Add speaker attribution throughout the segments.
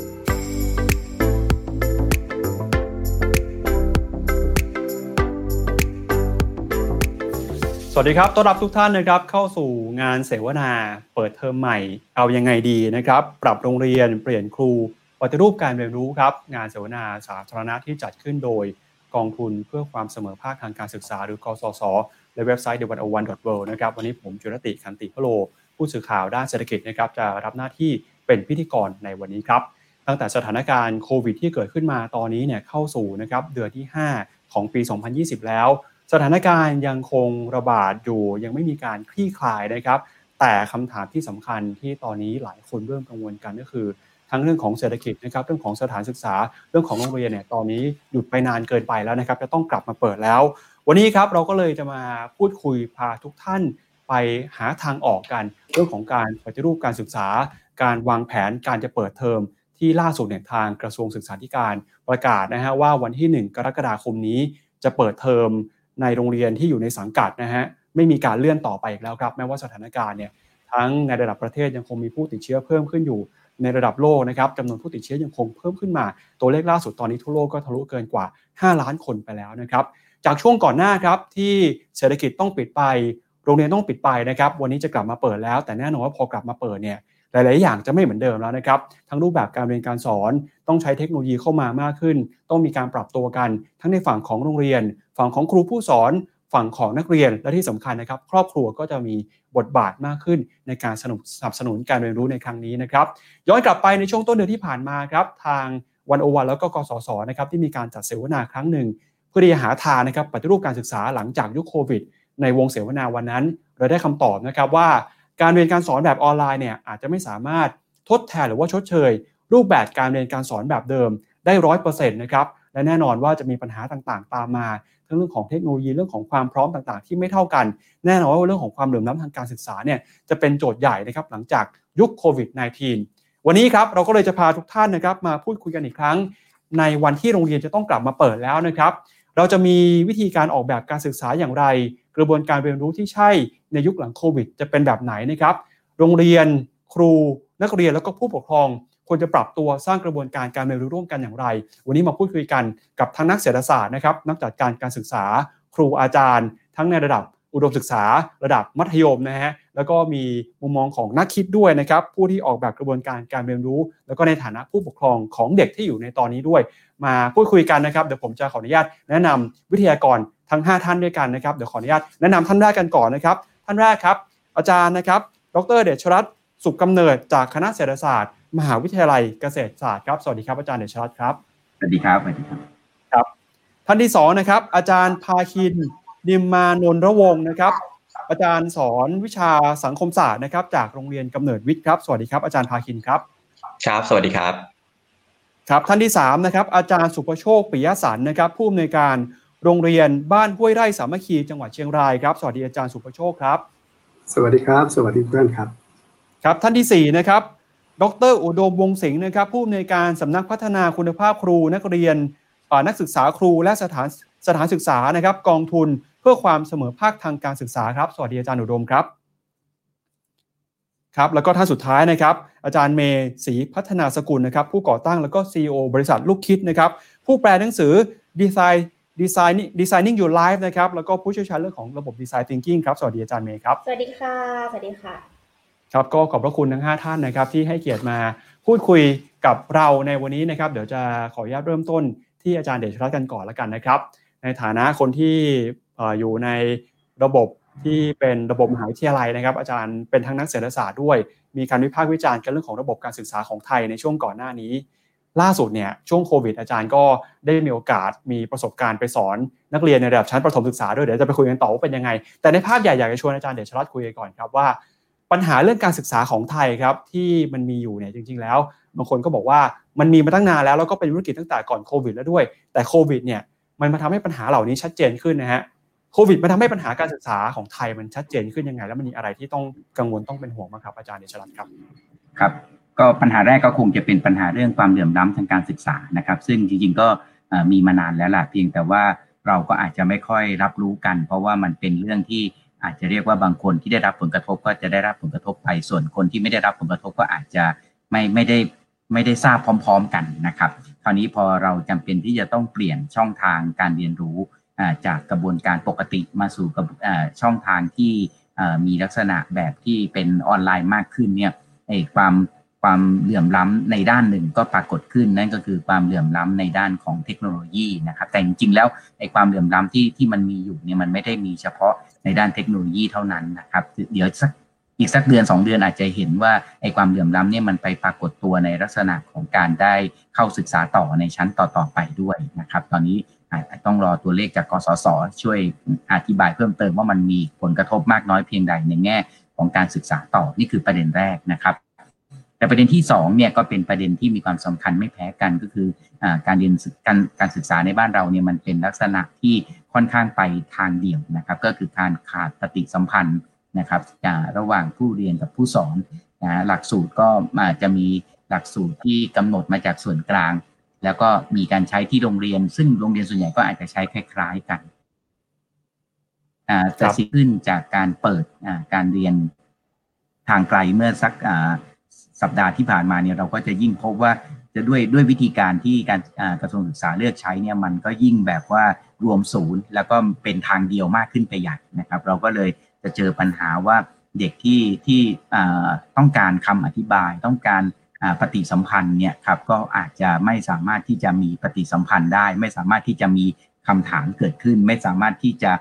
Speaker 1: สวัสดีครับ ต้อนรับทุกท่านนะครับเข้าสู่งานเสวนาเปิดเทอมใหม่ เอายังไงดีนะครับ ปรับโรงเรียนเปลี่ยนครูปฏิรูปการเรียนรู้ครับ งานเสวนาสาธารณะที่จัดขึ้นโดยกองทุนเพื่อความเสมอภาคทางการศึกษา หรือกสศในเว็บไซต์ the one one world นะครับวันนี้ผมจุรติคันติพโล ผู้สื่อข่าวด้านเศรษฐกิจนะครับจะรับหน้าที่เป็นพิธีกรในวันนี้ครับ ตั้งแต่สถานการณ์โควิดที่เกิดขึ้นมาตอนนี้เนี่ยเข้าสู่นะครับเดือนที่ 5 ของปี 2020 แล้ว สถานการณ์ยังคงระบาดอยู่ยังไม่มีการคลี่คลายนะครับ แต่คำถามที่สำคัญที่ตอนนี้หลายคนเริ่มกังวลกันก็คือ ทั้งเรื่องของเศรษฐกิจนะครับเรื่องของสถานศึกษาเรื่องของโรงเรียนเนี่ยตอนนี้หยุดไปนานเกินไปแล้วนะครับจะต้องกลับมาเปิดแล้ว วันนี้ครับเราก็เลยจะมาพูดคุยพาทุกท่านไปหาทางออกกัน เรื่องของการปฏิรูปการศึกษา การวางแผนการจะเปิดเทอม ที่ล่าสุดเนี่ยทางกระทรวงศึกษาธิการประกาศนะฮะว่าวันที่ 1 กรกฎาคมนี้จะเปิดเทอมในโรงเรียนที่อยู่ในสังกัดนะฮะไม่มีการเลื่อนต่อไปอีกแล้วครับ แม้ว่าสถานการณ์เนี่ยทั้งในระดับประเทศยังคงมีผู้ติดเชื้อเพิ่มขึ้นอยู่ในระดับโลกนะครับจำนวนผู้ติดเชื้อยังคงเพิ่มขึ้นมา ตัวเลขล่าสุดตอนนี้ทั่วโลกก็ทะลุเกินกว่า 5 ล้านคนไปแล้วนะครับ จากช่วงก่อนหน้าครับที่เศรษฐกิจต้องปิดไป โรงเรียนต้องปิดไปนะครับ วันนี้จะกลับมาเปิดแล้ว แต่แน่นอนว่าพอกลับมาเปิดเนี่ย หลาย ๆ อย่างจะไม่เหมือนเดิมแล้วนะครับ ทั้งรูปแบบการเรียนการสอนต้องใช้เทคโนโลยีเข้ามามากขึ้น ต้องมีการปรับตัวกัน ทั้งในฝั่งของโรงเรียน ฝั่งของครูผู้สอนฝั่งของนักเรียนและที่สำคัญนะครับ ครอบครัวก็จะมีบทบาทมากขึ้นในการสนับสนุนการเรียนรู้ในครั้งนี้นะครับ ย้อนกลับไปในช่วงต้นเดือนที่ผ่านมาครับ ทางวันโอวันแล้วก็กสศนะครับที่มีการจัดเสวนาครั้งหนึ่ง เพื่อที่จะหาทางนะครับปฏิรูปการศึกษาหลังจากยุคโควิด ในวงเสวนาวันนั้น เราได้คำตอบนะครับว่า การเรียนการสอนแบบออนไลน์เนี่ยอาจจะไม่สามารถทดแทนหรือว่าชดเชย รูปแบบการเรียนการสอนแบบเดิมได้ร้อยเปอร์เซ็นต์นะครับและแน่นอนว่าจะมีปัญหาต่างๆ ตามมาทั้งเรื่องของเทคโนโลยีเรื่องของความพร้อมต่างๆ ที่ไม่เท่ากัน แน่นอนว่าเรื่องของความเหลื่อมล้าทางการศึกษาเนี่ยจะเป็นโจทย์ใหญ่นะครับหลังจากยุคโควิด -19 วันนี้ครับเราก็เลยจะพาทุกท่านนะครับมาพูดคุยกันอีกครั้ง ในวันที่โรงเรียนจะต้องกลับมาเปิดแล้วนะครับ เราจะมีวิธีการออกแบบการศึกษาอย่างไร กระบวนการเรียนรู้ที่ใช่ในยุคหลังโควิด จะเป็นแบบไหนนะครับ โรงเรียน ครู นักเรียนแล้วก็ผู้ปกครองควรจะปรับตัวสร้างกระบวนการการเรียนรู้ร่วมกันอย่างไร วันนี้มาพูดคุยกันกับทั้งนักเศรษฐศาสตร์นะครับนักจัดการการศึกษา ครูอาจารย์ ทั้งในระดับอุดมศึกษา ระดับมัธยมนะฮะ แล้วก็มีมุมมองของนักคิดด้วยนะครับ ผู้ที่ออกแบบกระบวนการการเรียนรู้ แล้วก็ในฐานะผู้ปกครองของเด็กที่อยู่ในตอนนี้ด้วย มาพูดคุยกันนะครับเดี๋ยวผมจะขออนุญาตแนะนำวิทยากรทั้ง 5 ท่านด้วยกันนะครับเดี๋ยวขออนุญาตแนะนำท่านแรกกันก่อนนะครับ ท่านแรกครับ อาจารย์นะครับ ดรเดชรัตน์สุขกำเนิดจากคณะเศรษฐศาสตร์ มหาวิทยาลัยเกษตรศาสตร์ครับสวัสดีครับอาจารย์เดชรัตน์ครับ
Speaker 2: สวัสดีครับสวัสดีครับ
Speaker 1: ครับ ท่านที่สองนะครับอาจารย์พาคินนิมมานนระวงนะครับ อาจารย์สอนวิชาสังคมศาสตร์นะครับ จากโรงเรียนกำเนิดวิทย์ครับสวัสดีครับอาจารย์พาคินครับ
Speaker 3: ครับ สวัสดีครับ
Speaker 1: ครับท่านที่สามนะครับอาจารย์สุประโชคปิยสันนะครับ ผู้อำนวยการโรงเรียนบ้านห้วยไร่สามัคคีจังหวัดเชียงรายครับสวัสดีอาจารย์สุประโชคครับ
Speaker 4: สวัสดีครับ สวัสดีเพื่อนครับ
Speaker 1: ครับท่านที่สี่นะครับดรอุดมวงษ์สิงห์นะครับ ผู้อำนวยการสำนักพัฒนาคุณภาพครูนักเรียนนักศึกษาครูและสถานสถานศึกษานะครับ กองทุน เพื่อความเสมอภาคทางการศึกษาครับ สวัสดีอาจารย์อุดมครับครับแล้วก็ท่านสุดท้ายนะครับ อาจารย์เมย์ศรีพัฒนาสกุลนะครับ ผู้ก่อตั้งแล้วก็ CEO บริษัทลูกคิดนะครับ ผู้แปลหนังสือ design design Designing Your Life นะครับ แล้วก็ผู้เชี่ยวชาญเรื่องของระบบดีไซน์ thinking ครับ สวัสดีอาจารย์เมย์ครับ
Speaker 5: สวัสดีค่ะ สวัสดีค่ะ
Speaker 1: ครับ ก็ขอบพระคุณทั้ง 5 ท่านนะครับ ที่ให้เกียรติมาพูดคุยกับเราในวันนี้นะครับ เดี๋ยวจะขออนุญาตเริ่มต้นที่อาจารย์เดชรัตน์กันก่อนแล้วกันนะครับ ในฐานะคนที่ อยู่ในระบบที่เป็นระบบมหาวิทยาลัยนะครับ อาจารย์เป็นทั้งนักเศรษฐศาสตร์ด้วย มีการวิพากษ์วิจารณ์กันเรื่องของระบบการศึกษาของไทยในช่วงก่อนหน้านี้ ล่าสุดเนี่ยช่วงโควิดอาจารย์ก็ได้มีโอกาสมีประสบการณ์ไปสอนนักเรียนในระดับชั้นประถมศึกษาด้วยเดี๋ยวจะไปคุยกันต่อว่าเป็นยังไง แต่ในภาพใหญ่อยากจะชวนอาจารย์เดชรัตน์คุยกันก่อนครับว่า ปัญหาเรื่องการศึกษาของไทยครับที่มันมีอยู่เนี่ยจริง ๆ แล้วบางคนก็บอกว่ามันมีมาตั้งนานแล้วแล้วก็เป็นธุรกิจตั้งแต่ก่อนโควิดแล้วด้วย แต่โควิดเนี่ยมันมาทำให้ปัญหาเหล่านี้ชัดเจนขึ้นนะฮะ โควิดมันทาให้ปัญหาการศึกษาของไทยมันชัดเจนขึ้นยังไง แล้วมันมีอะไรที่ต้องกังวลต้องเป็นห่วงบ้างครับอาจารย์เดชรัตน์ครับ
Speaker 2: ครับ ก็ปัญหาแรกก็คงจะเป็นปัญหาเรื่องความเหลื่อมล้าทางการศึกษานะครับ ซึ่งจริงๆก็มีมานานแล้วล่ะเพียงแต่ว่าเราก็อาจจะไม่ค่อยรับรู้กัน เพราะว่ามันเป็นเรื่องที่อาจจะเรียกว่าบางคนที่ได้รับผลกระทบก็จะได้รับผลกระทบไปส่วนคนที่ไม่ได้รับผลกระทบก็อาจจะไม่ไม่ได้ไม่ได้ทราบพร้อม ๆ กันนะครับคราวนี้พอเราจำเป็นที่จะต้องเปลี่ยนช่องทางการเรียนรู้ จากกระบวนการปกติมาสู่ช่องทางที่มีลักษณะแบบที่เป็นออนไลน์มากขึ้นเนี่ยความความเหลื่อมล้ำในด้านหนึ่งก็ปรากฏขึ้นนั่นก็คือความเหลื่อมล้ำในด้านของเทคโนโลยีนะครับแต่จริงๆแล้วไอ้ความเหลื่อมล้ำที่ที่มันมีอยู่เนี่ยมันไม่ได้มีเฉพาะในด้านเทคโนโลยีเท่านั้นนะครับเดี๋ยวสักอีกสักเดือน 2 เดือนอาจจะเห็นว่าไอ้ความเหลื่อมล้ำเนี่ยมันไปปรากฏตัวในลักษณะของการได้เข้าศึกษาต่อในชั้นต่อๆไปด้วยนะครับ ตอนนี้ ต้องรอตัวเลขจากกสศช่วยอธิบายเพิ่มเติมว่ามันมีผลกระทบมากน้อยเพียงใดในแง่ของการศึกษาต่อนี่คือประเด็นแรกนะครับ แต่ประเด็นที่2เนี่ยก็เป็นประเด็นที่มีความสำคัญไม่แพ้กันก็คืออการเรียนการการศึกษาในบ้านเราเนี่ยมันเป็นลักษณะที่ค่อนข้างไปทางเดี่ยวนะครับ ก็คือการขาดปฏิสัมพันธ์นะครับระหว่างผู้เรียนกับผู้สอนนะหลักสูตรก็อาจจะมีหลักสูตรที่กำหนดมาจากส่วนกลาง แล้วก็มีการใช้ที่โรงเรียน ซึ่งโรงเรียนส่วนใหญ่ก็อาจจะใช้คล้าย ๆกันจะสิขึ้นจากการเปิดการเรียนทางไกลเมื่อสักสัปดาห์ที่ผ่านมาเนี่ยเราก็จะยิ่งพบว่าจะด้วยด้วยวิธีการที่การกระทรวงศึกษาเลือกใช้เนี่ยมันก็ยิ่งแบบว่ารวมศูนย์ แล้วก็เป็นทางเดียวมากขึ้นไปใหญ่นะครับ เราก็เลยจะเจอปัญหาว่าเด็กที่ที่ต้องการคำอธิบายต้องการ ปฏิสัมพันธ์เนี่ยครับก็อาจจะไม่สามารถที่จะมีปฏิสัมพันธ์ได้ ไม่สามารถที่จะมีคำถามเกิดขึ้น ไม่สามารถที่จะ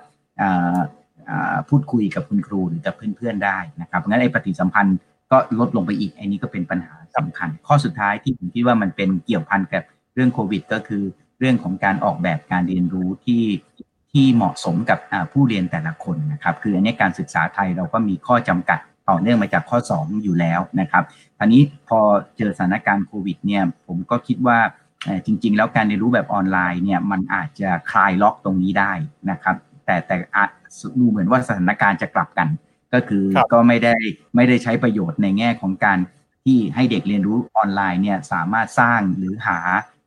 Speaker 2: พูดคุยกับคุณครูหรือกับเพื่อนๆได้นะครับงั้นไอ้ปฏิสัมพันธ์ก็ลดลงไปอีกไอันนี้ก็เป็นปัญหาสำคัญ ข้อสุดท้ายที่ผมคิดว่ามันเป็นเกี่ยวพันกับเรื่องโควิด ก็คือเรื่องของการออกแบบการเรียนรู้ที่ที่เหมาะสมกับผู้เรียนแต่ละคนนะครับ คืออันนี้การศึกษาไทยเราก็มีข้อจำกัด ต่อเนื่องมาจากข้อ 2 อยู่แล้วนะครับอันนี้พอเจอสถานการณ์โควิดเนี่ยผมก็คิดว่าจริง ๆ แล้วการเรียนรู้แบบออนไลน์เนี่ยมันอาจจะคลายล็อกตรงนี้ได้นะครับ แต่แต่ดูเหมือนว่าสถานการณ์จะกลับกัน ก็คือก็ไม่ได้ไม่ได้ใช้ประโยชน์ในแง่ของการที่ให้เด็กเรียนรู้ออนไลน์เนี่ยสามารถสร้างหรือหา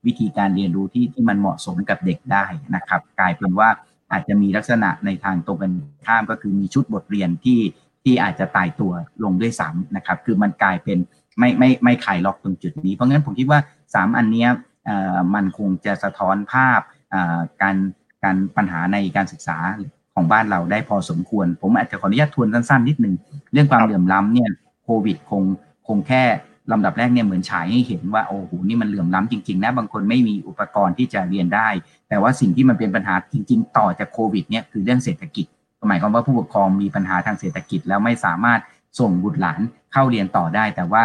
Speaker 2: วิธีการเรียนรู้ที่ที่มันเหมาะสมกับเด็กได้นะครับ กลายเป็นว่าอาจจะมีลักษณะในทางตรงกันข้ามก็คือมีชุดบทเรียนที่ ที่อาจจะตายตัวลงด้วยซ้ำนะครับ คือมันกลายเป็นไม่ไม่ไม่คลายล็อกตรงจุดนี้ เพราะงั้นผมคิดว่า 3 อันนี้มันคงจะสะท้อนภาพการการปัญหาในการศึกษาของบ้านเราได้พอสมควร ผมอาจจะขออนุญาตทวนสั้นๆนิดหนึ่งเรื่องความเหลื่อมล้ำเนี่ยโควิดคงคงแค่ลำดับแรกเนี่ยเหมือนฉายให้เห็นว่าโอ้โหนี่มันเหลื่อมล้ำจริงๆนะบางคนไม่มีอุปกรณ์ที่จะเรียนได้ แต่ว่าสิ่งที่มันเป็นปัญหาจริง ๆ ต่อจากโควิดเนี่ยคือเรื่องเศรษฐกิจ หมายความว่าผู้ปกครองมีปัญหาทางเศรษฐกิจ แล้วไม่สามารถส่งบุตรหลานเข้าเรียนต่อได้ แต่ว่า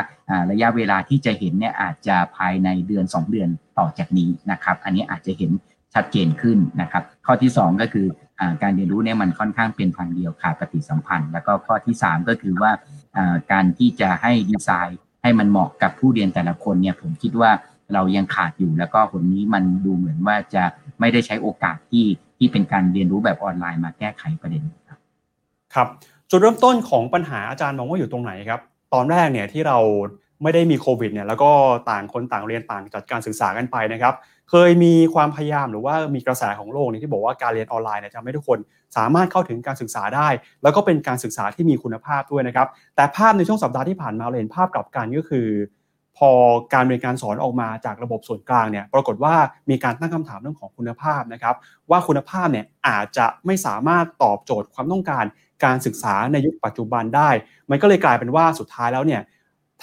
Speaker 2: ระยะเวลาที่จะเห็นเนี่ยอาจจะภายในเดือน 2 เดือนต่อจากนี้นะครับ อันนี้อาจจะเห็นชัดเจนขึ้นนะครับ ข้อที่ 2 ก็คือการเรียนรู้เนี่ยมันค่อนข้างเป็นทางเดียวขาดปฏิสัมพันธ์ แล้วก็ข้อที่ 3 ก็คือว่าการที่จะให้ดีไซน์ให้มันเหมาะกับผู้เรียนแต่ละคนเนี่ยผมคิดว่าเรายังขาดอยู่แล้วก็คนนี้มันดูเหมือนว่าจะไม่ได้ใช้โอกาสที่ที่เป็นการเรียนรู้แบบออนไลน์มาแก้ไขประเด็นครับ
Speaker 1: ครับจุดเริ่มต้นของปัญหาอาจารย์มองว่าอยู่ตรงไหนครับ ตอนแรกเนี่ยที่เราไม่ได้มีโควิดเนี่ยแล้วก็ต่างคนต่างเรียนต่างจัดการศึกษากันไปนะครับ เคยมีความพยายามหรือว่ามีกระแสของโลกนี่ที่บอกว่าการเรียนออนไลน์เนี่ยทำให้ทุกคนสามารถเข้าถึงการศึกษาได้ แล้วก็เป็นการศึกษาที่มีคุณภาพด้วยนะครับ แต่ภาพในช่วงสัปดาห์ที่ผ่านมาเราเห็นภาพกลับกันก็คือ พอการเรียนการสอนออกมาจากระบบส่วนกลางเนี่ยปรากฏว่ามีการตั้งคำถามเรื่องของคุณภาพนะครับว่าคุณภาพเนี่ยอาจจะไม่สามารถตอบโจทย์ความต้องการการศึกษาในยุคปัจจุบันได้ มันก็เลยกลายเป็นว่าสุดท้ายแล้วเนี่ย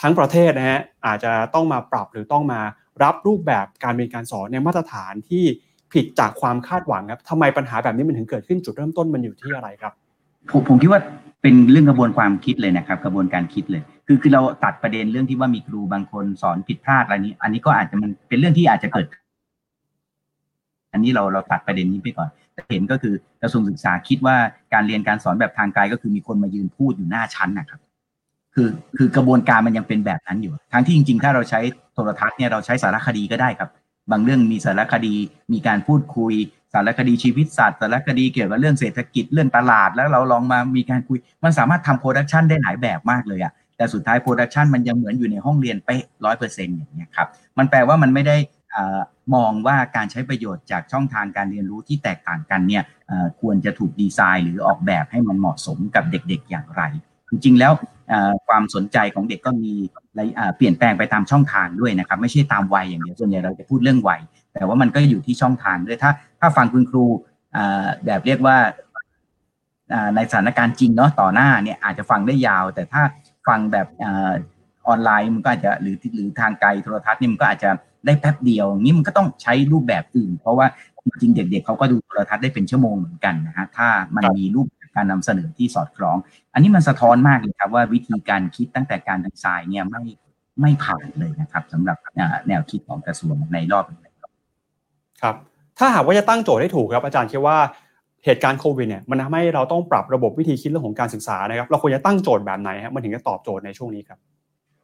Speaker 1: ทั้งประเทศนะฮะอาจจะต้องมาปรับหรือต้องมารับรูปแบบการเรียนการสอนในมาตรฐานที่ผิดจากความคาดหวังครับทำไมปัญหาแบบนี้มันถึงเกิดขึ้นจุดเริ่มต้นมันอยู่ที่อะไรครับ
Speaker 2: ผมผมคิดว่า เป็นเรื่องกระบวนความคิดเลยนะครับ กระบวนการคิดเลย คือคือเราตัดประเด็นเรื่องที่ว่ามีครูบางคนสอนผิดพลาดอะไรนี้ อันนี้ก็อาจจะมันเป็นเรื่องที่อาจจะเกิด อันนี้เราเราตัดประเด็นนี้ไปก่อนแต่เห็นก็คือกระทรวงศึกษาคิดว่าการเรียนการสอนแบบทางไกลก็คือมีคนมายืนพูดอยู่หน้าชั้นนะครับ คือคือกระบวนการมันยังเป็นแบบนั้นอยู่ ทั้งที่จริงๆ ถ้าเราใช้โทรทัศน์เนี่ยเราใช้สารคดีก็ได้ครับ บางเรื่องมีสารคดีมีการพูดคุย สารคดีชีวิตสัตว์สารคดีเกี่ยวกับเรื่องเศรษฐกิจเรื่องตลาด แล้วเราลองมามีการคุย มันสามารถทำ production ได้หลายแบบมากเลยอะแต่สุดท้าย production มันยังเหมือนอยู่ในห้องเรียนเป๊ะร้อยเปอร์เซ็นต์อย่างเงี้ยครับมันแปลว่ามันไม่ได้มองว่าการใช้ประโยชน์จากช่องทางการเรียนรู้ที่แตกต่างกันเนี่ยควรจะถูกดีไซน์หรือออกแบบให้มันเหมาะสมกับเด็กๆอย่างไร จริงๆแล้วความสนใจของเด็กก็มีเปลี่ยนแปลงไปตามช่องทางด้วยนะครับ ไม่ใช่ตามวัยอย่างเดียวส่วนใหญ่เราจะพูดเรื่องวัย แต่ว่ามันก็อยู่ที่ช่องทางด้วยถ้า ถ้าฟังคุณครูแบบเรียกว่าในสถานการณ์จริงเนาะต่อหน้าเนี่ยอาจจะฟังได้ยาว แต่ถ้าฟังแบบออนไลน์มันก็อาจจะหรือหรือทางไกลโทรทัศน์นี่มันก็อาจจะได้แป๊บเดียวนี้มันก็ต้องใช้รูปแบบอื่น เพราะว่าจริงๆเด็กๆเขาก็ดูโทรทัศน์ได้เป็นชั่วโมงเหมือนกันนะฮะถ้ามันมีรูปการนำเสนอที่สอดคล้อง อันนี้มันสะท้อนมากเลยครับว่าวิธีการคิดตั้งแต่การดีไซน์เนี่ยไม่ไม่ผ่านเลยนะครับสำหรับแนวคิดของกระทรวงในรอบนี้
Speaker 1: ครับ ถ้าหากว่าจะตั้งโจทย์ให้ถูกครับอาจารย์คิดว่าเหตุการณ์โควิดเนี่ยมันทำให้เราต้องปรับระบบวิธีคิดเรื่องของการศึกษานะครับ เราควรจะตั้งโจทย์แบบไหนครับมันถึงจะตอบโจทย์ในช่วงนี้ครับ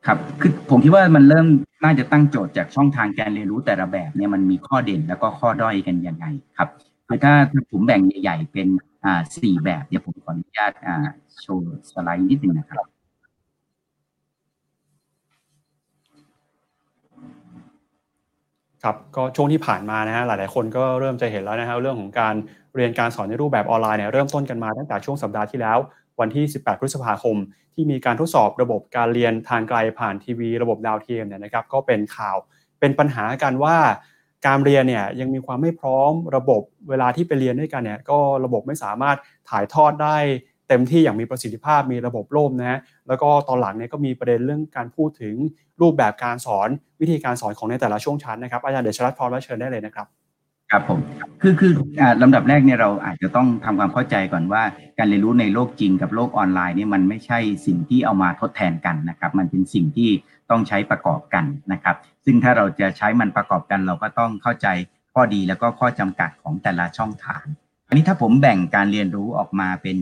Speaker 2: ครับคือผมคิดว่ามันเริ่มน่าจะตั้งโจทย์จากช่องทางการเรียนรู้แต่ละแบบเนี่ยมันมีข้อเด่นแล้วก็ข้อด้อยกันยังไงครับคือถ้าผมแบ่งใหญ่ ๆ เป็นอ่าสี่แบบเดี๋ยวผมขออนุญาตอ่าโชว์สไลด์นิดนึงนะครับ
Speaker 1: ครับก็ช่วงที่ผ่านมานะฮะหลายๆ คนก็เริ่มจะเห็นแล้วนะฮะเรื่องของการเรียนการสอนในรูปแบบออนไลน์เนี่ยเริ่มต้นกันมาตั้งแต่ช่วงสัปดาห์ที่แล้ว วันที่ 18 พฤษภาคม ที่มีการทดสอบระบบการเรียนทางไกลผ่านทีวี ระบบดาวเทียมเนี่ยนะครับก็เป็นข่าวเป็นปัญหากันว่า การเรียนเนี่ยยังมีความไม่พร้อมระบบเวลาที่ไปเรียนด้วยกันเนี่ยก็ระบบไม่สามารถถ่ายทอดได้ เต็มที่อย่างมีประสิทธิภาพมีระบบล่มนะฮะแล้วก็ตอนหลังเนี่ยก็มีประเด็นเรื่องการพูดถึงรูปแบบการสอนวิธีการสอนของในแต่ละช่วงชั้นนะครับอาจารย์เดชรัตน์พร้อมแล้วเชิญได้เลยนะครับ
Speaker 2: ครับผมคือคือลำดับแรกเนี่ยเราอาจจะต้องทำความเข้าใจก่อนว่า การเรียนรู้ในโลกจริงกับโลกออนไลน์เนี่ยมันไม่ใช่สิ่งที่เอามาทดแทนกันนะครับ มันเป็นสิ่งที่ต้องใช้ประกอบกันนะครับ ซึ่งถ้าเราจะใช้มันประกอบกันเราก็ต้องเข้าใจข้อดีแล้วก็ข้อจำกัดของแต่ละช่องทางอันนี้ถ้าผมแบ่งการเรียนรู้ออกมาเป็น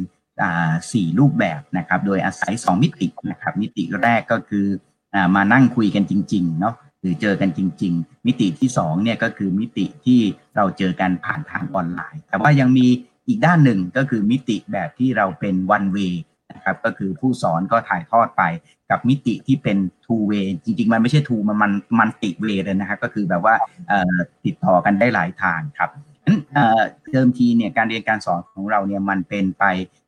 Speaker 2: สี่รูปแบบนะครับ โดยอาศัย 2 มิตินะครับ มิติแรกก็คืออมานั่งคุยกันจริงๆเนาะหรือเจอกันจริง ๆ มิติที่2เนี่ยก็คือมิติที่เราเจอกันผ่านทางออนไลน์ แต่ว่ายังมีอีกด้านหนึ่งก็คือมิติแบบที่เราเป็น one way นะครับก็คือผู้สอนก็ถ่ายทอดไปกับมิติที่เป็น two way จริง ๆ มันไม่ใช่ two มันมันมันติ way เลยนะครับก็คือแบบว่าติดต่อกันได้หลายทางครับ เดิมทีเนี่ยการเรียนการสอนของเราเนี่ยมันเป็นไป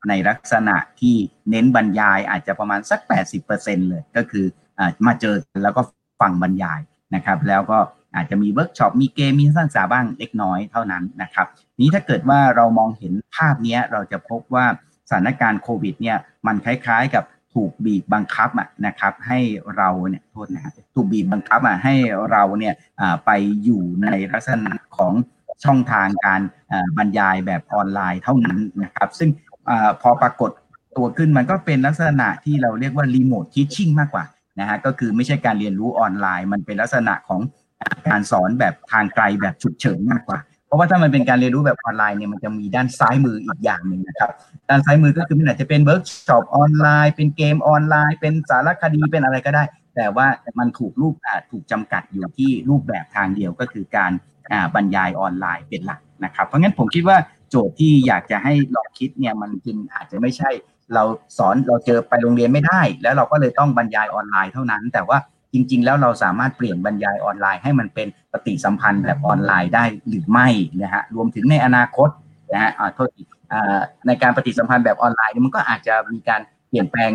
Speaker 2: ในลักษณะที่เน้นบรรยายอาจจะประมาณสัก 80%เลยก็คืออมาเจอแล้วก็ฟังบรรยายนะครับ แล้วก็อาจจะมีเวิร์กช็อปมีเกมมีสร้างสาบ้างเล็กน้อยเท่านั้นนะครับ นี้ถ้าเกิดว่าเรามองเห็นภาพนี้เราจะพบว่าสถานการณ์โควิดเนี่ยมันคล้ายๆกับถูกบีบบังคับนะครับให้เราเนี่ยโทษนะถูกบีบบังคับอะให้เราเนี่ยไปอยู่ในลักษณะของ ช่องทางการบรรยายแบบออนไลน์เท่านั้นนะครับ ซึ่งอพอปรากฏตัวขึ้นมันก็เป็นลักษณะที่เราเรียกว่า remote teaching มากกว่านะฮะก็คือไม่ใช่การเรียนรู้ออนไลน์ มันเป็นลักษณะของการสอนแบบทางไกลแบบฉุกเฉินมากกว่า เพราะว่าถ้ามันเป็นการเรียนรู้แบบออนไลน์เนี่ยมันจะมีด้านซ้ายมืออีกอย่างหนึ่งนะครับ ด้านซ้ายมือก็คือมันอาจจะเป็นเวิร์กช็อปออนไลน์ เป็นเกมออนไลน์ เป็นสารคดีเป็นอะไรก็ได้ แต่ว่ามันถูกรูปถูกจำกัดอยู่ที่รูปแบบทางเดียวก็คือการ บรรยายออนไลน์เป็นหลักนะครับ เพราะงั้นผมคิดว่าโจทย์ที่อยากจะให้ลองคิดเนี่ยมันจึงอาจจะไม่ใช่เราสอนเราเจอไปโรงเรียนไม่ได้ แล้วเราก็เลยต้องบรรยายออนไลน์เท่านั้น แต่ว่าจริง ๆ แล้วเราสามารถเปลี่ยนบรรยายออนไลน์ให้มันเป็นปฏิสัมพันธ์แบบออนไลน์ได้หรือไม่นะฮะรวมถึงในอนาคตนะฮะโทษในการปฏิสัมพันธ์แบบออนไลน์มันก็อาจจะมีการเปลี่ยนแปลง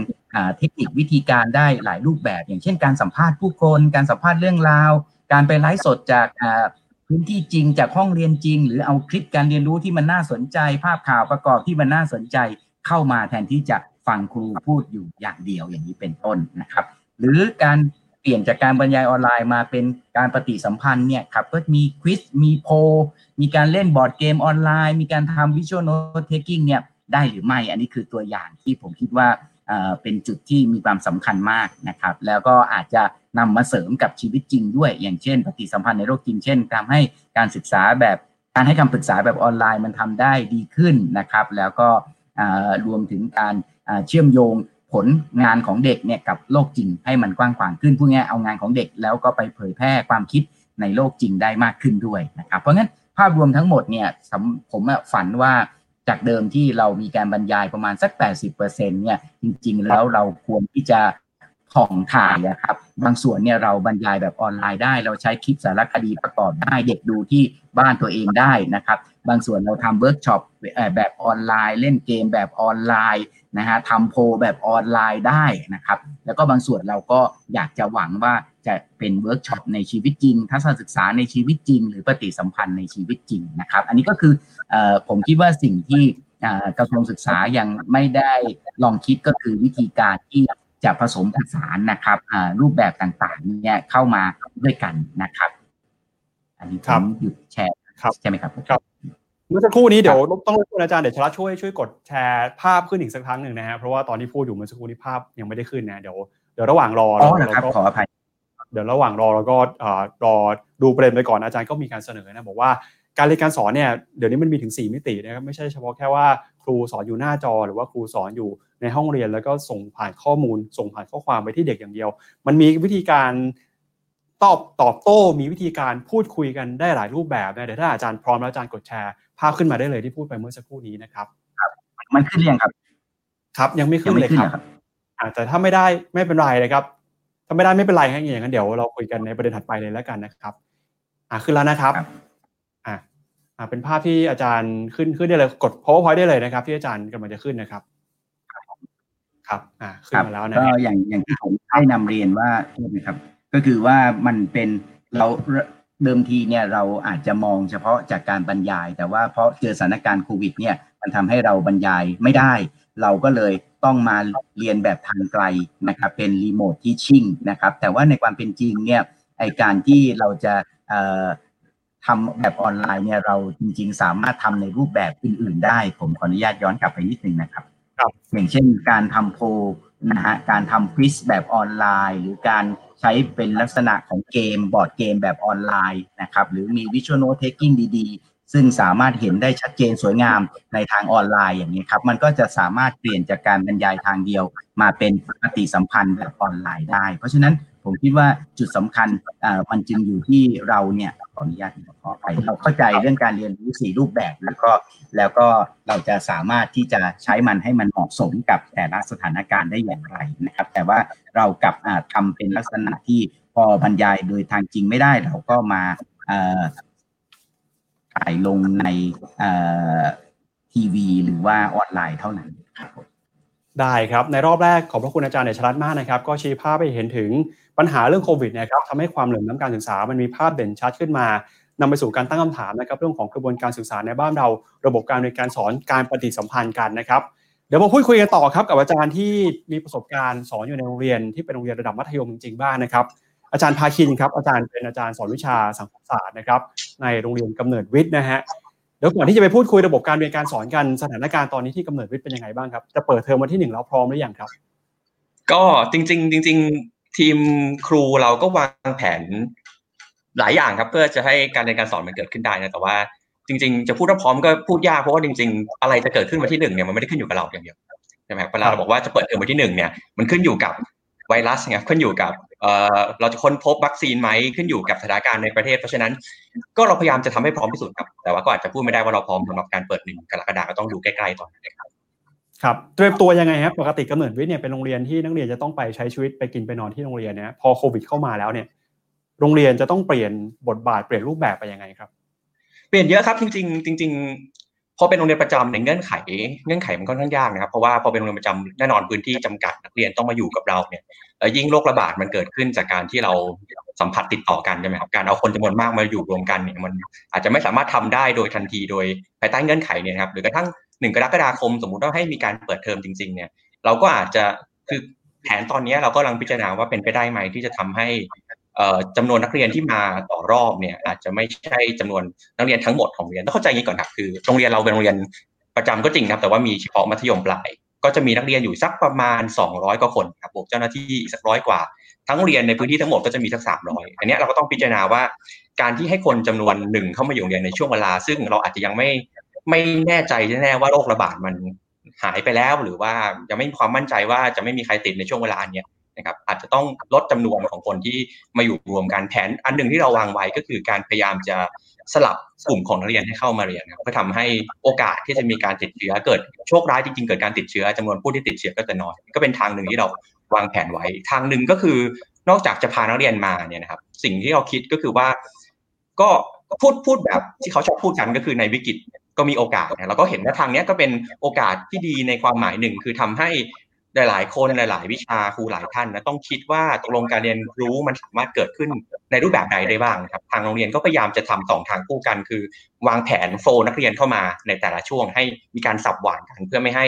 Speaker 2: เทคนิควิธีการได้หลายรูปแบบ อย่างเช่นการสัมภาษณ์ผู้คน การสัมภาษณ์เรื่องราว การไปไลฟ์สดจาก พื้นที่จริงจากห้องเรียนจริง หรือเอาคลิปการเรียนรู้ที่มันน่าสนใจ ภาพข่าวประกอบที่มันน่าสนใจเข้ามาแทนที่จะฟังครูพูดอยู่อย่างเดียวอย่างนี้เป็นต้นนะครับ หรือการเปลี่ยนจากการบรรยายออนไลน์มาเป็นการปฏิสัมพันธ์เนี่ยครับก็มี quiz มีโพมีการเล่นบอร์ดเกมออนไลน์ มีการทำ visual note taking เนี่ยได้หรือไม่ อันนี้คือตัวอย่างที่ผมคิดว่า เป็นจุดที่มีความสำคัญมากนะครับ แล้วก็อาจจะนำมาเสริมกับชีวิตจริงด้วย อย่างเช่น ปฏิสัมพันธ์ในโลกจริงเช่นทำให้การศึกษาแบบการให้คำปรึกษาแบบออนไลน์มันทำได้ดีขึ้นนะครับ แล้วก็รวมถึงการเชื่อมโยงผลงานของเด็กเนี่ยกับโลกจริงให้มันกว้างขวางขึ้นพูดง่ายเอางานของเด็กแล้วก็ไปเผยแพร่ความคิดในโลกจริงได้มากขึ้นด้วยนะครับ เพราะงั้นภาพรวมทั้งหมดเนี่ยผมฝันว่า จากเดิมที่เรามีการบรรยายประมาณสัก 80%เนี่ยจริง ๆ แล้วเราควรที่จะ ผ่องถ่ายอะครับ บางส่วนเนี่ยเราบรรยายแบบออนไลน์ได้ เราใช้คลิปสารคดีประกอบได้ เด็กดูที่บ้านตัวเองได้นะครับ บางส่วนเราทำเวิร์กช็อปแบบออนไลน์ เล่นเกมแบบออนไลน์นะฮะทำโพแบบออนไลน์ได้นะครับ แล้วก็บางส่วนเราก็อยากจะหวังว่าจะเป็นเวิร์กช็อปในชีวิตจริง ทัศนศึกษาในชีวิตจริง หรือปฏิสัมพันธ์ในชีวิตจริงนะครับ อันนี้ก็คืออผมคิดว่าสิ่งที่กระทรวงศึกษายังไม่ได้ลองคิดก็คือวิธีการที่ จะผสมผสานนะครับรูปแบบต่างๆเนี่ยเข้ามาด้วยกันนะครับ อันนี้ผมหยุดแชร์ใช่ไหมครับ
Speaker 1: ครับเมื่อสักครู่นี้เดี๋ยวต้องรบกวนอาจารย์เดชรัตช่วยช่วยกดแชร์ภาพขึ้นอีกสักครั้งหนึ่งนะฮะเพราะว่าตอนที่พูดอยู่เมื่อสักครู่นี้ภาพยังไม่ได้ขึ้นนะเดี๋ยวเดี๋ยวระหว่างรอ
Speaker 2: เราก็ขออภัย
Speaker 1: เดี๋ยวระหว่างรอเราก็รอดูประเด็นไปก่อนอาจารย์ก็มีการเสนอนะบอกว่าการเรียนการสอนเนี่ยเดี๋ยวนี้มันมีถึง 4 มิตินะครับไม่ใช่เฉพาะแค่ว่า ครูสอนอยู่หน้าจอ หรือว่าครูสอนอยู่ในห้องเรียน แล้วก็ส่งผ่านข้อมูล ส่งผ่านข้อความไปที่เด็กอย่างเดียว มันมีวิธีการตอบตอบโต้ มีวิธีการพูดคุยกันได้หลายรูปแบบนะเดี๋ยวถ้าอาจารย์พร้อมแล้วอาจารย์กดแชร์ภาพขึ้นมาได้เลยที่พูดไปเมื่อสักครู่นี้นะครับ
Speaker 2: ครับมันขึ้นยังครับ
Speaker 1: ครับยังไม่ขึ้นเลยครับแต่ถ้าไม่ได้ไม่เป็นไรเลยครับถ้าไม่ได้ไม่เป็นไรครับอย่างนั้นเดี๋ยวเราคุยกันในประเด็นถัดไปเลยแล้วกันนะครับอ่าขึ้นแล้วนะครับอ่า เป็นภาพที่อาจารย์ขึ้นขึ้นได้เลยกด powerpoint ได้เลยนะครับ ที่อาจารย์กำลังจะขึ้นนะครับ ครับ อ่าขึ้นมาแล้วนะ
Speaker 2: ก็อย่างอย่างที่ผมให้นำเรียนว่านะครับ ก็คือว่ามันเป็นเราเดิมทีเนี่ยเราอาจจะมองเฉพาะจากการบรรยาย แต่ว่าเพราะเจอสถานการณ์โควิด เนี่ย มันทำให้เราบรรยายไม่ได้ เราก็เลยต้องมาเรียนแบบทางไกลนะครับ เป็น remote teaching นะครับ แต่ว่าในความเป็นจริงเนี่ยไอการที่เราจะ ทำแบบออนไลน์เนี่ยเราจริงๆ สามารถทำในรูปแบบอื่น ๆ ได้ ผมขออนุญาตย้อนกลับไปนิดนึงนะครับ
Speaker 1: ครับ
Speaker 2: อย่างเช่นการทำโพนะฮะการทำ quiz แบบออนไลน์ หรือการใช้เป็นลักษณะของเกมบอร์ดเกมแบบออนไลน์นะครับหรือมี visual note takingดีๆ ซึ่งสามารถเห็นได้ชัดเจนสวยงามในทางออนไลน์อย่างนี้ครับ มันก็จะสามารถเปลี่ยนจากการบรรยายทางเดียว มาเป็นปฏิสัมพันธ์แบบออนไลน์ได้ เพราะฉะนั้น ผมคิดว่าจุดสำคัญมันจึงอยู่ที่เราเนี่ยขออนุญาตขอไปเราเข้าใจเรื่องการเรียนรู้สี่รูปแบบแล้วก็แล้วก็เราจะสามารถที่จะใช้มันให้มันเหมาะสมกับแต่ละสถานการณ์ได้อย่างไรนะครับ แต่ว่าเรากับทำเป็นลักษณะที่พอบรรยายโดยทางจริงไม่ได้เราก็มาถ่ายลงในทีวี หรือว่าออนไลน์เท่านั้นครับ
Speaker 1: ได้ครับ ในรอบแรกขอบพระคุณอาจารย์เดชรัตน์มากนะครับ ก็ชี้ภาพไปเห็นถึง ปัญหาเรื่องโควิดนะครับทำให้ความเหลื่อมล้ำการศึกษามันมีภาพเด่นชัดขึ้นมานำไปสู่การตั้งคำถามนะครับเรื่องของกระบวนการศึกษาในบ้านเรา ระบบการเรียนการสอนการปฏิสัมพันธ์กันนะครับเดี๋ยวมาพูดคุยกันต่อครับกับอาจารย์ที่มีประสบการณ์สอนอยู่ในโรงเรียนที่เป็นโรงเรียนระดับมัธยมจริงๆบ้างนะครับอาจารย์พาคินครับอาจารย์เป็นอาจารย์สอนวิชาสังคมศาสตร์นะครับในโรงเรียนกำเนิดวิทย์นะฮะเดี๋ยวก่อนที่จะไปพูดคุยระบบการเรียนการสอนกันสถานการณ์ตอนนี้ที่กำเนิดวิทย์เป็นยังไงบ้างครับจะเปิดเทอมวันที่หนึ่งแล้วพร้อมหรือยังครับ
Speaker 3: ก็จริง ๆ จริง ทีมครูเราก็วางแผนหลายอย่างครับ เพื่อจะให้การเรียนการสอนมันเกิดขึ้นได้นะแต่ว่าจริง ๆ จะพูดว่าพร้อมก็พูดยากเพราะว่าจริง ๆ อะไรจะเกิดขึ้นวันที่หนึ่งเนี่ยมันไม่ได้ขึ้นอยู่กับเราอย่างเดียวใช่ไหมเวลาเราบอกว่าจะเปิดเทอมวันที่หนึ่งเนี่ยมันขึ้นอยู่กับไวรัสไงขึ้นอยู่กับเอ่อเราจะค้นพบวัคซีนไหมขึ้นอยู่กับสถานการณ์ในประเทศเพราะฉะนั้น ก็เราพยายามจะทำให้พร้อมที่สุดครับแต่ว่าก็อาจจะพูดไม่ได้ว่าเราพร้อมสำหรับการเปิดหนึ่งกรกฎาคมก็ต้องดูใกล้ๆตอนนั้นครับ
Speaker 1: ครับเตรียมตัวยังไงครับปกติกำเนิดวิทย์เนี่ยเป็นโรงเรียนที่นักเรียนจะต้องไปใช้ชีวิตไปกินไปนอนที่โรงเรียนเนี่ยพอโควิดเข้ามาแล้วเนี่ย โรงเรียนจะต้องเปลี่ยนบทบาทเปลี่ยนรูปแบบไปยังไงครับ
Speaker 3: เปลี่ยนเยอะครับจริง ๆ จริง ๆ พอเป็นโรงเรียนประจำในเงื่อนไข เงื่อนไขมันค่อนข้างยากนะครับเพราะว่าพอเป็นโรงเรียนประจำแน่นอนพื้นที่จำกัดนักเรียนต้องมาอยู่กับเราเนี่ยยิ่งโรคระบาดมันเกิดขึ้นจากการที่เราสัมผัสติดต่อกันใช่ไหมครับการเอาคนจำนวนมากมาอยู่รวมกันเนี่ยมันอาจจะไม่สามารถทำได้โดยทันทีโดยภายใต้เงื่อนไขเนี่ยครับหรือกระทั่ง หนึ่งกรกฎาคมสมมุติว่าให้มีการเปิดเทอมจริง ๆ เนี่ย เราก็อาจจะคือแผนตอนนี้เราก็กำลังพิจารณาว่าเป็นไปได้ไหมที่จะทำให้จำนวนนักเรียนที่มาต่อรอบเนี่ย อาจจะไม่ใช่จำนวนนักเรียนทั้งหมดของเรียนต้องเข้าใจอย่างนี้ก่อนครับคือโรงเรียนเราเป็นโรงเรียนประจำก็จริงครับ แต่ว่ามีเฉพาะมัธยมปลาย ก็จะมีนักเรียนอยู่สักประมาณ 200 กว่าคนครับบวกเจ้าหน้าที่อีกสักร้อยกว่า ทั้งเรียนในพื้นที่ทั้งหมดก็จะมีสักสามร้อยอันนี้เราก็ต้องพิจารณาว่าการที่ให้คนจำนวนหนึ่งเข้ามาอยู่เรียนในช่วงเวลา ซึ่งเราอาจจะยังไม่ ไม่แน่ใจแน่ว่าโรคระบาดมันหายไปแล้วหรือว่ายังไม่มีความมั่นใจว่าจะไม่มีใครติดในช่วงเวลาเนี้ยนะครับอาจจะต้องลดจำนวนของคนที่มาอยู่รวมกันแผน อันหนึ่งที่เราวางไว้ก็คือการพยายามจะสลับกลุ่มของนักเรียนให้เข้ามาเรียนเพื่อทำให้โอกาสที่จะมีการติดเชื้อเกิดโชคร้ายจริงๆเกิดการติดเชื้อจำนวนผู้ที่ติดเชื้อก็จะน้อยก็เป็นทางหนึ่งที่เราวางแผนไว้ ทางหนึ่งก็คือนอกจากจะพานักเรียนมาเนี่ยนะครับ สิ่งที่เราคิดก็คือว่า ก็พูดพูดแบบที่เขาชอบพูดกันก็คือในวิกฤต ก็มีโอกาสนะเราก็เห็นว่าทางนี้ก็เป็นโอกาสที่ดีในความหมายหนึ่ง คือทำให้หลายๆ คนหลาย ๆ วิชาครูหลายท่านนะต้องคิดว่าตกลงการเรียนรู้มันสามารถเกิดขึ้นในรูปแบบใดได้บ้างครับทางโรงเรียนก็พยายามจะทำสองทางคู่กัน คือ วางแผนโฟนักเรียนเข้ามาในแต่ละช่วง ให้มีการสับหว่างกัน เพื่อไม่ให้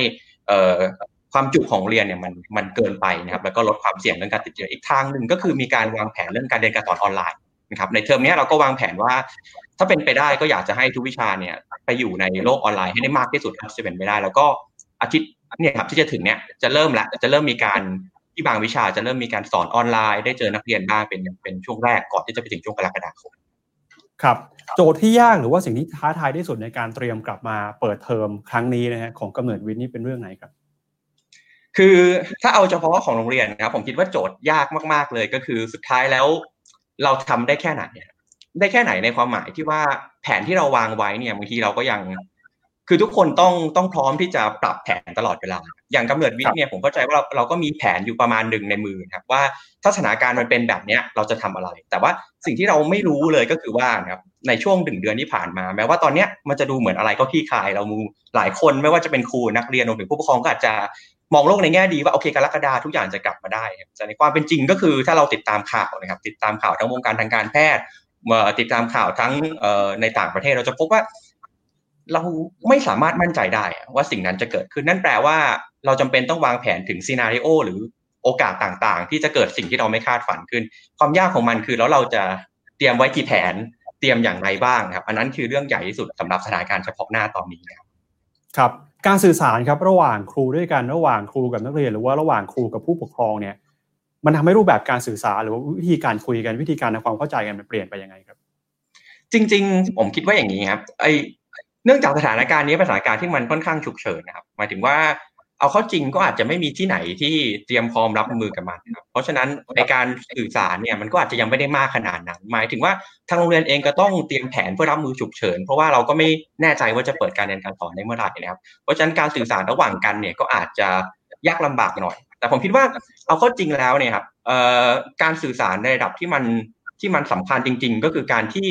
Speaker 3: ความจุของเรียนเนี่ยมันมันเกินไปนะครับแล้วก็ลดความเสี่ยงเรื่องการติดเชื้ออีกทางหนึ่งก็คือมีการวางแผนเรื่องการเรียนการสอนออนไลน์ นะครับในเทอมนี้เราก็วางแผนว่า ถ้าเป็นไปได้ก็อยากจะให้ทุกวิชาเนี่ยไปอยู่ในโลกออนไลน์ให้ได้มากที่สุดครับจะเป็นไปได้ แล้วก็อาทิตย์เนี่ยครับที่จะถึงเนี่ยจะเริ่มละจะเริ่มมีการที่บางวิชาจะเริ่มมีการสอนออนไลน์ ได้เจอนักเรียนบ้างเป็นเป็นช่วงแรกก่อนที่จะไปถึงช่วงกรกฎาคม
Speaker 1: ครับโจทย์ที่ยากหรือว่าสิ่งที่ท้าทายที่สุดในการเตรียมกลับมาเปิดเทอมครั้งนี้นะฮะของกำเนิดวิทย์นี่เป็นเรื่องไหนครับ
Speaker 3: คือถ้าเอาเฉพาะของโรงเรียนนะครับผมคิดว่าโจทย์ยากมาก ๆ เลยก็คือสุดท้ายแล้ว เราทำได้แค่ไหนได้แค่ไหนในความหมายที่ว่าแผนที่เราวางไว้เนี่ยบางทีเราก็ยัง คือทุกคนต้องต้องพร้อมที่จะปรับแผนตลอดเวลา อย่างกำเนิดวิทย์เนี่ยผมเข้าใจว่าเราเราก็มีแผนอยู่ประมาณหนึ่งในมือครับว่าถ้าสถานการณ์มันเป็นแบบเนี้ยเราจะทำอะไร แต่ว่าสิ่งที่เราไม่รู้เลยก็คือว่านะครับในช่วงหนึ่งเดือนที่ผ่านมา แม้ว่าตอนเนี้ยมันจะดูเหมือนอะไรก็ขี้คายเรามูหลายคนไม่ว่าจะเป็นครูนักเรียนรวมถึงผู้ปกครองก็อาจจะ มองโลกในแง่ดีว่าโอเคกรกฎาทุกอย่างจะกลับมาได้แต่ในความเป็นจริงก็คือถ้าเราติดตามข่าวนะครับ ติดตามข่าวทั้งวงการทางการแพทย์ติดตามข่าวทั้งในต่างประเทศเราจะพบว่า เราไม่สามารถมั่นใจได้ว่าสิ่งนั้นจะเกิดขึ้นนั่นแปลว่าเราจำเป็นต้องวางแผนถึงซีนารีโอหรือโอกาสต่างๆ ที่จะเกิดสิ่งที่เราไม่คาดฝันขึ้น ความยากของมันคือแล้วเราจะเตรียมไว้กี่แผนเตรียมอย่างไรบ้างครับ อันนั้นคือเรื่องใหญ่ที่สุดสำหรับสถานการณ์เฉพาะหน้าตอนนี้ครับ
Speaker 1: ครับ การสื่อสารครับระหว่างครูด้วยกันระหว่างครูกับนักเรียน หรือว่าระหว่างครูกับผู้ปกครองเนี่ยมันทำให้รูปแบบการสื่อสารหรือว่าวิธีการคุยกันวิธีการทำความเข้าใจกันมันเปลี่ยนไปยังไงครับ
Speaker 3: จริง ๆ ผมคิดว่าอย่างนี้ครับไอเนื่องจากสถานการณ์นี้เป็นสถานการณ์ที่มันค่อนข้างฉุกเฉินนะครับหมายถึงว่า เอาเข้าจริงก็อาจจะไม่มีที่ไหนที่เตรียมพร้อมรับมือกับมันครับเพราะฉะนั้นในการสื่อสารเนี่ยมันก็อาจจะยังไม่ได้มากขนาดนั้น หมายถึงว่าทางโรงเรียนเองก็ต้องเตรียมแผนเพื่อรับมือฉุกเฉิน เพราะว่าเราก็ไม่แน่ใจว่าจะเปิดการเรียนการสอนได้เมื่อไหร่นะครับ เพราะฉะนั้นการสื่อสารระหว่างกันเนี่ยก็อาจจะยากลำบากหน่อย แต่ผมคิดว่าเอาเข้าจริงแล้วเนี่ยครับการสื่อสารในระดับที่มันที่มันสำคัญจริง ๆ ก็คือการที่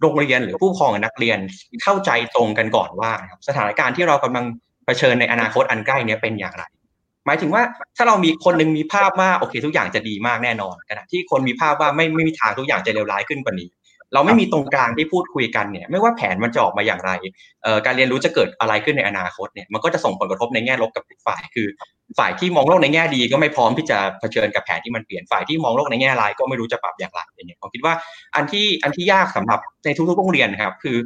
Speaker 3: โรงเรียนหรือผู้ปกครองนักเรียนเข้าใจตรงกันก่อนว่าสถานการณ์ที่เรากำลัง เผชิญในอนาคตอันใกล้นี้เป็นอย่างไร หมายถึงว่าถ้าเรามีคนหนึ่งมีภาพว่าโอเค ทุกอย่างจะดีมากแน่นอนขณะที่คนมีภาพว่าไม่ไม่มีทางทุกอย่างจะเลวร้ายขึ้นกว่านี้ เราไม่มีตรงกลางที่พูดคุยกันเนี่ย ไม่ว่าแผนมันจะออกมาอย่างไรการเรียนรู้จะเกิดอะไรขึ้นในอนาคตเนี่ยมันก็จะส่งผลกระทบในแง่ลบกับฝ่ายคือ ฝ่ายที่มองโลกในแง่ดีก็ไม่พร้อมที่จะเผชิญกับแผนที่มันเปลี่ยนฝ่ายที่มองโลกในแง่ร้ายก็ไม่รู้จะปรับอย่างไรอย่างเงี้ยผมคิดว่าอันที่อันที่ยากสำหรับในทุกๆโรงเรียนนะครับ คือ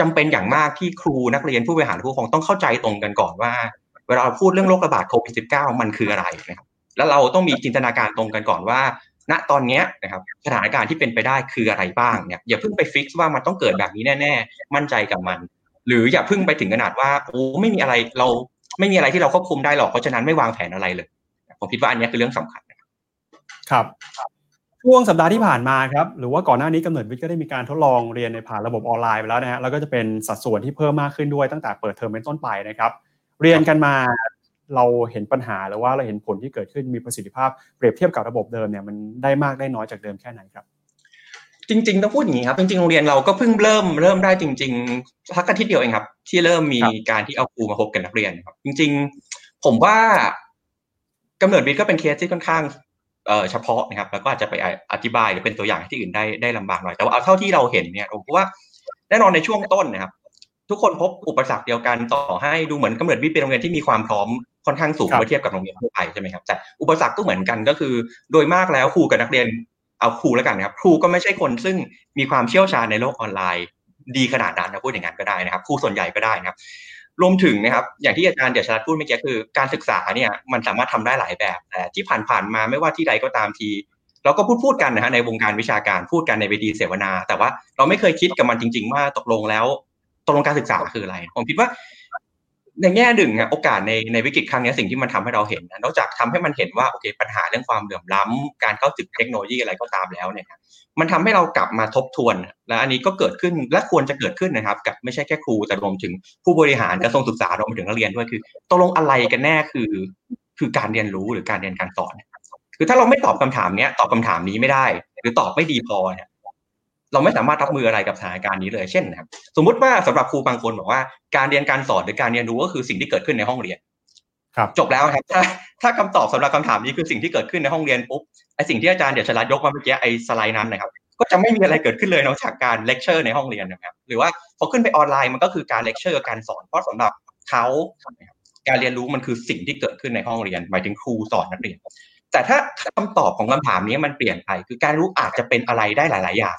Speaker 3: จำเป็นอย่างมากที่ครูนักเรียนผู้บริหารผู้ปกครองต้องเข้าใจตรงกันก่อนว่า เวลาพูดเรื่องโรคระบาดโควิด -19 มันคืออะไรนะครับแล้วเราต้องมีจินตนาการตรงกันก่อนว่า ณตอนนี้นะครับสถานการณ์ที่เป็นไปได้คืออะไรบ้างเนี่ยอย่าเพิ่งไปฟิกว่ามันต้องเกิดแบบนี้แน่ๆ มั่นใจกับมัน หรืออย่าเพิ่งไปถึงขนาดว่าโอ้ไม่มีอะไรเราไม่มีอะไรที่เราควบคุมได้หรอกเพราะฉะนั้นไม่วางแผนอะไรเลย ผมคิดว่าอันนี้คือเรื่องสำคัญ
Speaker 1: ครับ ช่วงสัปดาห์ที่ผ่านมาครับหรือว่าก่อนหน้านี้กำเนิดวิทย์ก็ได้มีการทดลองเรียนในผ่านระบบออนไลน์ไปแล้วนะฮะแล้วก็จะเป็นสัดส่วนที่เพิ่มมากขึ้นด้วยตั้งแต่เปิดเทอมเป็นต้นไปนะครับ เรียนกันมาเราเห็นปัญหาหรือว่าเราเห็นผลที่เกิดขึ้นมีประสิทธิภาพเปรียบเทียบกับระบบเดิมเนี่ยมันได้มากได้น้อยจากเดิมแค่ไหนครับ
Speaker 3: จริงๆต้องพูดอย่างนี้ครับ จริงๆโรงเรียนเราก็เพิ่งเริ่มเริ่มได้จริงๆสักอาทิตย์เดียวเองครับ ที่เริ่มมีการที่เอาครูมาพบกันนักเรียนครับ จริง ๆ ผมว่ากำเนิดวิทย์ก็เป็นเคสที่ค่อนข้าง เฉพาะนะครับ แล้วก็อาจจะไปอธิบายหรือเป็นตัวอย่างที่อื่นได้ได้ลำบากหน่อย แต่ว่าเอาเท่าที่เราเห็นเนี่ยผมว่าแน่นอนในช่วงต้นนะครับ ทุกคนพบอุปสรรคเดียวกันต่อให้ดูเหมือนกำเนิดวิทย์เป็นโรงเรียนที่มีความพร้อมค่อนข้างสูงเมื่อเทียบกับโรงเรียนทั่วไปใช่ไหมครับแต่อุปสรรคก็เหมือนกันก็คือ โดยมากแล้วครูกับนักเรียนเอาครูแล้วกันครับ ครูก็ไม่ใช่คนซึ่งมีความเชี่ยวชาญในโลกออนไลน์ ดีขนาดนั้นนะพูดอย่างนั้นก็ได้นะครับ ครูส่วนใหญ่ก็ได้นะครับ รวมถึงนะครับอย่างที่อาจารย์เดียชรัตพูดเมื่อกี้คือการศึกษาเนี่ยมันสามารถทำได้หลายแบบ แต่ที่ผ่านๆมาไม่ว่าที่ใดก็ตามที เราก็พูดพูดกันนะฮะในวงการวิชาการพูดกันในเวทีเสวนา แต่ว่าเราไม่เคยคิดกับมันจริง ๆ ว่าตกลงแล้วตกลงการศึกษาคืออะไร ผมคิดว่า ในแง่หนึ่งโอกาสในในวิกฤตครั้งนี้สิ่งที่มันทำให้เราเห็นนอกจากทำให้มันเห็นว่าโอเค ปัญหาเรื่องความเหลื่อมล้ำการเข้าถึงเทคโนโลยีอะไรก็ตามแล้วเนี่ย มันทำให้เรากลับมาทบทวน และอันนี้ก็เกิดขึ้นและควรจะเกิดขึ้นนะครับ กับไม่ใช่แค่ครูแต่รวมถึงผู้บริหารกระทรวงศึกษารวมถึงนักเรียนด้วยคือตกลงอะไรกันแน่คือ คือการเรียนรู้หรือการเรียนการสอนคือถ้าเราไม่ตอบคำถามเนี้ยตอบคำถามนี้ไม่ได้ หรือตอบไม่ดีพอเนี่ยเราไม่สามารถรับมืออะไรกับสถานการณ์นี้เลยเช่นนะครับ สมมุติว่าสำหรับครูบางคนบอกว่าการเรียนการสอนหรือการเรียนรู้ก็คือสิ่งที่เกิดขึ้นในห้องเรียน จบแล้วครับถ้าถ้าคำตอบสำหรับคำถามนี้คือสิ่งที่เกิดขึ้นในห้องเรียนปุ๊บไอสิ่งที่อาจารย์เดี๋ยวชลัดยกมาเมื่อกี้ไอสไลด์นั้นนะครับก็จะไม่มีอะไรเกิดขึ้นเลยนอกจากการเลคเชอร์ในห้องเรียนนะครับหรือว่าพอขึ้นไปออนไลน์มันก็คือการเลคเชอร์การสอนเพราะสำหรับเขาการเรียนรู้มันคือสิ่งที่เกิดขึ้นในห้องเรียน หมายถึงครูสอนนักเรียน แต่ถ้าคำตอบของคำถามนี้มันเปลี่ยนไป คือการรู้อาจจะเป็นอะไรได้หลาย ๆ อย่าง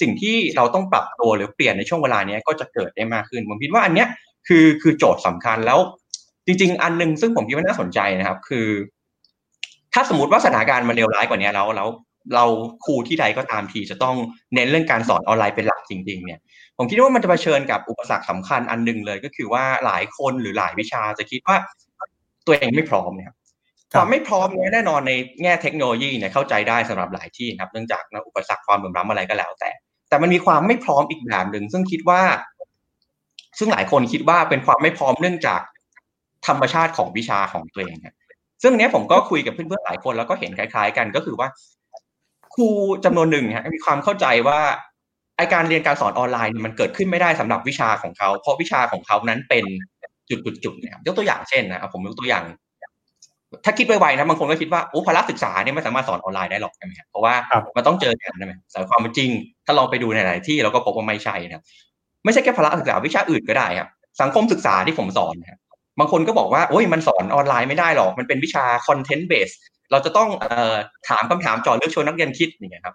Speaker 3: สิ่งที่เราต้องปรับตัวหรือเปลี่ยนในช่วงเวลานี้ก็จะเกิดได้มากขึ้นผมคิดว่าอันเนี้ยคือคือโจทย์สำคัญแล้ว จริง ๆ อันหนึ่งซึ่งผมคิดว่าน่าสนใจนะครับ คือ ถ้าสมมติว่าสถานการณ์มันเลวร้ายกว่านี้แล้วแล้วเราครูที่ใดก็ตามทีจะต้องเน้นเรื่องการสอนออนไลน์เป็นหลักจริง ๆ เนี่ย ผมคิดว่ามันจะเผชิญกับอุปสรรคสำคัญอันหนึ่งเลย ก็คือว่าหลายคนหรือหลายวิชาจะคิดว่าตัวเองไม่พร้อมเนี่ยความไม่พร้อมเนี่ยแน่นอนในแง่เทคโนโลยีเนี่ยเข้าใจได้สำหรับหลายที่ครับเนื่องจากอุปสรรคความเหลื่อมล้ำอะไรก็แล้ว แต่ แต่มันมีความไม่พร้อมอีกแบบหนึ่งซึ่งคิดว่า ซึ่งหลายคนคิดว่าเป็นความไม่พร้อมเนื่องจาก ธรรมชาติของวิชาของตัวเองซึ่งเนี้ยผมก็คุยกับเพื่อนๆหลายคนแล้วก็เห็นคล้าย ๆ กันก็คือว่า ครูจำนวนหนึ่งฮะมีความเข้าใจว่าไอการเรียนการสอนออนไลน์มันเกิดขึ้นไม่ได้สำหรับวิชาของเขาเพราะวิชาของเขานั้นเป็นจุดๆๆเนี่ยยกตัวอย่างเช่นนะครับผมยกตัวอย่าง ถ้าคิดไวๆนะบางคนก็คิดว่าโอ้พละศึกษาเนี่ยไม่สามารถสอนออนไลน์ได้หรอกใช่ไหมครับเพราะว่ามันต้องเจอกันใช่ไหมแต่ความเป็นจริง ถ้าลองไปดูในหลายที่เราก็พบว่าไม่ใช่นะไม่ใช่แค่พละศึกษาวิชาอื่นก็ได้ครับสังคมศึกษาที่ผมสอนนะ บางคนก็บอกว่าโอ้ยมันสอนออนไลน์ไม่ได้หรอก มันเป็นวิชาคอนเทนต์เบสเราจะต้องอถามคำถามเจาะลึกชวนนักเรียนคิดอย่างเงี้ยครับ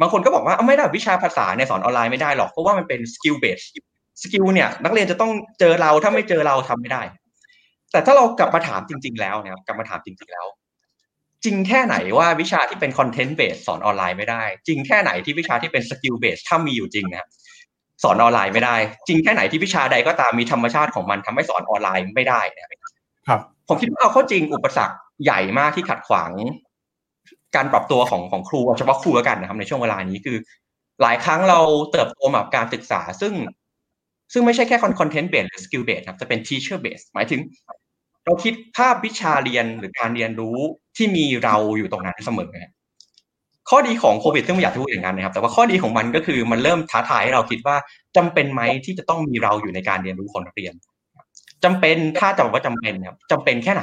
Speaker 3: บางคนก็บอกว่าไม่ได้วิชาภาษาเนี่ยสอนออนไลน์ไม่ได้หรอกเพราะว่ามันเป็น skill-based skill เนี่ยนักเรียนจะต้องเจอเราถ้าไม่เจอเราทำไม่ได้ แต่ถ้าเรากลับมาถามจริง ๆ แล้วนะครับกลับมาถามจริง ๆ แล้ว จริงแค่ไหนว่าวิชาที่เป็น content-based สอนออนไลน์ไม่ได้ จริงแค่ไหนที่วิชาที่เป็น skill-based ถ้ามีอยู่จริงนะครับ สอนออนไลน์ไม่ได้ จริงแค่ไหนที่วิชาใดก็ตามมีธรรมชาติของมันทำให้สอนออนไลน์ไม่ได้นะครับ
Speaker 1: ครับ
Speaker 3: ผมคิดว่าเอาเข้าจริงอุปสรรคใหญ่มากที่ขัดขวาง การปรับตัวของของครูเฉพาะครูแล้วกันนะครับในช่วงเวลานี้คือ หลายครั้งเราเติบโตมากับการศึกษา ซึ่ง ซึ่งไม่ใช่แค่ content-based หรือ skill-based ครับจะเป็น teacher-based หมายถึง เราคิดภาพวิชาเรียนหรือการเรียนรู้ที่มีเราอยู่ตรงนั้นเสมอ ข้อดีของโควิดซึ่งไม่อยากพูดอย่างนั้นนะครับ แต่ว่าข้อดีของมันก็คือมันเริ่มท้าทายให้เราคิดว่าจำเป็นไหมที่จะต้องมีเราอยู่ในการเรียนรู้ของนักเรียนจำเป็นถ้าจะบอกว่าจำเป็นครับจำเป็นแค่ไหน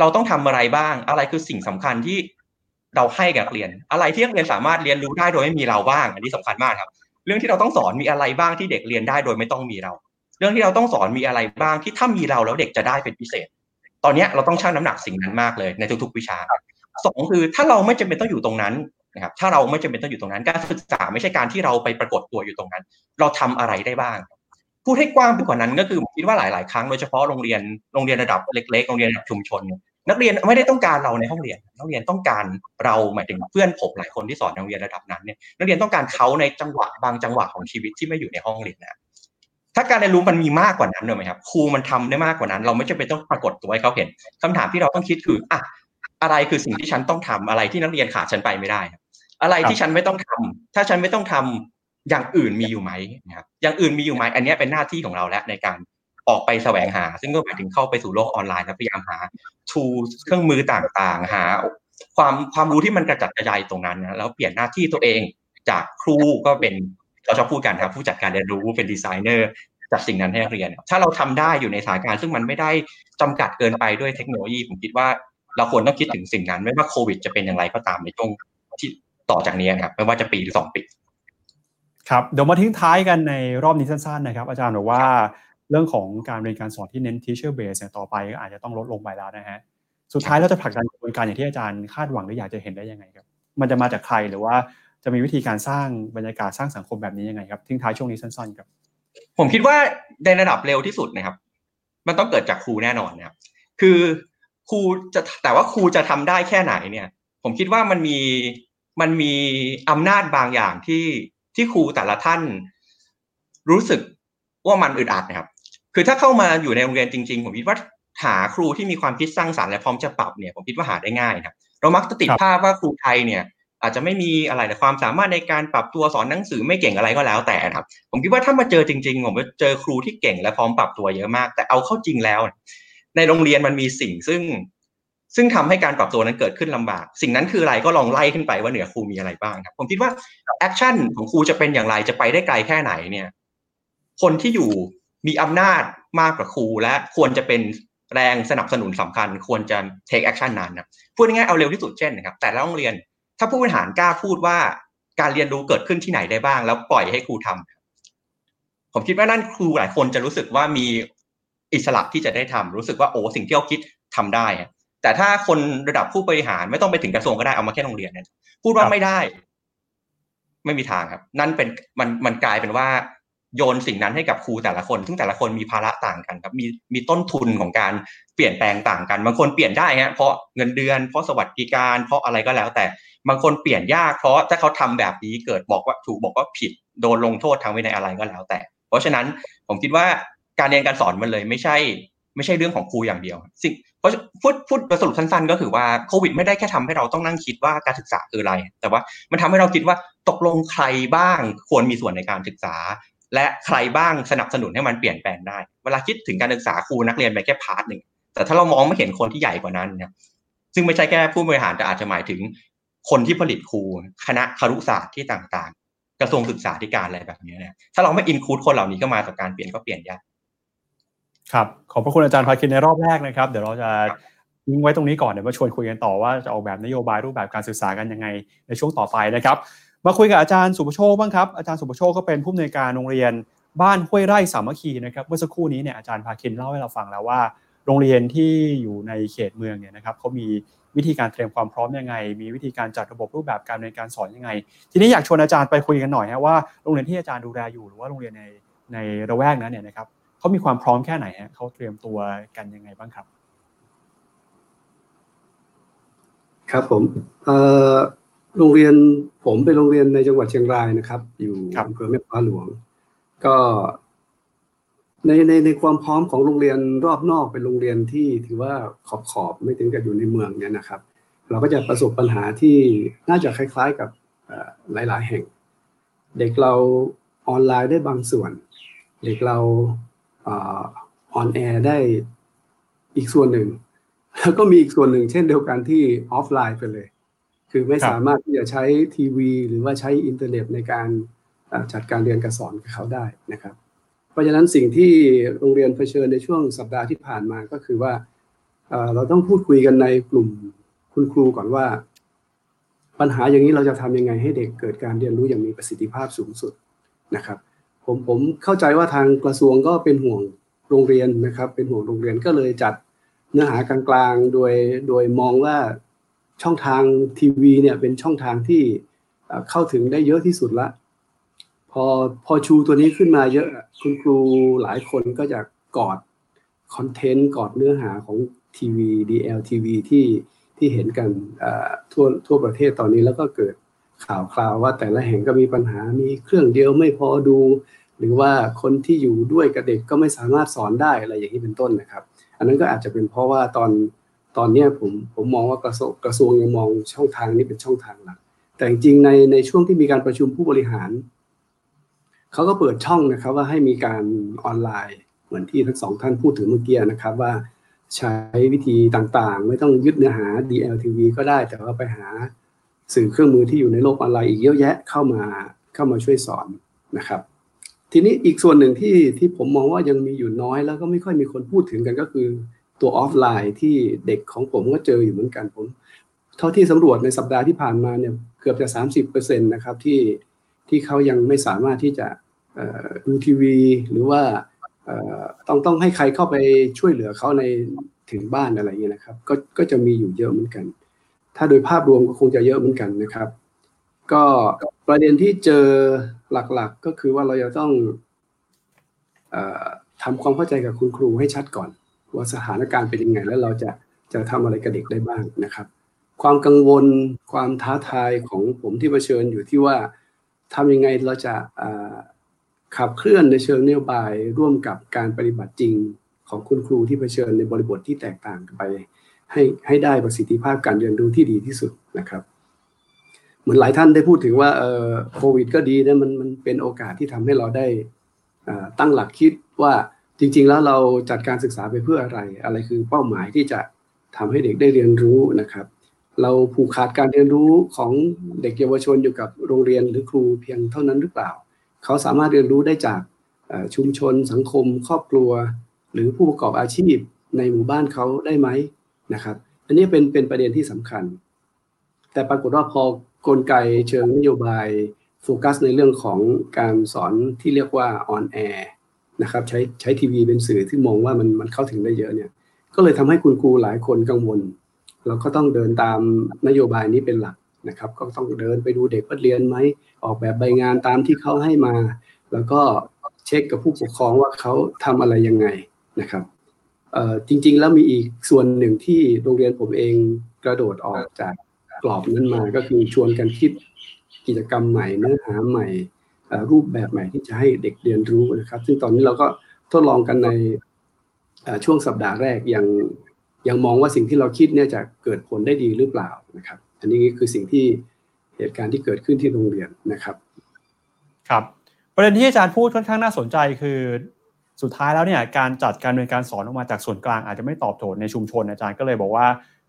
Speaker 3: เราต้องทำอะไรบ้าง อะไรคือสิ่งสำคัญที่เราให้กับนักเรียน อะไรที่นักเรียนสามารถเรียนรู้ได้โดยไม่มีเราบ้าง อันนี้สำคัญมากครับ เรื่องที่เราต้องสอนมีอะไรบ้างที่เด็กเรียนได้โดยไม่ต้องมีเรา เรื่องที่เราต้องสอนมีอะไรบ้างที่ถ้ามีเราแล้วเด็กจะได้เป็นพิเศษ ตอนนี้เราต้องชั่งน้ำหนักสิ่งนั้นมากเลยในทุกๆวิชา สองคือถ้าเราไม่จำเป็นต้องอยู่ตรงนั้นนะครับถ้าเราไม่จำเป็นต้องอยู่ตรงนั้น การศึกษาไม่ใช่การที่เราไปปรากฏตัวอยู่ตรงนั้น เราทำอะไรได้บ้างพูดให้กว้างไปกว่านั้นก็คือผมคิดว่าหลาย ๆ ครั้งโดยเฉพาะโรงเรียนโรงเรียนระดับเล็ก ๆ โรงเรียนระดับชุมชน นักเรียนไม่ได้ต้องการเราในห้องเรียน นักเรียนต้องการเราหมายถึงเพื่อนผมหลายคนที่สอนในโรงเรียนระดับนั้นเนี่ยนักเรียนต้องการเขาในจังหวะบางจังหวะของชีวิตที่ไม่อยู่ในห้องเรียนนะถ้าการเรียนรู้มันมีมากกว่านั้นเลยไหมครับครูมันทำได้มากกว่านั้น เราไม่จำเป็นต้องปรากฏตัวให้เขาเห็นคำถามที่เราต้องคิดคืออะ อะไรคือสิ่งที่ฉันต้องทำอะไรที่นักเรียนขาดฉันไปไม่ได้ อะไรที่ฉันไม่ต้องทำถ้าฉันไม่ต้องทำอย่างอื่นมีอยู่ไหมนะครับอย่างอื่นมีอยู่ไหมอันนี้เป็นหน้าที่ของเราแล้วในการออกไปแสวงหา ซึ่งก็หมายถึงเข้าไปสู่โลกออนไลน์และพยายามหา tools เครื่องมือต่างๆ หา ความความรู้ที่มันกระจัดกระจายตรงนั้นนะแล้วเปลี่ยนหน้าที่ตัวเองจากครูก็เป็นเราชอบพูดกันครับผู้จัดการเรียนรู้เป็นดีไซเนอร์จัดสิ่งนั้นให้นักเรียน ถ้าเราทำได้อยู่ในสถานการณ์ซึ่งมันไม่ได้จำกัดเกินไปด้วยเทคโนโลยีผมคิดว่า เราควรต้องคิดถึงสิ่งนั้น ไม่ว่าโควิดจะเป็นอย่างไรก็ตามในช่วงที่ต่อจากนี้ครับ ไม่ว่าจะปีหรือสองปี
Speaker 1: ครับเดี๋ยวมาทิ้งท้ายกันในรอบนี้สั้นๆนะครับ อาจารย์บอกว่าเรื่องของการเรียนการสอนที่เน้น teacher base เนี่ยต่อไปก็อาจจะต้องลดลงไปแล้วนะฮะสุดท้ายเราจะผลักดันกระบวนการอย่างที่อาจารย์คาดหวังหรืออยากจะเห็นได้ยังไงครับมันจะมาจากใครหรือว่าจะมีวิธีการสร้างบรรยากาศสร้างสังคมแบบนี้ยังไงครับทิ้งท้ายช่วงนี้สั้นๆครับ
Speaker 3: ผมคิดว่าในระดับเร็วที่สุดนะครับ มันต้องเกิดจากครูแน่นอนนะครับ คือ ครูจะแต่ว่าครูจะทำได้แค่ไหนเนี่ย ผมคิดว่ามันมีมันมีอำนาจบางอย่างที่ที่ครูแต่ละท่าน รู้สึกว่ามันอึดอัดนะครับ คือถ้าเข้ามาอยู่ในโรงเรียนจริง ๆ ผมคิดว่าหาครูที่มีความคิดสร้างสรรค์และพร้อมจะปรับเนี่ยผมคิดว่าหาได้ง่ายครับเรามักจะติดภาพว่าครูไทยเนี่ย อาจจะไม่มีอะไรแต่ความสามารถในการปรับตัวสอนหนังสือไม่เก่งอะไรก็แล้วแต่นะครับ ผมคิดว่าถ้ามาเจอจริง ๆ ผมเจอครูที่เก่งและพร้อมปรับตัวเยอะมาก แต่เอาเข้าจริงแล้ว ในโรงเรียนมันมีสิ่งซึ่ง ซึ่งทำให้การปรับตัวนั้นเกิดขึ้นลำบาก สิ่งนั้นคืออะไรก็ลองไล่ขึ้นไปว่าเหนือครูมีอะไรบ้างครับผมคิดว่า action ของครูจะเป็นอย่างไรจะไปได้ไกลแค่ไหนเนี่ย คนที่อยู่มีอำนาจมากกว่าครูและควรจะเป็นแรงสนับสนุนสำคัญ ควรจะ take action นั้นนะพูดง่ายๆเอาเร็วที่สุดเช่นนะครับ แต่ละโรงเรียน ถ้าผู้บริหารกล้าพูดว่าการเรียนรู้เกิดขึ้นที่ไหนได้บ้าง แล้วปล่อยให้ครูทำผมคิดว่านั่นครูหลายคนจะรู้สึกว่ามี อิสระที่จะได้ทำรู้สึกว่าโอ้สิ่งที่เราคิดทำได้ แต่ถ้าคนระดับผู้บริหารไม่ต้องไปถึงกระทรวงก็ได้เอามาแค่โรงเรียนเนี่ยพูดว่าไม่ได้ ไม่มีทางครับ นั่นเป็นมันมันกลายเป็นว่าโยนสิ่งนั้นให้กับครูแต่ละคน ซึ่งแต่ละคนมีภาระต่างกันครับ มีมีต้นทุนของการเปลี่ยนแปลงต่างกัน บางคนเปลี่ยนได้ฮะ เพราะเงินเดือน เพราะสวัสดิการ เพราะอะไรก็แล้ว แต่ บางคนเปลี่ยนยาก เพราะถ้าเขาทำแบบนี้เกิดบอกว่าถูกบอกว่าผิด โดนลงโทษทางวินัยอะไรก็แล้วแต่ เพราะฉะนั้นผมคิดว่า การเรียนการสอนมันเลยไม่ใช่ ไม่ใช่เรื่องของครูอย่างเดียวสิ่งเพราะพูดพูดสรุปสั้นๆ ก็คือว่าโควิดไม่ได้แค่ทำให้เราต้องนั่งคิดว่าการศึกษาคืออะไร แต่ว่ามันทำให้เราคิดว่าตกลงใครบ้างควรมีส่วนในการศึกษา และใครบ้างสนับสนุนให้มันเปลี่ยนแปลงได้ เวลาคิดถึงการศึกษาครูนักเรียนไปแค่ part หนึ่งแต่ถ้าเรามองไม่เห็นคนที่ใหญ่กว่านั้นนี่ยซึ่งไม่ใช่แค่ผู้บริหารแต่อาจจะหมายถึงคนที่ผลิตครูคณะครุศาสตร์ที่ต่างๆ กระทรวงศึกษาธิการอะไรแบบนี้เนี่ยถ้าเราไม่อินคูดคนเหล่านี้ก็มากับการเปลี่ยนก็เปลี่ยนยาก
Speaker 1: ครับขอบพระคุณอาจารย์พาคินในรอบแรกนะครับ เดี๋ยวเราจะทิ้งไว้ตรงนี้ก่อนเดี๋ยวมาชวนคุยกันต่อว่าจะออกแบบนโยบายรูปแบบการศึกษากันยังไงในช่วงต่อไปนะครับ มาคุยกับอาจารย์สุภโชคบ้างครับอาจารย์สุภโชคก็เป็นผู้อำนวยการโรงเรียนบ้านห้วยไร่สามัคคีนะครับเมื่อสักครู่นี้เนี่ยอาจารย์พาคินเล่าให้เราฟังแล้วว่า โรงเรียนที่อยู่ในเขตเมืองเนี่ยนะครับเขามีวิธีการเตรียมความพร้อมยังไง มีวิธีการจัดระบบรูปแบบการเรียนการสอนยังไง ทีนี้อยากชวนอาจารย์ไปคุยกันหน่อยฮะว่าโรงเรียนที่อาจารย์ดูแลอยู่หรือว่าโรงเรียนในในระแวกนั้นเนี่ยนะครับ เขามีความพร้อมแค่ไหนฮะเขาเตรียมตัวกันยังไงบ้างครับ
Speaker 4: ครับผมโรงเรียนผมเป็นโรงเรียนในจังหวัดเชียงรายนะครับ อยู่อำเภอแม่ฟ้าหลวง ก็ในในในความพร้อมของโรงเรียนรอบนอกเป็นโรงเรียนที่ถือว่าขอบขอบไม่ถึงกับอยู่ในเมืองเนี่ยนะครับ เราก็จะประสบปัญหาที่น่าจะคล้าย ๆกับหลาย ๆ แห่ง เด็กเราออนไลน์ได้บางส่วน เด็กเรา on air ได้อีกส่วนหนึ่ง แล้วก็มีอีกส่วนหนึ่งเช่นเดียวกันที่ออฟไลน์ไปเลย คือไม่สามารถที่จะใช้ทีวี หรือว่าใช้อินเทอร์เน็ตในการจัดการเรียนการสอนกับเขาได้นะครับ เพราะฉะนั้นสิ่งที่โรงเรียนเผชิญในช่วงสัปดาห์ที่ผ่านมาก็คือว่าเราต้องพูดคุยกันในกลุ่มคุณครูก่อนว่า ปัญหาอย่างนี้เราจะทำยังไงให้เด็กเกิดการเรียนรู้อย่างมีประสิทธิภาพสูงสุดนะครับ ผมผมเข้าใจว่าทางกระทรวงก็เป็นห่วงโรงเรียนนะครับ เป็นห่วงโรงเรียนก็เลยจัดเนื้อหากลางๆ โดยโดยมองว่าช่องทางทีวีเนี่ยเป็นช่องทางที่เข้าถึงได้เยอะที่สุดละ พอพอชูตัวนี้ขึ้นมาเยอะคุณครูหลายคนก็จะกอดคอนเทนต์กอดเนื้อหาของทีวี DLTV ที่ที่เห็นกันทั่วทั่วประเทศตอนนี้แล้วก็เกิด ข่าวคราวว่าแต่ละแห่งก็มีปัญหามีเครื่องเดียวไม่พอดู หรือว่าคนที่อยู่ด้วยกับเด็กก็ไม่สามารถสอนได้อะไรอย่างนี้เป็นต้นนะครับ อันนั้นก็อาจจะเป็นเพราะว่าตอนตอนนี้ผมผมมองว่ากระทรวงกระทรวงยังมองช่องทางนี้เป็นช่องทางหลัก แต่จริงๆในในช่วงที่มีการประชุมผู้บริหารเขาก็เปิดช่องนะครับว่าให้มีการออนไลน์เหมือนที่ทั้งสองท่านพูดถึงเมื่อกี้นะครับว่าใช้วิธีต่างๆ ไม่ต้องยึดเนื้อหา DLTV ก็ได้แต่ว่าไปหา สื่อเครื่องมือที่อยู่ในโลกออนไลน์อีกเยอะแยะเข้ามาเข้ามาช่วยสอนนะครับ ทีนี้อีกส่วนหนึ่งที่ที่ผมมองว่ายังมีอยู่น้อยแล้วก็ไม่ค่อยมีคนพูดถึงกันก็คือตัวออฟไลน์ที่เด็กของผมก็เจออยู่เหมือนกันผม เท่าที่สำรวจในสัปดาห์ที่ผ่านมาเนี่ยเกือบจะ 30%นะครับที่ที่เขายังไม่สามารถที่จะดูทีวี หรือว่าต้องต้องให้ใครเข้าไปช่วยเหลือเขาในถึงบ้านอะไรอย่างนี้นะครับ ก็ก็จะมีอยู่เยอะเหมือนกัน ถ้าโดยภาพรวมก็คงจะเยอะเหมือนกันนะครับ ก็ประเด็นที่เจอหลักๆก็คือว่าเราจะต้องอทำความเข้าใจกับคุณครูให้ชัดก่อน ว่าสถานการณ์เป็นยังไง แล้วเราจะจะทำอะไรกับเด็กได้บ้างนะครับ ความกังวลความท้าทายของผมที่เผชิญอยู่ที่ว่าทำยังไงเราจะขับเคลื่อนในเชิงนโยบายร่วมกับการปฏิบัติจริงของคุณครูที่เผชิญในบริบทที่แตกต่างกันไป ให้ให้ได้ประสิทธิภาพการเรียนรู้ที่ดีที่สุดนะครับ เหมือนหลายท่านได้พูดถึงว่าเออโควิด ก็ดีนะมันมันเป็นโอกาสที่ทำให้เราได้ตั้งหลักคิดว่าจริง ๆ แล้วเราจัดการศึกษาไปเพื่ออะไร อะไรคือเป้าหมายที่จะทำให้เด็กได้เรียนรู้นะครับ เราผูกขาดการเรียนรู้ของเด็กเยาวชนอยู่กับโรงเรียนหรือครูเพียงเท่านั้นหรือเปล่า เขาสามารถเรียนรู้ได้จากชุมชนสังคม ครอบครัว หรือผู้ประกอบอาชีพในหมู่บ้านเขาได้ไหม นะครับ อันนี้เป็นเป็นประเด็นที่สำคัญ แต่ปรากฏว่าพอกลไกเชิงนโยบายโฟกัสในเรื่องของการสอนที่เรียกว่า on air นะครับใช้ใช้ทีวีเป็นสื่อที่มองว่ามันมันเข้าถึงได้เยอะเนี่ย ก็เลยทำให้คุณครูหลายคนกังวลเราก็ต้องเดินตามนโยบายนี้เป็นหลักนะครับ ก็ต้องเดินไปดูเด็กเรียนไหมออกแบบใบงานตามที่เขาให้มา แล้วก็เช็คกับผู้ปกครองว่าเขาทำอะไรยังไงนะครับ จริง ๆ แล้วมีอีกส่วนหนึ่งที่โรงเรียนผมเองกระโดดออกจากกรอบนั้นมาก็คือชวนกันคิดกิจกรรมใหม่เนื้อหาใหม่รูปแบบใหม่ที่จะให้เด็กเรียนรู้นะครับ ซึ่งตอนนี้เราก็ทดลองกันในช่วงสัปดาห์แรกยังยังมองว่าสิ่งที่เราคิดเนี่ยจะเกิดผลได้ดีหรือเปล่านะครับ อันนี้คือสิ่งที่เหตุการณ์ที่เกิดขึ้นที่โรงเรียนนะครับ
Speaker 1: ครับ ประเด็นที่อาจารย์พูดค่อนข้างน่าสนใจคือ สุดท้ายแล้วเนี่ยการจัดการเรียนการสอนออกมาจากส่วนกลางอาจจะไม่ตอบโจทย์ในชุมชนอาจารย์ก็เลยบอกว่า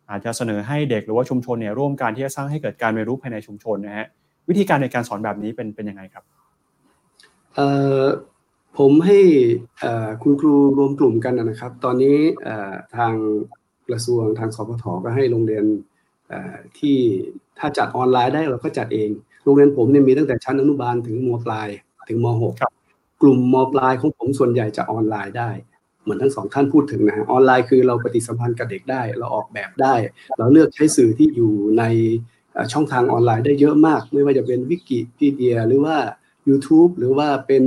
Speaker 1: อาจจะเสนอให้เด็กหรือว่าชุมชนเนี่ยร่วมการที่จะสร้างให้เกิดการเรียนรู้ภายในชุมชนนะฮะวิธีการในการสอนแบบนี้เป็นเป็นยังไงครับ
Speaker 4: เอ่อผมให้คุณครูรวมกลุ่มกันนะครับ ตอนนี้ทางกระทรวงทางสพทก็ให้โรงเรียนที่ถ้าจัดออนไลน์ได้เราก็จัดเอง โรงเรียนผมเนี่ยมีตั้งแต่ชั้นอนุบาลถึงมปลายถึงมหกก ลุ่มมปลายของผมส่วนใหญ่จะออนไลน์ได้เหมือนทั้งสองท่านพูดถึงนะฮะออนไลน์คือเราปฏิสัมพันธ์กับเด็กได้ เราออกแบบได้ เราเลือกใช้สื่อที่อยู่ในช่องทางออนไลน์ได้เยอะมาก ไม่ว่าจะเป็นวิกิพีเดียหรือว่า YouTube หรือว่าเป็น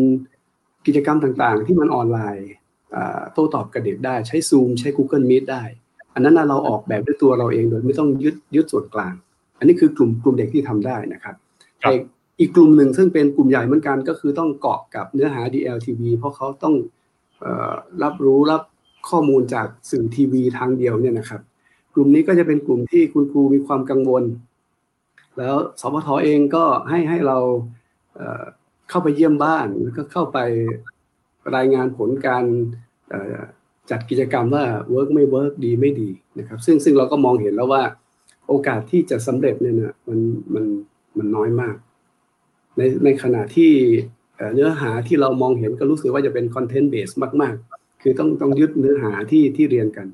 Speaker 4: กิจกรรมต่างๆ ที่มันออนไลน์โต้ตอบกับเด็กได้ใช้ Zoom ใช้ Google Meet ได้ อันนั้นเราออกแบบด้วยตัวเราเองโดยไม่ต้องยึดยึดส่วนกลาง อันนี้คือกลุ่มกลุ่มเด็กที่ทำได้นะครับ อีกกลุ่มหนึ่งซึ่งเป็นกลุ่มใหญ่เหมือนกันก็คือต้องเกาะกับเนื้อหา DLTV เพราะเขาต้องรับรู้รับข้อมูลจากสื่อทีวีทางเดียวเนี่ยนะครับ กลุ่มนี้ก็จะเป็นกลุ่มที่คุณครูมีความกังวล แล้วสพทเองก็ให้ให้เราเข้าไปเยี่ยมบ้านแล้วก็เข้าไปรายงานผลการจัดกิจกรรมว่า work ไม่ work ดีไม่ดีนะครับ ซึ่งซึ่งเราก็มองเห็นแล้วว่าโอกาสที่จะสำเร็จเนี่ยนะมันมันมันน้อยมาก ในในขณะที่เนื้อหาที่เรามองเห็นก็รู้สึกว่าจะเป็น content base มาก ๆ คือต้องต้องยึดเนื้อหาที่ที่เรียนกัน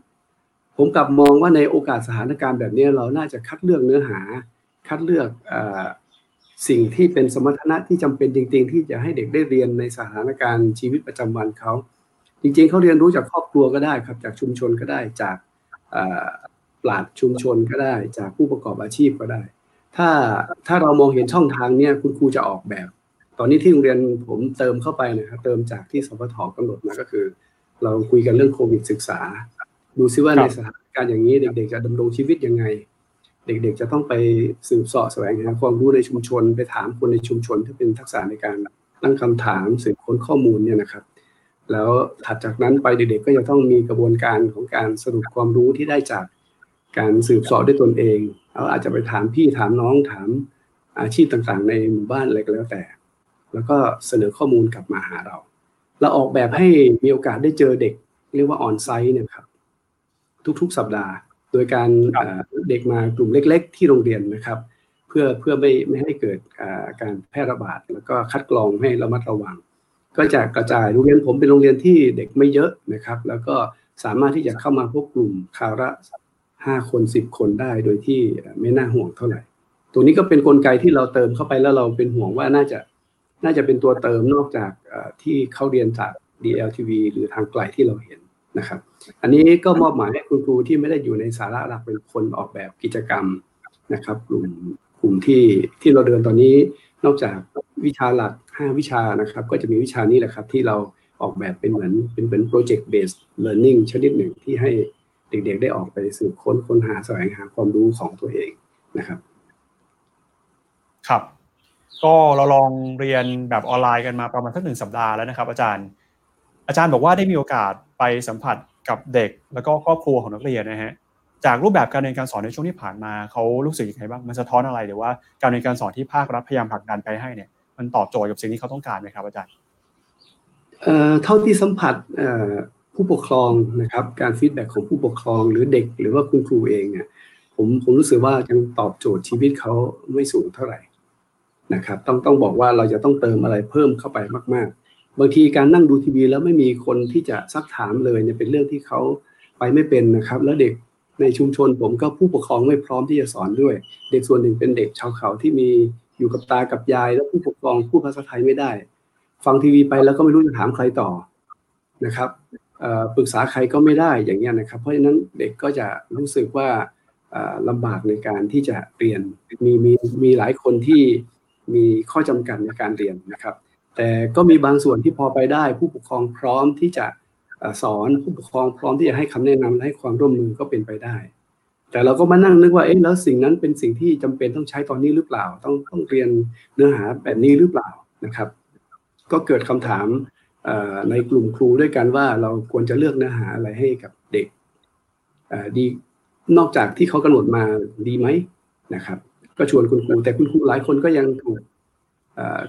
Speaker 4: ผมกลับมองว่าในโอกาสสถานการณ์แบบนี้เราน่าจะคัดเลือกเนื้อหา คัดเลือกสิ่งที่เป็นสมรรถนะที่จำเป็นจริง ๆ ที่จะให้เด็กได้เรียนในสถานการณ์ชีวิตประจำวันเขา จริง ๆเขาเรียนรู้จากครอบครัวก็ได้ครับ จากชุมชนก็ได้จากปราดชุมชนก็ได้ จากผู้ประกอบอาชีพก็ได้ ถ้าถ้าเรามองเห็นช่องทางเนี้ยคุณครูจะออกแบบ ตอนนี้ที่โรงเรียนผมเติมเข้าไปนะครับเติมจากที่สพทกำหนดมาก็คือ เราคุยกันเรื่องโควิดศึกษา ดูซิว่าในสถานการณ์อย่างนี้เด็ก ๆ จะดำรงชีวิตยังไง เด็กๆ จะต้องไปสืบสอบแสวงหาความรู้ในชุมชน ไปถามคนในชุมชนที่เป็นทักษะในการตั้งคำถามสืบค้นข้อมูลเนี่ยนะครับ แล้วถัดจากนั้นไปเด็กๆ ก็จะต้องมีกระบวนการของการสรุปความรู้ที่ได้จากการสืบสอบด้วยตนเอง เราอาจจะไปถามพี่ถามน้องถามอาชีพต่างๆ ในหมู่บ้านอะไรก็แล้วแต่ แล้วก็เสนอข้อมูลกลับมาหาเรา เราออกแบบให้มีโอกาสได้เจอเด็ก เรียกว่าออนไซต์เนี่ยครับ ทุกๆสัปดาห์ โดยการเด็กมากลุ่มเล็ก ๆ ที่โรงเรียนนะครับ เพื่อเพื่อไม่ไม่ให้เกิดการแพร่ระบาด แล้วก็คัดกรองให้ระมัดระวัง ก็จะกระจายโรงเรียนผมเป็นโรงเรียนที่เด็กไม่เยอะนะครับ แล้วก็สามารถที่จะเข้ามาพวกกลุ่มคาระ ห้าคนสิบคนได้โดยที่ไม่น่าห่วงเท่าไหร่ตัวนี้ก็เป็นนกลไกที่เราเติมเข้าไปแล้วเราเป็นห่วงว่าน่าจะน่าจะเป็นตัวเติมนอกจากที่เขาเรียนจาก DLTV หรือทางไกลที่เราเห็นนะครับ อันนี้ก็มอบหมายให้คุณครูที่ไม่ได้อยู่ในสาระหลักเป็นคนออกแบบกิจกรรมนะครับกลุ่มกลุ่มที่ที่เราเดินตอนนี้นอกจากวิชาหลัก 5 วิชานะครับ ก็จะมีวิชานี้แหละครับที่เราออกแบบเป็นเหมือนเป็นเป็นโปรเจกต์เบสเลิร์นนิ่งชนิดหนึ่งที่ให้ เด็กๆ ได้ออกไปสืบค้นค้นหาแสวงหาความรู้ของตัวเองนะครับ
Speaker 1: ครับ ก็เราลองเรียนแบบออนไลน์กันมาประมาณสักหนึ่งสัปดาห์แล้วนะครับ อาจารย์ อาจารย์บอกว่าได้มีโอกาสไปสัมผัสกับเด็ก แล้วก็ครอบครัวของนักเรียนนะฮะจากรูปแบบการเรียนการสอนในช่วงที่ผ่านมาเขารู้สึกยังไงบ้างมันสะท้อนอะไรหรือว่าการเรียนการสอนที่ภาครัฐพยายามผลักดันไปให้เนี่ยมันตอบโจทย์กับสิ่งที่เขาต้องการไหมครับอาจารย์
Speaker 4: เอ่อเท่าที่สัมผัสเอ่อ ผู้ปกครองนะครับ การ feedback ของผู้ปกครองหรือเด็กหรือว่าคุณครูเองเนี่ยผมผมรู้สึกว่ายังตอบโจทย์ชีวิตเขาไม่สูงเท่าไหร่นะครับ ต้องต้องบอกว่าเราจะต้องเติมอะไรเพิ่มเข้าไปมาก ๆ บางทีการนั่งดูทีวีแล้วไม่มีคนที่จะซักถามเลยเนี่ยเป็นเรื่องที่เขาไปไม่เป็นนะครับ แล้วเด็กในชุมชนผมก็ผู้ปกครองไม่พร้อมที่จะสอนด้วย เด็กส่วนหนึ่งเป็นเด็กชาวเขาที่มีอยู่กับตากับยาย แล้วผู้ปกครองพูดภาษาไทยไม่ได้ ฟังทีวีไปแล้วก็ไม่รู้จะถามใครต่อนะครับ ปรึกษาใครก็ไม่ได้อย่างเงี้ยนะครับ เพราะฉะนั้นเด็กก็จะรู้สึกว่าลำบากในการที่จะเรียนมีมีมีหลายคนที่มีข้อจำกัดในการเรียนนะครับ แต่ก็มีบางส่วนที่พอไปได้ ผู้ปกครองพร้อมที่จะสอนผู้ปกครองพร้อมที่จะให้คำแนะนำและให้ความร่วมมือก็เป็นไปได้ แต่เราก็มานั่งนึกว่าเอ๊ะแล้วสิ่งนั้นเป็นสิ่งที่จำเป็นต้องใช้ตอนนี้หรือเปล่า ต้องต้องเรียนเนื้อหาแบบนี้หรือเปล่านะครับ ก็เกิดคำถาม ในกลุ่มครูด้วยกันว่าเราควรจะเลือกเนื้อหาอะไรให้กับเด็กดีนอกจากที่เขากำหนดมาดีไหมนะครับ ก็ชวนคุณครูแต่คุณครูหลายคนก็ยังถูก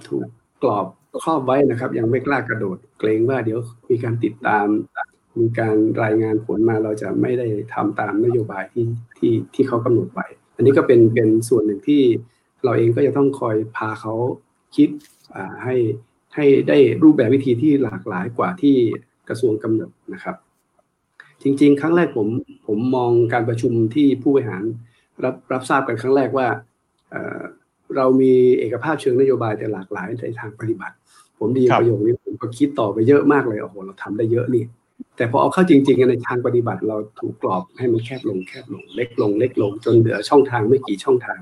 Speaker 4: ถูกกรอบครอบไว้นะครับ ยังไม่กล้ากระโดด เกรงว่าเดี๋ยวมีการติดตามมีการรายงานผลมาเราจะไม่ได้ทำตามนโยบายที่ที่ที่เขากำหนดไว้อันนี้ก็เป็นเป็นส่วนหนึ่งที่เราเองก็จะต้องคอยพาเขาคิดให้ ให้ได้รูปแบบวิธีที่หลากหลายกว่าที่กระทรวงกำหนดนะครับ จริง ๆ ครั้งแรกผมผมมองการประชุมที่ผู้บริหารรับรับทราบกันครั้งแรกว่าเรามีเอกภาพเชิงนโยบายแต่หลากหลายในทางปฏิบัติ ผมดีประโยคนี้ผมก็คิดต่อไปเยอะมากเลยโอ้โหเราทำได้เยอะนี่แต่พอเอาเข้าจริงๆในทางปฏิบัติ เราถูกกรอบให้มันแคบลงแคบลงเล็กลง เล็กลง จนเหลือช่องทางไม่กี่ช่องทาง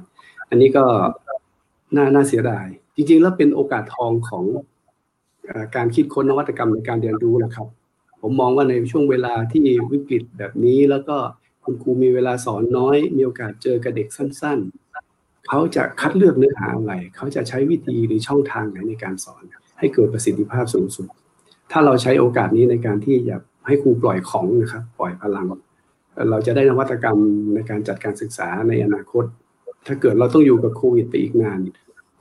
Speaker 4: อันนี้ก็น่าน่าเสียดาย จริง ๆ แล้วเป็นโอกาสทองของ การคิดค้นนวัตกรรมในการเรียนรู้นะครับ ผมมองว่าในช่วงเวลาที่วิกฤตแบบนี้ แล้วก็คุณครูมีเวลาสอนน้อย มีโอกาสเจอกับเด็กสั้น ๆ เขาจะคัดเลือกเนื้อหาอะไร เขาจะใช้วิธีหรือช่องทางไหนในการสอน ให้เกิดประสิทธิภาพสูงสุด ถ้าเราใช้โอกาสนี้ในการที่จะให้ครูปล่อยของนะครับ ปล่อยพลัง เราจะได้นวัตกรรมในการจัดการศึกษาในอนาคต ถ้าเกิดเราต้องอยู่กับโควิดไปอีกนาน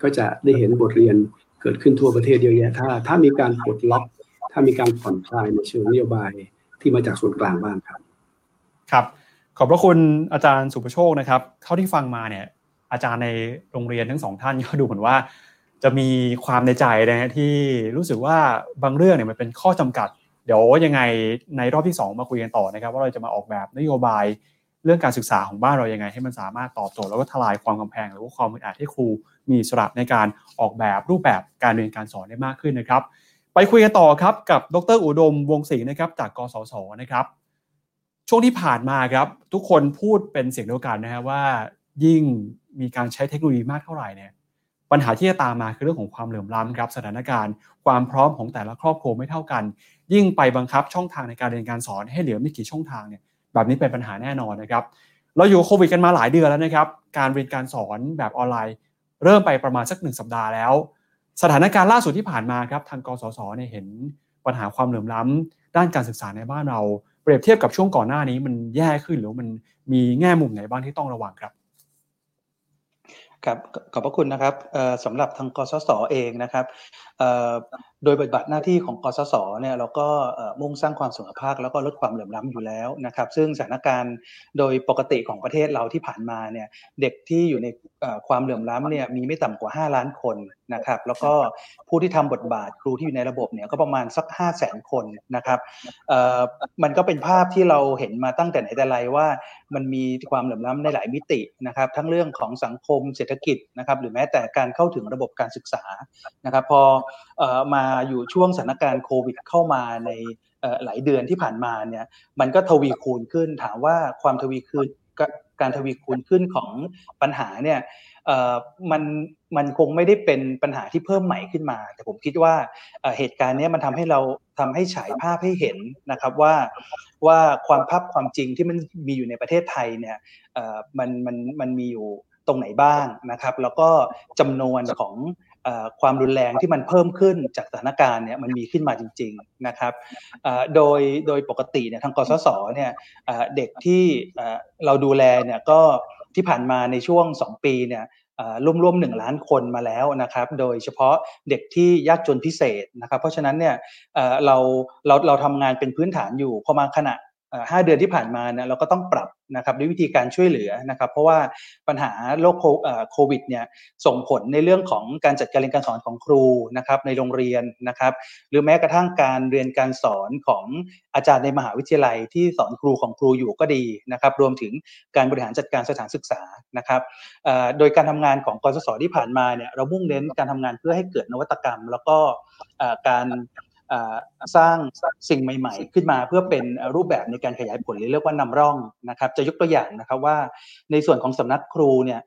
Speaker 4: ก็จะได้เห็นบทเรียน เกิดขึ้นทั่วประเทศเยอะแยะถ้า ถ้ามีการปลดล็อก ถ้ามีการผ่อนคลายในเชิงนโยบายที่มาจากส่วนกลางบ้างครับ
Speaker 1: ครับ ขอบพระคุณอาจารย์สุประโชคนะครับ เท่าที่ฟังมาเนี่ย อาจารย์ในโรงเรียนทั้งสองท่านก็ดูเหมือนว่า จะมีความในใจนะฮะที่รู้สึกว่าบางเรื่องเนี่ยมันเป็นข้อจำกัด เดี๋ยวยังไงในรอบที่ 2 มาคุยกันต่อนะครับ ว่าเราจะมาออกแบบนโยบายเรื่องการศึกษาของบ้านเรายังไง ให้มันสามารถตอบโจทย์แล้วก็ทลายความกำแพง หรือว่าความมืดอัดให้ครู มีสระในการออกแบบรูปแบบการเรียนการสอนได้มากขึ้นนะครับ ไปคุยกันต่อครับกับดรอุดมวงศรีนะครับจากกสศนะครับช่วงที่ผ่านมาครับทุกคนพูดเป็นเสียงเดียวกันนะฮะว่ายิ่งมีการใช้เทคโนโลยีมากเท่าไหร่เนี่ยปัญหาที่จะตามมาคือเรื่องของความเหลื่อมล้ำครับสถานการณ์ ความพร้อมของแต่ละครอบครัวไม่เท่ากัน ยิ่งไปบังคับช่องทางในการเรียนการสอนให้เหลือไม่กี่ช่องทางเนี่ยแบบนี้เป็นปัญหาแน่นอนนะครับ เราอยู่โควิดกันมาหลายเดือนแล้วนะครับ การเรียนการสอนแบบออนไลน์ เริ่มไปประมาณสักหนึ่งสัปดาห์แล้ว สถานการณ์ล่าสุดที่ผ่านมาครับทางกสศเนี่ยเห็นปัญหาความเหลื่อมล้ำด้านการศึกษาในบ้านเรา เปรียบเทียบกับช่วงก่อนหน้านี้มันแย่ขึ้นหรือมันมีแง่มุมไหนบ้างที่ต้องระวังครับ
Speaker 6: ครับขอบพระคุณนะครับสำหรับทางกสศเองนะครับโดยบทบาทหน้าที่ของกสศเนี่ยเราก็มุ่งสร้างความเสมอภาคแล้วก็ลดความเหลื่อมล้ำอยู่แล้วนะครับ ซึ่งสถานการณ์โดยปกติของประเทศเราที่ผ่านมาเนี่ยเด็กที่อยู่ในความเหลื่อมล้ำเนี่ยมีไม่ต่ำกว่า 5 ล้านคนนะครับ แล้วก็ผู้ที่ทำบทบาทครูที่อยู่ในระบบเนี่ยก็ประมาณสัก 5 0 0แสนคนนะครับมันก็เป็นภาพที่เราเห็นมาตั้งแต่ไหนแต่ไรว่า มันมีความเหลื่อมล้ำในหลายมิตินะครับ ทั้งเรื่องของสังคมเศรษฐกิจนะครับ หรือแม้แต่การเข้าถึงระบบการศึกษานะครับพอมาอยู่ช่วงสถานการณ์โควิดเข้ามาในหลายเดือนที่ผ่านมาเนี่ยมันก็ทวีคูณขึ้นถามว่าความทวีคูณการทวีคูณขึ้นของปัญหาเนี่ยมันมันคงไม่ได้เป็นปัญหาที่เพิ่มใหม่ขึ้นมา แต่ผมคิดว่าเหตุการณ์นี้มันทำให้เราทำให้ฉายภาพให้เห็นนะครับว่าว่าความภาพความจริงที่มันมีอยู่ในประเทศไทยเนี่ยมันมันมันมีอยู่ตรงไหนบ้างนะครับ แล้วก็จำนวนของ ความรุนแรงที่มันเพิ่มขึ้นจากสถานการณ์เนี่ยมันมีขึ้นมาจริง ๆนะครับโดยโดยปกติเนี่ยทางกสศเนี่ยเด็กที่เราดูแลเนี่ยก็ที่ผ่านมาในช่วง 2 ปีเนี่ยร่วมๆหนึ่งล้านคนมาแล้วนะครับ โดยเฉพาะเด็กที่ยากจนพิเศษนะครับ เพราะฉะนั้นเนี่ยเราเราเราทำงานเป็นพื้นฐานอยู่พอมาขณะ ห้าเดือนที่ผ่านมาเนี่ยเราก็ต้องปรับนะครับด้วยวิธีการช่วยเหลือนะครับ เพราะว่าปัญหาโรคโควิดเนี่ยส่งผลในเรื่องของการจัดการเรียนการสอนของครูนะครับในโรงเรียนนะครับ หรือแม้กระทั่งการเรียนการสอนของอาจารย์ในมหาวิทยาลัยที่สอนครูของครูอยู่ก็ดีนะครับ รวมถึงการบริหารจัดการสถานศึกษานะครับโดยการทำงานของกสศที่ผ่านมาเนี่ยเรามุ่งเน้นการทำงานเพื่อให้เกิดนวัตกรรม แล้วก็การ สร้างสิ่งใหม่ ๆ ขึ้นมาเพื่อเป็นรูปแบบในการขยายผลหรือเรียกว่านำร่องนะครับ จะยกตัวอย่างนะครับว่าในส่วนของสำนักครูเนี่ย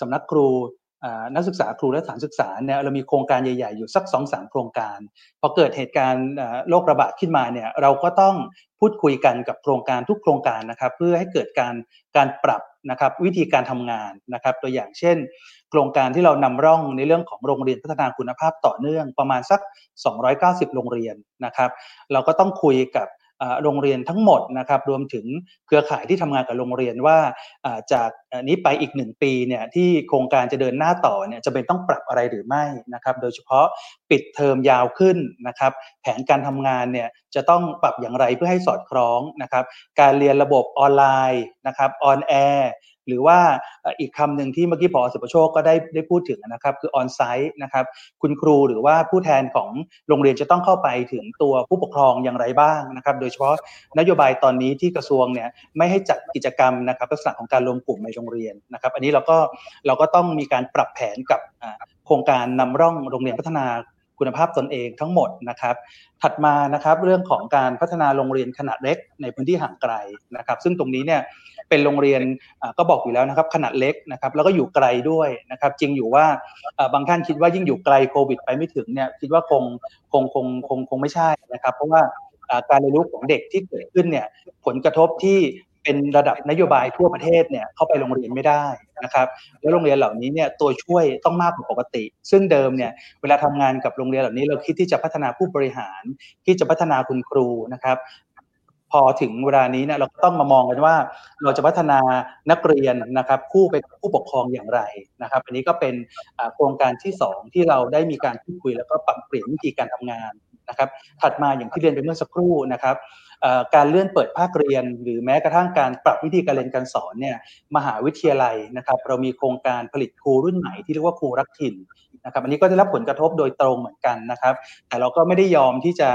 Speaker 6: สำนักครูนักศึกษาครูและสถานศึกษาเนี่ยเรามีโครงการใหญ่ๆ อยู่สักสองสามโครงการพอเกิดเหตุการณ์โรคระบาดขึ้นมาเนี่ยเราก็ต้องพูดคุยกันกับโครงการทุกโครงการนะครับ เพื่อให้เกิดการการปรับนะครับวิธีการทำงานนะครับ ตัวอย่างเช่น โครงการที่เรานำร่องในเรื่องของโรงเรียนพัฒนาคุณภาพต่อเนื่องประมาณสัก 290 โรงเรียนนะครับ เราก็ต้องคุยกับโรงเรียนทั้งหมดนะครับรวมถึงเครือข่ายที่ทำงานกับโรงเรียนว่าจากนี้ไปอีกหนึ่งปีเนี่ยที่โครงการจะเดินหน้าต่อเนี่ยจะเป็นต้องปรับอะไรหรือไม่นะครับ โดยเฉพาะปิดเทอมยาวขึ้นนะครับ แผนการทำงานเนี่ยจะต้องปรับอย่างไรเพื่อให้สอดคล้องนะครับ การเรียนระบบออนไลน์นะครับ on air หรือว่าอีกคำหนึ่งที่เมื่อกี้ผอ.สุประโชคก็ได้ได้พูดถึงนะครับคือ onsite นะครับคุณครูหรือว่าผู้แทนของโรงเรียนจะต้องเข้าไปถึงตัวผู้ปกครองอย่างไรบ้างนะครับ โดยเฉพาะนโยบายตอนนี้ที่กระทรวงเนี่ยไม่ให้จัดกิจกรรมนะครับลักษณะของการรวมกลุ่มในโรงเรียนนะครับ อันนี้เราก็เราก็ต้องมีการปรับแผนกับโครงการนำร่องโรงเรียนพัฒนาคุณภาพตนเองทั้งหมดนะครับ ถัดมานะครับเรื่องของการพัฒนาโรงเรียนขนาดเล็กในพื้นที่ห่างไกลนะครับ ซึ่งตรงนี้เนี่ย เป็นโรงเรียนก็บอกอยู่แล้วนะครับขนาดเล็กนะครับแล้วก็อยู่ไกลด้วยนะครับจริงอยู่ว่าบางท่านคิดว่ายิ่งอยู่ไกลโควิด ไปไม่ถึงเนี่ยคิดว่าคงคงคงคงคงไม่ใช่นะครับ เพราะว่าการเรียนรู้ของเด็กที่เกิดขึ้นเนี่ยผลกระทบที่เป็นระดับนโยบายทั่วประเทศเนี่ยเข้าไปโรงเรียนไม่ได้นะครับแล้วโรงเรียนเหล่านี้เนี่ยตัวช่วยต้องมากกว่าปกติ ซึ่งเดิมเนี่ยเวลาทำงานกับโรงเรียนเหล่านี้เราคิดที่จะพัฒนาผู้บริหารที่จะพัฒนาคุณครูนะครับ พอถึงเวลานี้เนี่ยเราต้องมามองกันว่า เราจะพัฒนานักเรียนนะครับคู่ไปกับผู้ปกครองอย่างไรนะครับ อันนี้ก็เป็นโครงการที่ 2 ที่เราได้มีการพูดคุยแล้วก็ปรับเปลี่ยนวิธีการทำงานนะครับถัดมาอย่างที่เรียนไปเมื่อสักครู่นะครับการเลื่อนเปิดภาคเรียน หรือแม้กระทั่งการปรับวิธีการเรียนการสอนเนี่ยมหาวิทยาลัยนะครับ เรามีโครงการผลิตครูรุ่นใหม่ที่เรียกว่าครูรักถิ่น นะครับอันนี้ก็ได้รับผลกระทบโดยตรงเหมือนกันนะครับ แต่เราก็ไม่ได้ยอมที่จะ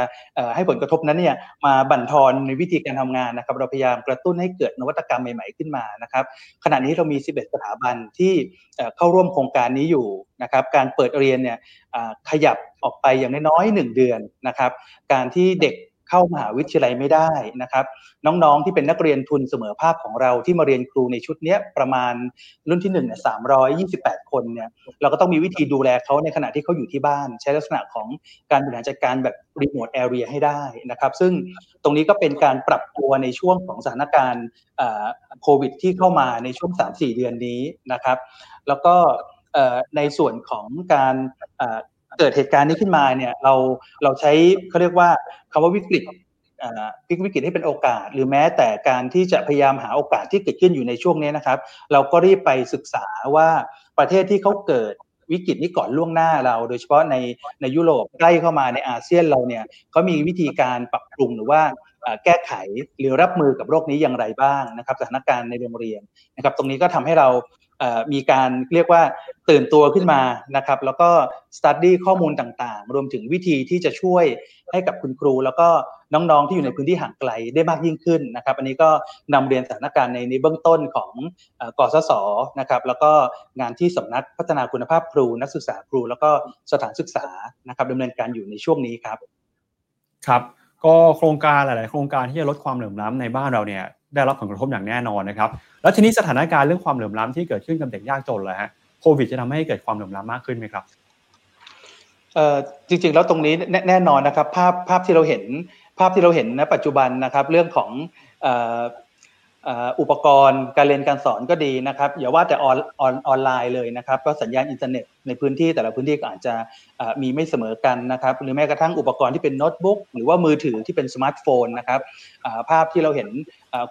Speaker 6: ให้ผลกระทบนั้นเนี่ยมาบั่นทอนในวิธีการทำงานนะครับ เราพยายามกระตุ้นให้เกิดนวัตกรรมใหม่ ๆขึ้นมานะครับขณะนี้เรามี 11 สถาบันที่เข้าร่วมโครงการนี้อยู่นะครับการเปิดเรียนเนี่ยขยับออกไปอย่างน้อยๆ1เดือนนะครับ การที่เด็ก เข้ามหาวิทยาลัยไม่ได้นะครับน้องๆที่เป็นนักเรียนทุนเสมอภาคของเราที่มาเรียนครูในชุดนี้ประมาณรุ่นที่1นึ่งเนี่ยสามร้อยยี่สิบแปดคนเนี่ยเราก็ต้องมีวิธีดูแลเขาในขณะที่เขาอยู่ที่บ้าน ใช้ลักษณะของการบริหารจัดการแบบรีโมทแอเรียให้ได้นะครับ ซึ่งตรงนี้ก็เป็นการปรับตัวในช่วงของสถานการณ์โควิด ที่เข้ามาในช่วง 3-4 เดือนนี้นะครับ แล้วก็ในส่วนของการ เกิดเหตุการณ์นี้ขึ้นมาเนี่ยเราเราใช้เขาเรียกว่าคำว่าวิกฤตพลิกวิกฤตให้เป็นโอกาส หรือแม้แต่การที่จะพยายามหาโอกาสที่เกิดขึ้นอยู่ในช่วงนี้นะครับ เราก็รีบไปศึกษาว่าประเทศที่เขาเกิดวิกฤตนี้ก่อนล่วงหน้าเรา โดยเฉพาะในในยุโรปใกล้เข้ามาในอาเซียนเราเนี่ยเขามีวิธีการปรับปรุงหรือว่าแก้ไขหรือรับมือกับโรคนี้อย่างไรบ้างนะครับ สถานการณ์ในโรงเรียนนะครับ ตรงนี้ก็ทำให้เรา มีการเรียกว่าตื่นตัวขึ้นมานะครับ แล้วก็สตัดดี้ข้อมูลต่างๆ รวมถึงวิธีที่จะช่วยให้กับคุณครู แล้วก็น้องๆที่อยู่ในพื้นที่ห่างไกลได้มากยิ่งขึ้นนะครับ อันนี้ก็นำเรียนสถานการณ์ในในเบื้องต้นของกสศนะครับ แล้วก็งานที่สำนักพัฒนาคุณภาพครูนักศึกษาครู แล้วก็สถานศึกษานะครับดำเนินการอยู่ในช่วงนี้ครับ
Speaker 1: ครับ ก็โครงการหลาย ๆ โครงการที่จะลดความเหลื่อมล้ำในบ้านเราเนี่ย ได้รับผลกระทบอย่างแน่นอนนะครับ แล้วทีนี้สถานการณ์เรื่องความเหลื่อมล้ำที่เกิดขึ้นกับเด็กยากจนเลยฮะโควิดจะทำให้เกิดความเหลื่อมล้ำมากขึ้นไหมครับ
Speaker 6: จริงๆแล้วตรงนี้แน่นอนนะครับภาพภาพที่เราเห็นภาพที่เราเห็นณปัจจุบันนะครับเรื่องของ อุปกรณ์การเรียนการสอนก็ดีนะครับอย่าว่าแต่ออนออนออนไลน์เลยนะครับ ก็สัญญาณอินเทอร์เน็ตในพื้นที่แต่ละพื้นที่ก็อาจจะมีไม่เสมอกันนะครับ หรือแม้กระทั่งอุปกรณ์ที่เป็นโน้ตบุ๊กหรือว่ามือถือที่เป็นสมาร์ทโฟนนะครับภาพที่เราเห็น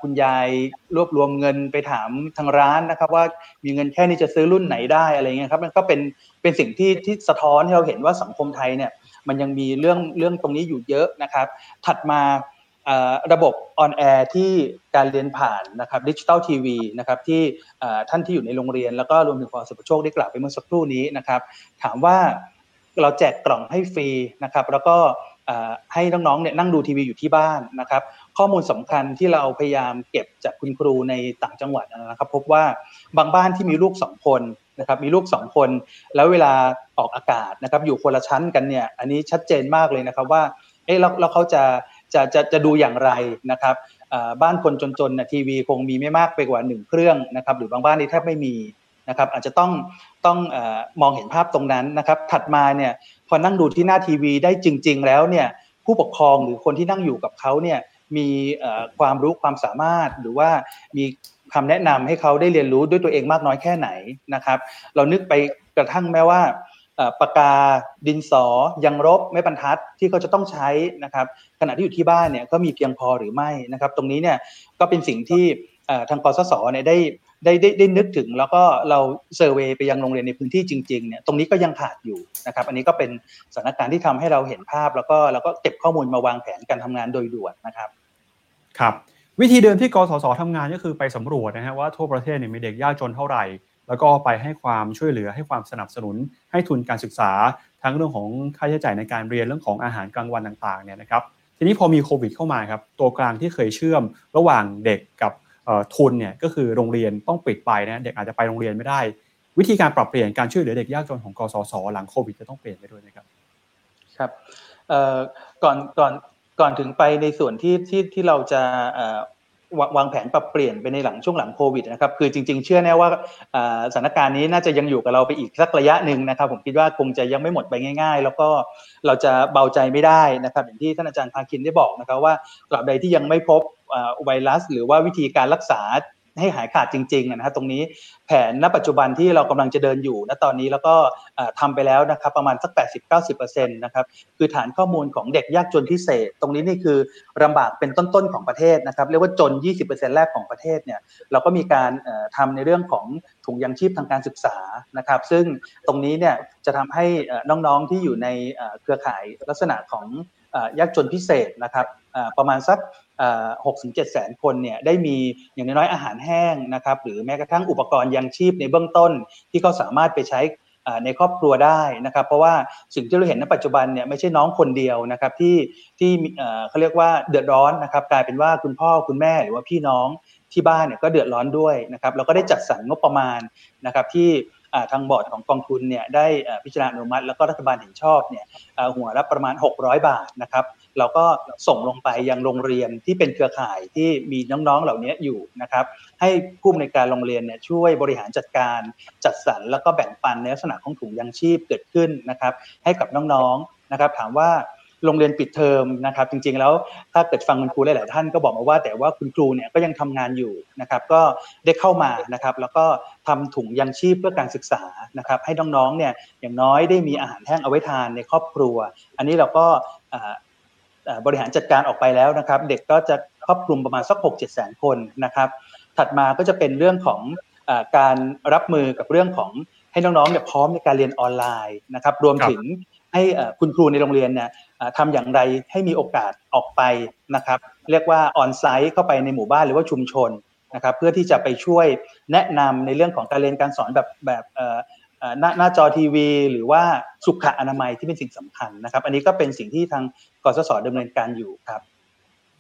Speaker 6: คุณยายรวบรวมเงินไปถามทางร้านนะครับ ว่ามีเงินแค่นี้จะซื้อรุ่นไหนได้อะไรเงี้ยครับมันก็เป็นเป็นสิ่งที่ที่สะท้อนให้เราเห็นว่าสังคมไทยเนี่ยมันยังมีเรื่องเรื่องตรงนี้อยู่เยอะนะครับ ถัดมา ระบบ on air ที่การเรียนผ่านนะครับดิจิตอลทีวีนะครับที่ท่านที่อยู่ในโรงเรียน แล้วก็รวมถึงความสุขโชคได้กล่าวไปเมื่อสักครู่นี้นะครับ ถามว่าเราแจกกล่องให้ฟรีนะครับ แล้วก็ให้น้องๆเนี่ยนั่งดูทีวีอยู่ที่บ้านนะครับ ข้อมูลสำคัญที่เราพยายามเก็บจากคุณครูในต่างจังหวัดนะครับ พบว่าบางบ้านที่มีลูกสองคนนะครับมีลูกสองคน แล้วเวลาออกอากาศนะครับ อยู่คนละชั้นกันเนี่ยอันนี้ชัดเจนมากเลยนะครับว่าเอ๊ะแล้วเขาจะ จะจะจะดูอย่างไรนะครับบ้านคนจนๆนะทีวีคงมีไม่มากไปกว่าหนึ่งเครื่องนะครับหรือบางบ้านนี่แทบไม่มีนะครับอาจจะต้องต้องมองเห็นภาพตรงนั้นนะครับ ถัดมาเนี่ยพอนั่งดูที่หน้าทีวีได้จริง ๆ แล้วเนี่ยผู้ปกครองหรือคนที่นั่งอยู่กับเขาเนี่ยมีความรู้ความสามารถหรือว่ามีคำแนะนำให้เขาได้เรียนรู้ด้วยตัวเองมากน้อยแค่ไหนนะครับ เรานึกไปกระทั่งแม้ว่า ปากกาดินสอยังรบไม่บรรทัดที่เขาจะต้องใช้นะครับขณะที่อยู่ที่บ้านเนี่ยก็มีเพียงพอหรือไม่นะครับ ตรงนี้เนี่ยก็เป็นสิ่งที่ทางกสศเนี่ยได้ได้ได้ได้นึกถึงแล้วก็เราเซอร์เวยไปยังโรงเรียนในพื้นที่จริงๆเนี่ยตรงนี้ก็ยังขาดอยู่นะครับ อันนี้ก็เป็นสถานการณ์ที่ทำให้เราเห็นภาพ แล้วก็แล้วก็เก็บข้อมูลมาวางแผนการทำงานโดยด่วนนะครับ
Speaker 1: ครับ วิธีเดิมที่กสศทำงานก็คือไปสำรวจนะฮะว่าทั่วประเทศเนี่ยมีเด็กยากจนเท่าไหร่ แล้วก็ไปให้ความช่วยเหลือให้ความสนับสนุน ให้ทุนการศึกษา ทั้งเรื่องของค่าใช้จ่ายในการเรียนเรื่องของอาหารกลางวันต่างๆเนี่ยนะครับทีนี้พอมีโควิดเข้ามาครับตัวกลางที่เคยเชื่อมระหว่างเด็กกับทุนเนี่ยก็คือโรงเรียนต้องปิดไปนะเด็กอาจจะไปโรงเรียนไม่ได้ วิธีการปรับเปลี่ยนการช่วยเหลือเด็กยากจนของกสศหลังโควิดจะต้องเปลี่ยนไปด้วยนะครับ
Speaker 6: ครับก่อนก่อนก่อนถึงไปในส่วนที่ที่ที่เราจะ วางแผนปรับเปลี่ยนไปในหลังช่วงหลังโควิดนะครับคือจริง ๆ เชื่อแน่ว่าสถานการณ์นี้น่าจะยังอยู่กับเราไปอีกสักระยะหนึ่งนะครับ ผมคิดว่าคงจะยังไม่หมดไปง่าย ๆ แล้วก็เราจะเบาใจไม่ได้นะครับอย่างที่ท่านอาจารย์ภาคินได้บอกนะครับว่าตราบใดที่ยังไม่พบไวรัส หรือว่าวิธีการรักษา ให้หายขาดจริงๆนะฮะตรงนี้แผนณปัจจุบันที่เรากำลังจะเดินอยู่ณตอนนี้แล้วก็ทำไปแล้วนะครับประมาณสัก 80-90%นะครับคือฐานข้อมูลของเด็กยากจนพิเศษ ตรงนี้นี่คือลำบากเป็นต้นๆของประเทศนะครับเรียกว่าจน 20%แรกของประเทศเนี่ยเราก็มีการทำในเรื่องของถุงยังชีพทางการศึกษานะครับ ซึ่งตรงนี้เนี่ยจะทำให้น้องๆที่อยู่ในเครือข่ายลักษณะของยากจนพิเศษนะครับประมาณสัก หกถึงเจ็ดแสนคนเนี่ยได้มีอย่างน้อยอาหารแห้งนะครับหรือแม้กระทั่งอุปกรณ์ยังชีพในเบื้องต้น ที่เขาสามารถไปใช้ในครอบครัวได้นะครับ เพราะว่าสิ่งที่เราเห็นในปัจจุบันเนี่ยไม่ใช่น้องคนเดียวนะครับที่ที่เขาเรียกว่าเดือดร้อนนะครับกลายเป็นว่าคุณพ่อคุณแม่หรือว่าพี่น้องที่บ้านเนี่ยก็เดือดร้อนด้วยนะครับเราก็ได้จัดสรรงบประมาณนะครับที่ทางบอร์ดของกองทุนเนี่ยได้พิจารณาอนุมัติ แล้วก็รัฐบาลเห็นชอบเนี่ยหัวละประมาณ 600 บาทนะครับ เราก็ส่งลงไปยังโรงเรียนที่เป็นเครือข่ายที่มีน้องๆเหล่านี้อยู่นะครับ ให้ผู้อำนวยการโรงเรียนเนี่ยช่วยบริหารจัดการจัดสรรแล้วก็แบ่งปันในลักษณะของถุงยังชีพเกิดขึ้นนะครับ ให้กับน้องๆนะครับ ถามว่าโรงเรียนปิดเทอมนะครับ จริงๆแล้วถ้าเกิดฟังคุณครูหลายๆท่านก็บอกมาว่า แต่ว่าคุณครูเนี่ยก็ยังทำงานอยู่นะครับ ก็ได้เข้ามานะครับ แล้วก็ทำถุงยังชีพเพื่อการศึกษานะครับ ให้น้องๆเนี่ยอย่างน้อยได้มีอาหารแห้งเอาไว้ทานในครอบครัว อันนี้เราก็ บริหารจัดการออกไปแล้วนะครับ เด็กก็จะครอบคลุมประมาณสัก 6 7แสนคนนะครับ ถัดมาก็จะเป็นเรื่องของอการรับมือกับเรื่องของให้น้องๆเนี่ยพร้อมในการเรียนออนไลน์นะครับ รวมถึงให้คุณครูในโรงเรียนเนี่ยทำอย่างไรให้มีโอกาสออกไปนะครับ เรียกว่าออนไซต์เข้าไปในหมู่บ้านหรือว่าชุมชนนะครับ เพื่อที่จะไปช่วยแนะนำในเรื่องของการเรียนการสอนแบบแบบ หน้าหน้าจอทีวี หรือว่าสุขอนามัยที่เป็นสิ่งสำคัญนะครับ อันนี้ก็เป็นสิ่งที่ทางกสศดำเนินการอยู่ครับ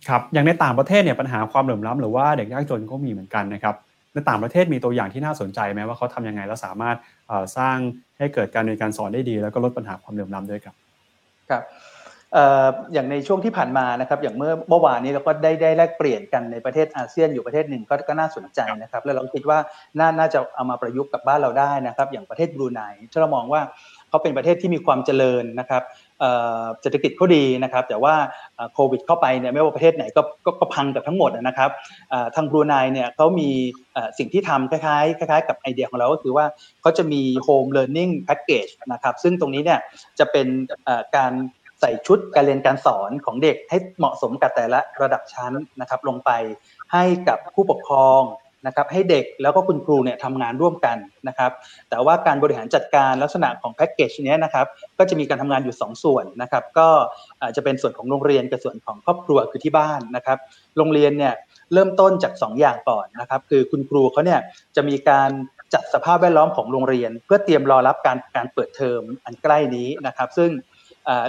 Speaker 1: ครับอย่างในต่างประเทศเนี่ยปัญหาความเหลื่อมล้ำหรือว่าเด็กยากจนก็มีเหมือนกันนะครับในต่างประเทศมีตัวอย่างที่น่าสนใจไหมว่าเขาทำยังไงแล้วสามารถสร้างให้เกิดการเรียนการสอนได้ดี แล้วก็ลดปัญหาความเหลื่อมล้ำด้วยครับ
Speaker 6: ครับ อย่างในช่วงที่ผ่านมานะครับ อย่างเมื่อเมื่อวานนี้เราก็ได้ได้แลกเปลี่ยนกันในประเทศอาเซียนอยู่ประเทศหนึ่งก็ก็น่าสนใจนะครับ แล้วเราคิดว่าน่าน่าจะเอามาประยุกต์กับบ้านเราได้นะครับ อย่างประเทศบรูไนที่เรามองว่าเขาเป็นประเทศที่มีความเจริญนะครับเศรษฐกิจเขาดีนะครับ แต่ว่าโควิดเข้าไปเนี่ยไม่ว่าประเทศไหนก็ก็พังกับทั้งหมดนะครับทางบรูไนเนี่ยเขามีสิ่งที่ทำคล้ายๆคล้าย ๆ กับไอเดียของเราก็คือว่าเขาจะมี Home Learning Package นะครับ ซึ่งตรงนี้เนี่ยจะเป็นการ ใส่ชุดการเรียนการสอนของเด็กให้เหมาะสมกับแต่ละระดับชั้นนะครับ ลงไปให้กับผู้ปกครองนะครับ ให้เด็กแล้วก็คุณครูเนี่ยทำงานร่วมกันนะครับ แต่ว่าการบริหารจัดการลักษณะของแพ็กเกจนี้นะครับ ก็จะมีการทำงานอยู่ 2 ส่วนนะครับ ก็จะเป็นส่วนของโรงเรียนกับส่วนของครอบครัวคือที่บ้านนะครับ โรงเรียนเนี่ยเริ่มต้นจาก 2 อย่างก่อนนะครับ คือคุณครูเขาเนี่ยจะมีการจัดสภาพแวดล้อมของโรงเรียน เพื่อเตรียมรอรับการการเปิดเทอมอันใกล้นี้นะครับ ซึ่ง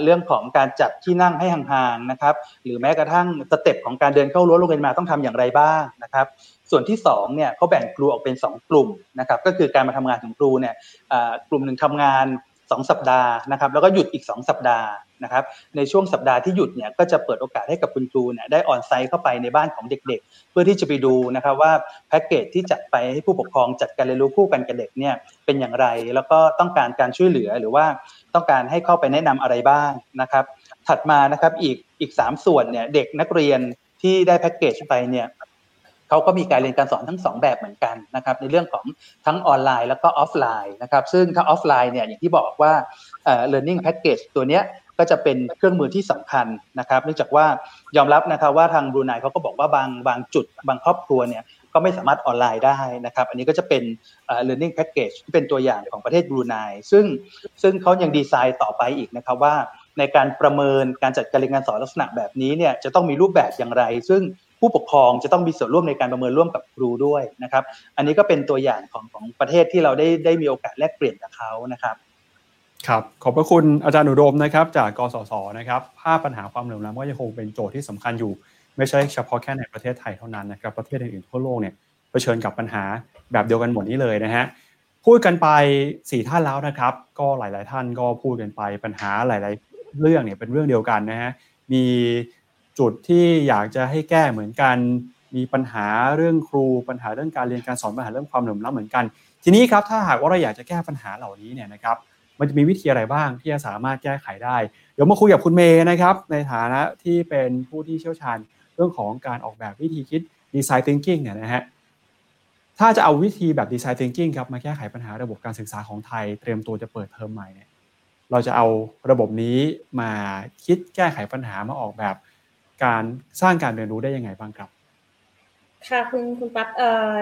Speaker 6: เรื่องของการจัดที่นั่งให้ห่างๆนะครับหรือแม้กระทั่ง step ของการเดินเข้ารั้วโรงเรียนมาต้องทำอย่างไรบ้างนะครับส่วนที่2เนี่ยเขาแบ่งครูออกเป็น 2 กลุ่มนะครับก็คือการมาทำงานของครูเนี่ยกลุ่มหนึ่งทำงาน 2 สัปดาห์นะครับแล้วก็หยุดอีก 2 สัปดาห์นะครับในช่วงสัปดาห์ที่หยุดเนี่ยก็จะเปิดโอกาสให้กับคุณครูเนี่ยได้ onsite เข้าไปในบ้านของเด็ก ๆ เพื่อที่จะไปดูนะครับว่าแพ็กเกจที่จัดไปให้ผู้ปกครองจัดการเรียนรู้คู่กันกับเด็กเนี่ยเป็นอย่างไร แล้วก็ต้องการการช่วยเหลือหรือว่า ต้องการให้เข้าไปแนะนำอะไรบ้างนะครับ ถัดมานะครับอีกอีกสามส่วนเนี่ยเด็กนักเรียนที่ได้แพ็กเกจไปเนี่ยเขาก็มีการเรียนการสอนทั้ง 2 แบบเหมือนกันนะครับในเรื่องของทั้งออนไลน์แล้วก็ออฟไลน์นะครับซึ่งถ้าออฟไลน์เนี่ยอย่างที่บอกว่าเอ่อ learning package ตัวเนี้ยก็จะเป็นเครื่องมือที่สำคัญนะครับ เนื่องจากว่ายอมรับนะครับว่าทางบรูไนเขาก็บอกว่าบางบางจุด บางครอบครัวเนี่ย ก็ไม่สามารถออนไลน์ได้นะครับ อันนี้ก็จะเป็น learning package ที่เป็นตัวอย่างของประเทศบรูไนซึ่งซึ่งเขายังดีไซน์ต่อไปอีกนะครับว่าในการประเมินการจัดการเรียนการสอนลักษณะแบบนี้เนี่ยจะต้องมีรูปแบบอย่างไร ซึ่งผู้ปกครองจะต้องมีส่วนร่วมในการประเมินร่วมกับครูด้วยนะครับ อันนี้ก็เป็นตัวอย่างของของประเทศที่เราได้ได้มีโอกาสแลกเปลี่ยนกับเขานะครับ
Speaker 1: ครับขอบพระคุณอาจารย์อุดมนะครับ จากกสศนะครับ ภาพปัญหาความเหลื่อมล้ำก็ยังคงเป็นโจทย์ที่สำคัญอยู่ ไม่ใช่เฉพาะแค่ในประเทศไทยเท่านั้นนะครับประเทศอื่นๆทั่วโลกเนี่ยเผชิญกับปัญหาแบบเดียวกันหมดนี้เลยนะฮะพูดกันไปสี่ท่านแล้วนะครับ ก็หลาย ๆ ท่านก็พูดกันไปปัญหาหลาย ๆ เรื่องเนี่ยเป็นเรื่องเดียวกันนะฮะมีจุดที่อยากจะให้แก้เหมือนกัน มีปัญหาเรื่องครู ปัญหาเรื่องการเรียนการสอนปัญหาเรื่องความเหลื่อมล้ำเหมือนกัน ทีนี้ครับถ้าหากว่าเราอยากจะแก้ปัญหาเหล่านี้เนี่ยนะครับมันจะมีวิธีอะไรบ้างที่จะสามารถแก้ไขได้ เดี๋ยวมาคุยกับคุณเมย์นะครับ ในฐานะที่เป็นผู้ที่เชี่ยวชาญ เรื่องของการออกแบบวิธีคิดดีไซน์ทิงกิ้งเนี่ยนะฮะถ้าจะเอาวิธีแบบดีไซน์ทิงกิ้งครับมาแก้ไขปัญหาระบบการศึกษาของไทย เตรียมตัวจะเปิดเทอมใหม่เนี่ยเราจะเอาระบบนี้มาคิดแก้ไขปัญหามาออกแบบ การสร้างการเรียนรู้ได้ยังไงบ้างครับ
Speaker 5: ค่ะคุณคุณปั๊บเอ่อ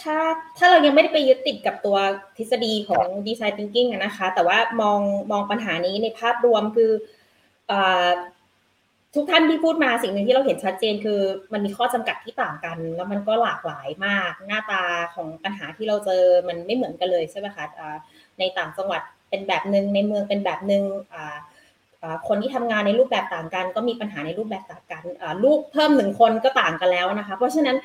Speaker 5: ถ้าถ้าเรายังไม่ได้ไปยึดติดกับตัวทฤษฎีของดีไซน์ thinking นะคะ แต่ว่ามองมองปัญหานี้ในภาพรวมคืออ ทุกท่านที่พูดมาสิ่งหนึ่งที่เราเห็นชัดเจนคือ มันมีข้อจำกัดที่ต่างกัน แล้วมันก็หลากหลายมาก หน้าตาของปัญหาที่เราเจอมันไม่เหมือนกันเลยใช่ไหมคะในต่างจังหวัดเป็นแบบหนึ่งในเมืองเป็นแบบหนึ่งคนที่ทำงานในรูปแบบต่างกัน ก็มีปัญหาในรูปแบบต่างกันลูกเพิ่มหนึ่งคนก็ต่างกันแล้วนะคะ เพราะฉะนั้น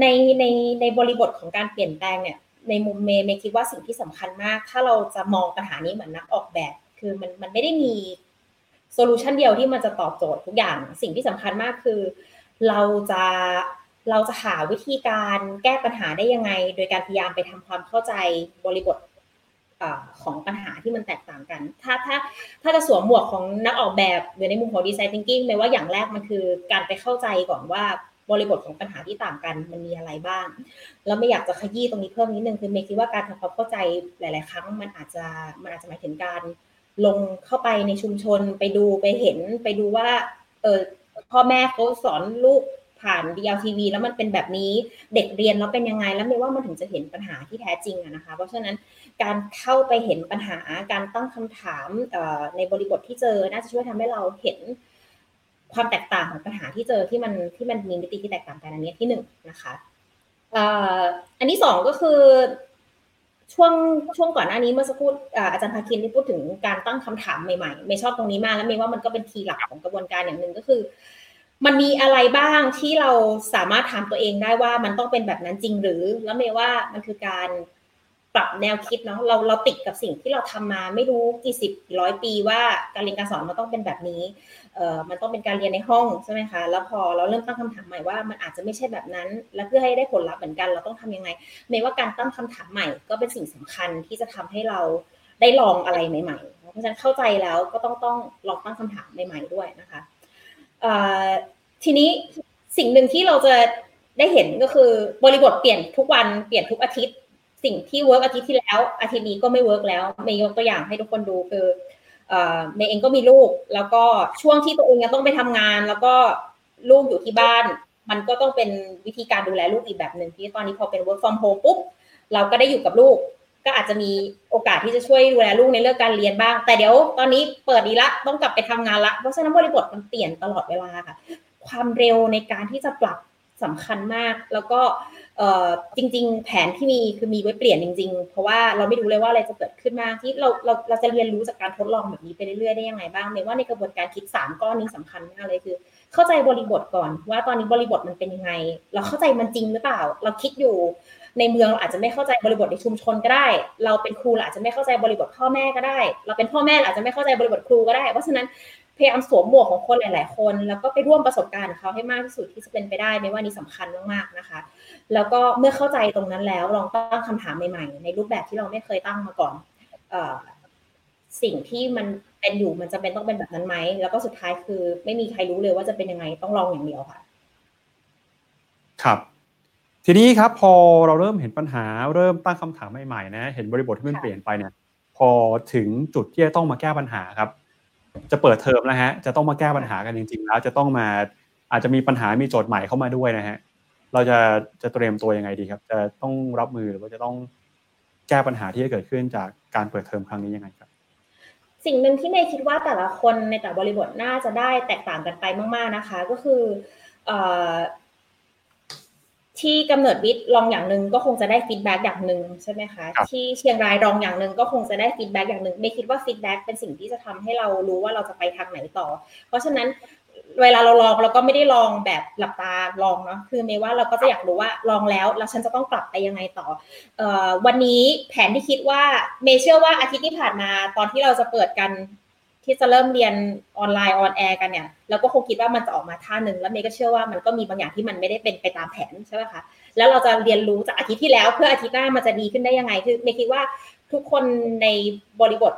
Speaker 5: ในในในบริบทของการเปลี่ยนแปลงเนี่ยในมุมเมย์เมย์คิดว่าสิ่งที่สำคัญมาก ถ้าเราจะมองปัญหานี้เหมือนนักออกแบบ คือมันมันไม่ได้มี solution เดียวที่มันจะตอบโจทย์ทุกอย่างสิ่งที่สำคัญมากคือ เราจะเราจะหาวิธีการแก้ปัญหาได้ยังไง โดยการพยายามไปทำความเข้าใจบริบทของปัญหาที่มันแตกต่างกัน ถ้าถ้าถ้าจะสวมหมวกของนักออกแบบหรือในมุมของดีไซน์ทิงกิ้งเลยว่าอย่างแรกมันคือการไปเข้าใจก่อนว่าบริบทของปัญหาที่ต่างกันมันมีอะไรบ้าง แล้วไม่อยากจะขยี้ตรงนี้เพิ่มนิดนึงคือเมย์คิดว่าการทำความเข้าใจหลาย ๆ ครั้งมันอาจจะมันอาจจะหมายถึงการ ลงเข้าไปในชุมชนไปดูไปเห็นไปดูว่า เออพ่อแม่เขาสอนลูกผ่าน DLTV แล้วมันเป็นแบบนี้เด็กเรียนแล้วเป็นยังไงแล้วไม่ว่ามันถึงจะเห็นปัญหาที่แท้จริงอะนะคะ เพราะฉะนั้นการเข้าไปเห็นปัญหาการตั้งคำถามในบริบทที่เจอน่าจะช่วยทำให้เราเห็นความแตกต่างของปัญหาที่เจอที่มันที่มันมีมิติที่แตกต่างกันอันนี้ที่หนึ่งนะคะอันที่สองก็คือ ช่วงช่วงก่อนหน้านี้เมื่อสักครู่อาจารย์ภาคินได้พูดถึงการตั้งคำถามใหม่ๆ ไม่ชอบตรงนี้มากแล้วเมย์ว่ามันก็เป็นทีหลักของกระบวนการอย่างหนึ่งก็คือ มันมีอะไรบ้างที่เราสามารถถามตัวเองได้ว่ามันต้องเป็นแบบนั้นจริงหรือ แล้วเมย์ว่ามันคือการ ปรับแนวคิดเนาะเราเราติดกับสิ่งที่เราทำมาไม่รู้กี่สิบร้อยปีว่าการเรียนการสอนมันต้องเป็นแบบนี้เอ่อมันต้องเป็นการเรียนในห้องใช่ไหมคะแล้วพอเราเริ่มตั้งคำถามใหม่ว่ามันอาจจะไม่ใช่แบบนั้น และเพื่อให้ได้ผลลัพธ์เหมือนกันเราต้องทํำยังไงในว่าการตั้งคำถามใหม่ ก็เป็นสิ่งสำคัญที่จะทำให้เราได้ลองอะไรใหม่ๆ เพราะฉะนั้นเข้าใจแล้วก็ต้องต้องลองตั้งคำถามใหม่ๆด้วยนะคะทีนี้สิ่งหนึ่งที่เราจะได้เห็นก็คือบริบทเปลี่ยนทุกวันเปลี่ยนทุกอาทิตย์ สิ่งที่ work อาทิตย์ที่แล้ว อาทิตย์นี้ก็ไม่ work แล้วเมย์ยกตัวอย่างให้ทุกคนดูคือเมย์เองก็มีลูก แล้วก็ช่วงที่ตัวเองยังต้องไปทำงาน แล้วก็ลูกอยู่ที่บ้าน มันก็ต้องเป็นวิธีการดูแลลูกอีกแบบหนึ่งที่ตอนนี้พอเป็น work from home ปุ๊บเราก็ได้อยู่กับลูก ก็อาจจะมีโอกาสที่จะช่วยดูแลลูกในเรื่องการเรียนบ้าง แต่เดี๋ยวตอนนี้เปิดดีละต้องกลับไปทำงานละเพราะฉะนั้นบริบทมันเปลี่ยนตลอดเวลาค่ะ ความเร็วในการที่จะปรับสำคัญมาก แล้วก็ จริง ๆ แผนที่มีคือมีไว้เปลี่ยนจริง ๆ เพราะว่าเราไม่รู้เลยว่าอะไรจะเกิดขึ้นมาที่เราเราเราจะเรียนรู้จากการทดลองแบบนี้ไปเรื่อยๆได้ยังไงบ้างเมว่าในกระบวนการคิด 3 ก้อนนี้สำคัญมากเลยคือ เข้าใจบริบทก่อนว่าตอนนี้บริบทมันเป็นยังไง เราเข้าใจมันจริงหรือเปล่า เราคิดอยู่ในเมืองเราอาจจะไม่เข้าใจบริบทในชุมชนก็ได้ เราเป็นครูเราอาจจะไม่เข้าใจบริบทพ่อแม่ก็ได้ เราเป็นพ่อแม่อาจจะไม่เข้าใจบริบทครูก็ได้ เพราะฉะนั้น พยายามสวมหมวกของคนหลาย ๆ คน แล้วก็ไปร่วมประสบการณ์เขาให้มากที่สุดที่จะเป็นไปได้ไม่ว่านี่สำคัญมาก ๆ นะคะ แล้วก็เมื่อเข้าใจตรงนั้นแล้วลองตั้งคำถามใหม่ ๆ ในรูปแบบที่เราไม่เคยตั้งมาก่อนอสิ่งที่มันเป็นอยู่มันจะเป็นต้องเป็นแบบนั้นไหม แล้วก็สุดท้ายคือไม่มีใครรู้เลยว่าจะเป็นยังไงต้องลองอย่างเดียวค่ะ
Speaker 1: ครับ ทีนี้ครับพอเราเริ่มเห็นปัญหาเริ่มตั้งคำถามใหม่ๆนะ เห็นบริบทที่มันเปลี่ยนไปเนี่ย พอถึงจุดที่จะต้องมาแก้ปัญหาครับ จะเปิดเทอมแล้วฮะ จะต้องมาแก้ปัญหากันจริง ๆ แล้ว จะต้องมาอาจจะมีปัญหามีโจทย์ใหม่เข้ามาด้วยนะฮะ เราจะจะเตรียมตัวยังไงดีครับ จะต้องรับมือหรือว่าจะต้องแก้ปัญหาที่จะเกิดขึ้นจากการเปิดเทอมครั้งนี้ยังไงครับ
Speaker 5: สิ่งหนึ่งที่เมย์คิดว่าแต่ละคนในแต่บริบทน่าจะได้แตกต่างกันไปมาก ๆนะคะ ก็คือ ที่กำเนิดวิทย์ลองอย่างหนึ่งก็คงจะได้ feedback อย่างหนึ่งใช่ไหมคะที่เชียงรายลองอย่างหนึ่งก็คงจะได้ feedback อย่างหนึ่งเมย์คิดว่า feedback เป็นสิ่งที่จะทำให้เรารู้ว่าเราจะไปทางไหนต่อ เพราะฉะนั้นเวลาเราลองเราก็ไม่ได้ลองแบบหลับตาลองเนาะคือเมย์ว่าเราก็จะอยากรู้ว่าลองแล้วแล้วฉันจะต้องกลับไปยังไงต่อเอ่อวันนี้แผนที่คิดว่าเมย์เชื่อว่าอาทิตย์ที่ผ่านมาตอนที่เราจะเปิดกัน ที่จะเริ่มเรียนออนไลน์ on air กันเนี่ยเราก็คงคิดว่ามันจะออกมาท่าหนึ่งแล้วเมย์ก็เชื่อว่ามันก็มีบางอย่างที่มันไม่ได้เป็นไปตามแผนใช่ไหมคะแล้วเราจะเรียนรู้จากอาทิตย์ที่แล้ว เพื่ออาทิตย์หน้ามันจะดีขึ้นได้ยังไง คือเมย์คิดว่าทุกคนในบริบท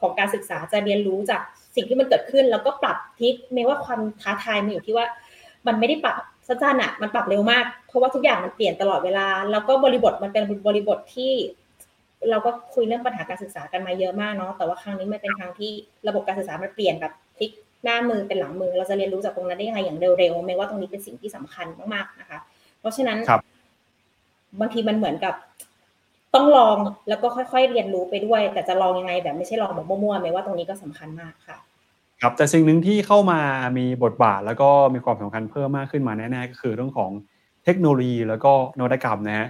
Speaker 5: ของการศึกษาจะเรียนรู้จากสิ่งที่มันเกิดขึ้น แล้วก็ปรับทิศเมย์ว่าความท้าทายมันอยู่ที่ว่า มันไม่ได้ปรับสั้นๆอะมันปรับเร็วมาก เพราะว่าทุกอย่างมันเปลี่ยนตลอดเวลา แล้วก็บริบทมันเป็นบริบทที่ เราก็คุยเรื่องปัญหาการศึกษากันมาเยอะมากเนาะแต่ว่าครั้งนี้มันเป็นครั้งที่ระบบการศึกษามันเปลี่ยนแบบพลิกหน้ามือเป็นหลังมือเราจะเรียนรู้จากตรงนั้นได้ยังไงอย่างเร็วๆไม่ว่าตรงนี้เป็นสิ่งที่สำคัญมากๆนะคะ เพราะฉะนั้นบางทีมันเหมือนกับ ต้องลองแล้วก็ค่อยๆเรียนรู้ไปด้วย แต่จะลองยังไงแบบไม่ใช่ลองแบบมั่วๆไม่ว่าตรงนี้ก็สำคัญมากค่ะ
Speaker 1: ครับแต่สิ่งหนึ่งที่เข้ามามีบทบาทแล้วก็มีความสำคัญเพิ่มมากขึ้นมาแน่ๆก็คือเรื่องของเทคโนโลยีแล้วก็นวัตกรรมนะฮะ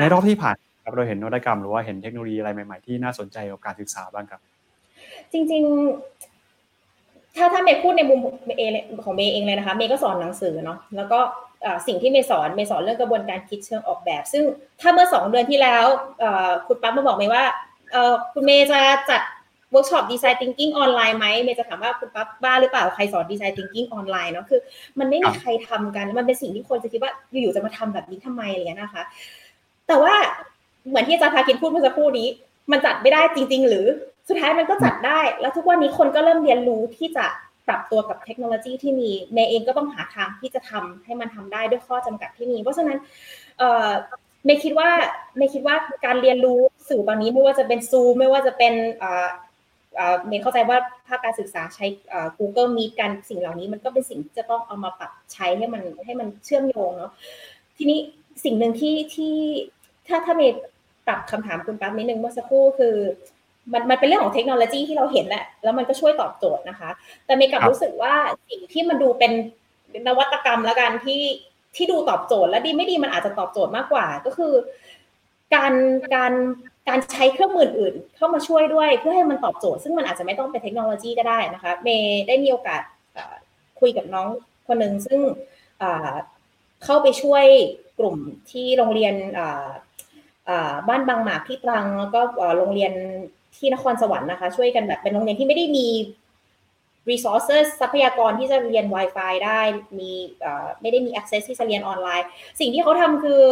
Speaker 1: ในรอบที่ผ่าน ครับเราเห็นนวัตกรรมหรือว่าเห็นเทคโนโลยีอะไรใหม่ ๆ ที่น่าสนใจกับการศึกษาบ้างครับ
Speaker 5: จริง ๆ ถ้าถ้าเมย์พูดในมุมเอของเมย์เองเลยนะคะเมย์ก็สอนหนังสือเนาะแล้วก็สิ่งที่เมย์สอนเมย์สอนเรื่องกระบวนการคิดเชิงออกแบบ ซึ่งถ้าเมื่อสองเดือนที่แล้วคุณปั๊บมาบอกเมย์ว่าคุณเมย์จะจัดเวิร์กช็อป design thinking ออนไลน์ไหมเมย์จะถามว่าคุณปั๊บบ้าหรือเปล่าใครสอน design thinking ออนไลน์เนาะคือมันไม่มีใครทำกัน มันเป็นสิ่งที่คนจะคิดว่าอยู่ๆจะมาทำแบบนี้ทำไมอะไรเงี้ยนะคะ แต่ว่า เหมือนที่อาจารย์พาคินพูดเมื่อสักครู่นี้ มันจัดไม่ได้จริง ๆ หรือสุดท้ายมันก็จัดได้ แล้วทุกวันนี้คนก็เริ่มเรียนรู้ที่จะปรับตัวกับเทคโนโลยีที่มีเมย์เองก็ต้องหาทางที่จะทำให้มันทำได้ด้วยข้อจำกัดที่มี เพราะฉะนั้นเมย์คิดว่าเมย์คิดว่าการเรียนรู้สื่อตอนนี้ไม่ว่าจะเป็นซูไม่ว่าจะเป็นเมย์เข้าใจว่าภาคการศึกษาใช้ Google Meet กันสิ่งเหล่านี้ มันก็เป็นสิ่งที่จะต้องเอามาปรับใช้ให้มันให้มันเชื่อมโยงเนาะทีนี้สิ่งหนึ่งที่ที่ ถ้าถ้าเมย์ปรับคำถามคุณปั๊บนิดนึงเมื่อสักครู่คือ มันมันเป็นเรื่องของเทคโนโลยีที่เราเห็นแหละ แล้วมันก็ช่วยตอบโจทย์นะคะ แต่เมย์กลับรู้สึกว่าสิ่งที่มันดูเป็นนวัตกรรมแล้วกันที่ที่ดูตอบโจทย์และดีไม่ดีมันอาจจะตอบโจทย์มากกว่าก็คือ การการการใช้เครื่องมืออื่นเข้ามาช่วยด้วยเพื่อให้มันตอบโจทย์ ซึ่งมันอาจจะไม่ต้องเป็นเทคโนโลยีก็ได้นะคะเมย์ได้มีโอกาสคุยกับน้องคนหนึ่งซึ่งเข้าไปช่วยกลุ่มที่โรงเรียน บ้านบางหมากที่ตรังแล้วก็โรงเรียนที่นครสวรรค์นะคะ ช่วยกันแบบเป็นโรงเรียนที่ไม่ได้มี resources ทรัพยากรที่จะเรียน Wi-Fi ได้มีไม่ได้มี access ที่จะเรียนออนไลน์ สิ่งที่เขาทำคือ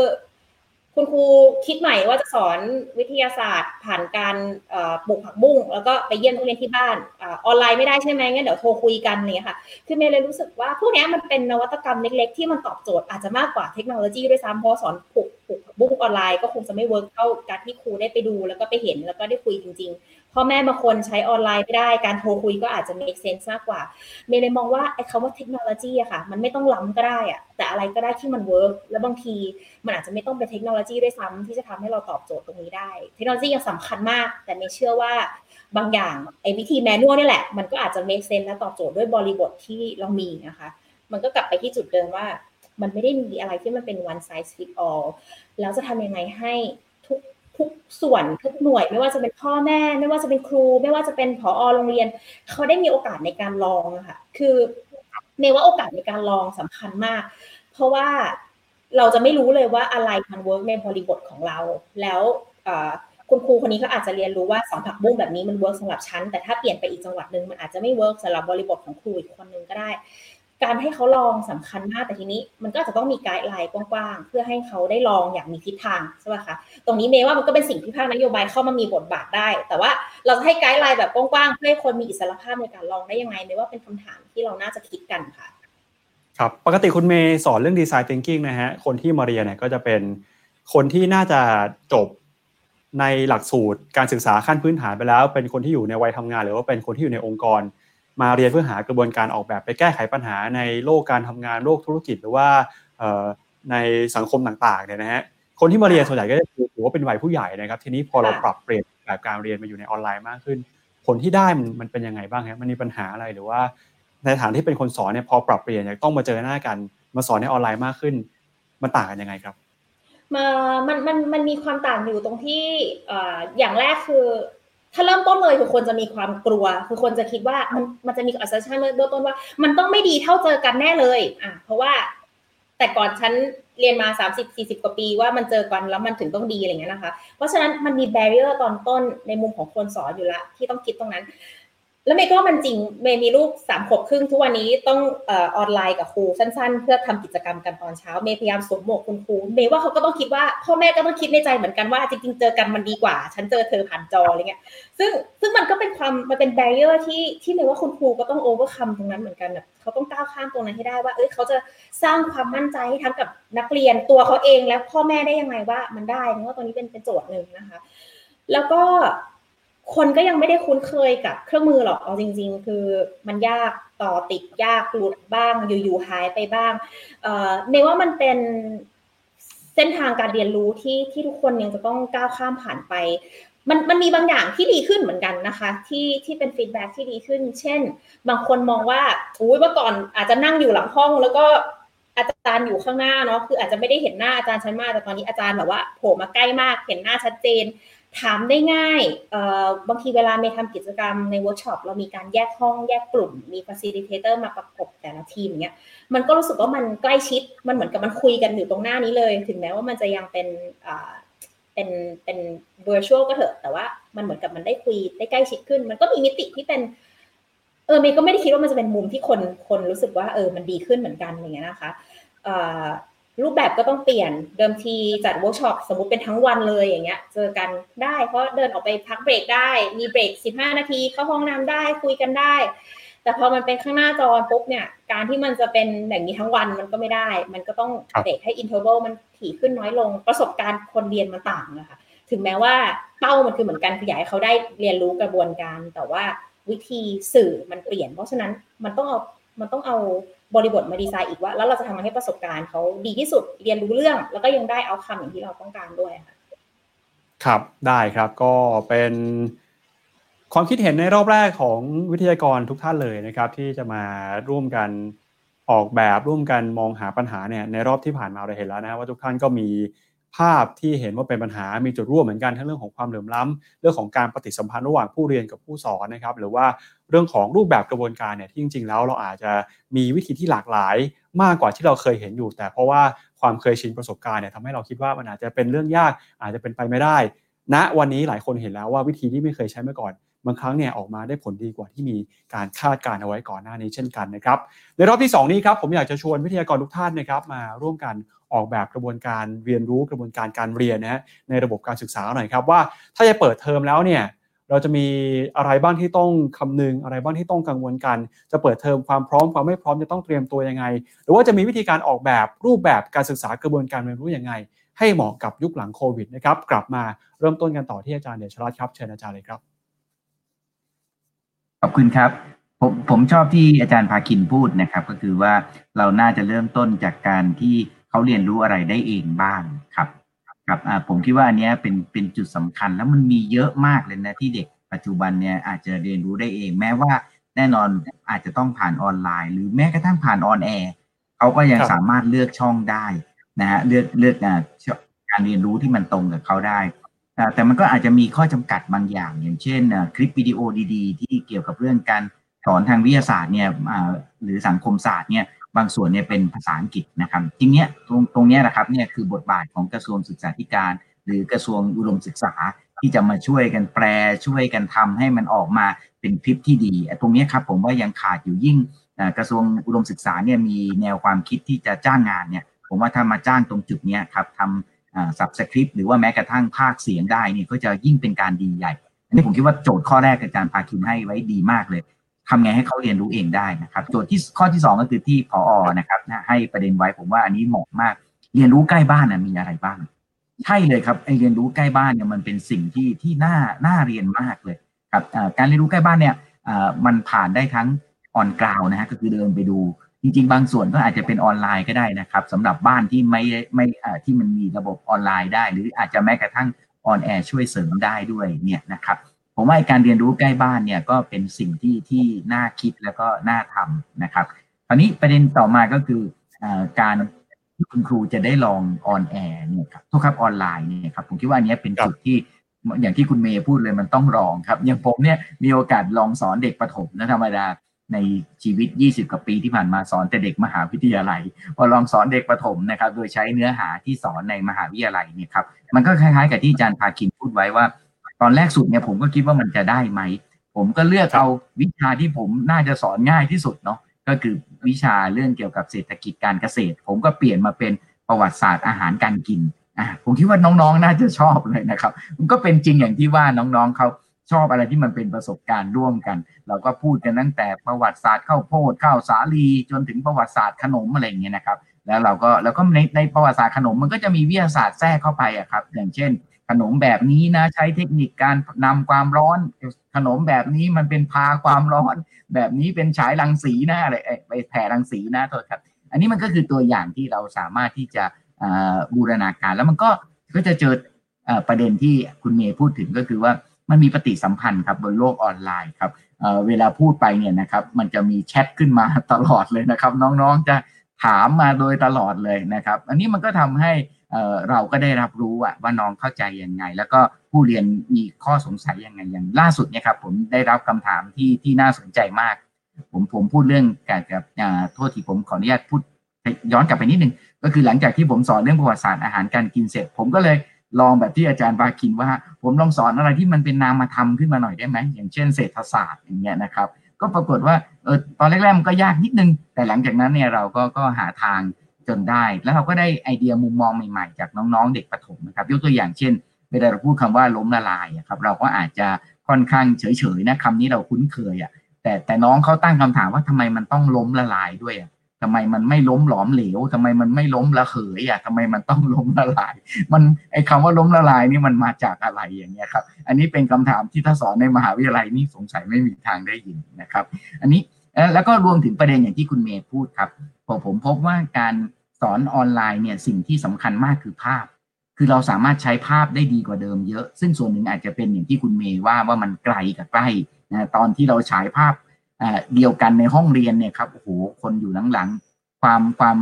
Speaker 5: คุณครูคิดใหม่ว่าจะสอนวิทยาศาสตร์ ผ่านการปลูกผักบุ้งแล้วก็ไปเยี่ยมผู้เรียนที่บ้านออนไลน์ไม่ได้ใช่ไหมงั้นเดี๋ยวโทรคุยกันเนี่ยค่ะคือเมย์เลยรู้สึกว่าพวกนี้มันเป็นนวัตกรรมเล็ก ๆ ที่มันตอบโจทย์อาจจะมากกว่าเทคโนโลยีด้วยซ้ำเพราะสอนปลูกปลูกผักบุ้งออนไลน์ก็คงจะไม่เวิร์กเท่าการที่ครูได้ไปดูแล้วก็ไปเห็นแล้วก็ได้คุยจริง ๆ พ่อแม่บางคนใช้ออนไลน์ไม่ได้การโทรคุยก็อาจจะ make sense มากกว่า เมย์เลยมองว่าไอ้คำว่าเทคโนโลยีอะค่ะ มันไม่ต้องล้ำก็ได้อะแต่อะไรก็ได้ที่มันเวิร์กแล้วบางทีมันอาจจะไม่ต้องเป็นเทคโนโลยีด้วยซ้ำที่จะทำให้เราตอบโจทย์ตรงนี้ได้ เทคโนโลยียังสำคัญมาก แต่เมย์เชื่อว่าบางอย่างไอ้วิธี manual นี่แหละ มันก็อาจจะ make sense และตอบโจทย์ด้วยบริบทที่เรามีนะคะ มันก็กลับไปที่จุดเดิมว่า มันไม่ได้มีอะไรที่มันเป็น one size fit all แล้วจะทำยังไงให้ ทุกส่วนทุกหน่วย ไม่ว่าจะเป็นพ่อแม่ ไม่ว่าจะเป็นครู ไม่ว่าจะเป็นผอโรงเรียน เขาได้มีโอกาสในการลองค่ะคือเมย์ว่าโอกาสในการลองสำคัญมาก เพราะว่าเราจะไม่รู้เลยว่าอะไรมันเวิร์กในบริบทของเรา แล้วคุณครูคนนี้เขาอาจจะเรียนรู้ว่าสอนผักบุ้งแบบนี้มันเวิร์กสำหรับฉันแต่ถ้าเปลี่ยนไปอีกจังหวัดหนึ่งมันอาจจะไม่เวิร์กสำหรับบริบทของครูอีกคนนึงก็ได้ การให้เขาลองสำคัญมากแต่ทีนี้ มันก็จะต้องมี guideline กว้างๆ เพื่อให้เขาได้ลองอย่างมีทิศทางใช่ไหมคะตรงนี้เมย์ว่ามันก็เป็นสิ่งที่ภาคนโยบายเข้ามามีบทบาทได้ แต่ว่าเราจะให้ guideline แบบกว้างๆเพื่อให้คนมีอิสรภาพในการลองได้ยังไงเมย์ว่าเป็นคำถามที่เราน่าจะคิดกันค่ะ
Speaker 1: ครับปกติคุณเมย์สอนเรื่อง design thinking นะฮะคนที่มาเรียนเนี่ยก็จะเป็นคนที่น่าจะจบในหลักสูตรการศึกษาขั้นพื้นฐานไปแล้ว เป็นคนที่อยู่ในวัยทำงาน หรือว่าเป็นคนที่อยู่ในองค์กร มาเรียนเพื่อหากระบวนการออกแบบไปแก้ไขปัญหาในโลกการทำงานโลกธุรกิจ หรือว่าในสังคมต่างๆเนี่ยนะฮะคนที่มาเรียนส่วนใหญ่ก็จะถือว่าเป็นวัยผู้ใหญ่นะครับ ทีนี้พอเราปรับเปลี่ยนแบบการเรียนมาอยู่ในออนไลน์มากขึ้น ผลที่ได้มันมันเป็นยังไงบ้างครับมันมีปัญหาอะไรหรือว่าในฐานที่เป็นคนสอนเนี่ยพอปรับเปลี่ยนต้องมาเจอหน้ากันมาสอนในออนไลน์มากขึ้น มันต่างกันยังไงครับ
Speaker 5: มามันมันมันมีความต่างอยู่ตรงที่อย่างแรกคือ ถ้าเริ่มต้นเลยคือคนจะมีความกลัว คือคนจะคิดว่ามันมันจะมีอัศชันเบื้องต้นว่า มันต้องไม่ดีเท่าเจอกันแน่เลยอะเพราะว่า แต่ก่อนฉันเรียนมา30 40กว่าปีว่ามันเจอกันแล้วมันถึงต้องดีอะไรเงี้ยนะคะ เพราะฉะนั้นมันมี barrier ตอนต้นในมุมของคนสอนอยู่ละที่ต้องคิดตรงนั้น แล้วเมย์ก็มันจริงเมย์มีลูกสามขวบครึ่งทุกวันนี้ต้องออนไลน์กับครูสั้น ๆ เพื่อทำกิจกรรมกันตอนเช้าเมย์พยายามสวมหมวกคุณครูเมย์ว่าเขาก็ต้องคิดว่าพ่อแม่ก็ต้องคิดในใจเหมือนกันว่าจริงๆเจอกันมันดีกว่า ฉันเจอเธอผ่านจออะไรเงี้ยซึ่งซึ่งมันก็เป็นความมันเป็น barrier ที่ที่เมย์ว่าคุณครูก็ต้อง overcome ตรงนั้นเหมือนกันแบบเขาต้องก้าวข้ามตรงนั้นให้ได้ว่าเอ้ยเขาจะสร้างความมั่นใจให้ทั้งกับนักเรียนตัวเขาเองและพ่อแม่ได้ยังไงว่ามันได้เพราะว่าตรงนี้เป็นเป็นโจทย์หนึ่งนะคะ แล้วก็ คนก็ยังไม่ได้คุ้นเคยกับเครื่องมือหรอกเอาจริง ๆ คือมันยากต่อติดยากหลุดบ้าง อยู่ๆหายไปบ้างเอ่อในว่ามันเป็นเส้นทางการเรียนรู้ที่ที่ทุกคนยังจะต้องก้าวข้ามผ่านไป มันมันมีบางอย่างที่ดีขึ้นเหมือนกันนะคะ ที่ที่เป็นฟีดแบ็ที่ดีขึ้น เช่น บางคนมองว่าอุ้ยเมื่อก่อนอาจจะนั่งอยู่หลังห้อง แล้วก็อาจารย์อยู่ข้างหน้าเนาะคืออาจจะไม่ได้เห็นหน้าอาจารย์ชัดมากแต่ตอนนี้อาจารย์แบบว่าโผล่มาใกล้มากเห็นหน้าชัดเจน ถามได้ง่าย บางทีเวลาเมย์ทำกิจกรรมในเวิร์กช็อปเรามีการแยกห้องแยกกลุ่ม มีฟ a ซิลิเทเตอร์มาประกบแต่ละทีมเนี้ย มันก็รู้สึกว่ามันใกล้ชิด มันเหมือนกับมันคุยกันอยู่ตรงหน้านี้เลย ถึงแม้ว่ามันจะยังเป็นเป็นเป็น virtual ก็เถอะ แต่ว่ามันเหมือนกับมันได้คุยได้ใกล้ชิดขึ้น มันก็มีมิติที่เป็น เออเมย์ก็ไม่ได้คิดว่ามันจะเป็นมุมที่คนคนรู้สึกว่าเออมันดีขึ้นเหมือนกันอย่างเงี้ยนะคะ รูปแบบก็ต้องเปลี่ยนเดิมทีจัดเวิร์กช็อปสมมุติเป็นทั้งวันเลยอย่างเงี้ย เจอกันได้เพราะเดินออกไปพักเบรกได้ มีเบรก 15 นาทีเข้าห้องน้ำได้คุยกันได้ แต่พอมันเป็นข้างหน้าจอปุ๊บเนี่ย การที่มันจะเป็นแบบนี้ทั้งวันมันก็ไม่ได้ มันก็ต้องเบรกให้ interval มันถี่ขึ้นน้อยลง ประสบการณ์คนเรียนมันต่างนะคะ ถึงแม้ว่าเป้ามันคือเหมือนกันคืออยากให้เขาได้เรียนรู้กระบวนการ แต่ว่าวิธีสื่อมันเปลี่ยน เพราะฉะนั้นมันต้องเอามันต้องเอา บริบทมาดีไซน์อีกว่า แล้วเราจะทำให้ประสบการณ์เขาดีที่สุดเรียนรู้เรื่อง แล้วก็ยังได้เอาคำอย่างที่เราต้องการด้วยค่ะ
Speaker 1: ครับได้ครับก็เป็นความคิดเห็นในรอบแรกของวิทยากรทุกท่านเลยนะครับ ที่จะมาร่วมกันออกแบบร่วมกันมองหาปัญหาเนี่ยในรอบที่ผ่านมาเราเห็นแล้วนะว่าทุกท่านก็มี ภาพที่เห็นว่าเป็นปัญหา มีจุดร่วมเหมือนกันทั้งเรื่องของความเหลื่อมล้ำเรื่องของการปฏิสัมพันธ์ระหว่างผู้เรียนกับผู้สอนนะครับ หรือว่าเรื่องของรูปแบบกระบวนการเนี่ยที่จริง ๆ แล้วเราอาจจะมีวิธีที่หลากหลายมากกว่าที่เราเคยเห็นอยู่ แต่เพราะว่าความเคยชินประสบการณ์เนี่ยทำให้เราคิดว่ามันอาจจะเป็นเรื่องยาก อาจจะเป็นไปไม่ได้ณวันนี้หลายคนเห็นแล้วว่าวิธีที่ไม่เคยใช้มาก่อนบางครั้งเนี่ยออกมาได้ผลดีกว่าที่มีการคาดการเอาไว้ก่อนหน้านี้เช่นกันนะครับในรอบที่ 2 นี้ครับผมอยากจะชวนวิทยากรทุกท่านนะครับมาร่วมกัน ออกแบบกระบวนการเรียนรู้กระบวนการการเรียนนะฮะในระบบการศึกษาหน่อยครับว่าถ้าจะเปิดเทอมแล้วเนี่ยเราจะมีอะไรบ้างที่ต้องคำนึงอะไรบ้างที่ต้องกังวลกัน จะเปิดเทอมความพร้อมความไม่พร้อมจะต้องเตรียมตัวยังไง หรือว่าจะมีวิธีการออกแบบรูปแบบการศึกษากระบวนการเรียนรู้ยังไง ให้เหมาะกับยุคหลังโควิดนะครับกลับมาเริ่มต้นกันต่อที่อาจารย์เดชรัตน์ครับเชิญอาจารย์เลยครับ
Speaker 2: ขอบคุณครับผมผมชอบที่อาจารย์ภาคินพูดนะครับ ก็คือว่าเราน่าจะเริ่มต้นจากการที่ เขาเรียนรู้อะไรได้เองบ้างครับครับผมคิดว่าอันนี้เป็นเป็นจุดสำคัญแล้วมันมีเยอะมากเลยนะที่เด็กปัจจุบันเนี่ยอาจจะเรียนรู้ได้เอง แม้ว่าแน่นอนอาจจะต้องผ่านออนไลน์ หรือแม้กระทั่งผ่านออนแอร์เขาก็ยังสามารถเลือกช่องได้นะฮะเลือกเลือกการเรียนรู้ที่มันตรงกับเขาได้ แต่มันก็อาจจะมีข้อจำกัดบางอย่าง อย่างเช่น คลิปวิดีโอดี ๆ ที่เกี่ยวกับเรื่องการสอนทางวิทยาศาสตร์เนี่ยหรือสังคมศาสตร์เนี่ย บางส่วนเนี่ยเป็นภาษาอังกฤษนะครับทีเนี้ยตรงตรงเนี้ยนะครับเนี่ยคือบทบาทของกระทรวงศึกษาธิการ หรือกระทรวงอุดมศึกษาที่จะมาช่วยกันแปลช่วยกันทำให้มันออกมาเป็นคลิปที่ดี ตรงนี้ครับผมว่ายังขาดอยู่ยิ่งกระทรวงอุดมศึกษาเนี่ยมีแนวความคิดที่จะจ้างงานเนี่ยผมว่าถ้ามาจ้างตรงจุดนี้ครับทำสับสคริปต์หรือว่าแม้กระทั่งภาคเสียงได้เนี่ยก็จะยิ่งเป็นการดีใหญ่ อันนี้ผมคิดว่าโจทย์ข้อแรกอาจารย์พาคินให้ไว้ดีมากเลย ทำไงให้เขาเรียนรู้เองได้นะครับโจทย์ที่ข้อที่ 2 ก็คือที่พออนะครับให้ประเด็นไว้ผมว่าอันนี้เหมาะมาก เรียนรู้ใกล้บ้านนะมีอะไรบ้าง ใช่เลยครับไอเรียนรู้ใกล้บ้านเนี่ยมันเป็นสิ่งที่ที่น่าน่าเรียนมากเลยครับการเรียนรู้ใกล้บ้านเนี่ยมันผ่านได้ทั้ง on ground นะฮะก็คือเดินไปดู จริง ๆ บางส่วนก็อาจจะเป็นออนไลน์ก็ได้นะครับสำหรับบ้านที่ไม่ไม่ที่มันมีระบบออนไลน์ได้ หรืออาจจะแม้กระทั่ง on air ช่วยเสริมได้ด้วยเนี่ยนะครับ ผมว่าการเรียนรู้ใกล้บ้านเนี่ยก็เป็นสิ่งที่ที่น่าคิดแล้วก็น่าทำนะครับคราวนี้ประเด็นต่อมาก็คืออการที่คุณครูจะได้ลอง on air เนี่ยครับทุกครับออนไลน์เนี่ยครับผมคิดว่าอันนี้เป็นจุดที่อย่างที่คุณเมย์พูดเลยมันต้องลองครับอย่างผมเนี่ยมีโอกาสลองสอนเด็กประถมนะธรรมดาในชีวิต 20 กว่าปีที่ผ่านมาสอนแต่เด็กมหาวิทยาลัยพอลองสอนเด็กประถมนะครับ โดยใช้เนื้อหาที่สอนในมหาวิทยาลัยเนี่ยครับมันก็คล้ายๆ กับที่อาจารย์พาคินพูดไว้ว่า ตอนแรกสุดเนี่ยผมก็คิดว่ามันจะได้ไหม ผมก็เลือกเอาวิชาที่ผมน่าจะสอนง่ายที่สุดเนาะก็คือวิชาเรื่องเกี่ยวกับเศรษฐกิจการเกษตร ผมก็เปลี่ยนมาเป็นประวัติศาสตร์อาหารการกินอะผมคิดว่าน้องๆ น่าจะชอบเลยนะครับ มันก็เป็นจริงอย่างที่ว่าน้องๆเขาชอบอะไรที่มันเป็นประสบการณ์ร่วมกัน เราก็พูดกันตั้งแต่ประวัติศาสตร์ข้าวโพดข้าวสาลีจนถึงประวัติศาสตร์ขนมอะไรอย่างเงี้ยนะครับ แล้วเราก็แล้วก็ในในประวัติศาสตร์ขนมมันก็จะมีวิทยาศาสตร์แทรกเข้าไปอะครับ อย่างเช่น ขนมแบบนี้นะ ใช้เทคนิคการนำความร้อน ขนมแบบนี้มันเป็นพาความร้อน แบบนี้เป็นฉายรังสีนะอะไรไปแผ่รังสีนะโทษครับ อันนี้มันก็คือตัวอย่างที่เราสามารถที่จะบูรณาการแล้วมันก็ก็จะเจอประเด็นที่คุณเมย์พูดถึงก็คือว่ามันมีปฏิสัมพันธ์ครับบนโลกออนไลน์ครับเวลาพูดไปเนี่ยนะครับ มันจะมีแชทขึ้นมาตลอดเลยนะครับ น้องๆจะถามมาโดยตลอดเลยนะครับ อันนี้มันก็ทำให้ เราก็ได้รับรู้ว่าน้องเข้าใจยังไง แล้วก็ผู้เรียนมีข้อสงสัยยังไงอย่างล่าสุดเนี่ยครับผมได้รับคำถามที่ที่น่าสนใจมาก ผมผมพูดเรื่องเการกับโทษที่ผมขออนุญาตพูดย้อนกลับไปนิดนึงก็คือหลังจากที่ผมสอนเรื่องประวัติศาสตร์อาหารการกินเสร็จ ผมก็เลยลองแบบที่อาจารย์บาคินว่า ผมลองสอนอะไรที่มันเป็นนามธรรมขึ้นมาหน่อยได้ไหมอย่างเช่นเศรษฐศาสตร์อย่างเงี้ยนะครับ ก็ปรากฏว่าเออตอนแรกๆมันก็ยากนิดนึง แต่หลังจากนั้นเนี่ยเราก็ก็หาทาง จนได้ แล้วเราก็ได้ไอเดียมุมมองใหม่ๆ จากน้องๆ เด็กประถมนะครับ ยกตัวอย่างเช่นเวลาเราพูดคำว่าล้มละลายครับเราก็อาจจะค่อนข้างเฉยๆนะคำนี้เราคุ้นเคยอะแต่แต่น้องเขาตั้งคำถามว่าทำไมมันต้องล้มละลายด้วยอะทำไมมันไม่ล้มหลอมเหลวทำไมมันไม่ล้มละเหยอะทำไมมันต้องล้มละลาย มันไอ้คำว่าล้มละลายนี่มันมาจากอะไรอย่างเงี้ยครับ อันนี้เป็นคำถามที่ถ้าสอนในมหาวิทยาลัยนี่สงสัยไม่มีทางได้ยินนะครับ อันนี้แล้วก็รวมถึงประเด็นอย่างที่คุณเมย์พูดครับพอผมพบว่าการ สอนออนไลน์เนี่ยสิ่งที่สำคัญมากคือภาพ คือเราสามารถใช้ภาพได้ดีกว่าเดิมเยอะ ซึ่งส่วนหนึ่งอาจจะเป็นอย่างที่คุณเมย์ว่าว่ามันไกลกับใกล้นะตอนที่เราฉายภาพเดียวกันในห้องเรียนเนี่ยครับโอ้โหคนอยู่หลังๆความความ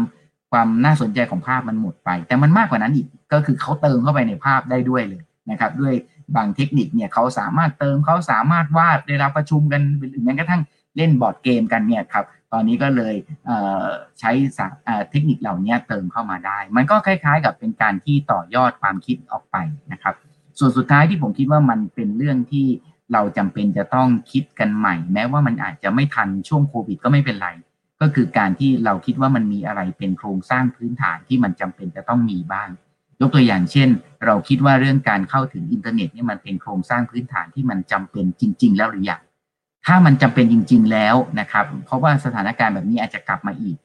Speaker 2: ความน่าสนใจของภาพมันหมดไป แต่มันมากกว่านั้นอีกก็คือเขาเติมเข้าไปในภาพได้ด้วยเลยนะครับ ด้วยบางเทคนิคเนี่ยเขาสามารถเติมเขาสามารถวาดได้รับประชุมกันหรือแม้กระทั่งเล่นบอร์ดเกมกันเนี่ยครับ อนนี้ก็เลยใช้เทคนิคเหล่านี้เติมเข้ามาได้ มันก็คล้ายๆ กับเป็นการที่ต่อยอดความคิดออกไปนะครับ ส่วนสุดท้ายที่ผมคิดว่ามันเป็นเรื่องที่เราจำเป็นจะต้องคิดกันใหม่ แม้ว่ามันอาจจะไม่ทันช่วงโควิดก็ไม่เป็นไร ก็คือการที่เราคิดว่ามันมีอะไรเป็นโครงสร้างพื้นฐานที่มันจำเป็นจะต้องมีบ้าง ยกตัวอย่างเช่น เราคิดว่าเรื่องการเข้าถึงอินเทอร์เน็ตนี่มันเป็นโครงสร้างพื้นฐานที่มันจำเป็นจริง ๆ แล้วหรือยัง ถ้ามันจำเป็นจริง ๆ แล้วนะครับ เพราะว่าสถานการณ์แบบนี้อาจจะกลับมาอีก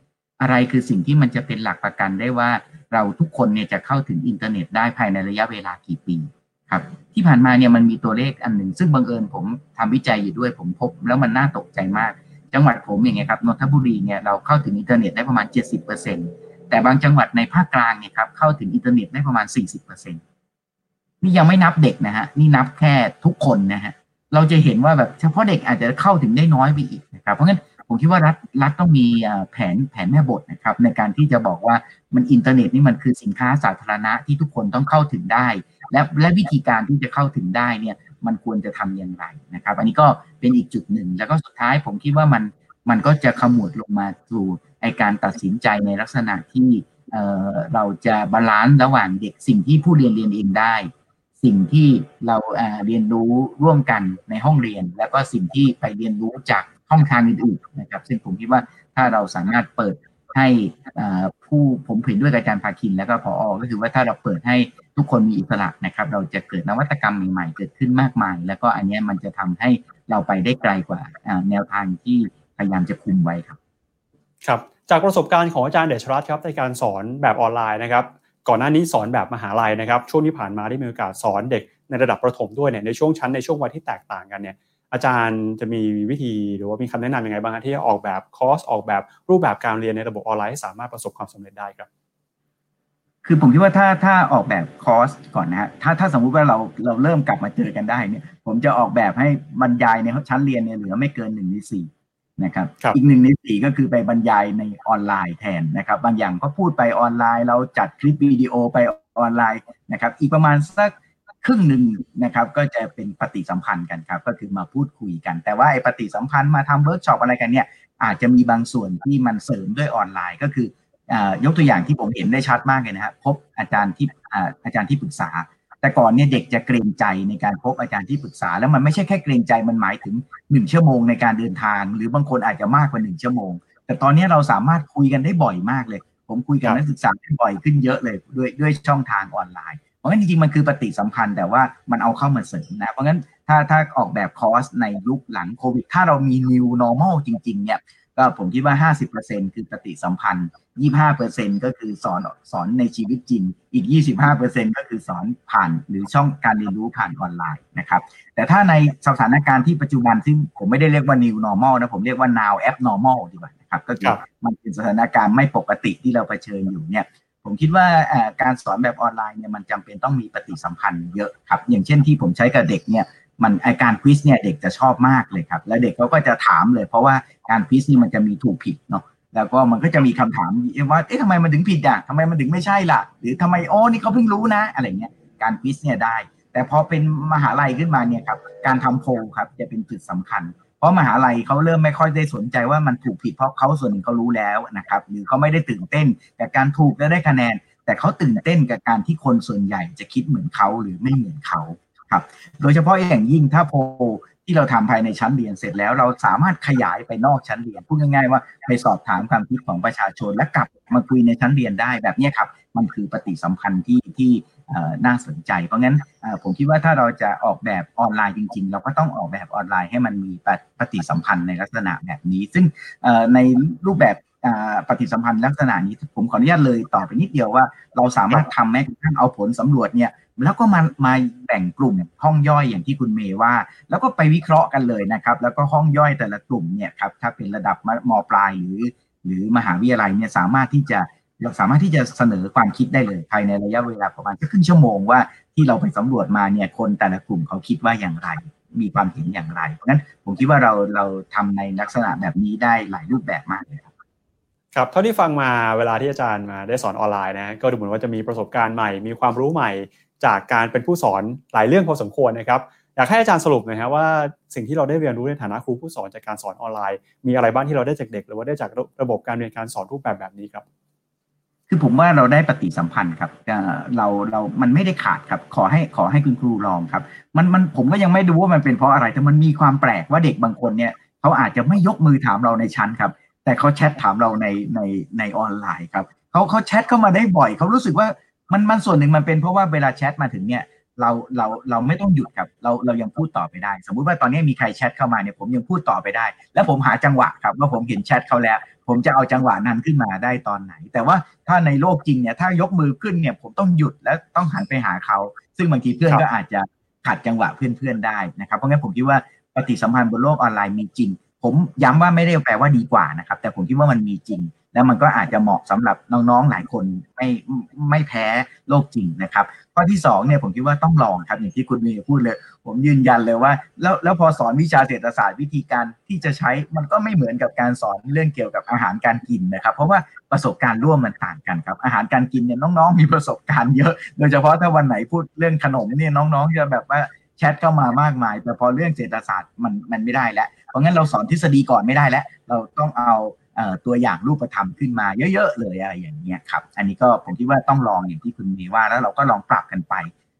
Speaker 2: อะไรคือสิ่งที่มันจะเป็นหลักประกันได้ว่าเราทุกคนเนี่ยจะเข้าถึงอินเทอร์เน็ตได้ภายในระยะเวลากี่ปีครับที่ผ่านมาเนี่ยมันมีตัวเลขอันหนึ่ง ซึ่งบังเอิญผมทำวิจัยอยู่ด้วยผมพบ แล้วมันน่าตกใจมาก จังหวัดผมอย่างเงี้ยครับนนทบุรีเนี่ยเราเข้าถึงอินเทอร์เน็ตได้ประมาณ 70%แต่บางจังหวัดในภาคกลางเนี่ยครับเข้าถึงอินเทอร์เน็ตได้ประมาณ 40%นี่ยังไม่นับเด็กนะฮะนี่นับแค่ทุกคนนะฮะ เราจะเห็นว่าแบบเฉพาะเด็กอาจจะเข้าถึงได้น้อยไปอีกนะครับ เพราะงั้นผมคิดว่ารัฐรัฐต้องมีแผนแผนแม่บทนะครับ ในการที่จะบอกว่ามันอินเทอร์เน็ตนี่มันคือสินค้าสาธารณะที่ทุกคนต้องเข้าถึงได้ และและวิธีการที่จะเข้าถึงได้เนี่ยมันควรจะทำอย่างไรนะครับ อันนี้ก็เป็นอีกจุดหนึ่ง แล้วก็สุดท้ายผมคิดว่ามันมันก็จะขมวดลงมาสู่ไอการตัดสินใจในลักษณะที่เเราจะบาลานซ์ระหว่างเด็กสิ่งที่ผู้เรียนเรียนเองได้ สิ่งที่เราเรียนรู้ร่วมกันในห้องเรียน แล้วก็สิ่งที่ไปเรียนรู้จากช่องทางอื่นๆนะครับซึ่งผมคิดว่าถ้าเราสามารถเปิดให้ผู้ผมเห็นด้วยอาจารย์ภาคิน แล้วก็พออก็คือว่าถ้าเราเปิดให้ทุกคนมีอิสระนะครับ เราจะเกิดนวัตกรรมใหม่ๆ เกิดขึ้นมากมาย แล้วก็อันนี้มันจะทำให้เราไปได้ไกลกว่าแนวทางที่พยายามจะคุมไว้ครับ
Speaker 1: ครับ จากประสบการณ์ของอาจารย์เดชรัตน์ครับในการสอนแบบออนไลน์นะครับ ก่อนหน้านี้สอนแบบมหาลัยนะครับ ช่วงที่ผ่านมาได้มีโอกาสสอนเด็กในระดับประถมด้วยเนี่ยในช่วงชั้นในช่วงวัยที่แตกต่างกันเนี่ยอาจารย์จะมีวิธีหรือว่ามีคำแนะนำยังไงบ้างที่จะออกแบบคอร์สออกแบบรูปแบบการเรียนในระบบออนไลน์ให้สามารถประสบความสำเร็จได้ครับ
Speaker 2: คือผมคิดว่าถ้าถ้าออกแบบคอร์สก่อนนะฮะถ้าถ้าสมมุติว่าเราเราเริ่มกลับมาเจอกันได้เนี่ย ผมจะออกแบบให้บรรยายในชั้นเรียนเนี่ยเหลือไม่เกินหนึ่งในสี่ นะครับอีกหนึ่งในสี่ก็คือไปบรรยายในออนไลน์แทนนะครับ บางอย่างก็พูดไปออนไลน์ เราจัดคลิปวิดีโอไปออนไลน์นะครับ อีกประมาณสักครึ่งหนึ่งนะครับ ก็จะเป็นปฏิสัมพันธ์กันครับ ก็คือมาพูดคุยกัน แต่ว่าไอ้ปฏิสัมพันธ์มาทำเวิร์กช็อปอะไรกันเนี่ย อาจจะมีบางส่วนที่มันเสริมด้วยออนไลน์ก็คือยกตัวอย่างที่ผมเห็นได้ชัดมากเลยนะครับพวกอาจารย์ที่อาจารย์ที่ปรึกษา แต่ก่อนเนี่ยเด็กจะเกรงใจในการพบอาจารย์ที่ปรึกษา แล้วมันไม่ใช่แค่เกรงใจมันหมายถึงหนึ่งชั่วโมงในการเดินทาง หรือบางคนอาจจะมากกว่าหนึ่งชั่วโมง แต่ตอนนี้เราสามารถคุยกันได้บ่อยมากเลย ผมคุยกับนักศึกษาได้บ่อยขึ้นเยอะเลยด้วยด้วยช่องทางออนไลน์เพราะงั้นจริงๆมันคือปฏิสัมพันธ์แต่ว่ามันเอาเข้ามาเสริมนะเพราะงั้นถ้าถ้าออกแบบคอร์สในยุคหลังโควิดถ้าเรามี new normal จริงๆเนี่ย ก็ผมคิดว่า 50%คือปฏิสัมพันธ์ 25%ก็คือสอนสอนในชีวิตจริง อีก 25%ก็คือสอนผ่านหรือช่องการเรียนรู้ผ่านออนไลน์นะครับ แต่ถ้าในสถานการณ์ที่ปัจจุบันซึ่งผมไม่ได้เรียกว่า new normal นะ ผมเรียกว่า now abnormal ดีกว่านะครับก็คือมันเป็นสถานการณ์ไม่ปกติที่เราเผชิญอยู่เนี่ยผมคิดว่าการสอนแบบออนไลน์เนี่ยมันจำเป็นต้องมีปฏิสัมพันธ์เยอะครับ อย่างเช่นที่ผมใช้กับเด็กเนี่ยมันไอการควิสเนี่ยเด็กจะชอบมากเลยครับ แล้วเด็กเขาก็จะถามเลย เพราะว่า การควิสนี่มันจะมีถูกผิดเนาะแล้วก็มันก็จะมีคำถามว่าเอ๊ะทำไมมันถึงผิดอะทำไมมันถึงไม่ใช่ล่ะ หรือทำไมโอ้นี่เขาเพิ่งรู้นะ อะไรเงี้ยการควิสเนี่ยได้ แต่พอเป็นมหาลัยขึ้นมาเนี่ยครับการทำโพลครับจะเป็นจุดสำคัญ เพราะมหาลัยเขาเริ่มไม่ค่อยได้สนใจว่ามันถูกผิดเพราะเขาส่วนหนึ่งเขารู้แล้วนะครับหรือเขาไม่ได้ตื่นเต้นกับการถูกและได้คะแนน แต่เขาตื่นเต้นกับการที่คนส่วนใหญ่จะคิดเหมือนเขาหรือไม่เหมือนเขาครับ โดยเฉพาะอย่างยิ่งถ้าโพ ที่เราทำภายในชั้นเรียนเสร็จแล้ว เราสามารถขยายไปนอกชั้นเรียนพูดง่ายๆว่าไปสอบถามความคิดของประชาชนและกลับมาคุยในชั้นเรียนได้แบบนี้ครับ มันคือปฏิสัมพันธ์ที่ที่น่าสนใจ เพราะงั้นผมคิดว่าถ้าเราจะออกแบบออนไลน์จริง ๆ เราก็ต้องออกแบบออนไลน์ให้มันมีปฏิสัมพันธ์ในลักษณะแบบนี้ ซึ่งในรูปแบบปฏิสัมพันธ์ลักษณะนี้ผมขออนุญาตเลยต่อไปนิดเดียวว่า เราสามารถทำแม้กระทั่งเอาผลสำรวจเนี่ย แล้วก็มามาแบ่งกลุ่มห้องย่อยอย่างที่คุณเมย์ว่า แล้วก็ไปวิเคราะห์กันเลยนะครับ แล้วก็ห้องย่อยแต่ละกลุ่มเนี่ยครับถ้าเป็นระดับมปลายหรือ หรือมหาวิทยาลัยเนี่ยสามารถที่จะเราสามารถที่จะเสนอความคิดได้เลยภายในระยะเวลาประมาณครึ่งชั่วโมงว่าที่เราไปสำรวจมาเนี่ยคนแต่ละกลุ่มเขาคิดว่าอย่างไร มีความเห็นอย่างไร เพราะงั้นผมคิดว่าเราเราทำในลักษณะแบบนี้ได้หลายรูปแบบมากเลยครับ
Speaker 1: ครับเท่าที่ฟังมาเวลาที่อาจารย์มาได้สอนออนไลน์นะก็ดูเหมือนว่าจะมีประสบการณ์ใหม่ มีความรู้ใหม่ จากการเป็นผู้สอนหลายเรื่องพอสมควรนะครับอยากให้อาจารย์สรุปหน่อยครับว่าสิ่งที่เราได้เรียนรู้ในฐานะครูผู้สอนจากการสอนออนไลน์ มีอะไรบ้างที่เราได้จากเด็ก หรือว่าได้จากระบบการเรียนการสอนรูปแบบแบบนี้ครับ
Speaker 2: คือผมว่าเราได้ปฏิสัมพันธ์ครับเราเรามันไม่ได้ขาดครับ ขอให้ขอให้คุณครูลองครับ มันมันผมก็ยังไม่ดูว่ามันเป็นเพราะอะไร แต่มันมีความแปลกว่าเด็กบางคนเนี่ยเขาอาจจะไม่ยกมือถามเราในชั้นครับ แต่เขาแชทถามเราในในในออนไลน์ครับเขาเขาแชทเข้ามาได้บ่อยเขารู้สึกว่า มันมันส่วนหนึ่งมันเป็นเพราะว่าเวลาแชทมาถึงเนี่ยเราเราเราไม่ต้องหยุดครับเราเรายังพูดต่อไปได้ สมมุติว่าตอนนี้มีใครแชทเข้ามาเนี่ยผมยังพูดต่อไปได้ แล้วผมหาจังหวะครับว่าผมเห็นแชทเขาแล้ว ผมจะเอาจังหวะนั้นขึ้นมาได้ตอนไหน แต่ว่าถ้าในโลกจริงเนี่ยถ้ายกมือขึ้นเนี่ยผมต้องหยุดแล้วต้องหันไปหาเขา ซึ่งบางทีเพื่อนก็อาจจะขัดจังหวะเพื่อนๆได้นะครับเพราะงั้นผมคิดว่าปฏิสัมพันธ์บนโลกออนไลน์มีจริง ผมย้ำว่าไม่ได้แปลว่าดีกว่านะครับแต่ผมคิดว่ามันมีจริง แล้วมันก็อาจจะเหมาะสำหรับน้องๆหลายคนไม่ไม่แพ้โลกจริงนะครับข้อที่สองเนี่ยผมคิดว่าต้องลองครับอย่างที่คุณมีพูดเลย ผมยืนยันเลยว่า แล้วแล้วพอสอนวิชาเศรษฐศาสตร์วิธีการที่จะใช้มันก็ไม่เหมือนกับการสอนเรื่องเกี่ยวกับอาหารการกินนะครับ เพราะว่าประสบการณ์ร่วมมันต่างกันครับ อาหารการกินเนี่ยน้องๆ มีประสบการณ์เยอะ โดยเฉพาะถ้าวันไหนพูดเรื่องขนมเนี่ยน้องๆจะแบบว่าแชทเข้ามามากมาย แต่พอเรื่องเศรษฐศาสตร์มันมันไม่ได้แล้วเพราะงั้นเราสอนทฤษฎีก่อนไม่ได้แล้ว เราต้องเอา ตัวอย่างรูปธรรมขึ้นมาเยอะ ๆ เลยอะไรอย่างเงี้ยครับ อันนี้ก็ผมคิดว่าต้องลองอย่างที่คุณมีว่าแล้วเราก็ลองปรับกันไป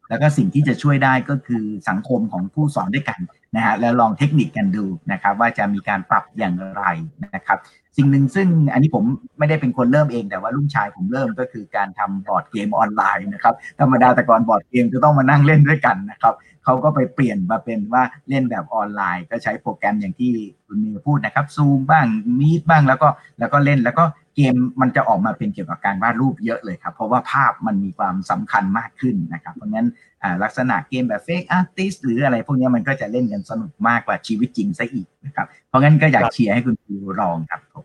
Speaker 2: แล้วก็สิ่งที่จะช่วยได้ก็คือสังคมของผู้สอนด้วยกันนะฮะแล้วลองเทคนิคกันดูนะครับว่าจะมีการปรับอย่างไรนะครับ สิ่งหนึ่งซึ่งอันนี้ผมไม่ได้เป็นคนเริ่มเอง แต่ว่าลูกชายผมเริ่มก็คือการทำบอร์ดเกมออนไลน์นะครับธรรมดาแต่ก่อนบอร์ดเกมจะต้องมานั่งเล่นด้วยกันนะครับ เขาก็ไปเปลี่ยนมาเป็นว่าเล่นแบบออนไลน์ ก็ใช้โปรแกรมอย่างที่คุณมีพูดนะครับซูมบ้างมีดบ้างแล้วก็แล้วก็เล่นแล้วก็เกมมันจะออกมาเป็นเกี่ยวกับการวาดรูปเยอะเลยครับ เพราะว่าภาพมันมีความสำคัญมากขึ้นนะครับ เพราะงั้นลักษณะเกมแบบเฟกอาร์ติสหรืออะไรพวกนี้มันก็จะเล่นกันสนุกมากกว่าชีวิตจริงซะอีกนะครับ เพราะงั้นก็อยากเชียร์ให้คุณครูลองครับผม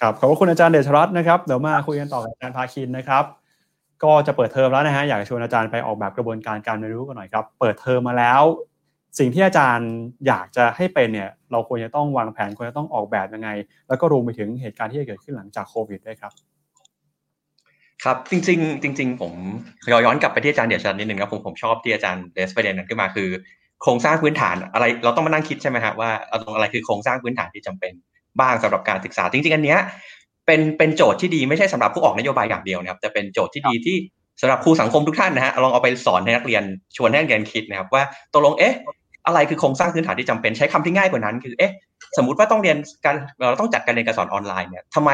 Speaker 1: ครับขอบคุณอาจารย์เดชรัตน์นะครับเดี๋ยวมาคุยกันต่อกับอาจารย์ภาคินนะครับ ก็จะเปิดเทอมแล้วนะฮะอยากชวนอาจารย์ไปออกแบบกระบวนการการเรียนรู้กันหน่อยครับ เปิดเทอมมาแล้ว สิ่งที่อาจารย์อยากจะให้เป็นเนี่ยเราควรจะต้องวางแผนควรจะต้องออกแบบยังไง แล้วก็รวมไปถึงเหตุการณ์ที่จะเกิดขึ้นหลังจากโควิดด้วยครับ
Speaker 3: ครับจริงๆจริง ๆ ผมย้อนกลับไปที่อาจารย์เดียชันนิดนึงครับผมผมชอบที่อาจารย์เดสประเด็นนั้นขึ้นมาคือ โครงสร้างพื้นฐานอะไรเราต้องมานั่งคิดใช่ไหมฮะว่าอะไรคือโครงสร้างพื้นฐานที่จำเป็นบ้างสำหรับการศึกษา จริง ๆ อันเนี้ย เป็นเป็นโจทย์ที่ดีไม่ใช่สำหรับผู้ออกนโยบายอย่างเดียวนะครับแต่เป็นโจทย์ที่ดีที่สำหรับครูสังคมทุกท่านนะฮะลองเอาไปสอนให้นักเรียนชวนให้นักเรียนคิดนะครับว่าตกลงเอ๊ะอะไรคือโครงสร้างพื้นฐานที่จำเป็นใช้คำที่ง่ายกว่านั้น คือเอ๊ะสมมติว่าต้องเรียนการเราต้องจัดการเรียนการสอนออนไลน์เนี่ยทำไม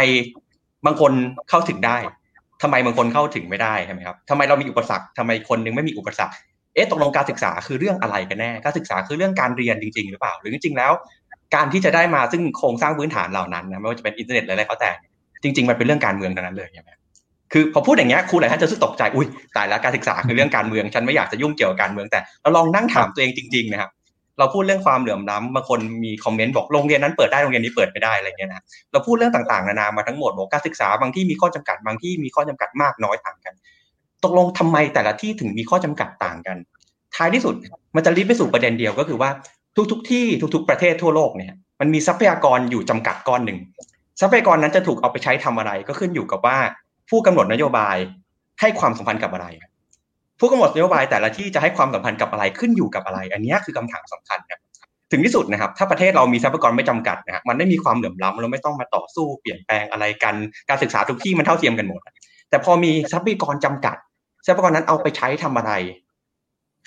Speaker 3: บางคนเข้าถึงได้ทำไมบางคนเข้าถึงไม่ได้ใช่ไหมครับทำไมเรามีอุปสรรคทำไมคนนึงไม่มีอุปสรรคเอ๊ะตกลงการศึกษาคือเรื่องอะไรกันแน่การศึกษาคือเรื่องการเรียนจริง ๆ หรือเปล่า หรือจริงๆแล้ว การที่จะได้มาซึ่งโครงสร้างพื้นฐานเหล่านั้นนะไม่ว่าจะเป็นอินเทอร์เน็ตอะไรก็แต่ จริง ๆ มันเป็นเรื่องการเมืองทั้งนั้นเลยใช่ไหมคือพอพูดอย่างเงี้ยครูหลายท่านจะรู้สึกตกใจอุ้ยตายแล้วการศึกษาคือเรื่องการเมือง ฉันไม่อยากจะยุ่งเกี่ยวกับการเมืองแต่เราลองนั่งถามตัวเองจริงๆนะครับเราพูดเรื่องความเหลื่อมล้ำบางคนมีคอมเมนต์บอกโรงเรียนนั้นเปิดได้โรงเรียนนี้เปิดไม่ได้อะไรเงี้ยนะเราพูดเรื่องต่างๆนานามาทั้งหมดบอกการศึกษาบางที่มีข้อจำกัดบางที่มีข้อจำกัดมากน้อยต่างกัน ตกลงทำไมแต่ละที่ถึงมีข้อจำกัดต่างกัน ท้ายที่สุดมันจะลิฟไปสู่ประเด็นเดียวก็คือว่าทุกๆที่ทุก ๆ ประเทศทั่วโลกเนี่ยมันมีทรัพยากรอยู่จำกัดก้อนหนึ่ง ทรัพยากรนั้นจะถูกเอาไปใช้ทำอะไร ก็ขึ้นอยู่กับว่าผู้กำหนดนโยบายให้ความสัมพันธ์กับอะไร ผู้กำหนดนโยบายแต่ละที่จะให้ความสัมพันธ์กับอะไรขึ้นอยู่กับอะไร อันนี้คือคำถามสำคัญครับถึงที่สุดนะครับ ถ้าประเทศเรามีทรัพยากรไม่จำกัดนะฮะมันไม่มีความเหลื่อมล้ำเราไม่ต้องมาต่อสู้เปลี่ยนแปลงอะไรกัน การศึกษาทุกที่มันเท่าเทียมกันหมด แต่พอมีทรัพยากรจำกัด ทรัพยากรนั้นเอาไปใช้ทำอะไร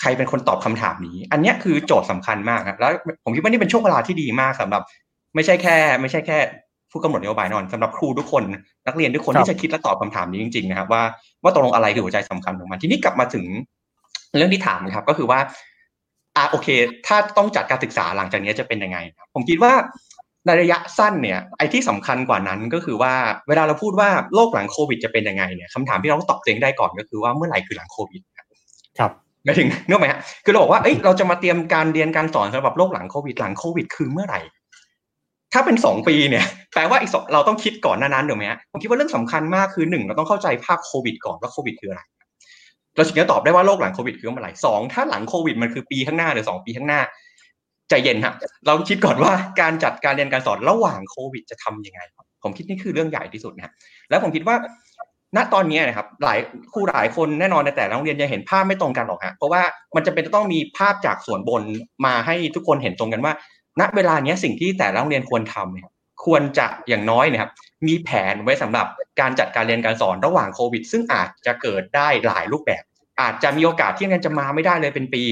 Speaker 3: ใครเป็นคนตอบคำถามนี้ อันนี้คือโจทย์สำคัญมากครับแล้วผมคิดว่านี่เป็นช่วงเวลาที่ดีมากสำหรับ ไม่ใช่แค่ ไม่ใช่แค่ ผู้กำหนดนโยบายนอนสำหรับครูทุกคนนักเรียนทุกคนที่จะคิดและตอบคำถามนี้จริงๆนะครับว่าว่าตกลงอะไรคือหัวใจสำคัญของมันทีนี้กลับมาถึงเรื่องที่ถามนะครับ ก็คือว่าอ่าโอเค ถ้าต้องจัดการศึกษาหลังจากนี้จะเป็นยังไง ผมคิดว่าในระยะสั้นเนี่ยไอ้ที่สำคัญกว่านั้นก็คือว่าเวลาเราพูดว่าโลกหลังโควิดจะเป็นยังไงเนี่ยคำถามที่เราต้องตอบตัวเองได้ก่อนก็คือว่าเมื่อไหร่คือหลังโควิด
Speaker 1: ครับ
Speaker 3: หมายถึงนึกไหมฮะคือเราบอกว่าเอ้ยเราจะมาเตรียมการเรียนการสอนสำหรับโลกหลังโควิดหลังโควิดคือเมื่อไหร่ ถ้าเป็นสองปีเนี่ยแปลว่าอีกเราต้องคิดก่อนนั้นๆถูกไหมฮะผมคิดว่าเรื่องสำคัญมากคือหนึ่งเราต้องเข้าใจภาพโควิดก่อนว่าโควิดคืออะไรเราถึงจะตอบได้ว่าโรคหลังโควิดคือเมื่อไหร่สองถ้าหลังโควิดมันคือปีข้างหน้าหรือสองปีข้างหน้าใจเย็นฮะเราคิดก่อนว่าการจัดการเรียนการสอนระหว่างโควิดจะทํำยังไง ผมคิดนี่คือเรื่องใหญ่ที่สุดนะแล้วผมคิดว่า ณตอนนี้นะครับ หลายครูหลายคนแน่นอนในแต่ละโรงเรียนยังเห็นภาพไม่ตรงกันหรอกฮะเพราะว่ามันจะเป็นจะต้องมีภาพจากส่วนบนมาให้ทุกคนเห็นตรงกันว่า ณเวลาเนี้ยสิ่งที่แต่ละโรงเรียนควรทำเนี่ยควรจะอย่างน้อยนะครับมีแผนไว้สำหรับการจัดการเรียนการสอนระหว่างโควิด ซึ่งอาจจะเกิดได้หลายรูปแบบ อาจจะมีโอกาสที่เรียนจะมาไม่ได้เลยเป็นปี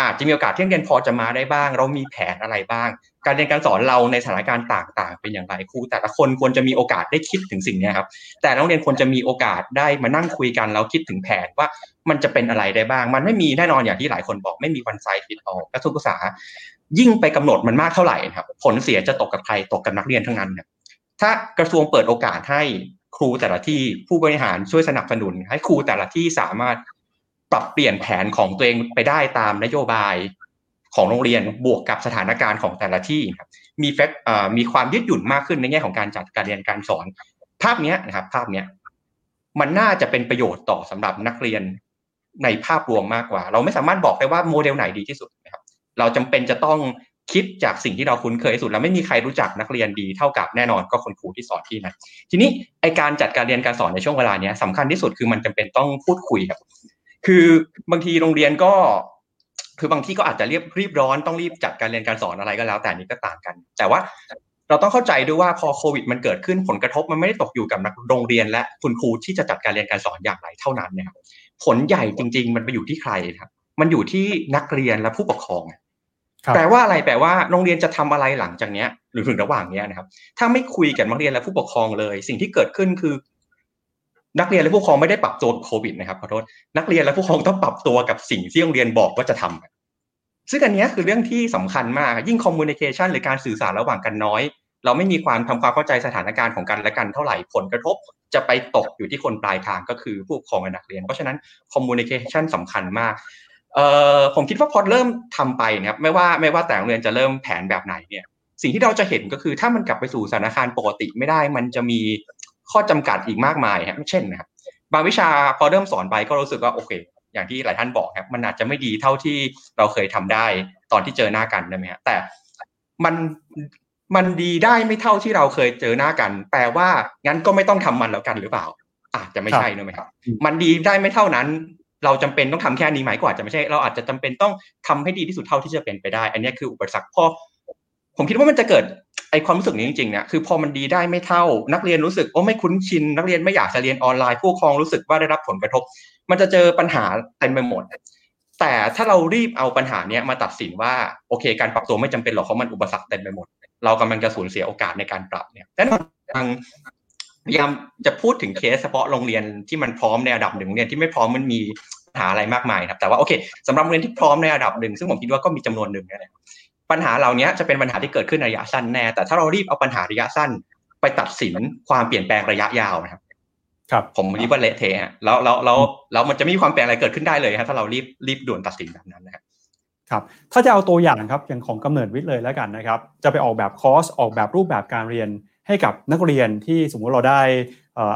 Speaker 3: อาจจะมีโอกาสที่เรียนพอจะมาได้บ้าง เรามีแผนอะไรบ้าง การเรียนการสอนเราในสถานการณ์ต่าง ๆ เป็นอย่างไรครูแต่ละคนควรจะมีโอกาสได้คิดถึงสิ่งนี้ครับแต่นักเรียนควรจะมีโอกาสได้มานั่งคุยกันแล้วคิดถึงแผนว่ามันจะเป็นอะไรได้บ้าง มันไม่มีแน่นอนอย่างที่หลายคนบอกไม่มีวันไซต์ฟิตออกกระทรวงศึกษา ยิ่งไปกำหนดมันมากเท่าไหร่ครับผลเสียจะตกกับใครตกกับนักเรียนทั้งนั้นครับถ้ากระทรวงเปิดโอกาสให้ครูแต่ละที่ผู้บริหารช่วยสนับสนุน ให้ครูแต่ละที่สามารถ ปรับเปลี่ยนแผนของตัวเองไปได้ตามนโยบายของโรงเรียนบวกกับสถานการณ์ของแต่ละที่ครับมีเฟกมีความยืดหยุ่นมากขึ้นในแง่ของการจัดการเรียนการสอน ภาพนี้นะครับภาพนี้มันน่าจะเป็นประโยชน์ต่อสำหรับนักเรียนในภาพรวมมากกว่า เราไม่สามารถบอกได้ว่าโมเดลไหนดีที่สุดนะครับ เราจำเป็นจะต้องคิดจากสิ่งที่เราคุ้นเคยที่สุดแล้วไม่มีใครรู้จักนักเรียนดีเท่ากับแน่นอนก็คนครูที่สอนที่นั่นทีนี้ไอการจัดการเรียนการสอนในช่วงเวลาเนี้ยสำคัญที่สุดคือมันจำเป็นต้องพูดคุยครับ คือบางทีโรงเรียนก็ คือบางที่ก็อาจจะรีบรีบร้อนต้องรีบจัดการเรียนการสอนอะไรก็แล้ว แต่นี้ก็ต่างกัน แต่ว่าเราต้องเข้าใจด้วยว่าพอโควิด มันเกิดขึ้นผลกระทบมันไม่ได้ตกอยู่กับนักโรงเรียนและคุณครูที่จะจัดการเรียนการสอนอย่างไรเท่านั้นนะครับผลใหญ่จริง ๆ มันไปอยู่ที่ใครครับ มันอยู่ที่นักเรียนและผู้ปกครองแปลว่าอะไรแปลว่าโรงเรียนจะทำอะไรหลังจากเนี้ย หรือถึงระหว่างเนี้ยนะครับ ถ้าไม่คุยกับนักเรียนและผู้ปกครองเลย สิ่งที่เกิดขึ้นคือ นักเรียนและผู้ปกครองไม่ได้ปรับตัวโควิดนะครับขอโทษนักเรียนและผู้ปกครองต้องปรับตัวกับสิ่งที่โรงเรียนบอกว่าจะทำซึ่งอันนี้คือเรื่องที่สำคัญมากยิ่งคอมมูนิเคชันหรือการสื่อสารระหว่างกันน้อย เราไม่มีความทำความเข้าใจสถานการณ์ของกันและกันเท่าไหร่ผลกระทบ จะไปตกอยู่ที่คนปลายทางก็คือผู้ปกครองและนักเรียน เพราะฉะนั้นคอมมูนิเคชันสำคัญมากเอ่อผมคิดว่าพอเริ่มทำไปนะครับไม่ว่าไม่ว่าแต่โรงเรียนจะเริ่มแผนแบบไหนเนี่ยสิ่งที่เราจะเห็นก็คือถ้ามันกลับไปสู่สถานการณ์ปกติไม่ได้ มันจะมี ข้อจำกัดอีกมากมายครับเช่นนะครับบางวิชาพอเริ่มสอนไปก็รู้สึกว่าโอเค อย่างที่หลายท่านบอกครับมันอาจจะไม่ดีเท่าที่เราเคยทำได้ตอนที่เจอหน้ากันได้ไหมครับแต่มันมันดีได้ไม่เท่าที่เราเคยเจอหน้ากัน แปลว่างั้นก็ไม่ต้องทำมันแล้วกันหรือเปล่าอาจจะไม่ใช่นะไหมครับ มันดีได้ไม่เท่านั้น เราจำเป็นต้องทำแค่นี้ไหมกว่าจะไม่ใช่ เราอาจจะจำเป็นต้องทำให้ดีที่สุดเท่าที่จะเป็นไปได้ อันนี้คืออุปสรรคพอผมคิดว่ามันจะเกิด ไอความรู้สึกนี้จริงๆเนี่ยคือพอมันดีได้ไม่เท่านักเรียนรู้สึกว่าไม่คุ้นชิน นักเรียนไม่อยากจะเรียนออนไลน์ผู้ปกครองรู้สึกว่าได้รับผลกระทบ มันจะเจอปัญหาเต็มไปหมด แต่ถ้าเรารีบเอาปัญหาเนี้ยมาตัดสินว่าโอเค การปรับตัวไม่จำเป็นหรอกเพราะมันอุปสรรคเต็มไปหมด เรากำลังจะสูญเสียโอกาสในการปรับเนี่ยแน่นอนทางพยายามจะพูดถึงเคสเฉพาะโรงเรียนที่มันพร้อมในระดับหนึ่งเนี่ยที่ไม่พร้อมมันมีปัญหาอะไรมากมายครับแต่ว่าโอเคสำหรับโรงเรียนที่พร้อมในระดับหนึ่งซึ่งผมคิดว่าก็มีจำนวนหนึ่งนะ ปัญหาเหล่านี้จะเป็นปัญหาที่เกิดขึ้นระยะสั้นแน่ แต่ถ้าเรารีบเอาปัญหาระยะสั้น ไปตัดสินความเปลี่ยนแปลงระยะยาวนะครับ
Speaker 1: ครับ
Speaker 3: ผมคิดว่าเละเทะแล้วแล้วแล้วแล้วมันจะไม่มีความเปลี่ยนอะไรเกิดขึ้นได้เลยครับถ้าเรารีบรีบด่วนตัดสินแบบนั้นนะครับ
Speaker 1: ครับถ้าจะเอาตัวอย่างครับอย่างของกำเนิดวิทย์เลยแล้วกันนะครับ จะไปออกแบบคอร์สออกแบบรูปแบบการเรียนให้กับนักเรียนที่สมมติเราได้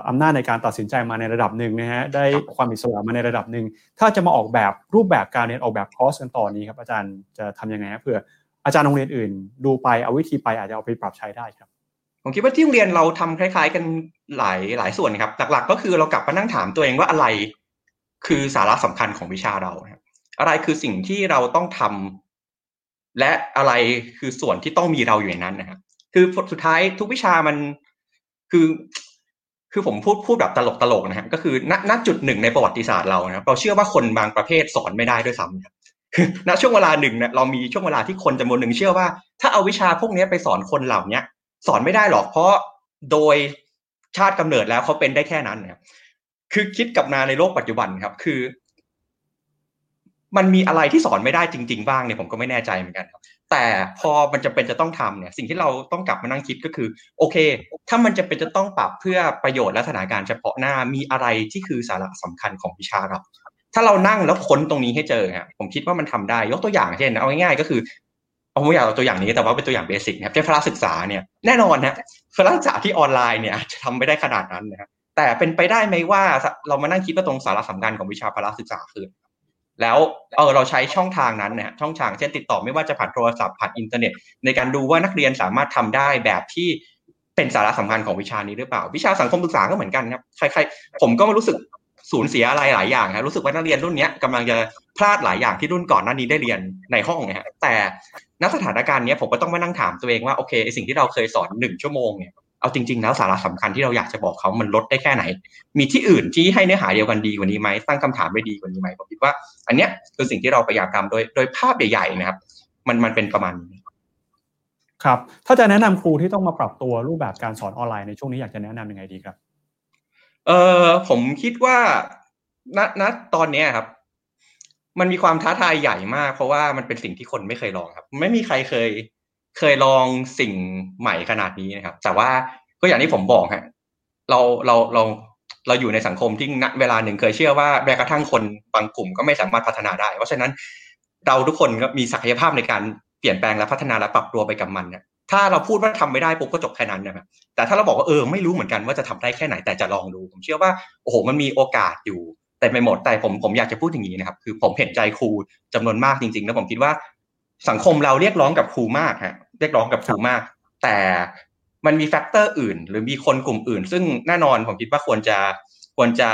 Speaker 1: อำนาจในการตัดสินใจมาในระดับหนึ่งนะฮะได้ความอิสระมาในระดับหนึ่งถ้าจะมาออกแบบรูปแบบการเรียนออกแบบคอร์สกันต่อนนี้ครับอาจารย์จะทํำยังไงเพื่อ อาจารย์โรงเรียนอื่น ดูไปเอาวิธีไปอาจจะเอาไปปรับใช้ได้ครับ
Speaker 3: ผมคิดว่าที่โรงเรียนเราทำคล้าย ๆ กันหลายหลายส่วนครับหลักๆ ก็คือเรากลับมานั่งถามตัวเองว่าอะไร คือสาระสำคัญของวิชาเราอะไรคือสิ่งที่เราต้องทำและอะไรคือส่วนที่ต้องมีเราอยู่ในนั้นนะครับคือสุดท้ายทุกวิชามันคือ คือผมพูดพูดแบบตลกตลกนะครับก็คือณณจุดหนึ่งในประวัติศาสตร์เรานะครับเราเชื่อว่าคนบางประเภทสอนไม่ได้ด้วยซ้ำครับ คือณช่วงเวลาหนึ่งเนี่ยเรามีช่วงเวลาที่คนจำนวนหนึ่งเชื่อว่า ถ้าเอาวิชาพวกนี้ไปสอนคนเหล่านี้สอนไม่ได้หรอกเพราะโดยชาติกำเนิดแล้วเขาเป็นได้แค่นั้นนะครับคือคิดกับนาในโลกปัจจุบันครับ คือ มันมีอะไรที่สอนไม่ได้จริง ๆ บ้างเนี่ยผมก็ไม่แน่ใจเหมือนกันครับ แต่พอมันจะเป็นจะต้องทำเนี่ย สิ่งที่เราต้องกลับมานั่งคิดก็คือ โอเค ถ้ามันจะเป็นจะต้องปรับเพื่อประโยชน์และสถานการณ์เฉพาะหน้ามีอะไรที่คือสาระสำคัญของวิชาเรา ถ้าเรานั่งแล้วค้นตรงนี้ให้เจอครับผมคิดว่ามันทำได้ยกตัวอย่างเช่นเอาง่ายๆก็คือเอาไม่อยากเอาตัวอย่างนี้แต่ว่าเป็นตัวอย่างเบสิกนะครับเช่นพละศึกษาเนี่ยแน่นอนนะพละศึกษาที่ออนไลน์เนี่ยจะทำไม่ได้ขนาดนั้นนะครับแต่เป็นไปได้ไหมว่าเรามานั่งคิดว่าตรงสาระสำคัญของวิชาพละศึกษาคือแล้วเออเราใช้ช่องทางนั้นเนี่ยช่องทางเช่นติดต่อไม่ว่าจะผ่านโทรศัพท์ผ่านอินเทอร์เน็ต ในการดูว่านักเรียนสามารถทำได้แบบที่เป็นสาระสำคัญของวิชานี้หรือเปล่า วิชาสังคมศึกษาก็เหมือนกันครับใครๆผมก็รู้สึก สูญเสียอะไรหลายอย่างครับรู้สึกว่านักเรียนรุ่นนี้กำลังจะพลาดหลายอย่างที่รุ่นก่อนหน้านี้ได้เรียนในห้องนะฮะแต่ณสถานการณ์นี้ผมก็ต้องมานั่งถามตัวเองว่าโอเคสิ่งที่เราเคยสอนหนึ่งชั่วโมงเนี่ยเอาจริงๆแล้วสาระสำคัญที่เราอยากจะบอกเขามันลดได้แค่ไหน มีที่อื่นที่ให้เนื้อหาเดียวกันดีกว่านี้ไหมตั้งคำถามได้ดีกว่านี้ไหมผมคิดว่า อันเนี้ยคือสิ่งที่เราพยายามทำโดยโดยภาพใหญ่ๆนะครับ มันมันเป็นประมาณนี้
Speaker 1: ครับ ถ้าจะแนะนำครูที่ต้องมาปรับตัวรูปแบบการสอนออนไลน์ในช่วงนี้อยากจะแนะนำยังไงดีครับ
Speaker 3: เออผมคิดว่าณณตอนเนี้ยครับ มันมีความท้าทายใหญ่มาก เพราะว่ามันเป็นสิ่งที่คนไม่เคยลองครับ ไม่มีใครเคย เคยลองสิ่งใหม่ขนาดนี้นะครับ แต่ว่าก็อย่างที่ผมบอกฮะเราเราเราเราอยู่ในสังคมที่ณเวลาหนึ่งเคยเชื่อว่าแม้กระทั่งคนบางกลุ่มก็ไม่สามารถพัฒนาได้ เพราะฉะนั้นเราทุกคนก็มีศักยภาพในการเปลี่ยนแปลงและพัฒนาและปรับตัวไปกับมันเนี่ย ถ้าเราพูดว่าทำไม่ได้ปุ๊บก็จบแค่นั้นนะครับแต่ถ้าเราบอกว่าเออไม่รู้เหมือนกันว่าจะทำได้แค่ไหนแต่จะลองดู ผมเชื่อว่าโอ้โหมันมีโอกาสอยู่แต่ไม่หมดแต่ผมผมอยากจะพูดอย่างนี้นะครับ คือผมเห็นใจครูจำนวนมากจริงๆ แล้วผมคิดว่าสังคมเราเรียกร้องกับครูมากฮะเรียกร้องกับครูมาก แต่มันมี factor อื่น หรือมีคนกลุ่มอื่น ซึ่งแน่นอนผมคิดว่าควรจะควรจะ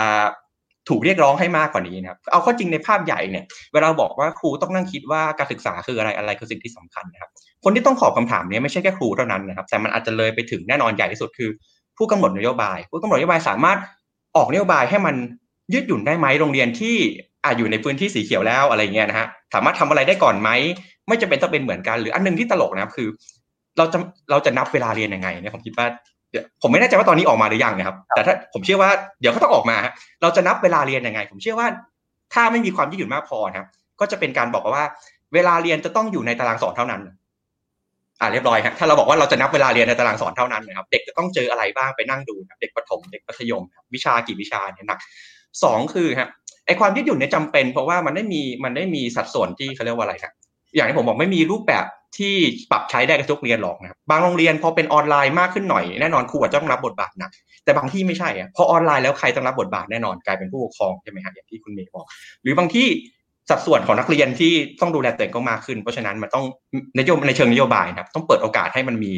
Speaker 3: ถูกเรียกร้องให้มากกว่านี้นะครับ เอาเข้าจริงในภาพใหญ่เนี่ย เวลาบอกว่าครูต้องนั่งคิดว่าการศึกษาคืออะไรอะไรคือสิ่งที่สำคัญนะครับ คนที่ต้องตอบคำถามนี้ไม่ใช่แค่ครูเท่านั้นนะครับ แต่มันอาจจะเลยไปถึงแน่นอนใหญ่ที่สุดคือ ผู้กำหนดนโยบาย ผู้กำหนดนโยบายสามารถออกนโยบายให้มันยืดหยุ่นได้ไหมโรงเรียนที่อาจอยู่ในพื้นที่สีเขียวแล้วอะไรเงี้ยนะฮะ สามารถทำอะไรได้ก่อนไหม ไม่จะเป็นต้องเป็นเหมือนกัน หรืออันนึงที่ตลกนะครับคือ เราจะเราจะนับเวลาเรียนยังไงเนี่ยผมคิดว่า ผมไม่แน่ใจว่าตอนนี้ออกมาหรือยังนะครับ แต่ถ้าผมเชื่อว่าเดี๋ยวก็ต้องออกมา เราจะนับเวลาเรียนยังไง ผมเชื่อว่า ถ้าไม่มีความยืดหยุ่นมากพอครับก็จะเป็นการบอกว่า เวลาเรียนจะต้องอยู่ในตารางสอนเท่านั้น อ่าเรียบร้อยครับถ้าเราบอกว่าเราจะนับเวลาเรียนในตารางสอนเท่านั้นนะครับเด็กจะต้องเจออะไรบ้างไปนั่งดูเด็กประถมเด็กมัธยม วิชากี่วิชาเนี่ยหนักสองคือครับไอความยืดหยุ่นเนี่ยจำเป็นเพราะว่ามันได้มีมันได้มีสัดส่วนที่เขาเรียกว่าอะไรครับ อย่างที่ผมบอกไม่มีรูปแบบที่ปรับใช้ได้กับทุกเรียนหรอกนะครับบางโรงเรียนพอเป็นออนไลน์มากขึ้นหน่อยแน่นอนครูอาจจะต้องรับบทบาทหนักแต่บางที่ไม่ใช่อะพอออนไลน์แล้วใครต้องรับบทบาทแน่นอนกลายเป็นผู้ปกครองใช่ไหมครับอย่างที่คุณเมย์บอก หรือบางที่สัดส่วนของนักเรียนที่ต้องดูแลตัวเองก็มากขึ้น เพราะฉะนั้นมันต้องนโยบในเชิงนโยบายนะครับต้องเปิดโอกาสให้มันมี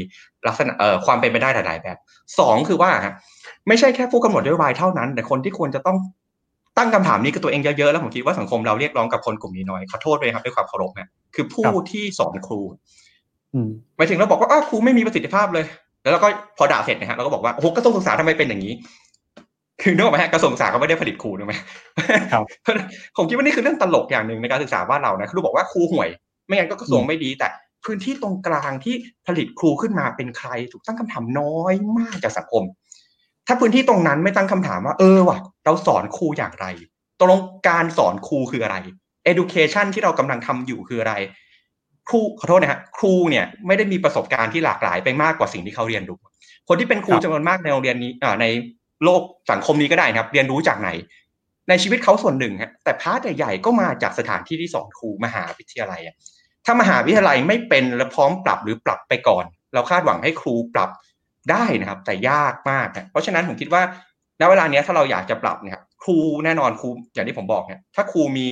Speaker 3: ลักษณะเอ่อความเป็นไปได้หลาย ๆ แบบสองคือว่า ไม่ใช่แค่ผู้กำหนดนโยบายเท่านั้น แต่คนที่ควรจะต้อง ตั้งคำถามนี้กับตัวเองเยอะๆแล้วผมคิดว่าสังคมเราเรียกร้องกับคนกลุ่มนี้น้อยขอโทษด้วยครับด้วยความเคารพนะคือผู้ที่สอนครูหมายถึงเราบอกว่าครูไม่มีประสิทธิภาพเลย แล้วเราก็พอด่าเสร็จนะฮะเราก็บอกว่าโอ้โหกระทรวงศึกษาทำไมเป็นอย่างนี้ คือนึกออกไหมฮะกระทรวงศึกษาเขาไม่ได้ผลิตครูถูกไหมครับผมคิดว่านี่คือเรื่องตลกอย่างหนึ่งในการศึกษาบ้านเรานะครูบอกว่าครูห่วย ไม่งั้นก็กระทรวงไม่ดีแต่พื้นที่ตรงกลางที่ผลิตครูขึ้นมาเป็นใคร ถูกตั้งคำถามน้อยมากจากสังคม ถ้าพื้นที่ตรงนั้นไม่ตั้งคำถามว่า เออว่ะ เราสอนครูอย่างไรตกลงการสอนครูคืออะไร education ที่เรากำลังทำอยู่คืออะไร ครูขอโทษนะฮะครูเนี่ยไม่ได้มีประสบการณ์ที่หลากหลายไปมากกว่าสิ่งที่เขาเรียนรู้ คนที่เป็นครูจำนวนมากในโรงเรียนนี้ในโลกสังคมนี้ก็ได้ครับ เรียนรู้จากไหน ในชีวิตเขาส่วนหนึ่งฮะแต่ part ใหญ่ๆก็มาจากสถานที่ที่สอนครูมหาวิทยาลัยถ้ามหาวิทยาลัยไม่เป็นและพร้อมปรับหรือปรับไปก่อน เราคาดหวังให้ครูปรับ ได้นะครับแต่ยากมากเพราะฉะนั้นผมคิดว่าณเวลานี้ถ้าเราอยากจะปรับเนี่ยครูแน่นอนครูอย่างที่ผมบอกเนี่ยถ้าครูมี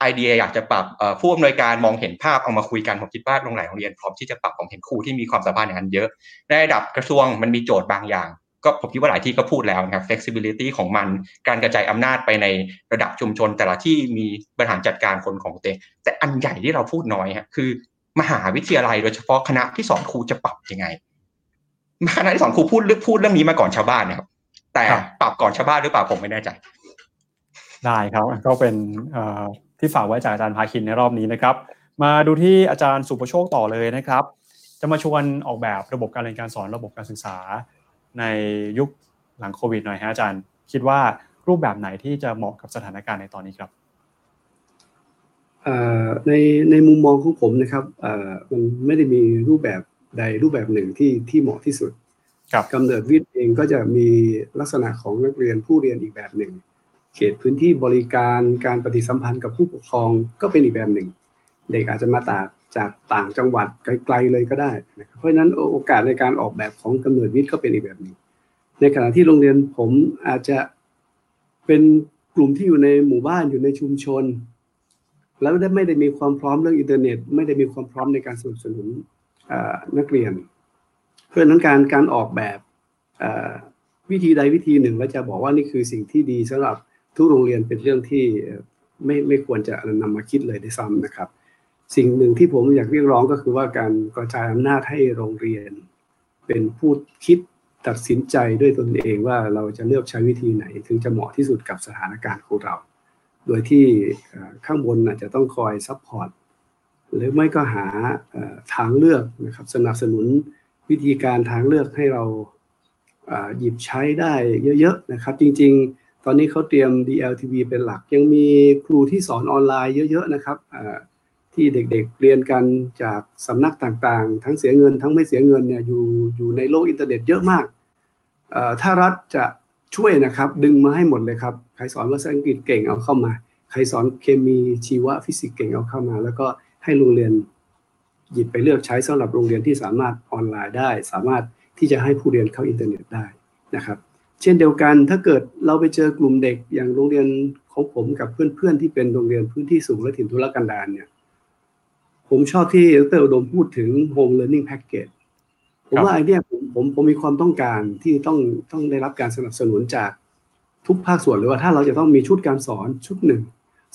Speaker 3: ไอเดียอยากจะปรับผู้อำนวยการมองเห็นภาพเอามาคุยกันผมคิดว่าโรงเรียนโรงเรียนพร้อมที่จะปรับผมเห็นครูที่มีความสามารถในนั้นเยอะ ในระดับกระทรวงมันมีโจทย์บางอย่าง ก็ผมคิดว่าหลายที่ก็พูดแล้วนะครับ flexibility ของมันการกระจายอำนาจไปในระดับชุมชน แต่ละที่มีบริหารจัดการคนของตัวเองแต่อันใหญ่ที่เราพูดน้อยฮะคือ มหาวิทยาลัยโดยเฉพาะคณะที่สอนครูจะปรับยังไง คณะที่สอนครูพูดเรื่องพูดเรื่องนี้มาก่อนชาวบ้านนะครับ แต่ปรับก่อนชาวบ้านหรือเปล่าผมไม่แน่ใจ
Speaker 1: ได้ครับ ก็เป็นที่ฝากไว้จากอาจารย์ภาคินในรอบนี้นะครับ มาดูที่อาจารย์สุประโชคต่อเลยนะครับ จะมาชวนออกแบบระบบการเรียนการสอนระบบการศึกษา ในยุคหลังโควิดหน่อยฮะอาจารย์ คิดว่ารูปแบบไหนที่จะเหมาะกับสถานการณ์ในตอนนี้ครับ
Speaker 4: ในในมุมมองของผมนะครับมันไม่ได้มีรูปแบบ ใดรูปแบบหนึ่งที่ที่เหมาะที่สุดกำเนิดวิทย์เองก็จะมีลักษณะของนักเรียนผู้เรียนอีกแบบหนึ่ง เขตพื้นที่บริการการปฏิสัมพันธ์กับผู้ปกครองก็เป็นอีกแบบหนึ่ง เด็กอาจจะมาตากจากต่างจังหวัดไกลๆเลยก็ได้นะเพราะฉะนั้นโอกาสในการออกแบบของกำเนิดวิทย์ก็เป็นอีกแบบหนึ่ง ในขณะที่โรงเรียนผมอาจจะเป็นกลุ่มที่อยู่ในหมู่บ้านอยู่ในชุมชน แล้วได้ไม่ได้มีความพร้อมเรื่องอินเทอร์เน็ต ไม่ได้มีความพร้อมในการสนับสนุน นักเรียน เพราะนั้นการการออกแบบวิธีใดวิธีหนึ่งแล้วจะบอกว่านี่คือสิ่งที่ดีสำหรับทุกโรงเรียนเป็นเรื่องที่ไม่ไม่ควรจะนำมาคิดเลยด้วยซ้ำนะครับ สิ่งหนึ่งที่ผมอยากเรียกร้องก็คือว่าการกระจายอำนาจให้โรงเรียน เป็นผู้คิดตัดสินใจด้วยตนเองว่าเราจะเลือกใช้วิธีไหน ถึงจะเหมาะที่สุดกับสถานการณ์ของเรา โดยที่ข้างบนอาจจะต้องคอย support หรือไม่ก็หาทางเลือกนะครับสนับสนุนวิธีการทางเลือกให้เราหยิบใช้ได้เยอะๆนะครับ จริงๆ ตอนนี้เขาเตรียม DLTV เป็นหลัก ยังมีครูที่สอนออนไลน์เยอะๆนะครับที่เด็กๆเรียนกันจากสำนักต่างๆ ทั้งเสียเงินทั้งไม่เสียเงินเนี่ยอยู่อยู่ในโลกอินเทอร์เน็ตเยอะมาก ถ้ารัฐจะช่วยนะครับดึงมาให้หมดเลยครับ ใครสอนภาษาอังกฤษเก่งเอาเข้ามา ใครสอนเคมีชีวฟิสิกส์เก่งเอาเข้ามา แล้วก็ ให้โรงเรียนหยิบไปเลือกใช้สำหรับโรงเรียนที่สามารถออนไลน์ได้ สามารถที่จะให้ผู้เรียนเข้าอินเทอร์เน็ตได้นะครับเช่นเดียวกันถ้าเกิดเราไปเจอกลุ่มเด็กอย่างโรงเรียนของผมกับเพื่อนๆที่เป็นโรงเรียนพื้นที่สูงและถิ่นทุรกันดารเนี่ยผมชอบที่ดรอุดมพูดถึง home learning package ผมว่าไอเนี้ยผมผมผมมีความต้องการที่ต้องต้องได้รับการสนับสนุนจากทุกภาคส่วนหรือว่าถ้าเราจะต้องมีชุดการสอนชุดหนึ่ง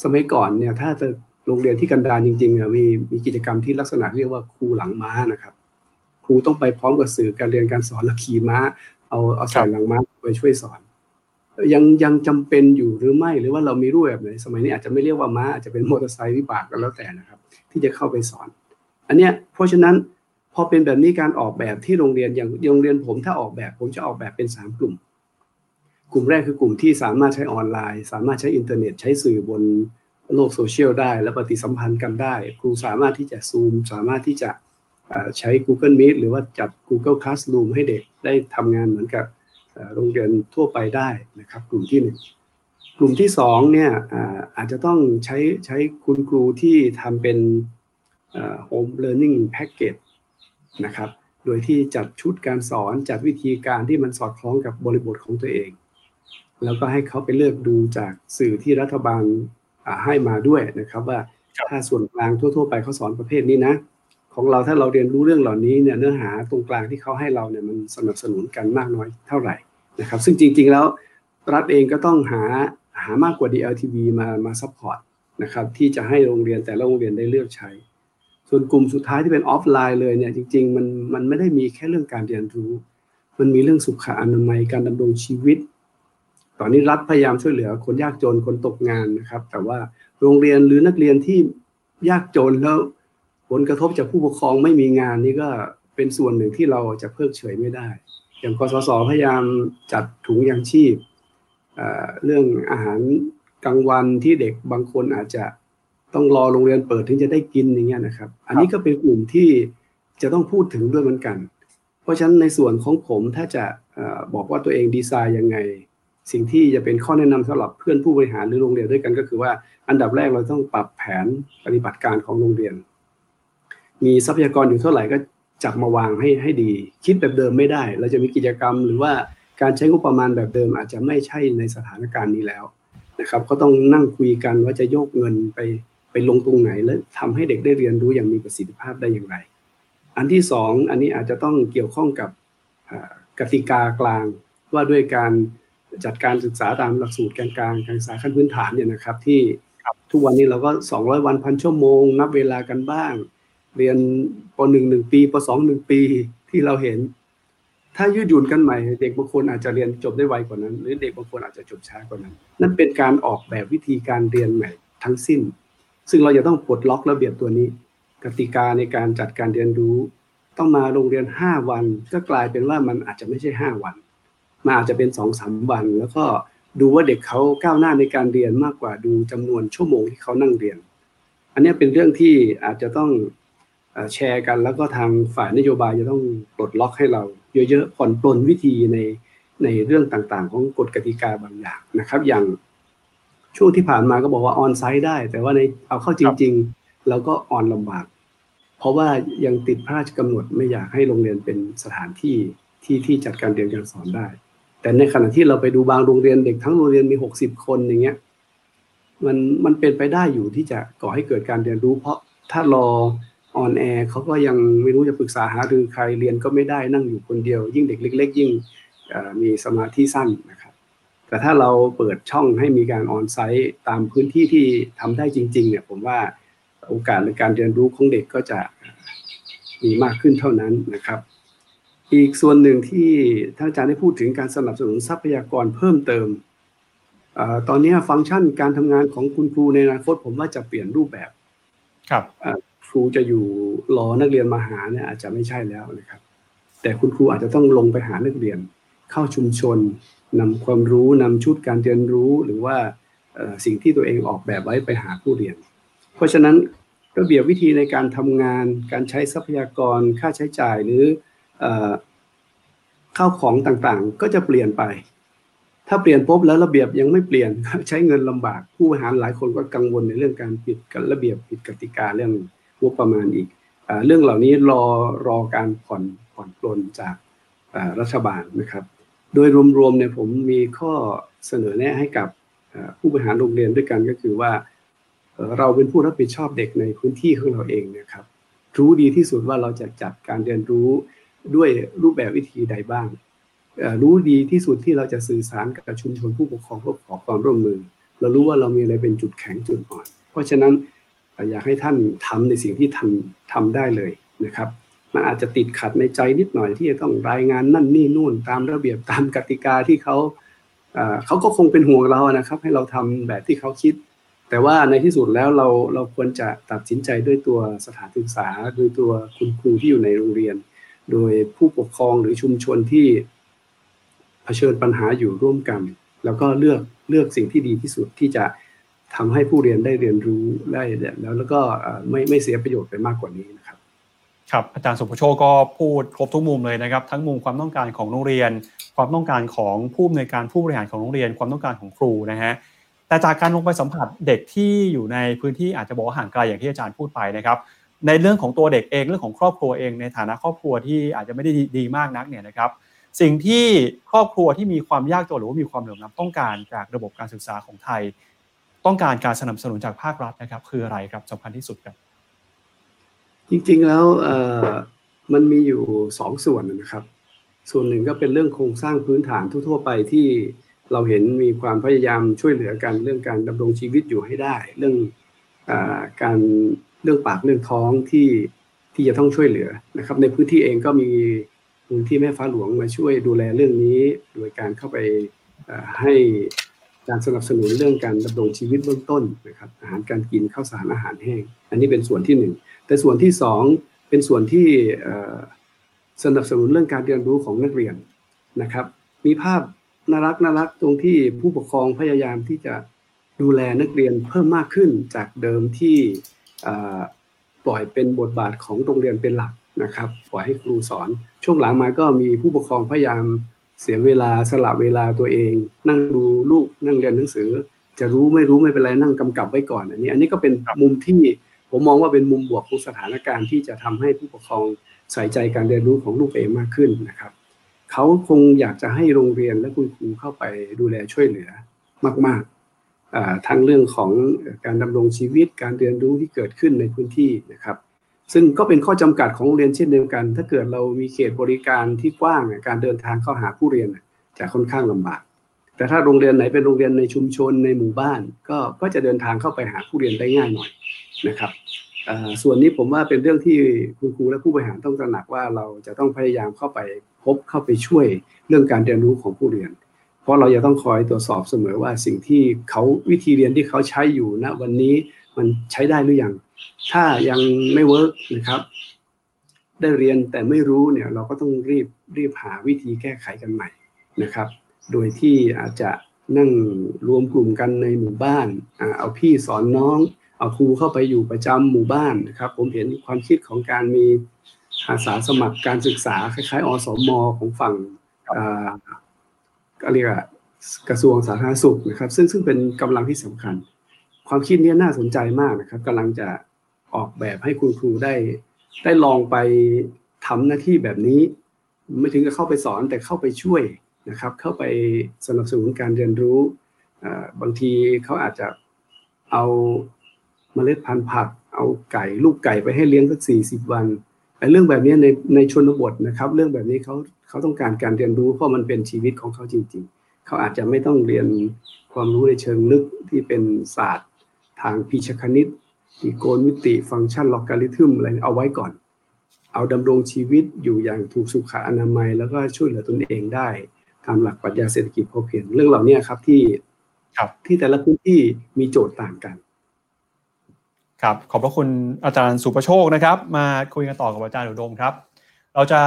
Speaker 4: สมัยก่อนเนี่ยถ้าจะ โรงเรียนที่กันดารจริงๆมีมีกิจกรรมที่ลักษณะเรียกว่าครูหลังม้านะครับ ครูต้องไปพร้อมกับสื่อการเรียนการสอนแล้วขี่ม้า เอาเอาใส่หลังม้าไปช่วยสอน ยังยังจำเป็นอยู่หรือไม่หรือว่าเรามีรูปแบบไหนสมัยนี้อาจจะไม่เรียกว่าม้าอาจจะเป็นมอเตอร์ไซค์วิบากกันแล้วแต่นะครับ ที่จะเข้าไปสอน อันเนี้ยเพราะฉะนั้นพอเป็นแบบนี้การออกแบบที่โรงเรียนอย่างโรงเรียนผมถ้าออกแบบผมจะออกแบบเป็นสามกลุ่ม กลุ่มแรกคือกลุ่มที่สามารถใช้ออนไลน์ สามารถใช้อินเทอร์เน็ตใช้สื่อบน โลกโซเชียลได้ และปฏิสัมพันธ์กันได้ ครูสามารถที่จะซูม สามารถที่จะใช้ Google Meet หรือว่าจัด Google Classroom ให้เด็กได้ทำงานเหมือนกับโรงเรียนทั่วไปได้นะครับ กลุ่มที่หนึ่งกลุ่มที่สองเนี่ยอาจจะต้องใช้ใช้คุณครูที่ทำเป็น home learning package นะครับ โดยที่จัดชุดการสอนจัดวิธีการที่มันสอดคล้องกับบริบทของตัวเอง แล้วก็ให้เขาไปเลือกดูจากสื่อที่รัฐบาล ให้มาด้วยนะครับว่าถ้าส่วนกลางทั่ว ๆ ไปเขาสอนประเภทนี้นะของเราถ้าเราเรียนรู้เรื่องเหล่านี้เนี่ยเนื้อหาตรงกลางที่เขาให้เราเนี่ยมันสนับสนุนกันมากน้อยเท่าไหร่นะครับ ซึ่งจริง ๆ แล้วรัฐเองก็ต้องหาหามากกว่า DLTV มามา support นะครับที่จะให้โรงเรียนแต่ละโรงเรียนได้เลือกใช้ ส่วนกลุ่มสุดท้ายที่เป็นออฟไลน์เลยเนี่ยจริง ๆ มันมันไม่ได้มีแค่เรื่องการเรียนรู้ มันมีเรื่องสุขอนามัยการดำรงชีวิต ตอนนี้รัฐพยายามช่วยเหลือคนยากจนคนตกงานนะครับ แต่ว่าโรงเรียนหรือนักเรียนที่ยากจนแล้วผลกระทบจากผู้ปกครองไม่มีงานนี่ก็เป็นส่วนหนึ่งที่เราจะเพิกเฉยไม่ได้ อย่างกสศพยายามจัดถุงยางชีพเรื่องอาหารกลางวันที่เด็กบางคนอาจจะต้องรอโรงเรียนเปิดถึงจะได้กินอย่างเงี้ยนะครับ อันนี้ก็เป็นกลุ่มที่จะต้องพูดถึงด้วยเหมือนกัน เพราะฉะนั้นในส่วนของผมถ้าจะบอกว่าตัวเองดีไซน์ยังไง สิ่งที่จะเป็นข้อแนะนำสำหรับเพื่อนผู้บริหารหรือโรงเรียนด้วยกันก็คือว่า อันดับแรกเราต้องปรับแผนปฏิบัติการของโรงเรียน มีทรัพยากรอยู่เท่าไหร่ก็จับมาวางให้ให้ดี คิดแบบเดิมไม่ได้ เราจะมีกิจกรรม หรือว่าการใช้งบประมาณแบบเดิม อาจจะไม่ใช่ในสถานการณ์นี้แล้วนะครับ ก็ต้องนั่งคุยกันว่าจะโยกเงินไปไปลงตรงไหน และทำให้เด็กได้เรียนรู้อย่างมีประสิทธิภาพได้อย่างไร อันที่สองอันนี้อาจจะต้องเกี่ยวข้องกับกติกากลางว่าด้วยการ จัดการศึกษาตามหลักสูตรการกลางการศึกษาขั้นพื้นฐานเนี่ยนะครับ ที่ทุกวันนี้เราก็ 200 วันพันชั่วโมง นับเวลากันบ้าง เรียนปหนึ่งหนึ่งปีปสองหนึ่งปีที่เราเห็น ถ้ายืดหยุ่นกันใหม่ เด็กบางคนอาจจะเรียนจบได้ไวกว่านั้น หรือเด็กบางคนอาจจะจบช้ากว่านั้น นั่นเป็นการออกแบบวิธีการเรียนใหม่ทั้งสิ้น ซึ่งเราจะต้องปลดล็อกระเบียบตัวนี้ กติกาในการจัดการเรียนรู้ ต้องมาโรงเรียน 5 วัน ก็กลายเป็นว่ามันอาจจะไม่ใช่ 5 วัน มันอาจจะเป็นสองสามวัน แล้วก็ดูว่าเด็กเขาก้าวหน้าในการเรียนมากกว่าดูจำนวนชั่วโมงที่เขานั่งเรียน อันนี้เป็นเรื่องที่อาจจะต้องแชร์กัน แล้วก็ทางฝ่ายนโยบายจะต้องปลดล็อกให้เราเยอะๆผ่อนปลนวิธีในในเรื่องต่างๆ ของกฎกติกาบางอย่างนะครับ อย่างช่วงที่ผ่านมาก็บอกว่าออนไซต์ได้ แต่ว่าในเอาเข้าจริง ๆ เราก็ออนลำบาก เพราะว่ายังติดพระราชกำหนดไม่อยากให้โรงเรียนเป็นสถานที่ที่ที่จัดการเรียนการสอนได้ แต่ในขณะที่เราไปดูบางโรงเรียนเด็กทั้งโรงเรียนมีหกสิบคนอย่างเงี้ยมันมันเป็นไปได้อยู่ที่จะก่อให้เกิดการเรียนรู้ เพราะถ้ารอon air เขาก็ยังไม่รู้จะปรึกษาหารือใครเรียนก็ไม่ได้นั่งอยู่คนเดียว ยิ่งเด็กเล็ก ๆ ยิ่งมีสมาธิสั้นนะครับ แต่ถ้าเราเปิดช่องให้มีการ on-site ตามพื้นที่ที่ทำได้จริง ๆ เนี่ย ผมว่าโอกาสในการเรียนรู้ของเด็กก็จะมีมากขึ้นเท่านั้นนะครับ อีกส่วนหนึ่งที่ท่านอาจารย์ได้พูดถึงการสนับสนุนทรัพยากรเพิ่มเติม ตอนนี้ฟังก์ชันการทำงานของคุณครูในอนาคตผมว่าจะเปลี่ยนรูปแบบ
Speaker 1: ครับ
Speaker 4: ครูจะอยู่รอนักเรียนมาหาเนี่ยอาจจะไม่ใช่แล้วนะครับ แต่คุณครูอาจจะต้องลงไปหานักเรียน เข้าชุมชนนำความรู้นำชุดการเรียนรู้หรือว่าสิ่งที่ตัวเองออกแบบไว้ไปหาผู้เรียน เพราะฉะนั้นระเบียบวิธีในการทำงาน การใช้ทรัพยากรค่าใช้จ่ายหรือ ข้าวของต่างๆ ก็จะเปลี่ยนไป ถ้าเปลี่ยนปุ๊บแล้วระเบียบยังไม่เปลี่ยนใช้เงินลำบากผู้บริหารหลายคนก็กังวลในเรื่องการปิดกันระเบียบผิดกติกาเรื่องงบประมาณอีกอเรื่องเหล่านี้รอรอการผ่อนผ่อนปลนจากรัฐบาลนะครับ โดยรวมๆเนี่ยผมมีข้อเสนอแนะให้กับผู้บริหารโรงเรียนด้วยกันก็คือว่าเราเป็นผู้รับผิดชอบเด็กในพื้นที่ของเราเองนะครับ รู้ดีที่สุดว่าเราจะจัดการเรียนรู้ ด้วยรูปแบบวิธีใดบ้าง รู้ดีที่สุดที่เราจะสื่อสารกับชุมชนผู้ปกครองเพื่อขอความร่วมมือ เรารู้ว่าเรามีอะไรเป็นจุดแข็งจุดอ่อน เพราะฉะนั้นอยากให้ท่านทำในสิ่งที่ท่านทำได้เลยนะครับ มันอาจจะติดขัดในใจนิดหน่อยที่จะต้องรายงานนั่นนี่นู่นตามระเบียบตามกติกาที่เขาเขาก็คงเป็นห่วงเรานะครับ ให้เราทำแบบที่เขาคิด แต่ว่าในที่สุดแล้วเราเราควรจะตัดสินใจด้วยตัวสถานศึกษาด้วยตัวคุณครูที่อยู่ในโรงเรียน โดยผู้ปกครองหรือชุมชนที่เผชิญปัญหาอยู่ร่วมกัน แล้วก็เลือกเลือกสิ่งที่ดีที่สุดที่จะทำให้ผู้เรียนได้เรียนรู้ได้แล้วแล้วก็ไม่ไม่เสียประโยชน์ไปมากกว่านี้นะครับ
Speaker 1: ครับอาจารย์สุภโชคก็พูดครบทุกมุมเลยนะครับ ทั้งมุมความต้องการของโรงเรียน ความต้องการของผู้อำนวยการผู้บริหารของโรงเรียน ความต้องการของครูนะฮะแต่จากการลงไปสัมผัสเด็กที่อยู่ในพื้นที่อาจจะบอกว่าห่างไกลอย่างที่อาจารย์พูดไปนะครับ ในเรื่องของตัวเด็กเองเรื่องของครอบครัวเอง ในฐานะครอบครัวที่อาจจะไม่ได้ดีมากนักเนี่ยนะครับ สิ่งที่ครอบครัวที่มีความยากจนหรือว่ามีความเหลื่อมล้ำต้องการจากระบบการศึกษาของไทย ต้องการการสนับสนุนจากภาครัฐนะครับ คืออะไรครับสำคัญที่สุดครับ
Speaker 4: จริงๆแล้วมันมีอยู่สองส่วนนะครับ ส่วนหนึ่งก็เป็นเรื่องโครงสร้างพื้นฐานทั่วๆไปที่เราเห็นมีความพยายามช่วยเหลือกันเรื่องการดำรงชีวิตอยู่ให้ได้ เรื่องอการ เรื่องปากเรื่องท้องที่ที่จะต้องช่วยเหลือนะครับ ในพื้นที่เองก็มีพื้นที่แม่ฟ้าหลวงมาช่วยดูแลเรื่องนี้ โดยการเข้าไปให้การสนับสนุนเรื่องการดำรงชีวิตเบื้องต้นนะครับอาหารการกินข้าวสารอาหารแห้ง อันนี้เป็นส่วนที่หนึ่งแต่ส่วนที่สองเป็นส่วนที่สนับสนุนเรื่องการเรียนรู้ของนักเรียนนะครับ มีภาพน่ารักน่ารักตรงที่ผู้ปกครองพยายามที่จะดูแลนักเรียนเพิ่มมากขึ้นจากเดิมที่ ปล่อยเป็นบทบาทของโรงเรียนเป็นหลักนะครับ ปล่อยให้ครูสอน ช่วงหลังมาก็มีผู้ปกครองพยายามเสียเวลาสละเวลาตัวเอง นั่งดูลูกนั่งเรียนหนังสือ จะรู้ไม่รู้ไม่เป็นไรนั่งกำกับไว้ก่อนอันนี้ อันนี้ก็เป็นมุมที่ผมมองว่าเป็นมุมบวกของสถานการณ์ที่จะทำให้ผู้ปกครองใส่ใจการเรียนรู้ของลูกเองมากขึ้นนะครับเขาคงอยากจะให้โรงเรียนและคุณครูเข้าไปดูแลช่วยเหลือมาก ๆ ทั้งเรื่องของการดำรงชีวิตการเรียนรู้ที่เกิดขึ้นในพื้นที่นะครับ ซึ่งก็เป็นข้อจำกัดของโรงเรียนเช่นเดียวกัน ถ้าเกิดเรามีเขตบริการที่กว้างการเดินทางเข้าหาผู้เรียนจะค่อนข้างลำบาก แต่ถ้าโรงเรียนไหนเป็นโรงเรียนในชุมชนในหมู่บ้าน ก็ก็จะเดินทางเข้าไปหาผู้เรียนได้ง่ายหน่อยนะครับส่วนนี้ผมว่าเป็นเรื่องที่คุณครูและผู้บริหารต้องตระหนักว่าเราจะต้องพยายามเข้าไปพบเข้าไปช่วยเรื่องการเรียนรู้ของผู้เรียน เพราะเราจะต้องคอยตรวจสอบเสมอว่าสิ่งที่เขาวิธีเรียนที่เขาใช้อยู่ณวันนี้มันใช้ได้หรือยังถ้ายังไม่เวิร์กนะครับ ได้เรียนแต่ไม่รู้เนี่ยเราก็ต้องรีบรีบหาวิธีแก้ไขกันใหม่นะครับ โดยที่อาจจะนั่งรวมกลุ่มกันในหมู่บ้าน เอาพี่สอนน้อง เอาครูเข้าไปอยู่ประจำหมู่บ้านนะครับ ผมเห็นความคิดของการมีอาสาสมัครการศึกษาคล้ายๆ อสมของฝั่ง ก็เรียกกระทรวงสาธารณสุขนะครับ ซึ่งซึ่งเป็นกำลังที่สำคัญ ความคิดนี้น่าสนใจมากนะครับกำลังจะออกแบบให้คุณครูได้ ได้ลองไปทำหน้าที่แบบนี้ ไม่ถึงกับเข้าไปสอนแต่เข้าไปช่วยนะครับ เข้าไปสนับสนุนการเรียนรู้บางทีเขาอาจจะเอาเมล็ดพันธุ์ผัก เอาไก่ลูกไก่ไปให้เลี้ยงสักสี่สิบวันไอ้เรื่องแบบนี้ในในชนบทนะครับ เรื่องแบบนี้เขา เขาต้องการการเรียนรู้เพราะมันเป็นชีวิตของเขาจริง ๆ เขาอาจจะไม่ต้องเรียนความรู้ในเชิงลึกที่เป็นศาสตร์ ทางพิชคณิตอีโกนมิติฟังก์ชันล็อกการิทึมอะไรเอาไว้ก่อน เอาดำรงชีวิตอยู่อย่างถูกสุขอนามัย แล้วก็ช่วยเหลือตนเองได้ตามหลักปรัชญาเศรษฐกิจพอเพียงเรื่องเหล่านี้ครับที่
Speaker 1: ครับ
Speaker 4: ที่แต่ละพื้นที่มีโจทย์ต่างกัน
Speaker 1: ครับขอบพระคุณอาจารย์สุประโชคนะครับ มาคุยกันต่อกับอาจารย์อุดมครับ เราจะ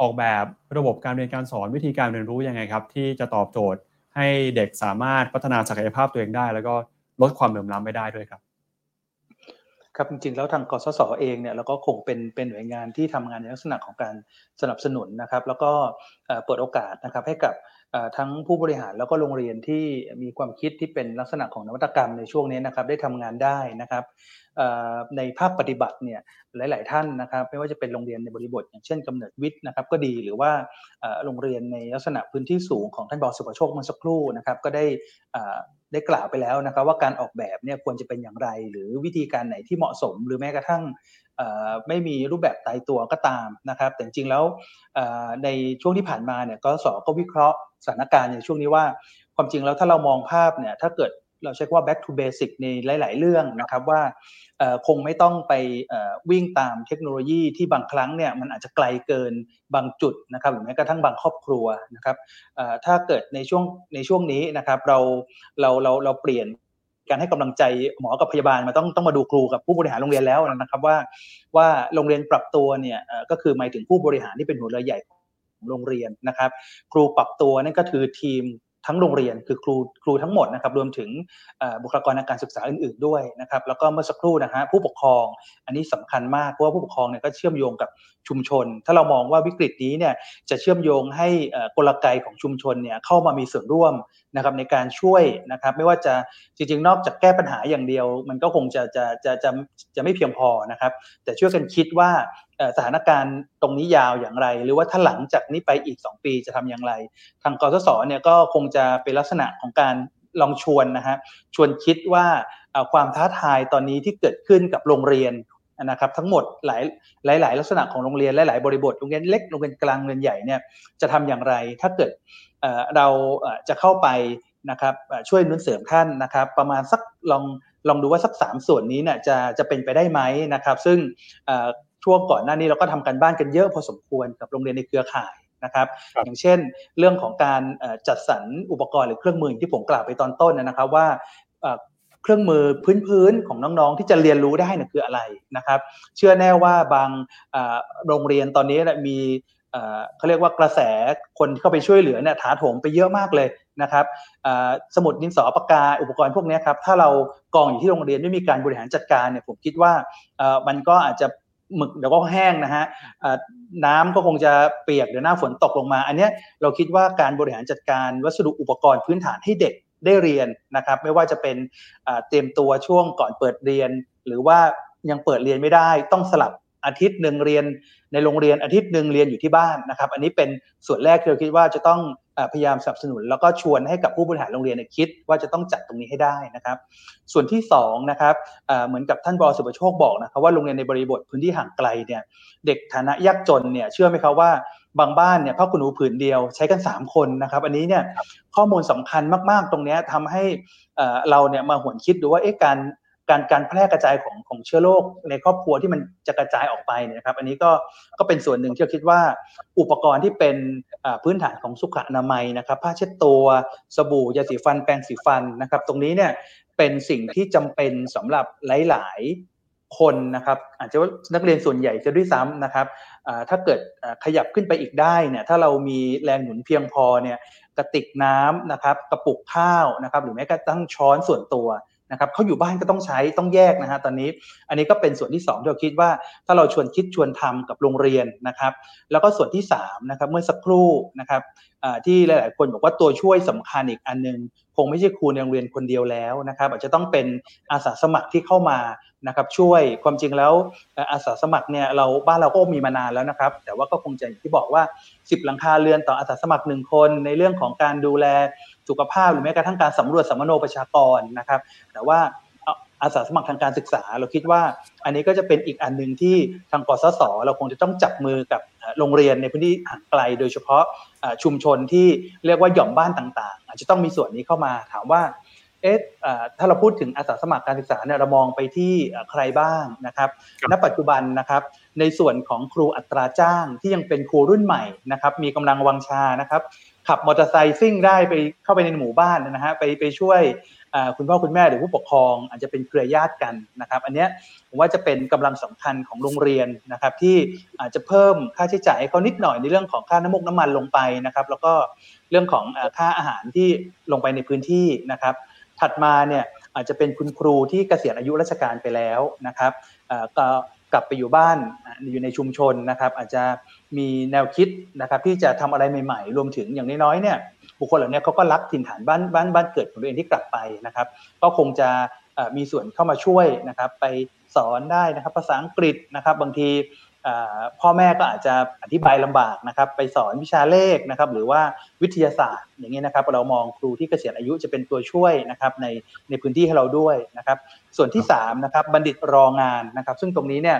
Speaker 1: ออกแบบระบบการเรียนการสอนวิธีการเรียนรู้ยังไงครับ ที่จะตอบโจทย์ให้เด็กสามารถพัฒนาศักยภาพตัวเองได้ แล้วก็ลดความเหลื่อมล้ำไปได้ด้วยครับ
Speaker 6: ครับจริงๆ แล้วทางกสศเองเนี่ยเราก็คงเป็นเป็นหน่วยงานที่ทำงานในลักษณะของการสนับสนุนนะครับ แล้วก็เปิดโอกาสนะครับให้กับ ทั้งผู้บริหารแล้วก็โรงเรียนที่มีความคิดที่เป็นลักษณะของนวัตกรรมในช่วงนี้นะครับได้ทำงานได้นะครับในภาพปฏิบัติเนี่ยหลาย ๆ ท่านนะครับ ไม่ว่าจะเป็นโรงเรียนในบริบท อย่างเช่นกำเนิดวิทย์นะครับก็ดีหรือว่าโรงเรียนในลักษณะพื้นที่สูงของท่านบอสุประโชคเมื่อสักครู่นะครับก็ได้ได้กล่าวไปแล้วนะครับว่าการออกแบบเนี่ยควรจะเป็นอย่างไร หรือวิธีการไหนที่เหมาะสม หรือแม้กระทั่ง ไม่มีรูปแบบตายตัวก็ตามนะครับ แต่จริงแล้วในช่วงที่ผ่านมาเนี่ยกสก็วิเคราะห์สถานการณ์ในช่วงนี้ว่า ความจริงแล้วถ้าเรามองภาพเนี่ยถ้าเกิดเราใช้ว่า back to basic ในหลาย ๆ เรื่องนะครับว่าคงไม่ต้องไปวิ่งตามเทคโนโลยีที่บางครั้งเนี่ยมันอาจจะไกลเกินบางจุดนะครับหรือแม้กระทั่งบางครอบครัวนะครับถ้าเกิดในช่วงในช่วงนี้นะครับเราเราเราเราเปลี่ยน การให้กำลังใจหมอกับพยาบาลมาต้องต้องมาดูครูกับผู้บริหารโรงเรียนแล้วนะครับ ว่าว่าโรงเรียนปรับตัวเนี่ยก็คือหมายถึงผู้บริหารที่เป็นหัวเรือใหญ่ของโรงเรียนนะครับ ครูปรับตัวนั่นก็คือทีมทั้งโรงเรียนคือครูครูทั้งหมดนะครับรวมถึงบุคลากรทางการศึกษาอื่น ๆด้วยนะครับแล้วก็เมื่อสักครู่นะฮะผู้ปกครองอันนี้สำคัญมากเพราะว่าผู้ปกครองเนี่ยก็เชื่อมโยงกับชุมชน ถ้าเรามองว่าวิกฤตนี้เนี่ยจะเชื่อมโยงให้กลไกของชุมชนเนี่ยเข้ามามีส่วนร่วม นะครับในการช่วยนะครับ ไม่ว่าจะจริง ๆ นอกจากแก้ปัญหาอย่างเดียว มันก็คงจะจะจะจะจะไม่เพียงพอนะครับ แต่ช่วยกันคิดว่าสถานการณ์ตรงนี้ยาวอย่างไร หรือว่าถ้าหลังจากนี้ไปอีก 2 ปีจะทำอย่างไร ทางกสศเนี่ยก็คงจะเป็นลักษณะของการลองชวนนะฮะชวนคิดว่าความท้าทายตอนนี้ที่เกิดขึ้นกับโรงเรียนนะครับทั้งหมดหลายหลายหลายลักษณะของโรงเรียนหลายๆบริบทโรงเรียนเล็กโรงเรียนกลางโรงเรียนใหญ่เนี่ยจะทำอย่างไร ถ้าเกิด เราจะเข้าไปนะครับช่วยนุนเสริมท่านนะครับ ประมาณสักลองลองดูว่าสักสามส่วนนี้เนี่ยจะจะเป็นไปได้ไหมนะครับ ซึ่งช่วงก่อนหน้านี้เราก็ทำกันบ้านกันเยอะพอสมควรกับโรงเรียนในเครือข่ายนะครับ อย่างเช่น เรื่องของการจัดสรรอุปกรณ์หรือเครื่องมือที่ผมกล่าวไปตอนต้นนะครับว่าเครื่องมือพื้นๆของน้องๆ ที่จะเรียนรู้ได้เนี่ยคืออะไรนะครับ เชื่อแน่ว่าบางโรงเรียนตอนนี้มี เขาเรียกว่ากระแสคนเข้าไปช่วยเหลือเนี่ยถาโถมไปเยอะมากเลยนะครับสมุดดินสอปากกาอุปกรณ์พวกนี้ครับถ้าเรากองอยู่ที่โรงเรียนไม่มีการบริหารจัดการเนี่ยผมคิดว่ามันก็อาจจะหมึกเดี๋ยวก็แห้งนะฮะน้ำก็คงจะเปียกเดี๋ยวหน้าฝนตกลงมา อันนี้เราคิดว่าการบริหารจัดการวัสดุอุปกรณ์พื้นฐานให้เด็กได้เรียนนะครับไม่ว่าจะเป็นเตรียมตัวช่วงก่อนเปิดเรียน หรือว่ายังเปิดเรียนไม่ได้ต้องสลับ อาทิตย์หนึ่งเรียนในโรงเรียนอาทิตย์หนึ่งเรียนอยู่ที่บ้านนะครับ อันนี้เป็นส่วนแรกที่เราคิดว่าจะต้องพยายามสนับสนุน แล้วก็ชวนให้กับผู้บริหารโรงเรียนคิดว่าจะต้องจัดตรงนี้ให้ได้นะครับ ส่วนที่2นะครับเหมือนกับท่านบอสุประโชคบอกนะครับว่าโรงเรียนในบริบทพื้นที่ห่างไกลเนี่ยเด็กฐานะยากจนเนี่ยเชื่อไหมครับว่าบางบ้านเนี่ยพ่อคุณหนูผืนเดียวใช้กัน 3 คนนะครับ อันนี้เนี่ยข้อมูลสำคัญมากๆตรงนี้ทำให้เราเนี่ยมาหวนคิดดูว่าเอ๊ะการ การการแพร่กระจายของของเชื้อโรคในครอบครัวที่มันจะกระจายออกไปเนี่ยครับ อันนี้ก็ก็เป็นส่วนหนึ่งที่เราคิดว่าอุปกรณ์ที่เป็นพื้นฐานของสุขอนามัยนะครับผ้าเช็ดตัวสบู่ยาสีฟันแปรงสีฟันนะครับ ตรงนี้เนี่ยเป็นสิ่งที่จำเป็นสำหรับหลาย ๆ คนนะครับอาจจะว่านักเรียนส่วนใหญ่จะด้วยซ้ำนะครับถ้าเกิดขยับขึ้นไปอีกได้เนี่ยถ้าเรามีแรงหนุนเพียงพอเนี่ยกระติกน้ำนะครับกระปุกข้าวนะครับหรือแม้กระทั่งช้อนส่วนตัว นะครับเขาอยู่บ้านก็ต้องใช้ต้องแยกนะฮะตอนนี้ อันนี้ก็เป็นส่วนที่2ที่เราคิดว่าถ้าเราชวนคิดชวนทำกับโรงเรียนนะครับ แล้วก็ส่วนที่3นะครับเมื่อสักครู่นะครับที่หลาย ๆ คนบอกว่าตัวช่วยสำคัญอีกอันนึงคงไม่ใช่ครูในโรงเรียนคนเดียวแล้วนะครับอาจจะต้องเป็นอาสาสมัครที่เข้ามานะครับช่วยความจริงแล้วอาสาสมัครเนี่ยเราบ้านเราก็มีมานานแล้วนะครับ แต่ว่าก็คงจะที่บอกว่า 10 หลังคาเรือนต่ออาสาสมัครหนึ่งคน ในเรื่องของการดูแล สุขภาพหรือแม้กระทั่งการสำรวจสัมมโนประชากรนะครับ แต่ว่าอาสาสมัครทางการศึกษา เราคิดว่าอันนี้ก็จะเป็นอีกอันหนึ่งที่ทางกสศเราคงจะต้องจับมือกับโรงเรียนในพื้นที่ห่างไกล โดยเฉพาะชุมชนที่เรียกว่าหย่อมบ้านต่าง ๆ อาจจะต้องมีส่วนนี้เข้ามาถามว่าเอ๊ะถ้าเราพูดถึงอาสาสมัครการศึกษาเนี่ยเรามองไปที่ใครบ้างนะครับณปัจจุบันนะครับ ในส่วนของครูอัตราจ้างที่ยังเป็นครูรุ่นใหม่นะครับ มีกำลังวังชานะครับ ขับมอเตอร์ไซค์ซิ่งได้ไปเข้าไปในหมู่บ้านนะฮะไปไปช่วยคุณพ่อคุณแม่หรือผู้ปกครอง อาจจะเป็นเครือญาติกันนะครับ อันนี้ผมว่าจะเป็นกำลังสำคัญของโรงเรียนนะครับ ที่อาจจะเพิ่มค่าใช้จ่ายให้เขานิดหน่อยในเรื่องของค่าน้ำมันน้ำมันลงไปนะครับ แล้วก็เรื่องของค่าอาหารที่ลงไปในพื้นที่นะครับ ถัดมาเนี่ยอาจจะเป็นคุณครูที่เกษียณอายุราชการไปแล้วนะครับก็ กลับไปอยู่บ้านอยู่ในชุมชนนะครับ อาจจะมีแนวคิดนะครับที่จะทำอะไรใหม่ๆ รวมถึงอย่างน้อยๆเนี่ยบุคคลเหล่านี้เขาก็รักถิ่นฐานบ้านบ้านบ้านเกิดของตัวเองที่กลับไปนะครับ ก็คงจะมีส่วนเข้ามาช่วยนะครับ ไปสอนได้นะครับ ภาษาอังกฤษนะครับ บางที พ่อแม่ก็อาจจะอธิบายลำบากนะครับไปสอนวิชาเลขนะครับหรือว่าวิทยาศาสตร์อย่างนี้นะครับเรามองครูที่เกษียณอายุจะเป็นตัวช่วยนะครับในในพื้นที่ให้เราด้วยนะครับส่วนที่3นะครับบัณฑิตรองานนะครับซึ่งตรงนี้เนี่ย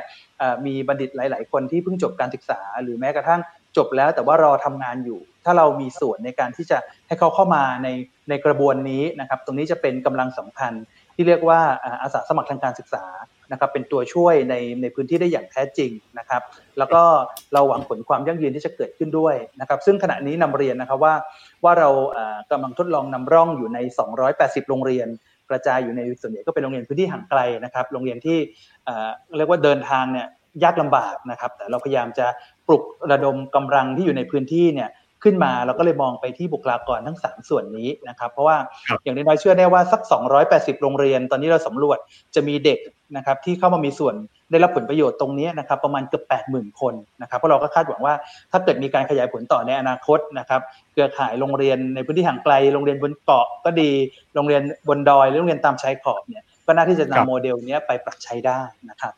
Speaker 6: มีบัณฑิตหลาย ๆ คนที่เพิ่งจบการศึกษา หรือแม้กระทั่งจบแล้วแต่ว่ารอทำงานอยู่ ถ้าเรามีส่วนในการที่จะให้เขาเข้ามาในในกระบวนนี้นะครับตรงนี้จะเป็นกำลังสำคัญที่เรียกว่าอาสาสมัครทางการศึกษา นะครับเป็นตัวช่วยในในพื้นที่ได้อย่างแท้จริงนะครับ แล้วก็เราหวังผลความยั่งยืนที่จะเกิดขึ้นด้วยนะครับ ซึ่งขณะนี้นำเรียนนะครับว่าว่าเรากำลังทดลองนำร่องอยู่ใน 280 โรงเรียน กระจายอยู่ในส่วนใหญ่ก็เป็นโรงเรียนพื้นที่ห่างไกลนะครับ โรงเรียนที่เรียกว่าเดินทางเนี่ยยากลำบากนะครับ แต่เราพยายามจะปลุกระดมกำลังที่อยู่ในพื้นที่เนี่ย ขึ้นมาเราก็เลยมองไปที่บุคลากรทั้ง 3 ส่วนนี้นะครับเพราะว่าอย่างน้อยเชื่อได้ว่าสัก 280 โรงเรียน ตอนนี้เราสำรวจจะมีเด็กนะครับที่เข้ามามีส่วนได้รับผลประโยชน์ตรงนี้นะครับประมาณเกือบ80,000 คนนะครับเพราะเราก็คาดหวังว่าถ้าเกิดมีการขยายผลต่อในอนาคตนะครับเครือข่ายโรงเรียนในพื้นที่ห่างไกลโรงเรียนบนเกาะก็ดีโรงเรียนบนดอยหรือโรงเรียนตามชายขอบเนี่ยก็น่าที่จะนำโมเดลนี้ไปปรับใช้ได้นะครับ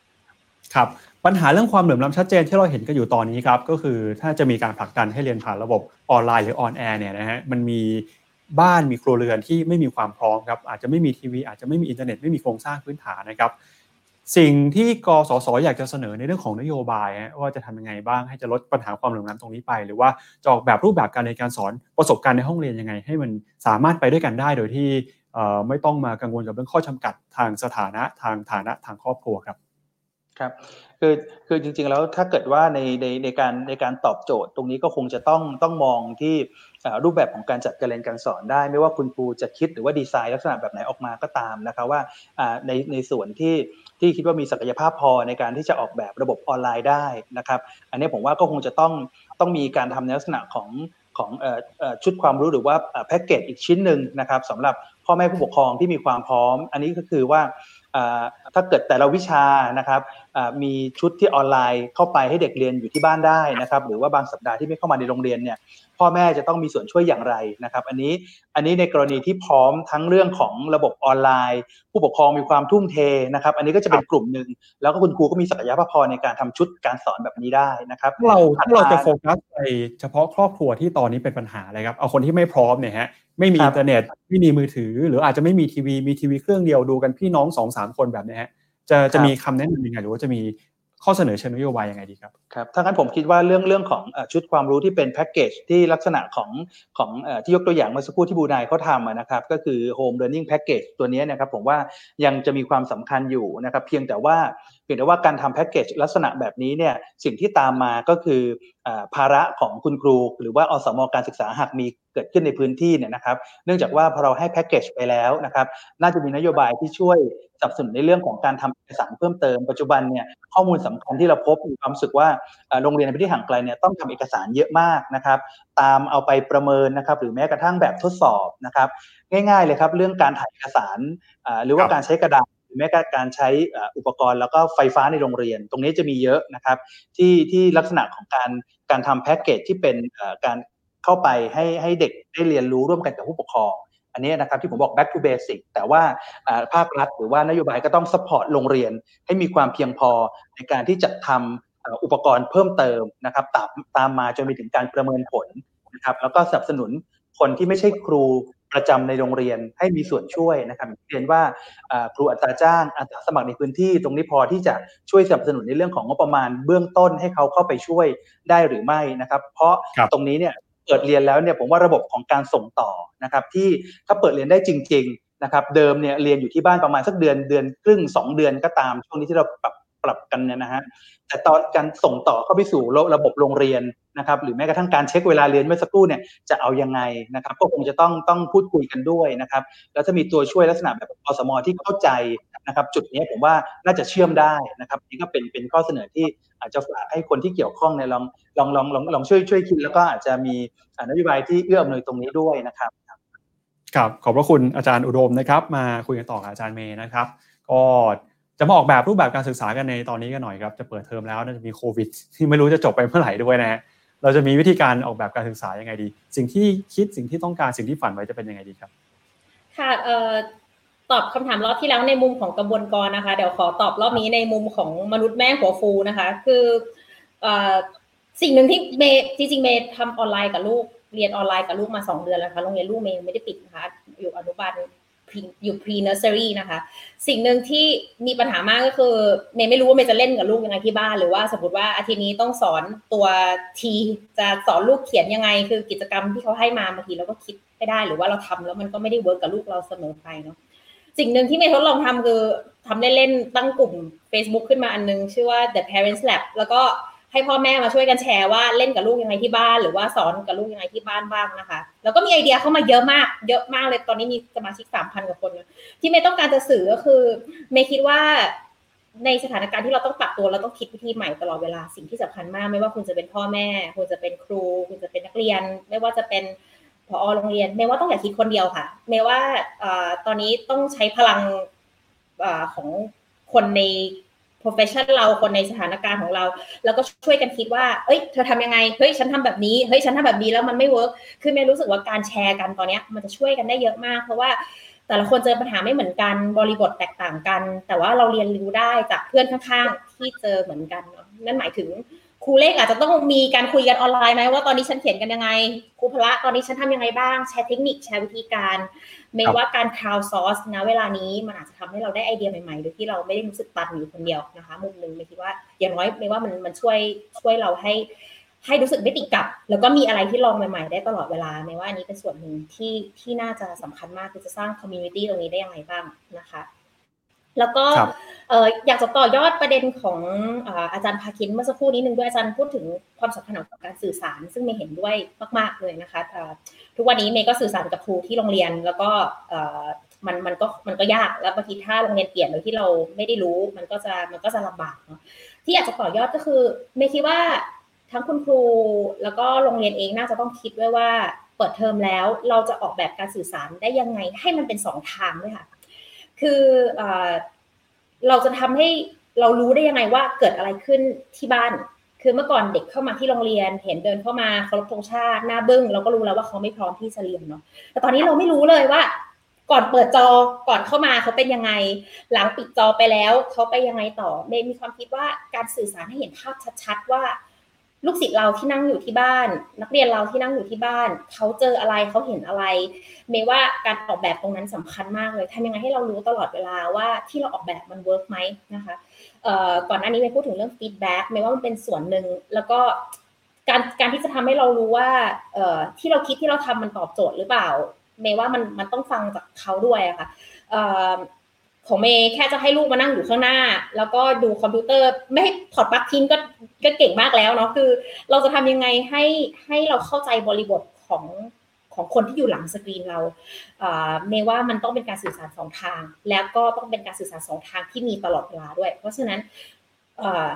Speaker 1: ครับ ปัญหาเรื่องความเหลื่อมล้าชัดเจนที่เราเห็นกันอยู่ตอนนี้ครับก็คือถ้าจะมีการผลักดันให้เรียนผ่านระบบออนไลน์หรือ on air เนี่ยนะฮะมันมีบ้านมีครัวเรือนที่ไม่มีความพร้อมครับอาจจะไม่มีทีวีอาจจะไม่มีอินเทอร์เน็ตไม่มีโครงสร้างพื้นฐานนะครับสิ่งที่กสศอยากจะเสนอในเรื่องของนโยบาย ว่าจะทำยังไงบ้างให้จะลดปัญหาความเหลื่อมล้ำตรงนี้ไป หรือว่าจะออกแบบรูปแบบการในการสอนประสบการณ์ในห้องเรียนยังไง ให้มันสามารถไปด้วยกันได้โดยที่ไม่ต้องมากังวลกับเรื่องข้อจำกัดทางสถานะทางฐานะทางครอบครัวครับ
Speaker 6: ครับคือคือจริงๆแล้วถ้าเกิดว่าในในในการในการตอบโจทย์ ตรงนี้ก็คงจะต้องต้องมองที่รูปแบบของการจัดการเรียนการสอนได้ ไม่ว่าคุณครูจะคิดหรือว่าดีไซน์ลักษณะแบบไหนออกมาก็ตามนะครับว่าในในส่วนที่ที่คิดว่ามีศักยภาพพอในการที่จะออกแบบระบบออนไลน์ได้นะครับอันนี้ผมว่าก็คงจะต้องต้องมีการทำในลักษณะของของชุดความรู้หรือว่าแพ็กเกจอีกชิ้นหนึ่งนะครับสำหรับพ่อแม่ผู้ปกครองที่มีความพร้อม อันนี้ก็คือว่า ถ้าเกิดแต่ละวิชานะครับมีชุดที่ออนไลน์เข้าไปให้เด็กเรียนอยู่ที่บ้านได้นะครับหรือว่าบางสัปดาห์ที่ไม่เข้ามาในโรงเรียนเนี่ย พ่อแม่จะต้องมีส่วนช่วยอย่างไรนะครับ อันนี้อันนี้ในกรณีที่พร้อมทั้งเรื่องของระบบออนไลน์ ผู้ปกครองมีความทุ่มเทนะครับ อันนี้ก็จะเป็นกลุ่มหนึ่งแล้วก็คุณครูก็มีศักยภาพพอในการทำชุดการสอนแบบนี้ได้นะครับ
Speaker 1: เราถ้าเราจะโฟกัสไปเฉพาะครอบครัวที่ตอนนี้เป็นปัญหาเลยครับเอาคนที่ไม่พร้อมเนี่ยฮะไม่มีอินเทอร์เน็ตไม่มีมือถือ หรืออาจจะไม่มีทีวีมีทีวีเครื่องเดียวดูกันพี่น้องสองสามคนแบบนี้ฮะจะจะมีคำแนะนำยังไงหรือว่าจะมี ข้อเสนอเชิงนโยบายยังไงดีครับ
Speaker 6: ครับถ้างั้นผมคิดว่าเรื่องเรื่องของชุดความรู้ที่เป็นแพ็กเกจที่ลักษณะของของที่ยกตัวอย่างเมื่อสักครู่ที่บูนายเขาทำนะครับก็คือ Home Learning Package ตัวนี้นะครับผมว่ายังจะมีความสำคัญอยู่นะครับเพียงแต่ว่าเพียงแต่ว่าการทำแพ็กเกจลักษณะแบบนี้เนี่ยสิ่งที่ตามมาก็คือภาระของคุณครู หรือว่าอสมการศึกษาหากมี เกิดขึ้นในพื้นที่เนี่ยนะครับ เนื่องจากว่าพอเราให้แพ็กเกจไปแล้วนะครับ น่าจะมีนโยบายที่ช่วยสนับสนุนในเรื่องของการทำเอกสารเพิ่มเติม ปัจจุบันเนี่ยข้อมูลสำคัญที่เราพบมีความรู้สึกว่าโรงเรียนในพื้นที่ห่างไกลเนี่ยต้องทำเอกสารเยอะมากนะครับ ตามเอาไปประเมินนะครับ หรือแม้กระทั่งแบบทดสอบนะครับ ง่าย ๆเลยครับ เรื่องการถ่ายเอกสารหรือว่าการใช้กระดาษหรือแม้กระทั่งการใช้อุปกรณ์แล้วก็ไฟฟ้าในโรงเรียน ตรงนี้จะมีเยอะนะครับที่ที่ลักษณะของการการทำแพ็กเกจที่เป็นการ เข้าไปให้ให้เด็กได้เรียนรู้ร่วมกันกับผู้ปกครองอันนี้นะครับที่ผมบอก back to basic แต่ว่าภาครัฐหรือว่านโยบายก็ต้อง support โรงเรียนให้มีความเพียงพอในการที่จะทำอุปกรณ์เพิ่มเติมนะครับตามตามมาจนไปถึงการประเมินผลนะครับแล้วก็สนับสนุนคนที่ไม่ใช่ครูประจำในโรงเรียนให้มีส่วนช่วยนะครับเรียนว่าครูอัตราจ้างอาสาสมัครในพื้นที่ตรงนี้พอที่จะช่วยสนับสนุนในเรื่องของงบประมาณเบื้องต้นให้เขาเข้าไปช่วยได้หรือไม่นะครับ เพราะตรงนี้เนี่ย เปิดเรียนแล้วเนี่ยผมว่าระบบของการส่งต่อนะครับที่ถ้าเปิดเรียนได้จริงๆนะครับเดิมเนี่ยเรียนอยู่ที่บ้านประมาณสักเดือนเดือนครึ่งสองเดือนก็ตามช่วงนี้ที่เราปรับปรับกันเนี่ยนะฮะแต่ตอนการส่งต่อเข้าไปสู่ระบบโรงเรียน นะครับหรือแม้กระทั่งการเช็คเวลาเรียนเมื่อสักครู่เนี่ยจะเอายังไงนะครับก็คงจะต้องต้องพูดคุยกันด้วยนะครับแล้วถ้ามีตัวช่วยลักษณะแบบอสมอที่เข้าใจนะครับจุดนี้ผมว่าน่าจะเชื่อมได้นะครับนี่ก็เป็นเป็นข้อเสนอที่อาจจะฝากให้คนที่เกี่ยวข้องเนี่ยลองลองลองลองลองช่วยช่วยคิดแล้วก็อาจจะมีนโยบายที่เอื้ออำนวยตรงนี้ด้วยนะครับ
Speaker 1: ครับขอบพระคุณอาจารย์อุดมนะครับมาคุยกันต่อกับอาจารย์เมย์นะครับ ก็จะมาออกแบบรูปแบบการศึกษากันในตอนนี้กันหน่อยครับจะเปิดเทอมแล้วน่าจะมีโควิดที่ไม่รู้จะจบไปเมื่อไหร่ด้วยนะฮะ เราจะมีวิธีการออกแบบการศึกษายังไงดี สิ่งที่คิดสิ่งที่ต้องการสิ่งที่ฝันไว้จะเป็นยังไงดีครับ
Speaker 5: ค่ะเอ่อตอบคำถามรอบที่แล้วในมุมของกระบวนกรนะคะ เดี๋ยวขอตอบรอบนี้ในมุมของมนุษย์แม่หัวฟูนะคะ คือเอ่อสิ่งหนึ่งที่เมย์จริงๆเมย์ทำออนไลน์กับลูกเรียนออนไลน์กับลูกมาสองเดือนแล้วค่ะโรงเรียนลูกเมย์ไม่ได้ปิดนะคะอยู่อนุบาล อยู่ pre nursery นะคะ สิ่งหนึ่งที่มีปัญหามากก็คือเมย์ไม่รู้ว่าเมย์จะเล่นกับลูกยังไงที่บ้าน หรือว่าสมมติว่าอาทิตย์นี้ต้องสอนตัว T จะสอนลูกเขียนยังไง คือกิจกรรมที่เขาให้มาบางทีเราก็คิดไม่ได้หรือว่าเราทำแล้วมันก็ไม่ได้ work กับลูกเราเสมอไปเนาะสิ่งหนึ่งที่เมย์ทดลองทำคือทำเล่นๆตั้งกลุ่ม Facebook ขึ้นมาอันนึง ชื่อว่า The Parents Lab แล้วก็ ให้พ่อแม่มาช่วยกันแชร์ว่าเล่นกับลูกยังไงที่บ้าน หรือว่าสอนกับลูกยังไงที่บ้านบ้างนะคะ แล้วก็มีไอเดียเข้ามาเยอะมาก เยอะมากเลยตอนนี้มีสมาชิกสามพันกว่าคนที่เมย์ต้องการจะสื่อก็คือเมย์คิดว่าในสถานการณ์ที่เราต้องปรับตัวเราต้องคิดวิธีใหม่ตลอดเวลาสิ่งที่สำคัญมาก ไม่ว่าคุณจะเป็นพ่อแม่คุณจะเป็นครู คุณจะเป็นนักเรียน ไม่ว่าจะเป็นพอโรงเรียนเมย์ว่าต้องอย่าคิดคนเดียวค่ะ เมย์ว่าตอนนี้ต้องใช้พลังของคนใน profession เราคนในสถานการณ์ของเรา แล้วก็ช่วยกันคิดว่า เอ้ย เธอทำยังไง เฮ้ย ฉันทำแบบนี้ เฮ้ย ฉันทำแบบนี้แล้วมันไม่ work คือเมย์รู้สึกว่าการแชร์กันตอนนี้มันจะช่วยกันได้เยอะมาก เพราะว่าแต่ละคนเจอปัญหาไม่เหมือนกัน บริบทแตกต่างกัน แต่ว่าเราเรียนรู้ได้จากเพื่อนข้างๆ ที่เจอเหมือนกันเนาะ นั่นหมายถึง ครูเลขอาจจะต้องมีการคุยกันออนไลน์ไหมว่าตอนนี้ฉันเขียนกันยังไงครูพละตอนนี้ฉันทำยังไงบ้างแชร์เทคนิคแชร์วิธีการไม่ว่าการ crowd source นะเวลานี้มันอาจจะทำให้เราได้ไอเดียใหม่ๆโดยที่เราไม่ได้รู้สึกตันอยู่คนเดียวนะคะ มุมหนึ่งเมย์คิดว่าอย่างน้อยเมย์ว่ามันมันช่วยช่วยเราให้ให้รู้สึกไม่ติดกับ แล้วก็มีอะไรที่ลองใหม่ๆ ได้ตลอดเวลาเมย์ว่าอันนี้เป็นส่วนหนึ่งที่ที่น่าจะสำคัญมากคือจะสร้าง community ตรงนี้ได้ยังไงบ้างนะคะ แล้วก็อยากจะต่อยอดประเด็นของอาจารย์ภาคินเมื่อสักครู่นี้หนึ่งด้วยอาจารย์พูดถึงความสำคัญของการสื่อสาร ซึ่งเมย์เห็นด้วยมากๆเลยนะคะทุกวันนี้เมย์ก็สื่อสารกับครูที่โรงเรียนแล้วก็มันมันก็มันก็ยากแล้วบางทีถ้าโรงเรียนเปลี่ยนโดยที่เราไม่ได้รู้ มันก็จะมันก็จะลำบากเนาะที่อยากจะต่อยอดก็คือเมย์คิดว่าทั้งคุณครูแล้วก็โรงเรียนเองน่าจะต้องคิดด้วยว่าเปิดเทอมแล้วเราจะออกแบบการสื่อสารได้ยังไงให้มันเป็นสองทางด้วยค่ะ คือเราจะทำให้เรารู้ได้ยังไงว่าเกิดอะไรขึ้นที่บ้าน คือเมื่อก่อนเด็กเข้ามาที่โรงเรียน เห็นเดินเข้ามาเคารพธงชาติหน้าบึ้งเราก็รู้แล้วว่าเขาไม่พร้อมที่จะเรียนเนาะแต่ตอนนี้เราไม่รู้เลยว่า ก่อนเปิดจอก่อนเข้ามาเขาเป็นยังไง หลังปิดจอไปแล้วเขาไปยังไงต่อเมย์มีความคิดว่าการสื่อสารให้เห็นภาพชัดๆว่า ลูกศิษย์เราที่นั่งอยู่ที่บ้าน นักเรียนเราที่นั่งอยู่ที่บ้านเขาเจออะไรเขาเห็นอะไร เมย์ว่าการออกแบบตรงนั้นสำคัญมากเลยทำยังไงให้เรารู้ตลอดเวลาว่าที่เราออกแบบมัน work ไหมนะคะก่อนหน้านี้เมย์พูดถึงเรื่อง feedback เมย์ว่ามันเป็นส่วนหนึ่งแล้วก็การการที่จะทำให้เรารู้ว่าที่เราคิดที่เราทำมันตอบโจทย์หรือเปล่า เมย์ว่ามันมันต้องฟังจากเขาด้วยอะค่ะ ของเมย์แค่จะให้ลูกมานั่งอยู่ข้างหน้า แล้วก็ดูคอมพิวเตอร์ไม่ให้ถอดปลั๊กทิ้งก็ก็เก่งมากแล้วเนาะคือ เราจะทำยังไงให้ให้เราเข้าใจบริบทของของคนที่อยู่หลังสกรีนเราเมย์ว่ามันต้องเป็นการสื่อสารสองทาง แล้วก็ต้องเป็นการสื่อสารสองทางที่มีตลอดเวลาด้วย เพราะฉะนั้น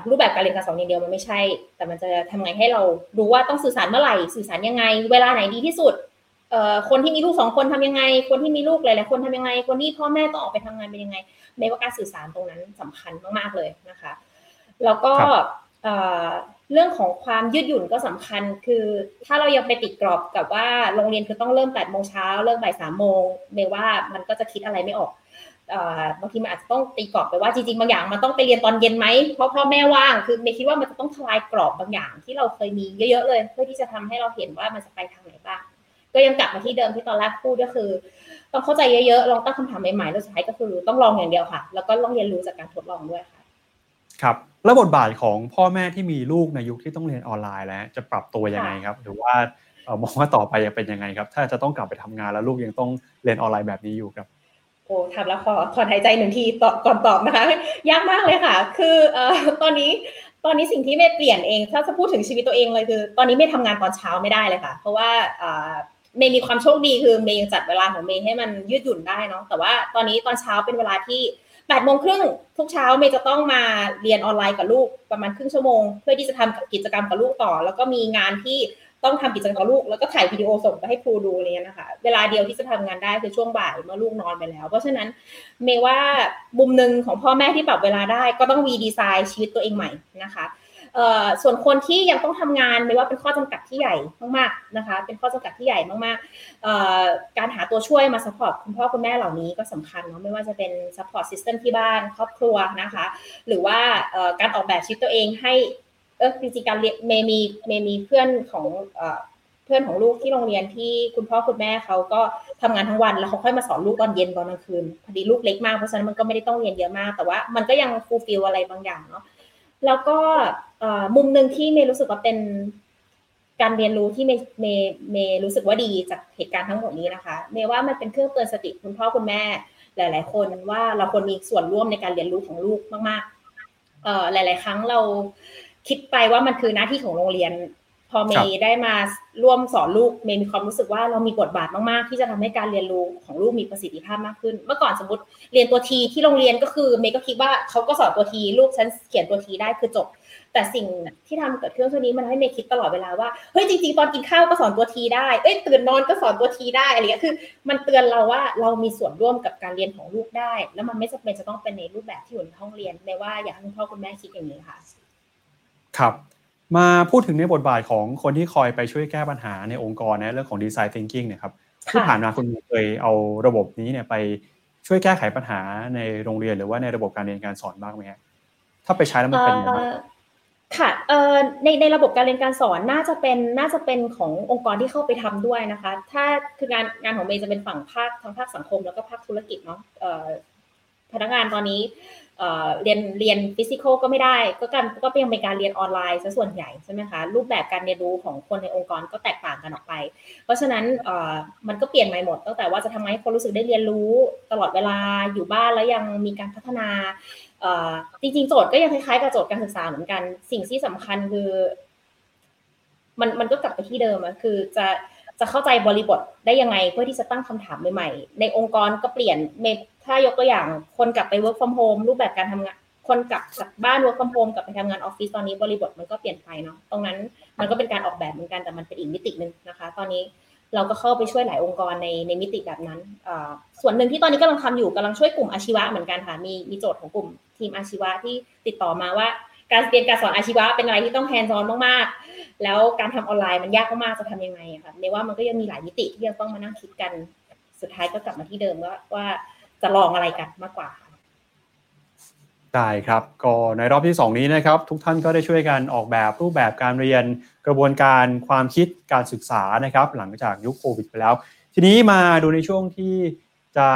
Speaker 5: รูปแบบการเรียนการสอนอย่างเดียวมันไม่ใช่ แต่มันจะทำไงให้เรารู้ว่าต้องสื่อสารเมื่อไหร่ สื่อสารยังไง เวลาไหนดีที่สุด คนที่มีลูกสองคนทำยังไง คนที่มีลูกหลายๆคนทำยังไง คนที่พ่อแม่ต้องออกไปทำงานเป็นยังไงในว่าการสื่อสารตรงนั้นสำคัญมากๆเลยนะคะ แล้วก็เรื่องของความยืดหยุ่นก็สำคัญ คือถ้าเรายังไปติดกรอบกับว่าโรงเรียนคือต้องเริ่มแปดโมงเช้าเริ่มบ่ายสามโมงเมว่ามันก็จะคิดอะไรไม่ออกบางทีมันอาจจะต้องตีกรอบไปว่าจริงๆบางอย่างมันต้องไปเรียนตอนเย็นไหมเพราะพ่อแม่ว่างคือเมย์คิดว่ามันจะต้องทลายกรอบบางอย่างที่เราเคยมีเยอะๆเลย เพื่อที่จะทำให้เราเห็นว่ามันจะไปทางไหนบ้าง ก็ยังกลับมาที่เดิมที่ตอนแรกพูดก็คือ ต้องเข้าใจเยอะๆลองตั้งคำถามใหม่ๆแล้วสุดท้ายก็คือต้องลองอย่างเดียวค่ะ แล้วก็ลองเรียนรู้จากการทดลองด้วยค่ะ
Speaker 1: ครับแล้วบทบาทของพ่อแม่ที่มีลูกในยุคที่ต้องเรียนออนไลน์แล้ว จะปรับตัวยังไงครับ หรือว่ามองว่าต่อไปจะเป็นยังไงครับ ถ้าจะต้องกลับไปทำงานแล้วลูกยังต้องเรียนออนไลน์แบบนี้อยู่ครับ
Speaker 5: โอ้ทำแล้วขอขอหายใจหนึ่งทีตอบก่อนตอบนะคะยากมากเลยค่ะ คือเอ่อตอนนี้ตอนนี้สิ่งที่เมย์เปลี่ยนเอง ถ้าจะพูดถึงชีวิตตัวเองเลยคือ ตอนนี้เมย์ทำงานตอนเช้าไม่ได้เลยค่ะ เพราะว่า เมย์มีความโชคดีคือเมย์ยังจัดเวลาของเมย์ให้มันยืดหยุ่นได้เนาะแต่ว่าตอนนี้ตอนเช้าเป็นเวลาที่แปดโมงครึ่งทุกเช้าเมย์จะต้องมาเรียนออนไลน์กับลูกประมาณครึ่งชั่วโมง เพื่อที่จะทำกิจกรรมกับลูกต่อ แล้วก็มีงานที่ต้องทำกิจกรรมกับลูก แล้วก็ถ่ายวิดีโอส่งไปให้ครูดูอะไรเงี้ยนะคะเวลาเดียวที่จะทำงานได้คือช่วงบ่ายเมื่อลูกนอนไปแล้ว เพราะฉะนั้นเมย์ว่ามุมหนึ่งของพ่อแม่ที่ปรับเวลาได้ก็ต้อง redesign ชีวิตตัวเองใหม่นะคะ ส่วนคนที่ยังต้องทำงานเมย์ว่าเป็นข้อจำกัดที่ใหญ่มากๆนะคะ เป็นข้อจำกัดที่ใหญ่มากๆการหาตัวช่วยมา support คุณพ่อคุณแม่เหล่านี้ก็สำคัญเนาะไม่ว่าจะเป็น support system ที่บ้านครอบครัวนะคะ หรือว่าการออกแบบชีวิตตัวเองให้เออจริงๆการเรียนเมย์มีเมย์มีเพื่อนของเพื่อนของลูกที่โรงเรียนที่คุณพ่อคุณแม่เขาก็ทำงานทั้งวันแล้วเขาค่อยมาสอนลูกตอนเย็นตอนกลางคืนพอดีลูกเล็กมากเพราะฉะนั้นมันก็ไม่ได้ต้องเรียนเยอะมากแต่ว่ามันก็ยัง fulfill อะไรบางอย่างเนาะแล้วก็ มุมหนึ่งที่เมย์รู้สึกว่าเป็นการเรียนรู้ที่เมย์เมย์เมย์รู้สึกว่าดีจากเหตุการณ์ทั้งหมดนี้นะคะ เมย์ว่ามันเป็นเครื่องเตือนสติคุณพ่อคุณแม่ หลาย ๆ คนว่าเราควรมีส่วนร่วมในการเรียนรู้ของลูกมากๆเอ่อหลาย ๆ ครั้งเราคิดไปว่ามันคือหน้าที่ของโรงเรียน พอเมย์ได้มาร่วมสอนลูกเมย์มีความรู้สึกว่าเรามีบทบาทมากๆ ที่จะทำให้การเรียนรู้ของลูกมีประสิทธิภาพมากขึ้น เมื่อก่อนสมมติเรียนตัวทีที่โรงเรียนก็คือเมย์ก็คิดว่าเขาก็สอนตัวทีลูกฉันเขียนตัวทีได้คือจบ แต่สิ่งที่ทำกับเครื่องตัวนี้มันให้เมย์คิดตลอดเวลาว่าเฮ้ยจริงๆตอนกินข้าวก็สอนตัวทีได้เอ้ยตื่นนอนก็สอนตัวทีได้อะไรเงี้ยคือ มันเตือนเราว่าเรามีส่วนร่วมกับการเรียนของลูกได้ แล้วมันไม่จำเป็นจะต้องเป็นในรูปแบบที่อยู่ในห้องเรียนเมย์ว่าอยากให้คุณพ่อคุณแม่คิดอย่างนี้ค่ะ
Speaker 1: ครับ มาพูดถึงในบทบาทของคนที่คอยไปช่วยแก้ปัญหาในองค์กรนะเรื่องของดีไซน์ thinking เนี่ยครับที่ผ่านมาคุณเคยเอาระบบนี้เนี่ยไปช่วยแก้ไขปัญหาในโรงเรียนหรือว่าในระบบการเรียนการสอนบ้างไหมครับถ้าไปใช้แล้วมันเป็นยังไง
Speaker 5: ค่ะเอ่อในในระบบการเรียนการสอนน่าจะเป็นน่าจะเป็นขององค์กรที่เข้าไปทำด้วยนะคะ ถ้าคืองานงานของเมย์จะเป็นฝั่งภาคทางภาคสังคมแล้วก็ภาคธุรกิจเนาะเอ่อพนักงานตอนนี้ เรียนเรียนฟิสิกอลก็ไม่ได้ ก็การก็ยังเป็นการเรียนออนไลน์ซะส่วนใหญ่ใช่ไหมคะรูปแบบการเรียนรู้ของคนในองค์กรก็แตกต่างกันออกไป เพราะฉะนั้นมันก็เปลี่ยนใหม่หมด ตั้งแต่ว่าจะทำให้คนรู้สึกได้เรียนรู้ตลอดเวลาอยู่บ้านแล้วยังมีการพัฒนาจริงๆ โจทย์ก็ยังคล้ายๆกับโจทย์การศึกษาเหมือนกัน สิ่งที่สำคัญคือ มันมันก็กลับไปที่เดิมอะคือจะ จะเข้าใจบริบทได้ยังไงเพื่อที่จะตั้งคำถามใหม่ๆ ในองค์กรก็เปลี่ยนถ้ายกตัวอย่างคนกลับไป work from home รูปแบบการทำงาน คนกลับจากบ้าน work from home กลับไปทำงานออฟฟิศตอนนี้บริบทมันก็เปลี่ยนไปเนาะตรงนั้นมันก็เป็นการออกแบบเหมือนกันแต่มันเป็นอีกมิติหนึ่งนะคะ ตอนนี้เราก็เข้าไปช่วยหลายองค์กรในในมิติแบบนั้น ส่วนหนึ่งที่ตอนนี้กำลังทำอยู่กำลังช่วยกลุ่มอาชีวะเหมือนกันค่ะมีมีโจทย์ของกลุ่มทีมอาชีวะที่ติดต่อมาว่า การเรียนการสอนอาชีวะเป็นอะไรที่ต้องแฮนด์ซอนมากๆ แล้วการทำออนไลน์มันยากมากๆจะทำยังไงค่ะในว่ามันก็ยังมีหลายมิติที่ยังต้องมานั่งคิดกัน สุดท้ายก็กลับมาที่เดิมว่าว่าจะลองอะไรกันมากกว่า
Speaker 1: ได้ครับ ก็ในรอบที่ 2 นี้นะครับ ทุกท่านก็ได้ช่วยกันออกแบบรูปแบบการเรียนกระบวนการความคิดการศึกษานะครับ หลังจากยุคโควิดไปแล้ว ทีนี้มาดูในช่วงที่จะ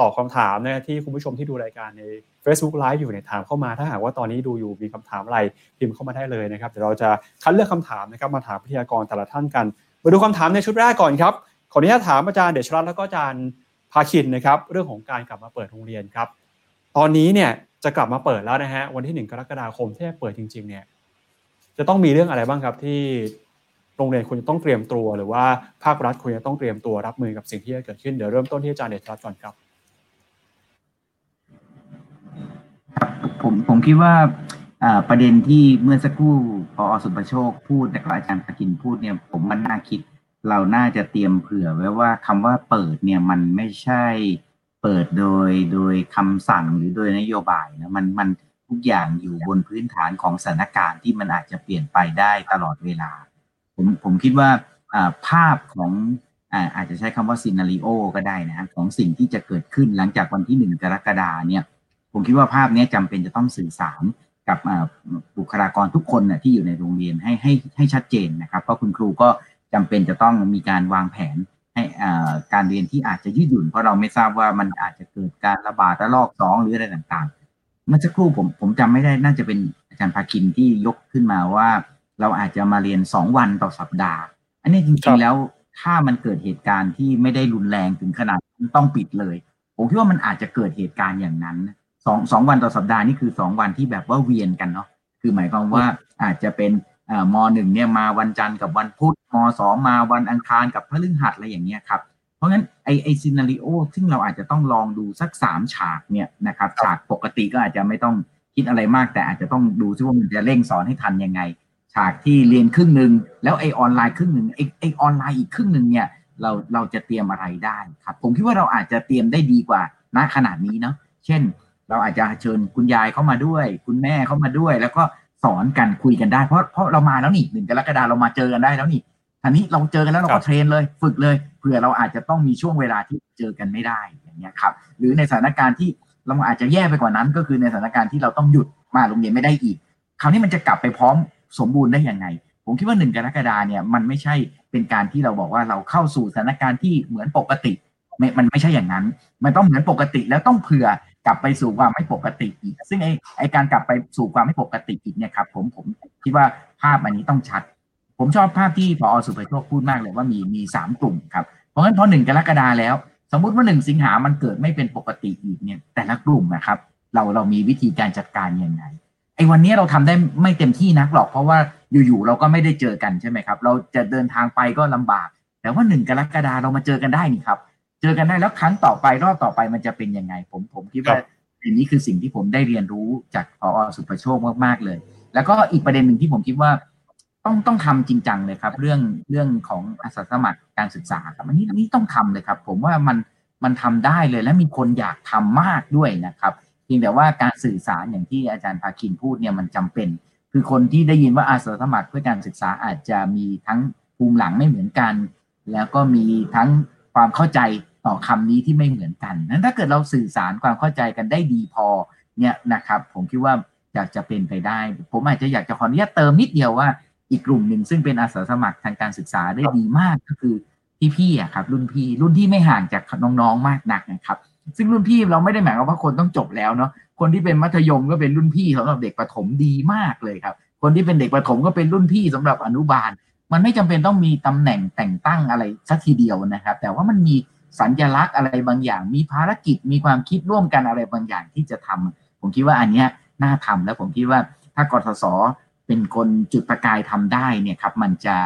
Speaker 1: ตอบคำถามนะที่คุณผู้ชมที่ดูรายการใน Facebook Live อยู่เนี่ยถามเข้ามาถ้าหากว่าตอนนี้ดูอยู่มีคำถามอะไรพิมพ์เข้ามาได้เลยนะครับเดี๋ยวเราจะคัดเลือกคำถามนะครับมาถามพิทยากรแต่ละท่านกัน มาดูคำถามในชุดแรกก่อนครับขออนุญาตถามอาจารย์เดชรัตน์แล้วก็อาจารย์ภาคินนะครับเรื่องของการกลับมาเปิดโรงเรียนครับ ตอนนี้เนี่ยจะกลับมาเปิดแล้วนะฮะวันที่หนึ่งกรกฎาคมที่จะเปิดจริง ๆ เนี่ย จะต้องมีเรื่องอะไรบ้างครับที่โรงเรียนควรจะต้องเตรียมตัว หรือว่าภาครัฐควรจะต้องเตรียมตัวรับมือกับสิ่งที่จะเกิดขึ้นเดี๋ยวเริ่มต้นที่อาจารย์เดชรัตน์ก่อนครับ
Speaker 2: ครับ ผมผมคิดว่าประเด็นที่เมื่อสักครู่พอสุประโชคพูดแต่ก็อาจารย์ปกินพูดเนี่ย ผมมันน่าคิดเราน่าจะเตรียมเผื่อไว้ว่าคำว่าเปิดเนี่ยมันไม่ใช่เปิดโดยโดยคำสั่งหรือโดยนโยบายนะมันมันทุกอย่างอยู่บนพื้นฐานของสถานการณ์ที่มันอาจจะเปลี่ยนไปได้ตลอดเวลา ผมผมคิดว่าภาพของอาจจะใช้คำว่าซีนารีโอก็ได้นะของสิ่งที่จะเกิดขึ้นหลังจากวันที่หนึ่งกรกฎาเนี่ย ผมคิดว่าภาพนี้จำเป็นจะต้องสื่อสารกับบุคลากรทุกคนนะที่อยู่ในโรงเรียนให้ให้ให้ชัดเจนนะครับเพราะคุณครูก็จำเป็นจะต้องมีการวางแผนให้การเรียนที่อาจจะยืดหยุ่น เพราะเราไม่ทราบว่ามันอาจจะเกิดการระบาดระลอกสองหรืออะไรต่างๆ เมื่อสักครู่ผมผมจำไม่ได้น่าจะเป็นอาจารย์ภาคินที่ยกขึ้นมาว่า เราอาจจะมาเรียนสองวันต่อสัปดาห์ อันนี้จริงๆแล้วถ้ามันเกิดเหตุการณ์ที่ไม่ได้รุนแรงถึงขนาดต้องปิดเลย ผมคิดว่ามันอาจจะเกิดเหตุการณ์อย่างนั้น สองสองวันต่อสัปดาห์นี่คือสองวันที่แบบว่าเวียนกันเนาะคือหมายความว่าอาจจะเป็นมหนึ่งเนี่ยมาวันจันทร์กับวันพุธมสองมาวันอังคารกับพฤหัสอะไรอย่างเงี้ยครับเพราะงั้นไอไอ scenario ซึ่งเราอาจจะต้องลองดูสักสามฉากเนี่ยนะครับฉากปกติก็อาจจะไม่ต้องคิดอะไรมากแต่อาจจะต้องดูซิว่ามันจะเร่งสอนให้ทันยังไง ฉากที่เรียนครึ่งหนึ่งแล้วไอออนไลน์ครึ่งหนึ่งไอไอออนไลน์อีกครึ่งหนึ่งเนี่ยเราเราจะเตรียมอะไรได้ครับ ผมคิดว่าเราอาจจะเตรียมได้ดีกว่าณขณะนี้เนาะเช่น เราอาจจะเชิญคุณยายเข้ามาด้วย คุณแม่เข้ามาด้วย แล้วก็สอนกันคุยกันได้เพราะเพราะเรามาแล้วนี่หนึ่งกรกฎาเรามาเจอกันได้แล้วนี่ทีนี้เราเจอกันแล้วเราก็ train เลย ฝึกเลยเผื่อเราอาจจะต้องมีช่วงเวลาที่เจอกันไม่ได้อย่างเงี้ยครับ หรือในสถานการณ์ที่เราอาจจะแย่ไปกว่านั้น ก็คือในสถานการณ์ที่เราต้องหยุดมาโรงเรียนไม่ได้อีก คราวนี้มันจะกลับไปพร้อมสมบูรณ์ได้ยังไง ผมคิดว่าหนึ่งกรกฎาเนี่ยมันไม่ใช่เป็นการที่เราบอกว่าเราเข้าสู่สถานการณ์ที่เหมือนปกติมันไม่ใช่อย่างนั้น มันต้องเหมือนปกติแล้วต้องเผื่อ กลับไปสู่ความไม่ปกติอีก ซึ่งไอ้ไอการกลับไปสู่ความไม่ปกติอีกเนี่ยครับผมผมคิดว่าภาพอันนี้ต้องชัด ผมชอบภาพที่พอสุภโชคพูดมากเลยว่ามีมีสามกลุ่มครับ เพราะงั้นพอหนึ่งกรกฎาแล้ว สมมุติว่าหนึ่งสิงหามันเกิดไม่เป็นปกติอีกเนี่ยแต่ละกลุ่มนะครับ เราเรามีวิธีการจัดการยังไงไอ้วันนี้เราทำได้ไม่เต็มที่นักหรอก เพราะว่าอยู่ๆเราก็ไม่ได้เจอกันใช่ไหมครับ เราจะเดินทางไปก็ลำบาก แต่ว่าหนึ่งกรกฎาเรามาเจอกันได้นี่ครับ เจอกันได้แล้วครั้งต่อไปรอบต่อไปมันจะเป็นยังไง ผมผมคิดว่าอันนี้คือสิ่งที่ผมได้เรียนรู้จากพอสุประโชคมากๆเลย แล้วก็อีกประเด็นหนึ่งที่ผมคิดว่าต้องต้องทำจริงจังเลยครับ เรื่องเรื่องของอาสาสมัครการศึกษาครับอันนี้นี่ต้องทำเลยครับ ผมว่ามันมันทำได้เลยและมีคนอยากทำมากด้วยนะครับเพียงแต่ว่าการสื่อสารอย่างที่อาจารย์ภาคินพูดเนี่ยมันจำเป็น คือคนที่ได้ยินว่าอาสาสมัครเพื่อการศึกษาอาจจะมีทั้งภูมิหลังไม่เหมือนกัน แล้วก็มีทั้งความเข้าใจ ต่อคำนี้ที่ไม่เหมือนกันนั้นถ้าเกิดเราสื่อสารความเข้าใจกันได้ดีพอเนี่ยนะครับ ผมคิดว่าอยากจะเป็นไปได้ ผมอาจจะอยากจะขออนุญาตเติมนิดเดียวว่าอีกกลุ่มหนึ่งซึ่งเป็นอาสาสมัครทางการศึกษาได้ดีมากก็คือพี่ๆอะครับ รุ่นพี่รุ่นที่ไม่ห่างจากน้องๆมากนักนะครับ ซึ่งรุ่นพี่เราไม่ได้หมายความว่าคนต้องจบแล้วเนาะคนที่เป็นมัธยมก็เป็นรุ่นพี่สำหรับเด็กประถมดีมากเลยครับ คนที่เป็นเด็กประถมก็เป็นรุ่นพี่สำหรับอนุบาล มันไม่จำเป็นต้องมีตำแหน่งแต่งตั้งอะไรสักทีเดียวนะครับ แต่ว่ามันมี สัญลักษณ์อะไรบางอย่าง มีภารกิจมีความคิดร่วมกันอะไรบางอย่างที่จะทำผมคิดว่าอันเนี้ยน่าทำแล้วผมคิดว่าถ้ากรทศเป็นคนจุดประกายทำได้เนี่ยครับมันจะ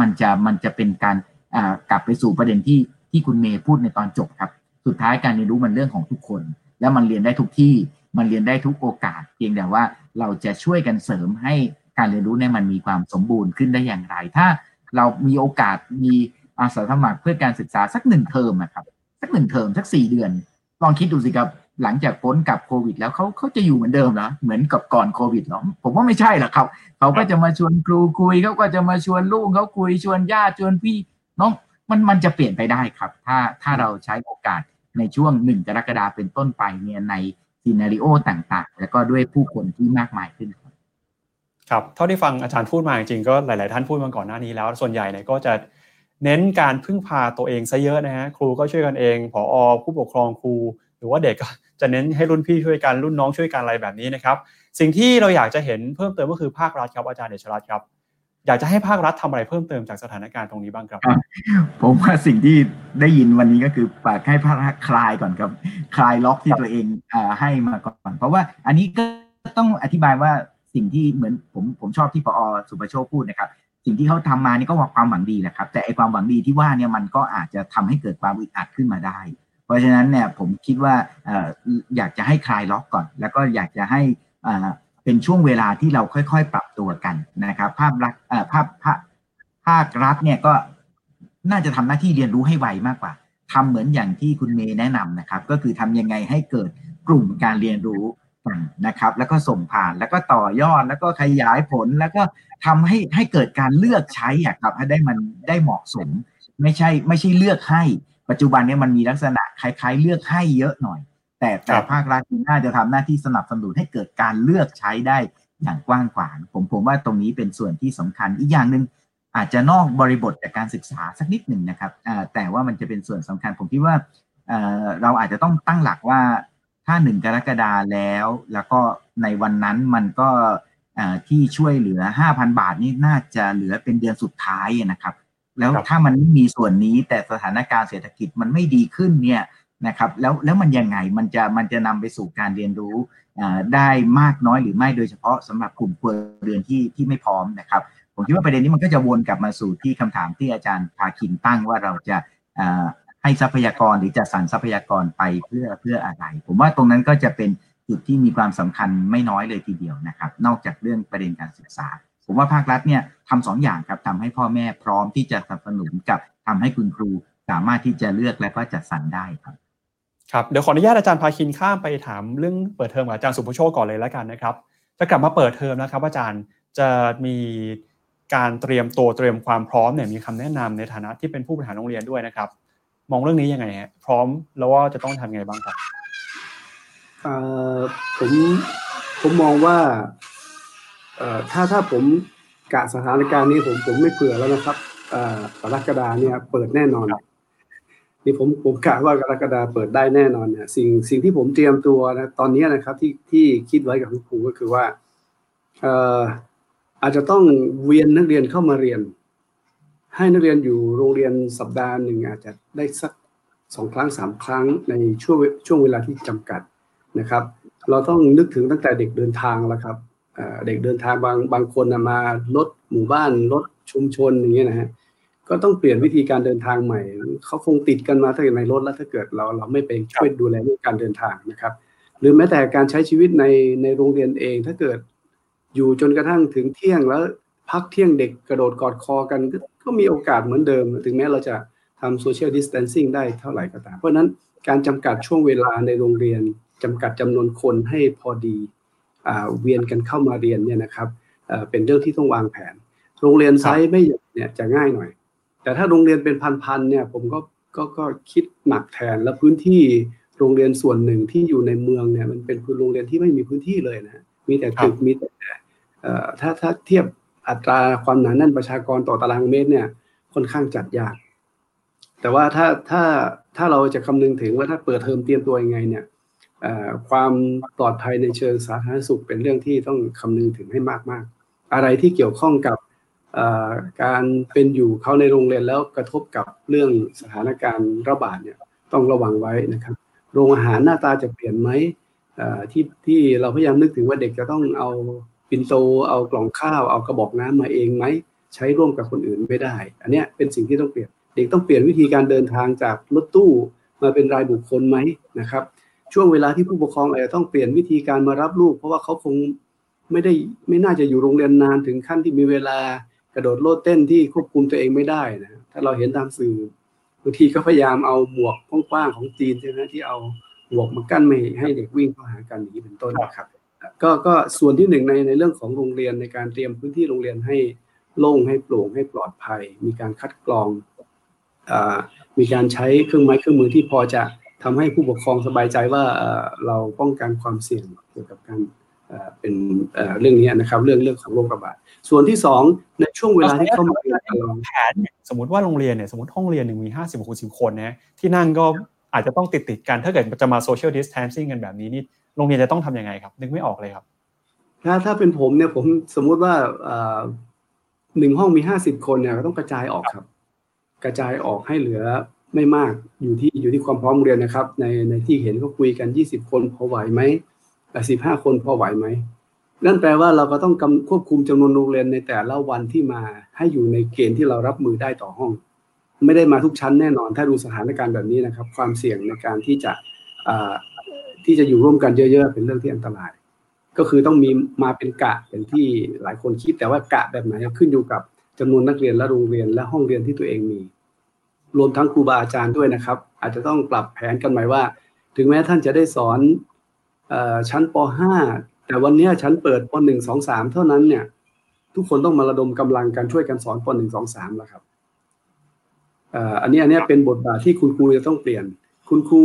Speaker 2: มันจะมันจะเป็นการกลับไปสู่ประเด็นที่ที่คุณเมย์พูดในตอนจบครับ สุดท้ายการเรียนรู้มันเรื่องของทุกคน แล้วมันเรียนได้ทุกที่มันเรียนได้ทุกโอกาส เพียงแต่ว่าเราจะช่วยกันเสริมให้การเรียนรู้เนี่ยมันมีความสมบูรณ์ขึ้นได้อย่างไร ถ้าเรามีโอกาสมี อาสาสมัครเพื่อการศึกษาสักหนึ่งเทอมนะครับ สักหนึ่งเทอมสักสี่เดือน ลองคิดดูสิครับหลังจากพ้นกับโควิด แล้วเขาเขาจะอยู่เหมือนเดิมเหรอเหมือนกับก่อนโควิดหรอผมว่าไม่ใช่หรอกครับเขาก็จะมาชวนครูคุยเขาก็จะมาชวนลูกเขาคุยชวนญาติชวนพี่น้องมันมันจะเปลี่ยนไปได้ครับ ถ้าถ้าเราใช้โอกาสในช่วงหนึ่งกรกฎาเป็นต้นไปเนี่ยในซีนารีโอต่างๆ แล้วก็ด้วยผู้คนที่มากมายขึ้นครับ
Speaker 1: ครับเท่าที่ฟังอาจารย์พูดมาจริงๆก็หลาย ๆ ท่านพูดมาก่อนหน้านี้แล้ว ส่วนใหญ่เนี่ยก็จะ เน้นการพึ่งพาตัวเองซะเยอะนะฮะครูก็ช่วยกันเองผอผู้ปกครองครู หรือว่าเด็กก็จะเน้นให้รุ่นพี่ช่วยกันรุ่นน้องช่วยกันอะไรแบบนี้นะครับสิ่งที่เราอยากจะเห็นเพิ่มเติมก็คือภาครัฐครับอาจารย์เดชรัตน์ครับอยากจะให้ภาครัฐทำอะไรเพิ่มเติมจากสถานการณ์ตรงนี้บ้างครับ
Speaker 2: ผมว่าสิ่งที่ได้ยินวันนี้ก็คือปากให้ภาครัฐคลายก่อนครับคลายล็อกที่ตัวเองอให้มาก่อน เพราะว่าอันนี้ก็ต้องอธิบายว่าสิ่งที่เหมือนผมผมชอบที่ปอสุประโชคพูดนะครับ สิ่งที่เขาทำมานี่ก็ความหวังดีแหละครับ แต่ไอความหวังดีที่ว่าเนี่ยมันก็อาจจะทำให้เกิดความอึดอัดขึ้นมาได้ เพราะฉะนั้นเนี่ยผมคิดว่าอยากจะให้คลายล็อกก่อน แล้วก็อยากจะให้เป็นช่วงเวลาที่เราค่อย ๆ ปรับตัวกันนะครับ ภาพรัฐภาพภาภาครัฐเนี่ยก็น่าจะทำหน้าที่เรียนรู้ให้ไวมากกว่าทำเหมือนอย่างที่คุณเมย์แนะนำนะครับ ก็คือทำยังไงให้เกิดกลุ่มการเรียนรู้กันนะครับ แล้วก็ส่งผ่านแล้วก็ต่อยอดแล้วก็ขยายผลแล้วก็ ทำให้ให้เกิดการเลือกใช้อะครับให้ได้มันได้เหมาะสม ไม่ใช่ไม่ใช่เลือกให้ ปัจจุบันนี้มันมีลักษณะคล้ายๆ เลือกให้เยอะหน่อย แต่แต่ภาครัฐน่าจะทำหน้าที่สนับสนุนให้เกิดการเลือกใช้ได้อย่างกว้างขวางผมผมว่าตรงนี้เป็นส่วนที่สำคัญอีกอย่างหนึ่งอาจจะนอกบริบทจากการศึกษาสักนิดหนึ่งนะครับแต่ว่ามันจะเป็นส่วนสำคัญ ผมคิดว่าเราอาจจะต้องตั้งหลักว่าถ้าหนึ่งกรกฎาแล้ว แล้วก็ในวันนั้นมันก็ ที่ช่วยเหลือ 5,000 บาทนี่น่าจะเหลือเป็นเดือนสุดท้ายนะครับ แล้วถ้ามันไม่มีส่วนนี้แต่สถานการณ์เศรษฐกิจมันไม่ดีขึ้นเนี่ยนะครับแล้วแล้วมันยังไงมันจะมันจะนำไปสู่การเรียนรู้ได้มากน้อยหรือไม่โดยเฉพาะสำหรับกลุ่มครัวเรือนที่ที่ไม่พร้อมนะครับ ผมคิดว่าประเด็นนี้มันก็จะวนกลับมาสู่ที่คำถามที่อาจารย์พาคินตั้งว่าเราจะให้ทรัพยากรหรือจัดสรรทรัพยากรไปเพื่อเพื่ออะไร ผมว่าตรงนั้นก็จะเป็น จุดที่มีความสำคัญไม่น้อยเลยทีเดียวนะครับ นอกจากเรื่องประเด็นการศึกษา ผมว่าภาครัฐเนี่ยทำสองอย่างครับทำให้พ่อแม่พร้อมที่จะสนับสนุนกับทำให้คุณครูสามารถที่จะเลือกและก็จัดสรรได้ครับ
Speaker 1: ครับเดี๋ยวขออนุญาตอาจารย์พาคินข้ามไปถามเรื่องเปิดเทอมกับอาจารย์สุภโชคก่อนเลยแล้วกันนะครับจะกลับมาเปิดเทอมนะครับ อาจารย์จะมีการเตรียมตัวเตรียมความพร้อมเนี่ยมีคำแนะนำในฐานะที่เป็นผู้บริหารโรงเรียนด้วยนะครับ มองเรื่องนี้ยังไงฮะพร้อมแล้วว่าจะต้องทำไงบ้างครับ
Speaker 4: ผมผมมองว่าถ้าถ้าผมกะสถานการณ์นี้ผมผมไม่เผื่อแล้วนะครับกรกฎาเนี่ยเปิดแน่นอนนี่ผมผมกะว่ากรกฎาเปิดได้แน่นอนเนี่ยสิ่งสิ่งที่ผมเตรียมตัวนะตอนนี้นะครับที่ที่คิดไว้กับคุณครูก็คือว่าเอ่ออาจจะต้องเวียนนักเรียนเข้ามาเรียน ให้นักเรียนอยู่โรงเรียนสัปดาห์หนึ่งอาจจะได้สักสองครั้งสามครั้งในช่วงช่วงเวลาที่จำกัด นะครับ เราต้องนึกถึงตั้งแต่เด็กเดินทางแล้วครับเด็กเดินทางบางบางคนมารถหมู่บ้านรถชุมชนอย่างเงี้ยนะฮะก็ต้องเปลี่ยนวิธีการเดินทางใหม่เขาคงติดกันมาตั้งแต่ในรถแล้วถ้าเกิดเราเราไม่ไปช่วยดูแลเรื่องการเดินทางนะครับ หรือแม้แต่การใช้ชีวิตในในโรงเรียนเอง ถ้าเกิดอยู่จนกระทั่งถึงเที่ยงแล้วพักเที่ยงเด็กกระโดดกอดคอกันก็มีโอกาสเหมือนเดิม ถึงแม้เราจะทำ social distancing ได้เท่าไหร่ก็ตาม เพราะนั้นการจำกัดช่วงเวลาในโรงเรียน จำกัดจำนวนคนให้พอดีเวียนกันเข้ามาเรียนเนี่ยนะครับเป็นเรื่องที่ต้องวางแผน โรงเรียนไซส์ไม่ใหญ่เนี่ยจะง่ายหน่อย แต่ถ้าโรงเรียนเป็นพันๆเนี่ยผมก็ก็ก็คิดหนักแทนแล้วพื้นที่โรงเรียนส่วนหนึ่งที่อยู่ในเมืองเนี่ยมันเป็นพื้นโรงเรียนที่ไม่มีพื้นที่เลยนะมีแต่ตึกมีแต่ถ้าถ้าเทียบอัตราความหนาแน่นประชากรต่อตารางเมตรเนี่ยค่อนข้างจัดยาก แต่ว่าถ้าถ้าถ้าเราจะคำนึงถึงว่าถ้าเปิดเทอมเตรียมตัวยังไงเนี่ย ความปลอดภัยในเชิงสาธารณสุขเป็นเรื่องที่ต้องคำนึงถึงให้มากๆ อะไรที่เกี่ยวข้องกับการเป็นอยู่เขาในโรงเรียนแล้วกระทบกับเรื่องสถานการณ์ระบาดเนี่ยต้องระวังไว้นะครับ โรงอาหารหน้าตาจะเปลี่ยนไหมที่ที่เราพยายามนึกถึงว่าเด็กจะต้องเอาปินโต เอากล่องข้าว เอากระบอกน้ำมาเองไหม ใช้ร่วมกับคนอื่นไม่ได้ อันนี้เป็นสิ่งที่ต้องเปลี่ยน เด็กต้องเปลี่ยนวิธีการเดินทางจากรถตู้มาเป็นรายบุคคลไหมนะครับ ช่วงเวลาที่ผู้ปกครองอาจจะต้องเปลี่ยนวิธีการมารับลูก เพราะว่าเขาคงไม่ได้ไม่น่าจะอยู่โรงเรียนนานถึงขั้นที่มีเวลากระโดดโลดเต้นที่ควบคุมตัวเองไม่ได้นะถ้าเราเห็นตามสื่อบางทีก็พยายามเอาหมวกกว้างๆของจีนใช่ไหมที่เอาหมวกมากั้นไม่ให้เด็กวิ่งเข้าหากันอย่างนี้เป็นต้นนะครับ ก็ก็ส่วนที่หนึ่งในในเรื่องของโรงเรียนในการเตรียมพื้นที่โรงเรียนให้โล่งให้โปร่งให้ปลอดภัย มีการคัดกรองมีการใช้เครื่องไม้เครื่องมือที่พอจะ ทำให้ผู้ปกครองสบายใจว่าเราป้องกันความเสี่ยงเกี่ยวกับการเป็นเรื่องนี้นะครับ เรื่องเรื่องของโรคระบาดส่วนที่สองในช่วงเวลาที่เข้ามาเรียน
Speaker 1: แผนสมมติว่าโรงเรียนเนี่ยสมมติห้องเรียนหนึ่งมีห้าสิบหกสิบคนนะที่นั่งก็อาจจะต้องติดติดกันถ้าเกิดจะมา social distancing กันแบบนี้นี่โรงเรียนจะต้องทำยังไงครับ นึกไม่ออกเลยครับ
Speaker 4: ถ้าถ้าเป็นผมเนี่ยผมสมมุติว่าหนึ่งห้องมีห้าสิบคนเนี่ยก็ต้องกระจายออกครับ กระจายออกให้เหลือ ไม่มากอยู่ที่อยู่ที่ความพร้อมเรียนนะครับ ในในที่เห็นเขาคุยกันยี่สิบคนพอไหวไหมแปดสิบห้าคนพอไหวไหมนั่นแปลว่าเราก็ต้องควบคุมจำนวนโรงเรียนในแต่ละวันที่มาให้อยู่ในเกณฑ์ที่เรารับมือได้ต่อห้อง ไม่ได้มาทุกชั้นแน่นอน ถ้าดูสถานการณ์แบบนี้นะครับ ความเสี่ยงในการที่จะที่จะอยู่ร่วมกันเยอะๆ เป็นเรื่องที่อันตราย ก็คือต้องมีมาเป็นกะอย่างที่หลายคนคิดแต่ว่ากะแบบไหนขึ้นอยู่กับจำนวนนักเรียนและโรงเรียนและห้องเรียนที่ตัวเองมี รวมทั้งครูบาอาจารย์ด้วยนะครับ อาจจะต้องปรับแผนกันใหม่ว่า ถึงแม้ท่านจะได้สอนชั้นป .5 แต่วันนี้ชั้นเปิดป .1 2 3 เท่านั้นเนี่ย ทุกคนต้องมาระดมกำลังกันช่วยกันสอนป .1 2 3แล้วครับอันนี้อันนี้เป็นบทบาทที่คุณครูจะต้องเปลี่ยน คุณครู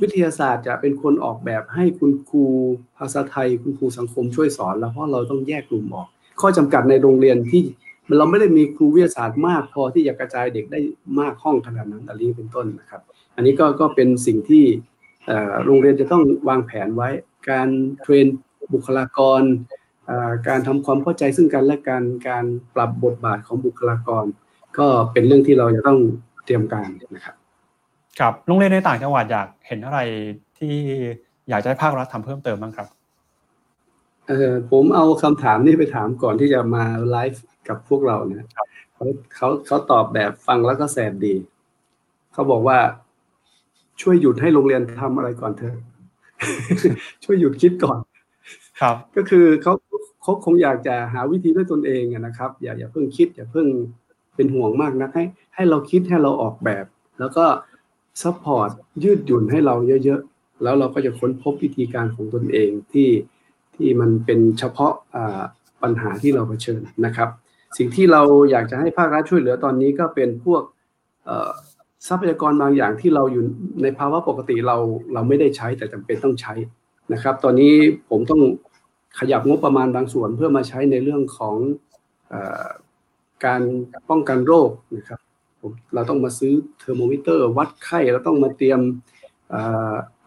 Speaker 4: วิทยาศาสตร์จะเป็นคนออกแบบให้คุณครูภาษาไทย คุณครูสังคมช่วยสอน แล้วเพราะเราต้องแยกกลุ่มออก ข้อจำกัดในโรงเรียนที่ เราไม่ได้มีครูวิทยาศาสตร์มากพอที่จะกระจายเด็กได้มากห้องขนาดนั้นอันนี้เป็นต้นนะครับ อันนี้ก็ก็เป็นสิ่งที่โรงเรียนจะต้องวางแผนไว้ การเทรนบุคลากร การทำความเข้าใจซึ่งกันและการการปรับบทบาทของบุคลากร ก็เป็นเรื่องที่เราจะต้องเตรียมการนะครับ
Speaker 1: ครับโรงเรียนในต่างจังหวัดอยากเห็นอะไรที่อยากจะให้ภาครัฐทำเพิ่มเติมบ้างครับ
Speaker 4: ผมเอาคำถามนี้ไปถามก่อนที่จะมาไลฟ์กับพวกเราเนี่ยเขาเขาเขาตอบแบบฟังแล้วก็แสบดี เขาบอกว่าช่วยหยุดให้โรงเรียนทำอะไรก่อนเถอะช่วยหยุดคิดก่อน
Speaker 1: ครับ
Speaker 4: ก็คือเขาเขาคงอยากจะหาวิธีด้วยตนเองนะครับ อย่าอย่าเพิ่งคิด อย่าเพิ่งเป็นห่วงมากนะให้ ให้เราคิดให้เราออกแบบ แล้วก็ support ยืดหยุ่นให้เราเยอะๆแล้วเราก็จะค้นพบวิธีการของตนเองที่ ที่มันเป็นเฉพาะปัญหาที่เราเผชิญนะครับ สิ่งที่เราอยากจะให้ภาครัฐช่วยเหลือตอนนี้ก็เป็นพวกทรัพยากรบางอย่างที่เราอยู่ในภาวะปกติเราเราไม่ได้ใช้แต่จำเป็นต้องใช้นะครับ ตอนนี้ผมต้องขยับงบประมาณบางส่วนเพื่อมาใช้ในเรื่องของอการป้องกันโรคนะครับเราต้องมาซื้อเทอร์โมมิเตอร์ วัดไข้เราต้องมาเตรียม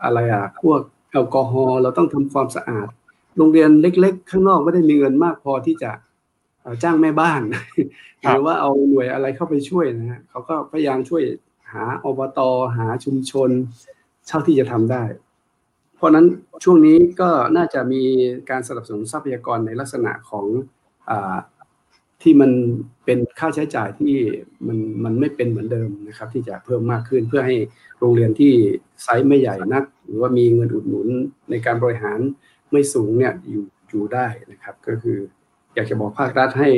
Speaker 4: อะไรอะพวกแอลกอฮอล์เราต้องทำความสะอาด โรงเรียนเล็ก ๆ ข้างนอกไม่ได้มีเงินมากพอที่จะจ้างแม่บ้านหรือว่าเอาหน่วยอะไรเข้าไปช่วยนะฮะเขาก็พยายามช่วยหาอบตหาชุมชนเท่าที่จะทำได้ เพราะนั้นช่วงนี้ก็น่าจะมีการสนับสนุนทรัพยากรในลักษณะของอที่มันเป็นค่าใช้จ่ายที่มันมันไม่เป็นเหมือนเดิมนะครับ ที่จะเพิ่มมากขึ้นเพื่อให้โรงเรียนที่ไซส์ไม่ใหญ่นัก หรือว่ามีเงินอุดหนุนในการบริหาร ไม่สูงเนี่ยอยู่อยู่ได้นะครับ ก็คืออยากจะบอกภาครัฐให้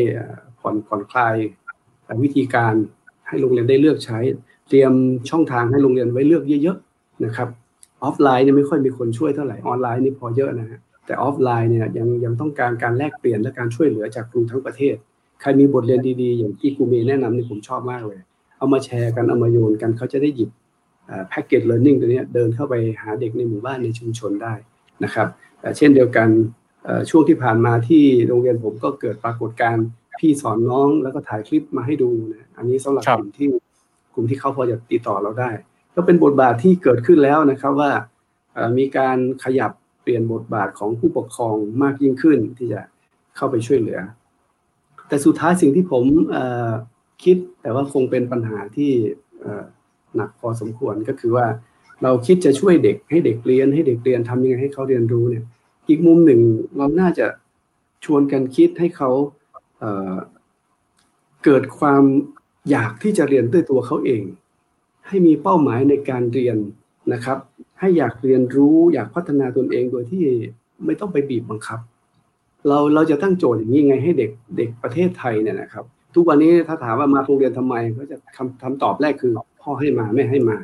Speaker 4: ผ่อนผ่อนคลายวิธีการให้โรงเรียนได้เลือกใช้ เตรียมช่องทางให้โรงเรียนไว้เลือกเยอะๆนะครับออฟไลน์เนี่ยไม่ค่อยมีคนช่วยเท่าไหร่ออนไลน์นี่พอเยอะนะฮะแต่ออฟไลน์เนี่ยยังยังต้องการการแลกเปลี่ยนและการช่วยเหลือจากครูทั้งประเทศ ใครมีบทเรียนดีๆ อย่างที่ครูเมย์แนะนำนี่ผมชอบมากเลย เอามาแชร์กันเอามาโยนกันเขาจะได้หยิบ package learning ตัวนี้เดินเข้าไปหาเด็กในหมู่บ้านในชุมชนได้ นะครับเช่นเดียวกันช่วงที่ผ่านมาที่โรงเรียนผมก็เกิดปรากฏการณ์พี่สอนน้องแล้วก็ถ่ายคลิปมาให้ดูนะอันนี้สำหรับกลุ่มที่กลุ่มที่เขาพอจะติดต่อเราได้ ก็เป็นบทบาทที่เกิดขึ้นแล้วนะครับว่ามีการขยับเปลี่ยนบทบาทของผู้ปกครองมากยิ่งขึ้นที่จะเข้าไปช่วยเหลือ แต่สุดท้ายสิ่งที่ผมคิดแต่ว่าคงเป็นปัญหาที่หนักพอสมควรก็คือว่า เราคิดจะช่วยเด็กให้เด็กเรียนให้เด็กเรียนทำยังไงให้เขาเรียนรู้เนี่ย อีกมุมหนึ่งเราน่าจะชวนกันคิดให้เขาเเกิดความอยากที่จะเรียนด้วยตัวเขาเอง ให้มีเป้าหมายในการเรียนนะครับ ให้อยากเรียนรู้อยากพัฒนาตนเองโดยที่ไม่ต้องไปบีบบังคับ เราเราจะตั้งโจทย์อย่างนี้ไงให้เด็กเด็กประเทศไทยเนี่ยนะครับ ทุกวันนี้ถ้าถามว่ามาโรงเรียนทำไมเขาจะคำคำตอบแรกคือพ่อให้มาไม่ให้มา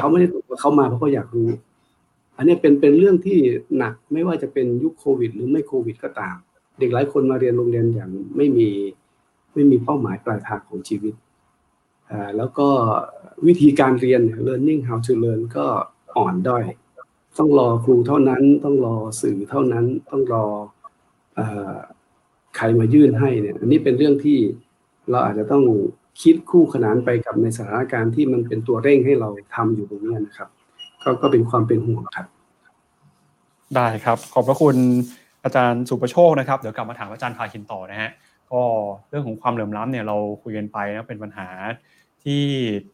Speaker 4: เขาไม่ได้ตอบว่าเขามาเพราะเขาอยากรู้ อันนี้เป็นเป็นเรื่องที่หนักไม่ว่าจะเป็นยุคโควิด หรือไม่โควิดก็ตาม เด็กหลายคนมาเรียนโรงเรียนอย่างไม่มีไม่มีเป้าหมายปลายทางของชีวิตแล้วก็วิธีการเรียน learning how to learn ก็อ่อนด้อย ต้องรอครูเท่านั้น ต้องรอสื่อเท่านั้น ต้องรออใครมายื่นให้เนี่ย อันนี้เป็นเรื่องที่เราอาจจะต้อง คิดคู่ขนานไปกับในสถานการณ์ที่มันเป็นตัวเร่งให้เราทำอยู่ตรงนี้นะครับ ก็ก็เป็นความเป็นห่วงครับ
Speaker 1: ได้ครับ ขอบพระคุณอาจารย์สุประโชคนะครับเดี๋ยวกลับมาถามอาจารย์พาคินต่อนะฮะก็เรื่องของความเหลื่อมล้ำเนี่ยเราคุยกันไปนะเป็นปัญหาที่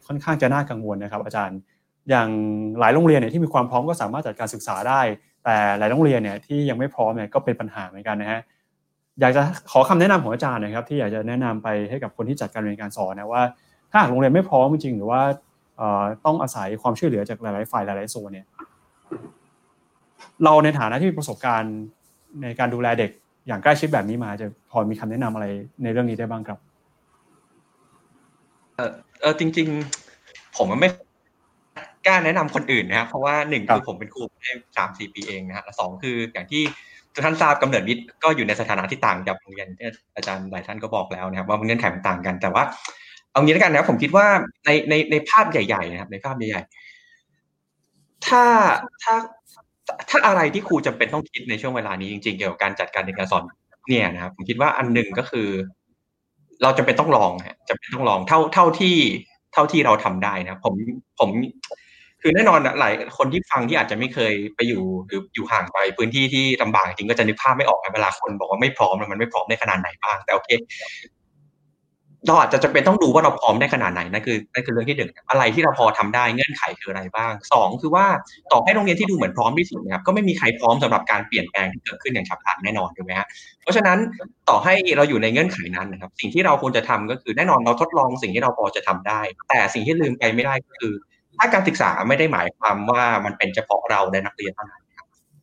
Speaker 1: ค่อนข้างจะน่ากังวลนะครับ อาจารย์อย่างหลายโรงเรียนเนี่ยที่มีความพร้อมก็สามารถจัดการศึกษาได้ แต่หลายโรงเรียนเนี่ยที่ยังไม่พร้อมเนี่ยก็เป็นปัญหาเหมือนกันนะฮะ อยากจะขอคำแนะนำของอาจารย์นะครับที่อยากจะแนะนำไปให้กับคนที่จัดการเรียนการสอนนะว่า ถ้าหากโรงเรียนไม่พร้อมจริงหรือว่าต้องอาศัยความช่วยเหลือจากหลาย ๆ ฝ่ายหลาย ๆ โซนเนี่ยเราในฐานะที่มีประสบการณ์ในการดูแลเด็กอย่างใกล้ชิดแบบนี้มาจะพอมีคำแนะนำอะไรในเรื่องนี้ได้บ้างครับ
Speaker 3: เออเออจริง ๆ ผมไม่กล้าแนะนำคนอื่นนะครับเพราะว่าหนึ่งคือผมเป็นครูได้สามสี่ปีเองนะฮะและสองคืออย่างที่ ท่านทราบกำเนิดวิทย์ก็อยู่ในสถานะที่ต่างจากโรงเรียนที่อาจารย์หลายท่านก็บอกแล้วนะครับ ว่าเงื่อนไขมันต่างกัน แต่ว่า เอางี้แล้วกันนะครับผมคิดว่าในในในภาพใหญ่ๆนะครับ ในภาพใหญ่ๆถ้าถ้าถ้าอะไรที่ครูจำเป็นต้องคิดในช่วงเวลานี้จริง ๆ เกี่ยวกับการจัดการเรียนการสอนเนี่ยนะครับ ผมคิดว่าอันหนึ่งก็คือ เราจำเป็นต้องลองฮะจำเป็นต้องลองเท่าเท่าที่ เท่าที่เราทำได้นะผมผม คือแน่นอนหลายคนที่ฟังที่อาจจะไม่เคยไปอยู่หรืออยู่ห่างไปพื้นที่ที่ลำบากจริงก็จะนึกภาพไม่ออกเวลาคนบอกว่าไม่พร้อมมันไม่พร้อมในขนาดไหนบ้างแต่โอเคเราอาจจะจะเป็นต้องดูว่าเราพร้อมได้ขนาดไหนนั่นคือนั่นคือเรื่องที่หนึ่งอะไรที่เราพอทำได้เงื่อนไขคืออะไรบ้างสองคือว่าต่อให้โรงเรียนที่ดูเหมือนพร้อมที่สุดนะครับก็ไม่มีใครพร้อมสำหรับการเปลี่ยนแปลงที่เกิดขึ้นอย่างฉับพลันแน่นอนถูกไหมฮะเพราะฉะนั้นต่อให้เราอยู่ในเงื่อนไขนั้นนะครับ สิ่งที่เราควรจะทำก็คือแน่นอนเราทดลองสิ่งที่เราพอจะทำได้ แต่สิ่งที่ลืมไปไม่ได้ก็คือ ถ้าการศึกษาไม่ได้หมายความว่ามันเป็นเฉพาะเราในนักเรียนเท่านั้น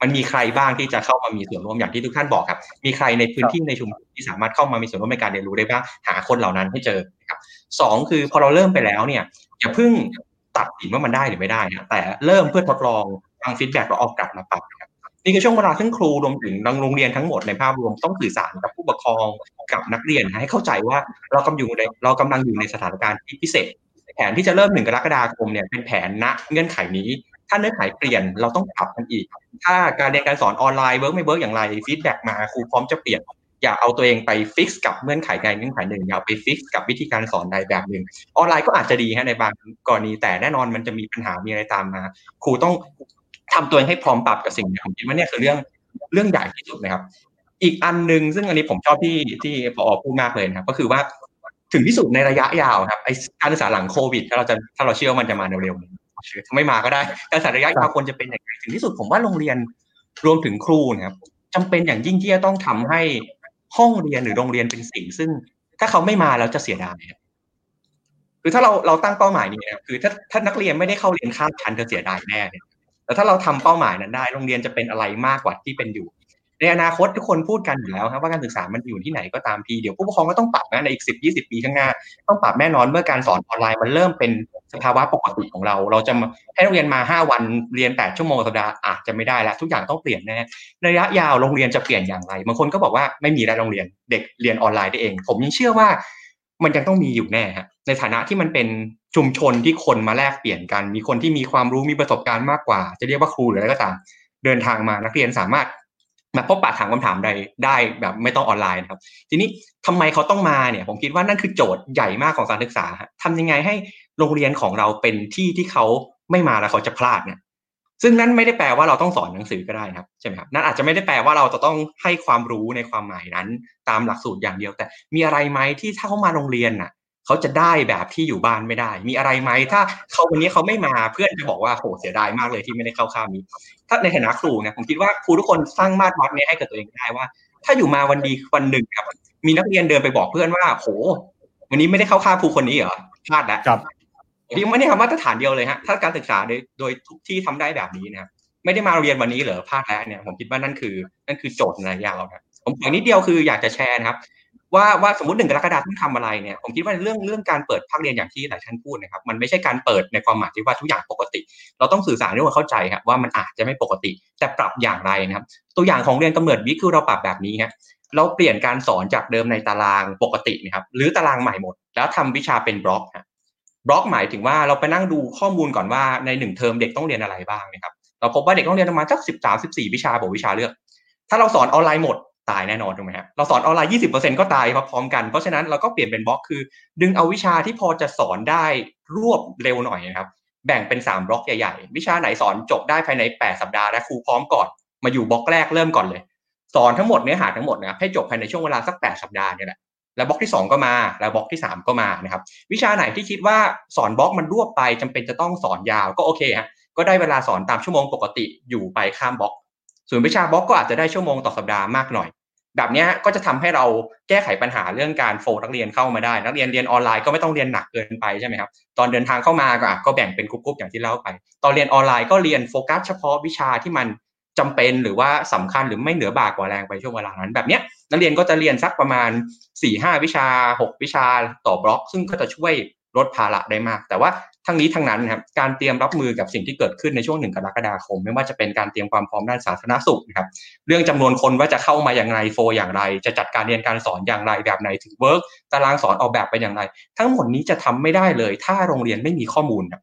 Speaker 3: มันมีใครบ้างที่จะเข้ามามีส่วนร่วมอย่างที่ทุกท่านบอกครับ มีใครในพื้นที่ในชุมชนที่สามารถเข้ามามีส่วนร่วมในการเรียนรู้ได้บ้างหาคนเหล่านั้นให้เจอครับสองคือพอเราเริ่มไปแล้วเนี่ยอย่าเพิ่งตัดสินว่ามันได้หรือไม่ได้นะแต่เริ่มเพื่อทดลองฟังฟีดแบ็กแล้วออกกลับมาปรับครับนี่คือช่วงเวลาที่ครูรวมถึงโรงเรียนทั้งหมดในภาพรวมต้องสื่อสารกับผู้ปกครองกับนักเรียนให้เข้าใจว่าเรากำลังอยู่ในเรากำลังอยู่ในสถานการณ์ที่พิเศษแผนที่จะเริ่มหนึ่งกรกฎาคมเนี่ยเป็นแผนณเงื่อนไขนี้ ถ้าเนื้อหาเปลี่ยนเราต้องปรับกันอีก ถ้าการเรียนการสอนออนไลน์ work ไม่ work อย่างไร feedback มาครูพร้อมจะเปลี่ยนอย่าเอาตัวเองไป fix กับเงื่อนไขใดเงื่อนไขหนึ่งอย่าไป fix กับวิธีการสอนใดแบบหนึ่งออนไลน์ก็อาจจะดีฮะในบางกรณีแต่แน่นอนมันจะมีปัญหามีอะไรตามมา ครูต้องทำตัวเองให้พร้อมปรับกับสิ่งนี้ผมคิดว่าเนี่ยคือเรื่องเรื่องใหญ่ที่สุดนะครับ อีกอันหนึ่งซึ่งอันนี้ผมชอบที่ที่พอพูดมากเลยนะครับ ก็คือว่า ถึงที่สุดในระยะยาวครับไอการศึกษาหลังโควิด ถ้าเราจะถ้าเราเชื่อว่ามันจะมาเร็วๆไม่มาก็ได้การศึกษาระยะยาวควรจะเป็นอย่างไรถึงที่สุดผมว่าโรงเรียนรวมถึงครูนะครับจำเป็นอย่างยิ่งที่จะต้องทำให้ห้องเรียนหรือโรงเรียนเป็นสิ่ง ซึ่งถ้าเขาไม่มาแล้วจะเสียดายคือถ้าเราเราตั้งเป้าหมายนี้นะคือถ้าถ้านักเรียนไม่ได้เข้าเรียนข้ามชั้นจะเสียดายแน่เนี่ยแต่ถ้าเราทำเป้าหมายนั้นได้ โรงเรียนจะเป็นอะไรมากกว่าที่เป็นอยู่ ในอนาคตทุกคนพูดกันอยู่แล้วครับว่าการศึกษามันอยู่ที่ไหนก็ตามทีเดี๋ยวผู้ปกครองก็ต้องปรับนะในอีกสิบยี่สิบปีข้างหน้า ต้องปรับแน่นอนเมื่อการสอนออนไลน์มันเริ่มเป็นสภาวะปกติของเรา เราจะให้นักเรียนมาห้าวันเรียนแปดชั่วโมงสัปดาห์อาจจะไม่ได้แล้วทุกอย่างต้องเปลี่ยนแน่ระยะยาวโรงเรียนจะเปลี่ยนอย่างไรบางคนก็บอกว่าไม่มีแล้วโรงเรียนเด็กเรียนออนไลน์ได้เอง ผมยังเชื่อว่ามันยังต้องมีอยู่แน่ฮะในฐานะที่มันเป็นชุมชนที่คนมาแลกเปลี่ยนกัน มีคนที่มีความรู้มีประสบการณ์มากกว่า จะเรียกว่าครูหรืออะไรก็ตาม เดินทางมานักเรียนสามารถ มาพบปะถามคำถามใดได้แบบไม่ต้องออนไลน์ครับ ทีนี้ทำไมเขาต้องมาเนี่ย ผมคิดว่านั่นคือโจทย์ใหญ่มากของการศึกษาทำยังไงให้โรงเรียนของเราเป็นที่ที่เขาไม่มาแล้วเขาจะพลาดเนี่ยซึ่งนั่นไม่ได้แปลว่าเราต้องสอนหนังสือก็ได้ครับใช่ไหมครับนั่นอาจจะไม่ได้แปลว่าเราจะต้องให้ความรู้ในความหมายนั้น ตามหลักสูตรอย่างเดียว แต่มีอะไรไหมที่ถ้าเขามาโรงเรียนน่ะ เขาจะได้แบบที่อยู่บ้านไม่ได้ มีอะไรไหมถ้าเขาวันนี้เขาไม่มาเพื่อนจะบอกว่าโหเสียดายมากเลยที่ไม่ได้เข้าข้ามนี้ ถ้าในฐานะครูเนี่ยผมคิดว่าครูทุกคนสร้างมาตรวัดนี้ให้กับตัวเองได้ว่า ถ้าอยู่มาวันดีวันหนึ่งครับ มีนักเรียนเดินไปบอกเพื่อนว่าโหวันนี้ไม่ได้เข้าข้ามครูคนนี้เหรอพลาดแล้ว
Speaker 1: ครับ
Speaker 3: ดีไม่ได้ทำมาตรฐานเดียวเลยฮะถ้าการศึกษาโดยโดยทุกที่ทำได้แบบนี้นะครับไม่ได้มาเรียนวันนี้เหรอพลาดแล้วเนี่ยผมคิดว่านั่นคือ นั่นคือโจทย์ในระยะยาวครับผมอย่างนิดเดียวคืออยากจะแชร์นะครับ ว่าว่าสมมติหนึ่งกรกฎาคมต้องทำอะไรเนี่ยผมคิดว่าเรื่องเรื่องการเปิดภาคเรียนอย่างที่หลายท่านพูดนะครับมันไม่ใช่การเปิดในความหมายที่ว่าทุกอย่างปกติ เราต้องสื่อสารให้คนเข้าใจครับว่ามันอาจจะไม่ปกติ แต่ปรับอย่างไรนะครับ ตัวอย่างของเรียนกำเนิดวิทย์คือเราปรับแบบนี้ครับเราเปลี่ยนการสอนจากเดิมในตารางปกตินะครับหรือตารางใหม่หมด แล้วทำวิชาเป็นบล็อกครับบล็อกหมายถึงว่าเราไปนั่งดูข้อมูลก่อนว่าในหนึ่งเทอมเด็กต้องเรียนอะไรบ้างนะครับเราพบว่าเด็กต้องเรียนประมาณสักสิบสามสิบสี่วิชาบวกวิชาเลือก ถ้าเราสอนออนไลน์หมด ตายแน่นอนถูกไหมฮะเราสอนออนไลน์20%ก็ตายพร้อมกัน เพราะฉะนั้นเราก็เปลี่ยนเป็นบล็อกคือ ดึงเอาวิชาที่พอจะสอนได้รวบเร็วหน่อยนะครับ แบ่งเป็น3บล็อกใหญ่ๆ วิชาไหนสอนจบได้ภายใน8สัปดาห์และครูพร้อมก่อน มาอยู่บล็อกแรกเริ่มก่อนเลย สอนทั้งหมดเนื้อหาทั้งหมดนะครับให้จบภายในช่วงเวลาสัก8สัปดาห์นี่แหละแล้วบล็อกที่ 2 ก็มาแล้วบล็อกที่ 3 ก็มานะครับ วิชาไหนที่คิดว่าสอนบล็อกมันรวบไปจำเป็นจะต้องสอนยาวก็โอเคฮะก็ได้เวลาสอนตามชั่วโมงปกติอยู่ไปข้ามบล็อก ส่วนวิชาบล็อกก็อาจจะได้ชั่วโมงต่อสัปดาห์มากหน่อย แบบนี้ก็จะทำให้เราแก้ไขปัญหาเรื่องการโฟนักเรียนเข้ามาได้ นักเรียนเรียนออนไลน์ก็ไม่ต้องเรียนหนักเกินไปใช่ไหมครับตอนเดินทางเข้ามาก็ก็แบ่งเป็นกลุ่มๆอย่างที่เล่าไป ตอนเรียนออนไลน์ก็เรียนโฟกัสเฉพาะวิชาที่มันจำเป็นหรือว่าสำคัญหรือไม่เหนือบากกว่าแรงไปช่วงเวลานั้นแบบนี้นักเรียนก็จะเรียนสักประมาณ4-5วิชา 6 วิชาต่อบล็อก ซึ่งก็จะช่วยลดภาระได้มาก แต่ว่า ทั้งนี้ทั้งนั้นครับการเตรียมรับมือกับสิ่งที่เกิดขึ้นในช่วงหนึ่งกรกฎาคม ไม่ว่าจะเป็นการเตรียมความพร้อมด้านสาธารณสุขนะครับเรื่องจำนวนคนว่าจะเข้ามาอย่างไร flow อย่างไร จะจัดการเรียนการสอนอย่างไรแบบไหนถึง work ตารางสอนออกแบบไปอย่างไร ทั้งหมดนี้จะทำไม่ได้เลย ถ้าโรงเรียนไม่มีข้อมูลครับ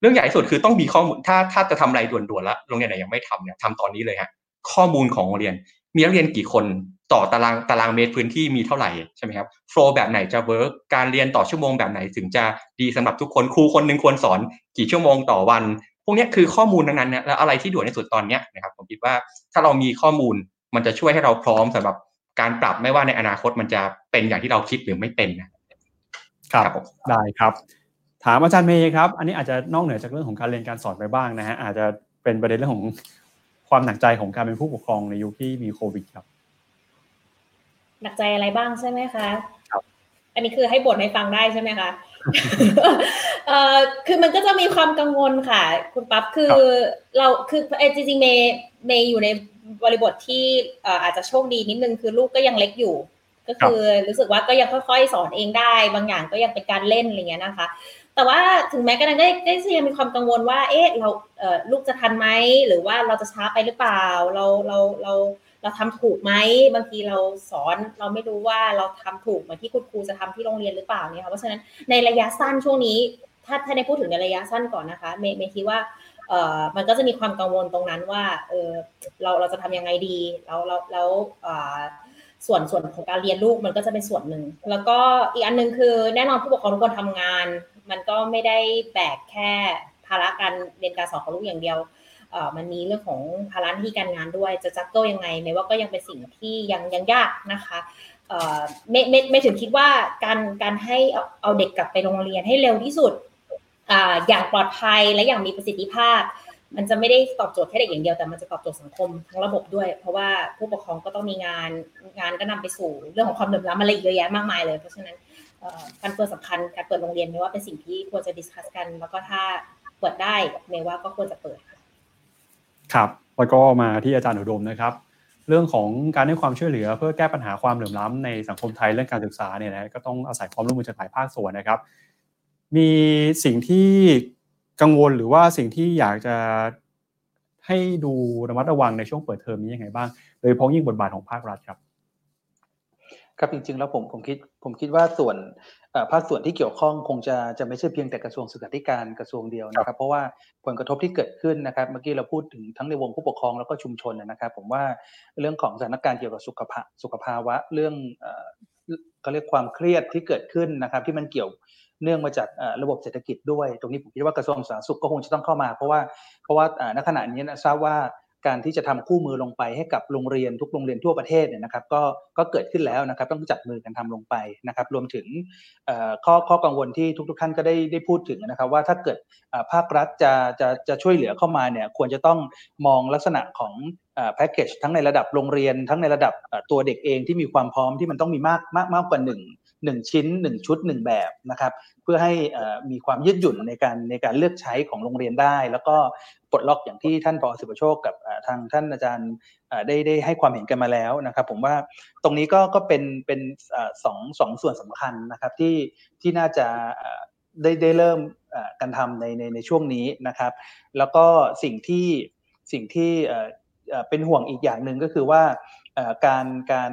Speaker 3: เรื่องใหญ่สุดคือต้องมีข้อมูลถ้าถ้าจะทำอะไรด่วนๆแล้วโรงเรียนไหนยังไม่ทำเนี่ยทำตอนนี้เลยฮะข้อมูลของโรงเรียนมีนักเรียนกี่คน ต่อตารางตารางเมตรพื้นที่มีเท่าไหร่ใช่ไหมครับ flow แบบไหนจะ work การเรียนต่อชั่วโมงแบบไหนถึงจะดีสำหรับทุกคนครูคนหนึ่งควรสอนกี่ชั่วโมงต่อวัน พวกนี้คือข้อมูลทั้งนั้นนะแล้วอะไรที่ด่วนที่สุดตอนนี้นะครับผมคิดว่าถ้าเรามีข้อมูลมันจะช่วยให้เราพร้อมสำหรับการปรับไม่ว่าในอนาคตมันจะเป็นอย่างที่เราคิดหรือไม่เป็นนะ
Speaker 1: ครับได้ครับ ถามอาจารย์เมย์ครับ อันนี้อาจจะนอกเหนือจากเรื่องของการเรียนการสอนไปบ้างนะฮะอาจจะเป็นประเด็นเรื่องของความหนักใจของการเป็นผู้ปกครองในยุคที่มีโควิดครับ
Speaker 5: หนักใจอะไรบ้างใช่ไหมคะ
Speaker 1: ครับ
Speaker 5: อันนี้คือให้บทให้ฟังได้ใช่ไหมคะเอ่อคือมันก็จะมีความกังวลค่ะ คุณปั๊บคือเราคือจริงๆเมย์เมย์อยู่ในบริบทที่อาจจะโชคดีนิดนึงคือลูกก็ยังเล็กอยู่ ก็คือรู้สึกว่าก็ยังค่อยๆสอนเองได้ บางอย่างก็ยังเป็นการเล่นอะไรเงี้ยนะคะ แต่ว่าถึงแม้กระนั้นได้ได้ยังมีความกังวลว่า เอ๊ะเราเอ่อลูกจะทันไหมหรือว่าเราจะช้าไปหรือเปล่า เราเราเราเรา เราทำถูกไหมบางทีเราสอนเราไม่รู้ว่าเราทำถูกเหมือนที่คุณครูจะทำที่โรงเรียนหรือเปล่าเนี่ยค่ะเพราะฉะนั้นในระยะสั้นช่วงนี้ ถ้าถ้าในพูดถึงในระยะสั้นก่อนนะคะเมย์เมย์คิดว่าเอ่อมันก็จะมีความกังวลตรงนั้นว่าเออเราเราจะทำยังไงดีแล้วแล้วแล้วส่วนส่วนของการเรียนลูกมันก็จะเป็นส่วนหนึ่ง แล้วก็อีกอันนึงคือแน่นอนผู้ปกครองทุกคนทำงาน มันก็ไม่ได้แบกแค่ภาระการเรียนการสอนของลูกอย่างเดียว มันมีเรื่องของภาระที่การงานด้วยจะจัดโต้ยังไงไม่ว่าก็ยังเป็นสิ่งที่ยังยังยากนะคะไม่ไม่ไม่ถึงคิดว่าการการให้เอาเด็กกลับไปโรงเรียนให้เร็วที่สุดอย่างปลอดภัยและอย่างมีประสิทธิภาพ มันจะไม่ได้ตอบโจทย์แค่เด็กอย่างเดียวแต่มันจะตอบโจทย์สังคมทั้งระบบด้วย เพราะว่าผู้ปกครองก็ต้องมีงานงานก็นำไปสู่เรื่องของความเหลื่อมล้ำอะไรเยอะแยะมากมายเลย เพราะฉะนั้นการเปิดสำคัญการเปิดโรงเรียนไม่ว่าเป็นสิ่งที่ควรจะดิสคัสกัน แล้วก็ถ้าเปิดได้เมว่าก็ควรจะเปิด
Speaker 1: ค ครับแล้วก็มาที่อาจารย์อุดมนะครับ เรื่องของการให้ความช่วยเหลือ เพื่อแก้ปัญหาความเหลื่อมล้ำในสังคมไทยเรื่องการศึกษาเนี่ยนะก็ต้องอาศัยความร่วมมือจากหลายภาคส่วนนะครับ มีสิ่งที่กังวลหรือว่าสิ่งที่อยากจะให้ดูระมัดระวังในช่วงเปิดเทอมนี้ยังไงบ้างโดยเฉพาะยิ่งบทบาทของภาครัฐครับ
Speaker 6: ครับจริงๆแล้วผมผมคิดผมคิดว่าส่วน ภาคส่วนที่เกี่ยวข้องคงจะจะไม่ใช่เพียงแต่กระทรวงศึกษาธิการกระทรวงเดียวนะครับ เพราะว่าผลกระทบที่เกิดขึ้นนะครับ เมื่อกี้เราพูดถึงทั้งในวงผู้ปกครองแล้วก็ชุมชนนะครับ ผมว่าเรื่องของสถานการณ์เกี่ยวกับสุขภาพสุขภาวะเรื่องเขาเรียกความเครียดที่เกิดขึ้นนะครับ ที่มันเกี่ยวเนื่องมาจากระบบเศรษฐกิจด้วย ตรงนี้ผมคิดว่ากระทรวงสาธารณสุขก็คงจะต้องเข้ามา เพราะว่าเพราะว่าณขณะนี้นะทราบว่า การที่จะทำคู่มือลงไปให้กับโรงเรียนทุกโรงเรียนทั่วประเทศเนี่ยนะครับก็ก็เกิดขึ้นแล้วนะครับต้องจับมือกันทำลงไปนะครับรวมถึงข้อข้อกังวลที่ทุก ๆ ท่านก็ได้ได้พูดถึงนะครับว่าถ้าเกิดภาครัฐจะจะจะช่วยเหลือเข้ามาเนี่ยควรจะต้องมองลักษณะของแพ็กเกจทั้งในระดับโรงเรียน ทั้งในระดับตัวเด็กเองที่มีความพร้อมที่มันต้องมีมากมากมากกว่าหนึ่ง หนึ่งชิ้นหนึ่งชุดหนึ่งแบบนะครับเพื่อให้มีความยืดหยุ่นในการในการเลือกใช้ของโรงเรียนได้ แล้วก็ปลดล็อกอย่างที่ท่านปอสุประโชคกับทางท่านอาจารย์ได้ได้ให้ความเห็นกันมาแล้วนะครับ ผมว่าตรงนี้ก็ก็เป็นเป็นสองสองส่วนสำคัญนะครับที่ที่น่าจะได้ได้เริ่มการทำในในในช่วงนี้นะครับ แล้วก็สิ่งที่สิ่งที่เป็นห่วงอีกอย่างหนึ่งก็คือว่า การการ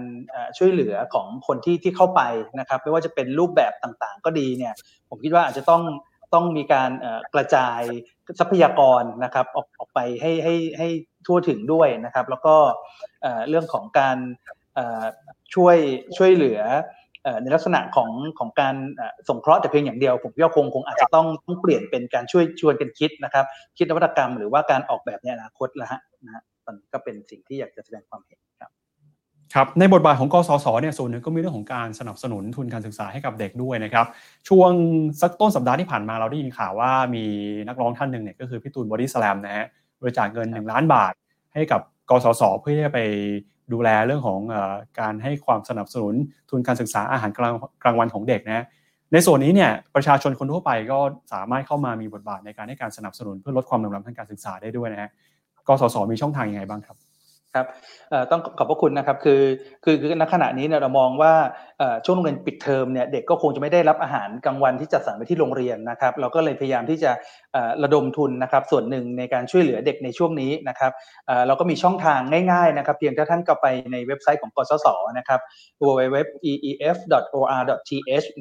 Speaker 6: ช่วยเหลือของคนที่ที่เข้าไปนะครับไม่ว่าจะเป็นรูปแบบต่างๆ ก็ดีเนี่ยผมคิดว่าอาจจะต้องต้องมีการกระจายทรัพยากรนะครับออกออกไปให้ให้ให้ทั่วถึงด้วยนะครับ แล้วก็เรื่องของการช่วยช่วยเหลือในลักษณะของของการส่งเคราะห์แต่เพียงอย่างเดียว ผมว่าคงคงอาจจะต้องต้องเปลี่ยนเป็นการช่วยชวนกันคิดนะครับ คิดนวัตกรรมหรือว่าการออกแบบในอนาคตล้วฮะนะฮะมันก็เป็นสิ่งที่อยากจะแสดงความเห็นครับ
Speaker 1: ครับในบทบาทของกสศเนี่ยส่วนหนึ่งก็มีเรื่องของการสนับสนุนทุนการศึกษาให้กับเด็กด้วยนะครับ ช่วงสักต้นสัปดาห์ที่ผ่านมาเราได้ยินข่าวว่ามีนักร้องท่านหนึ่งเนี่ยก็คือพี่ตูนบอดี้สแลมนะฮะบริจาคเงินหนึ่งล้านบาท ให้กับกสศเพื่อที่จะไปดูแลเรื่องของอการให้ความสนับสนุนทุนการศึกษาอาหารกลางกลางวันของเด็กนะในส่วนนี้เนี่ยประชาชนคนทั่วไปก็สามารถเข้ามามีบทบาทในการให้การสนับสนุนเพื่อลดความเหลื่อมล้ำทางการศึกษาได้ด้วยนะฮะกสศมีช่องทางยังไงบ้างครับ
Speaker 6: ครับต้องขอบพระคุณนะครับคือคือณขณะนี้เนี่ยเรามองว่า ช่วงโรงเรียนปิดเทอมเนี่ยเด็กก็คงจะไม่ได้รับอาหารกลางวันที่จัดสรรไปที่โรงเรียนนะครับ เราก็เลยพยายามที่จะระดมทุนนะครับ ส่วนหนึ่งในการช่วยเหลือเด็กในช่วงนี้นะครับเราก็มีช่องทางง่ายๆนะครับ เพียงถ้าท่านก็ไปในเว็บไซต์ของกสศนะครับ www.eef.or.th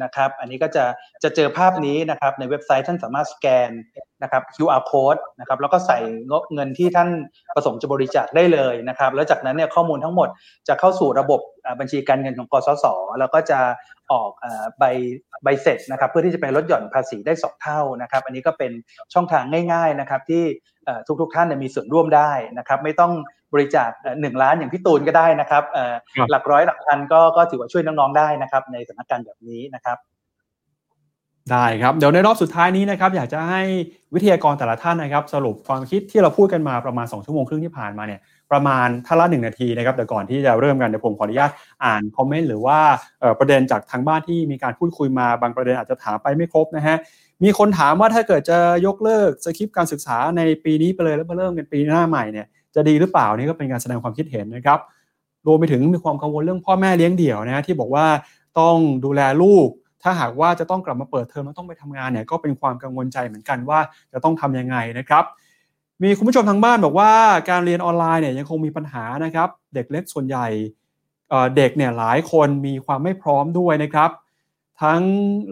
Speaker 6: นะครับอันนี้ก็จะจะเจอภาพนี้นะครับในเว็บไซต์ท่านสามารถสแกนนะครับ QR code นะครับแล้วก็ใส่เงินที่ท่านประสงค์จะบริจาคได้เลยนะครับ แล้วจากนั้นเนี่ยข้อมูลทั้งหมดจะเข้าสู่ระบบ บัญชีการเงินของกสศแล้วก็จะออกใบใบเสร็จนะครับเพื่อที่จะไปลดหย่อนภาษีได้ 2 เท่านะครับ อันนี้ก็เป็นช่องทางง่ายๆนะครับที่ทุกๆท่านมีส่วนร่วมได้นะครับไม่ต้องบริจาคหนึ่งล้านอย่างพี่ตูนก็ได้นะครับหลักร้อยหลักพันก็ก็ถือว่าช่วยน้องๆได้นะครับในสถานการณ์แบบนี้นะครับ
Speaker 1: ได้ครับเดี๋ยวในรอบสุดท้ายนี้นะครับอยากจะให้วิทยากรแต่ละท่านนะครับ สรุปความคิดที่เราพูดกันมาประมาณ 2 ชั่วโมงครึ่งที่ผ่านมาเนี่ย ประมาณท่าละหนึ่งนาทีนะครับแต่ก่อนที่จะเริ่มกันเดี๋ยวผมขออนุญาตอ่านคอมเมนต์หรือว่าประเด็นจากทางบ้านที่มีการพูดคุยมาบางประเด็นอาจจะถามไปไม่ครบนะฮะมีคนถามว่าถ้าเกิดจะยกเลิกสคริปต์การศึกษาในปีนี้ไปเลยแล้วมาเริ่มกันปีหน้าใหม่เนี่ยจะดีหรือเปล่านี่ก็เป็นการแสดงความคิดเห็นนะครับรวมไปถึงมีความกังวลเรื่องพ่อแม่เลี้ยงเดี่ยวนะที่บอกว่าต้องดูแลลูก ถ้าหากว่าจะต้องกลับมาเปิดเทอมแล้วต้องไปทำงานเนี่ยก็เป็นความกังวลใจเหมือนกันว่าจะต้องทํำยังไงนะครับ มีคุณผู้ชมทางบ้านบอกว่าการเรียนออนไลน์เนี่ยยังคงมีปัญหานะครับ เด็กเล็กส่วนใหญ่เด็กเนี่ยหลายคนมีความไม่พร้อมด้วยนะครับ ทั้ง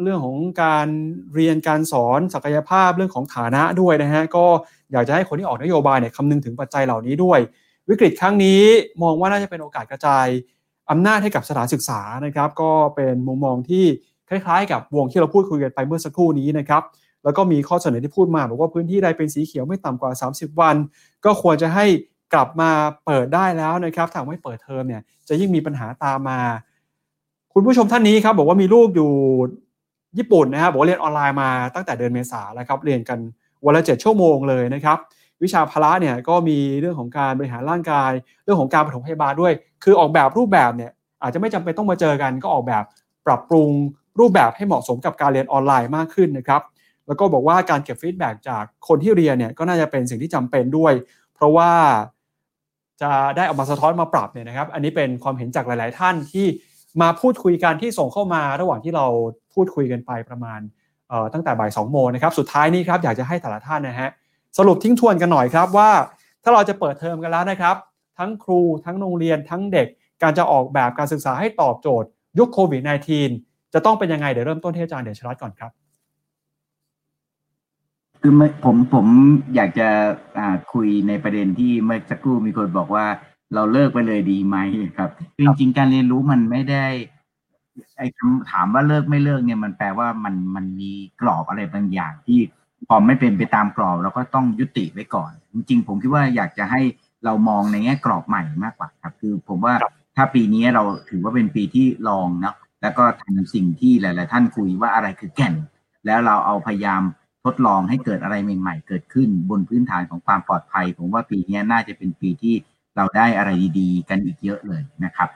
Speaker 1: เรื่องของการเรียนการสอนศักยภาพเรื่องของฐานะด้วยนะฮะก็อยากจะให้คนที่ออกนโยบายเนี่ยคำนึงถึงปัจจัยเหล่านี้ด้วย วิกฤตครั้งนี้มองว่าน่าจะเป็นโอกาสกระจายอำนาจให้กับสถานศึกษานะครับ ก็เป็นมุมมองที่คล้ายๆ กับวงที่เราพูดคุยกันไปเมื่อสักครู่นี้นะครับ แล้วก็มีข้อเสนอที่พูดมา บอกว่าพื้นที่ใดเป็นสีเขียวไม่ต่ำกว่า 30 วัน ก็ควรจะให้กลับมาเปิดได้แล้วนะครับถ้าไม่เปิดเทอมเนี่ยจะยิ่งมีปัญหาตามมา คุณผู้ชมท่านนี้ครับบอกว่ามีลูกอยู่ญี่ปุ่นนะครับบอกว่าเรียนออนไลน์มาตั้งแต่เดือนเมษาแล้วครับเรียนกันวันละเจ็ดชั่วโมงเลยนะครับวิชาพละเนี่ยก็มีเรื่องของการบริหารร่างกาย เรื่องของการปฐมพยาบาลด้วย คือออกแบบรูปแบบเนี่ยอาจจะไม่จำเป็นต้องมาเจอกันก็ออกแบบปรับปรุงรูปแบบให้เหมาะสมกับการเรียนออนไลน์มากขึ้นนะครับ แล้วก็บอกว่าการเก็บฟีดแบ็จากคนที่เรียนเนี่ยก็น่าจะเป็นสิ่งที่จำเป็นด้วย เพราะว่าจะได้ออกมาสะท้อนมาปรับเนี่ยนะครับ อันนี้เป็นความเห็นจากหลาย ๆ ท่านที่มาพูดคุยกันที่ส่งเข้ามาระหว่างที่เราพูดคุยกันไปประมาณตั้งแต่บ่ายสองโมงนะครับ สุดท้ายนี้ครับอยากจะให้แต่ละท่านนะฮะสรุปทิ้งทวนกันหน่อยครับว่า ถ้าเราจะเปิดเทอมกันแล้วนะครับ ทั้งครูทั้งโรงเรียนทั้งเด็ก การจะออกแบบการศึกษาให้ตอบโจทย์ ยุคโควิด -19 จะต้องเป็นยังไงเดี๋ยวเริ่มต้นที่อาจารย์เดชรัตน์ก่อนครับ
Speaker 2: คือผมผมอยากจะคุยในประเด็นที่เมื่อสักครู่มีคนบอกว่า เราเลิกไปเลยดีไหมครับจริงๆการเรียนรู้มันไม่ได้ ไอ้คำถามว่าเลิกไม่เลิกเนี่ยมันแปลว่ามันมันมีกรอบอะไรบางอย่างที่พอไม่เป็นไปตามกรอบเราก็ต้องยุติไว้ก่อน จริงๆ ผมคิดว่าอยากจะให้เรามองในแง่กรอบใหม่มากกว่าครับ คือผมว่าถ้าปีนี้เราถือว่าเป็นปีที่ลองเนาะแล้วก็ทำสิ่งที่หลาย ๆ ท่านคุยว่าอะไรคือแก่น แล้วเราเอาพยายาม ทดลองให้เกิดอะไรใหม่ ๆ เกิดขึ้นบนพื้นฐานของความปลอดภัย ผมว่าปีนี้น่าจะเป็นปีที่เราได้อะไรดีๆ กันอีกเยอะเลยนะครับ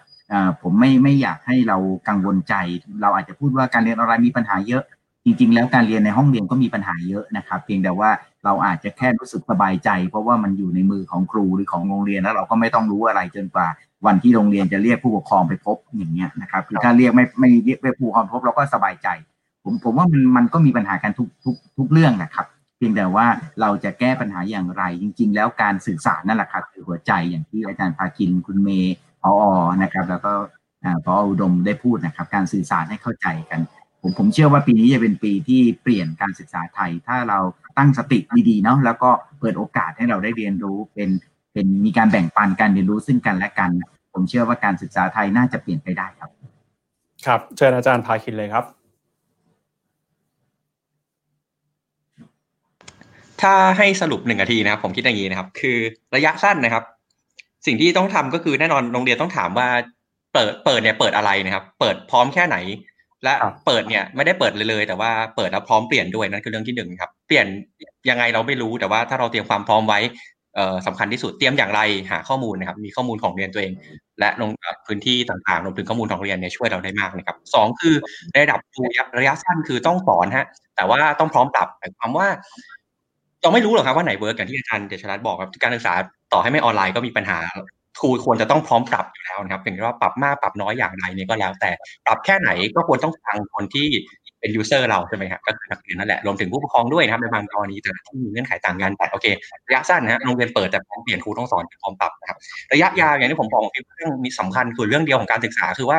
Speaker 2: ผมไม่ไม่อยากให้เรากังวลใจ เราอาจจะพูดว่าการเรียนออนไลน์มีปัญหาเยอะ จริง ๆ แล้วการเรียนในห้องเรียนก็มีปัญหาเยอะนะครับ เพียงแต่ว่าเราอาจจะแค่รู้สึกสบายใจ เพราะว่ามันอยู่ในมือของครูหรือของโรงเรียนแล้วเราก็ไม่ต้องรู้อะไรจนกว่า วันที่โรงเรียนจะเรียกผู้ปกครองไปพบอย่างเงี้ยนะครับคือถ้าเรียกไม่ไม่เรียกผู้ปกครองพบเราก็สบายใจ ผมผมว่ามันมันก็มีปัญหากันทุกทุกทุกเรื่องนะครับ เพียงแต่ว่าเราจะแก้ปัญหาอย่างไร จริง ๆ แล้วการสื่อสารนั่นแหละครับคือหัวใจอย่างที่อาจารย์ภาคินคุณเมย์พออนะครับ แล้วก็พออุดมได้พูดนะครับ การสื่อสารให้เข้าใจกันผมผมเชื่อว่าปีนี้จะเป็นปีที่เปลี่ยนการศึกษาไทย ถ้าเราตั้งสติดีๆเนาะแล้วก็เปิดโอกาสให้เราได้เรียนรู้เป็นเป็นมีการแบ่งปันการเรียนรู้ซึ่งกันและกัน ผมเชื่อว่าการศึกษาไทยน่าจะเปลี่ยนไปได้ครับ
Speaker 1: ครับเชิญอาจารย์ภาคินเลยครับ
Speaker 3: ถ้าให้สรุปหนึ่งนาทีนะครับ ผมคิดอย่างนี้นะครับ คือระยะสั้นนะครับ สิ่งที่ต้องทำก็คือแน่นอนโรงเรียนต้องถามว่า เปิดเปิดเนี่ยเปิดอะไรนะครับ เปิดพร้อมแค่ไหน และเปิดเนี่ยไม่ได้เปิดเลยเลย แต่ว่าเปิดแล้วพร้อมเปลี่ยนด้วยนั่นคือเรื่องที่หนึ่งครับ เปลี่ยนยังไงเราไม่รู้แต่ว่าถ้าเราเตรียมความพร้อมไว้เอ่อสำคัญที่สุดเตรียมอย่างไรหาข้อมูลนะครับ มีข้อมูลของเรียนตัวเอง และลงพื้นที่ต่างๆรวมถึงข้อมูลของเรียนเนี่ยช่วยเราได้มากนะครับสองคือในระดับระยะสั้นคือต้องสอนฮะแต่ว่าต้องพร้อมปรับหมายความว่า เราไม่รู้หรอกครับว่าไหนเวิร์กอย่างที่อาจารย์เดชรัตน์บอกครับการศึกษาต่อให้ไม่ออนไลน์ก็มีปัญหาครูควรจะต้องพร้อมปรับอยู่แล้วนะครับถึงว่าปรับมากปรับน้อยอย่างไรเนี่ยก็แล้ว แต่ปรับแค่ไหนก็ควรต้องฟังคนที่เป็นยูเซอร์เราใช่ไหมครับก็คือนักเรียนนั่นแหละรวมถึงผู้ปกครองด้วยนะครับในบางกรณีแต่ที่มีเงื่อนไขต่างกันแต่โอเคระยะสั้นนะโรงเรียนเปิดแต่พร้อมเปลี่ยนครูต้องสอนพร้อมปรับนะครับระยะยาวอย่างที่ผมบอกเรื่องมีสำคัญคือเรื่องเดียวของการศึกษาคือว่า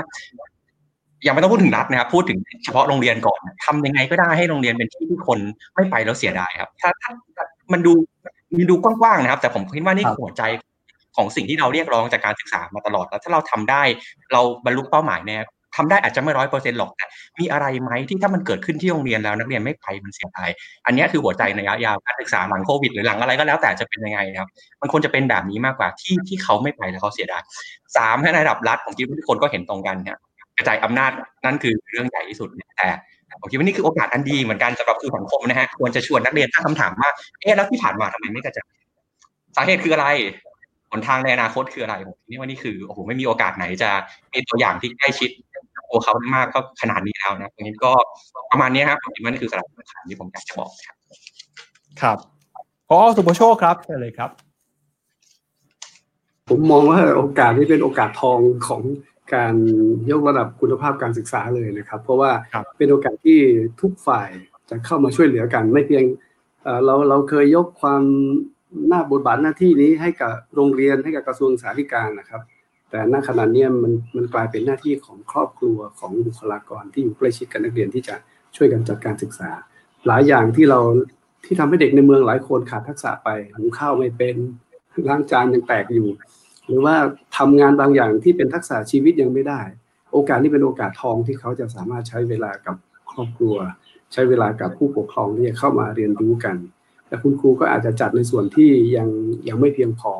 Speaker 3: ยังไม่ต้องพูดถึงรัฐนะครับ พูดถึงเฉพาะโรงเรียนก่อนทำยังไงก็ได้ให้โรงเรียนเป็นที่ที่คนไม่ไปแล้วเสียดายครับ ถ้าถ้ามันดูมันดูกว้างๆนะครับ แต่ผมคิดว่านี่หัวใจของสิ่งที่เราเรียกร้องจากการศึกษามาตลอดแล้วถ้าเราทำได้ เราบรรลุเป้าหมายเนี่ยทำได้อาจจะไม่ร้อยเปอร์เซ็นต์หรอกแต่มีอะไรไหมที่ถ้ามันเกิดขึ้นที่โรงเรียนแล้วนักเรียนไม่ไปมันเสียดายอันนี้คือหัวใจในระยะยาวการศึกษาหลังโควิดหรือหลังอะไรก็แล้วแต่จะเป็นยังไงครับ มันควรจะเป็นแบบนี้มากกว่าที่ที่เขาไม่ไปแล้วเขาเสียดายสามในระดับรัฐผมคิดว่าทุกคนก็เห็นตรงกันเนี่ย กระจายอำนาจนั่นคือเรื่องใหญ่ที่สุดแต่ผมคิดว่านี่คือโอกาสอันดีเหมือนกันสำหรับสู่สังคมนะฮะควรจะชวนนักเรียนตั้งคำถามว่าเอ๊ะแล้วที่ผ่านมาทำไมไม่กระจายสาเหตุคืออะไรหนทางในอนาคตคืออะไรผมคิดว่านี่คือโอ้โหไม่มีโอกาสไหนจะมีตัวอย่างที่ใกล้ชิดตัวเขามากก็ขนาดนี้แล้วนะตรงนี้ก็ประมาณนี้ครับผมคิดว่านี่คือสาระสำคัญที่ผมอยากจะบอกครับ
Speaker 1: ครับพอสุภโชคครับเชิญเลยครับ
Speaker 4: ผมมองว่าโอกาสนี้เป็นโอกาสทองของ การยกระดับคุณภาพการศึกษาเลยนะครับ เพราะว่าเป็นโอกาสที่ทุกฝ่ายจะเข้ามาช่วยเหลือกันไม่เพียงเราเราเคยยกความหน้าบทบาทหน้าที่นี้ให้กับโรงเรียนให้กับกระทรวงสาธารณสุขนะครับ แต่ณขณะนี้มันมันกลายเป็นหน้าที่ของครอบครัวของบุคลากรที่อยู่ใกล้ชิดกับนักเรียนที่จะช่วยกันจัดการศึกษา หลายอย่างที่เราที่ทำให้เด็กในเมืองหลายคนขาดทักษะไปหุงข้าวไม่เป็นล้างจานยังแตกอยู่ หรือว่าทำงานบางอย่างที่เป็นทักษะชีวิตยังไม่ได้ โอกาสนี้เป็นโอกาสทองที่เขาจะสามารถใช้เวลากับครอบครัว ใช้เวลากับผู้ปกครองที่จะเข้ามาเรียนรู้กัน แต่คุณครูก็อาจจะจัดในส่วนที่ยังยังไม่เพียงพอ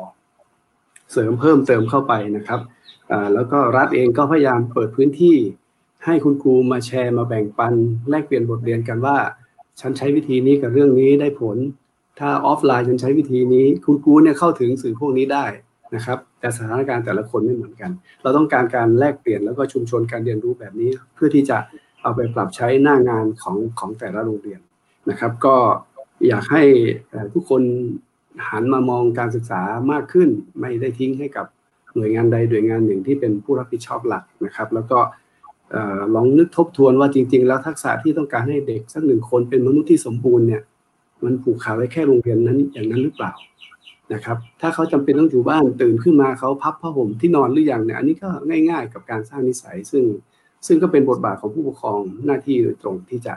Speaker 4: เสริมเพิ่มเติมเข้าไปนะครับแล้วก็รัฐเองก็พยายามเปิดพื้นที่ ให้คุณครูมาแชร์มาแบ่งปัน แลกเปลี่ยนบทเรียนกันว่า ฉันใช้วิธีนี้กับเรื่องนี้ได้ผล ถ้าออฟไลน์ฉันใช้วิธีนี้ คุณครูเนี่ยเข้าถึงสื่อพวกนี้ได้นะครับ แต่สถานการณ์แต่ละคนไม่เหมือนกัน เราต้องการการแลกเปลี่ยนแล้วก็ชุมชนการเรียนรู้แบบนี้ เพื่อที่จะเอาไปปรับใช้หน้างานของของแต่ละโรงเรียนนะครับ ก็อยากให้ทุกคนหันมามองการศึกษามากขึ้น ไม่ได้ทิ้งให้กับหน่วยงานใดหน่วยงานหนึ่งที่เป็นผู้รับผิดชอบหลักนะครับ แล้วก็ลองนึกทบทวนว่าจริง ๆ แล้วทักษะที่ต้องการให้เด็กสักหนึ่งคนเป็นมนุษย์ที่สมบูรณ์เนี่ยมันผูกขาดไว้แค่โรงเรียนนั้นอย่างนั้นหรือเปล่า นะครับ ถ้าเขาจำเป็นต้องอยู่บ้านตื่นขึ้นมาเขาพับผ้าห่มที่นอนหรือยังเนี่ยอันนี้ก็ง่าย ๆ กับการสร้างนิสัย ซึ่งซึ่งก็เป็นบทบาทของผู้ปกครองหน้าที่โดยตรงที่จะ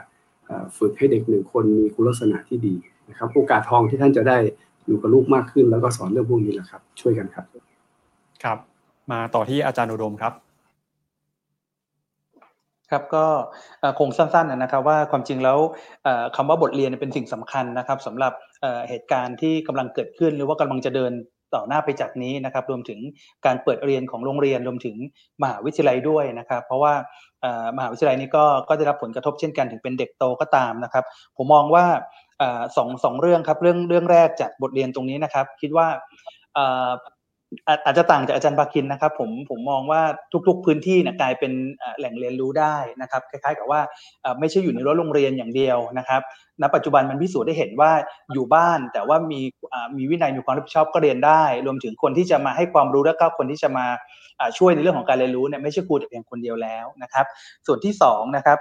Speaker 4: ฝึกให้เด็กหนึ่งคนมีคุณลักษณะที่ดีนะครับ โอกาสทองที่ท่านจะได้อยู่กับลูกมากขึ้น แล้วก็สอนเรื่องพวกนี้แหละครับ ช่วยกันครับ
Speaker 1: ครับ มาต่อที่อาจารย์อุดมครับ
Speaker 6: ครับก็คงสั้นๆนะครับว่าความจริงแล้วคำว่าบทเรียนเป็นสิ่งสำคัญนะครับสำหรับ เหตุการณ์ที่กำลังเกิดขึ้น หรือว่ากำลังจะเดินต่อหน้าไปจากนี้นะครับ รวมถึงการเปิดเรียนของโรงเรียนรวมถึงมหาวิทยาลัยด้วยนะครับ เพราะว่ามหาวิทยาลัยนี้ก็ก็ได้รับผลกระทบเช่นกันถึงเป็นเด็กโตก็ตามนะครับ ผมมองว่าสองสองเรื่องครับเรื่องเรื่องแรกจากบทเรียนตรงนี้นะครับ คิดว่า อาจจะต่างจากอาจารย์บาคินนะครับผมผมมองว่าทุกๆพื้นที่นะกลายเป็นแหล่งเรียนรู้ได้นะครับคล้ายๆ กับว่าไม่ใช่อยู่ในรั้วโรงเรียนอย่างเดียวนะครับณปัจจุบันมันพิสูจน์ได้เห็นว่าอยู่บ้านแต่ว่ามีมีวินัยมีความรับผิดชอบก็เรียนได้ รวมถึงคนที่จะมาให้ความรู้และก็คนที่จะมาช่วยในเรื่องของการเรียนรู้เนี่ยไม่ใช่ครูแต่เพียงคนเดียวแล้วนะครับ ส่วนที่2นะครับ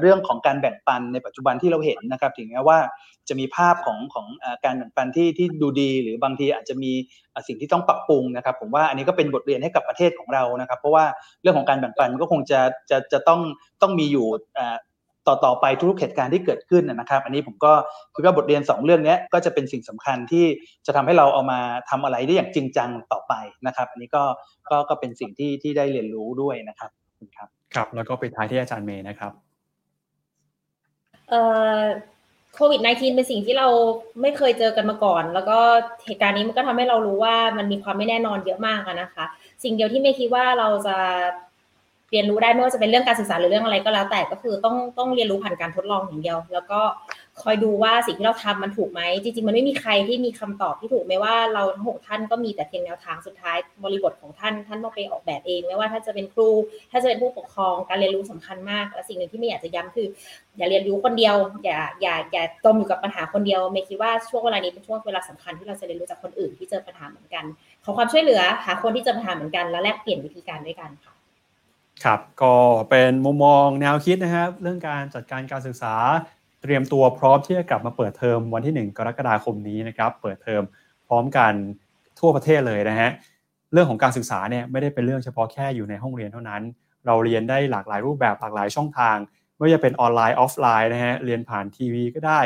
Speaker 6: เรื่องของการแบ่งปันในปัจจุบันที่เราเห็นนะครับถึงแม้ว่า จะมีภาพของของการแบ่งปันที่ที่ดูดี หรือบางทีอาจจะมีสิ่งที่ต้องปรับปรุงนะครับ ผมว่าอันนี้ก็เป็นบทเรียนให้กับประเทศของเรานะครับ เพราะว่าเรื่องของการแบ่งปันมันก็คงจะจะจะต้องต้องมีอยู่ต่อต่อไปทุกเหตุการณ์ที่เกิดขึ้นนะครับ อันนี้ผมก็คิดว่าบทเรียน 2 เรื่องนี้ก็จะเป็นสิ่งสำคัญที่จะทำให้เราเอามาทำอะไรได้อย่างจริงจังต่อไปนะครับ อันนี้ก็ก็ก็เป็นสิ่งที่ที่ได้เรียนรู้ด้วยนะครับครับ
Speaker 1: ครับแล้วก็ไปท้ายที่อาจารย์เมย์นะครับ
Speaker 5: เอ่อ โควิด -19 เป็นสิ่งที่เราไม่เคยเจอกันมาก่อน แล้วก็เหตุการณ์นี้มันก็ทำให้เรารู้ว่ามันมีความไม่แน่นอนเยอะมากนะคะ สิ่งเดียวที่ไม่คิดว่าเราจะเรียนรู้ได้ไม่ว่าจะเป็นเรื่องการศึกษาหรือเรื่องอะไรก็แล้วแต่ก็คือต้องต้องเรียนรู้ผ่านการทดลองอย่างเดียว แล้วก็ คอยดูว่าสิ่งที่เราทำมันถูกไหมจริง ๆ มันไม่มีใครที่มีคำตอบที่ถูกไม่ว่าเราทั้งหกท่านก็มีแต่เพียงแนวทางสุดท้าย บริบทของท่านท่านต้องไปออกแบบเอง ไม่ว่าถ้าจะเป็นครู ถ้าจะเป็นผู้ปกครองการเรียนรู้สำคัญมากและสิ่งหนึ่งที่ไม่อยากจะย้ำคือ อย่าเรียนรู้คนเดียว อย่าอย่าอย่าจมอยู่กับปัญหาคนเดียวไม่คิดว่าช่วงเวลานี้เป็นช่วงเวลาสำคัญที่เราจะเรียนรู้จากคนอื่นที่เจอปัญหาเหมือนกันขอความช่วยเหลือหาคนที่เจอปัญหาเหมือนกันแล้วแลกเปลี่ยนวิธีการด้วยกันค่ะ
Speaker 1: ครับก็เป็นมุมมองแนวคิดนะครับ เรื่องการจัดการการศึกษา เตรียมตัวพร้อมที่จะกลับมาเปิดเทอมวันที่ 1 กรกฎาคมนี้นะครับ เปิดเทอมพร้อมกันทั่วประเทศเลยนะฮะ เรื่องของการศึกษาเนี่ยไม่ได้เป็นเรื่องเฉพาะแค่อยู่ในห้องเรียนเท่านั้น เราเรียนได้หลากหลายรูปแบบหลากหลายช่องทาง ไม่ว่าจะเป็นออนไลน์ออฟไลน์นะฮะ เรียนผ่านทีวีก็ได้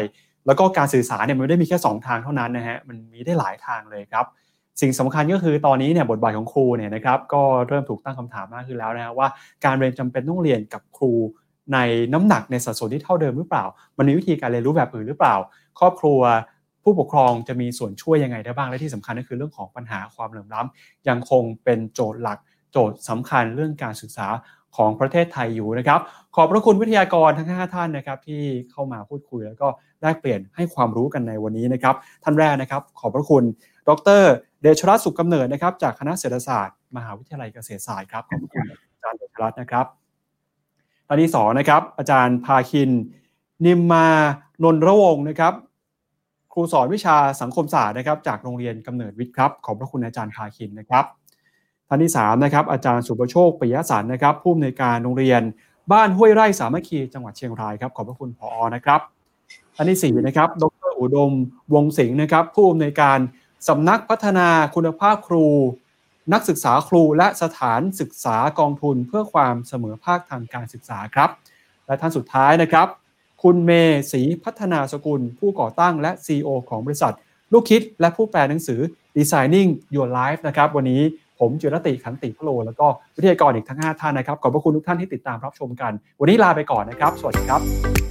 Speaker 1: แล้วก็การสื่อสารเนี่ยมันไม่ได้มีแค่ 2 ทางเท่านั้นนะฮะ มันมีได้หลายทางเลยครับ สิ่งสำคัญก็คือตอนนี้เนี่ยบทบาทของครูเนี่ยนะครับก็เริ่มถูกตั้งคำถามมากขึ้นแล้วนะว่าการเรียนจำเป็นต้องเรียนกับครู ในน้ำหนักในสัดส่วนที่เท่าเดิมหรือเปล่า มันมีวิธีการเรียนรู้แบบอื่นหรือเปล่า ครอบครัวผู้ปกครองจะมีส่วนช่วยยังไงได้บ้าง และที่สำคัญก็คือเรื่องของปัญหาความเหลื่อมล้ำยังคงเป็นโจทย์หลักโจทย์สำคัญเรื่องการศึกษาของประเทศไทยอยู่นะครับ ขอบพระคุณวิทยากรทั้ง 5 ท่านนะครับที่เข้ามาพูดคุยแล้วก็แลกเปลี่ยนให้ความรู้กันในวันนี้นะครับ ท่านแรกนะครับ ขอบพระคุณ ดร เดชรัตน์สุขกำเนิดนะครับ จากคณะเศรษฐศาสตร์ มหาวิทยาลัยเกษตรศาสตร์ครับขอบคุณอาจารย์เดชรัตน์นะครับ ท่านที่สองนะครับ อาจารย์พาคิน นิมมานนระวงนะครับ ครูสอนวิชาสังคมศาสตร์นะครับ จากโรงเรียนกำเนิดวิทย์ครับขอบพระคุณอาจารย์พาคินนะครับท่านที่3นะครับอาจารย์สุประโชคปิยสันนะครับผู้อำนวยการโรงเรียนบ้านห้วยไร่สามัคคีจังหวัดเชียงรายครับขอบพระคุณพอนะครับท่านที่4นะครับดรอุดมวงสิงห์นะครับผู้อำนวยการสำนักพัฒนาคุณภาพครู นักศึกษาครูและสถานศึกษากองทุนเพื่อความเสมอภาคทางการศึกษาครับ และท่านสุดท้ายนะครับ คุณเมศรีพัฒนาสกุล ผู้ก่อตั้งและ CEO ของบริษัท ลูกคิดและผู้แปลหนังสือ Designing Your Life นะครับวันนี้ผมจุรติขันติพโล แล้วก็วิทยากรอีกทั้ง 5 ท่านนะครับ ขอบพระคุณทุกท่านที่ติดตามรับชมกัน วันนี้ลาไปก่อนนะครับ สวัสดีครับ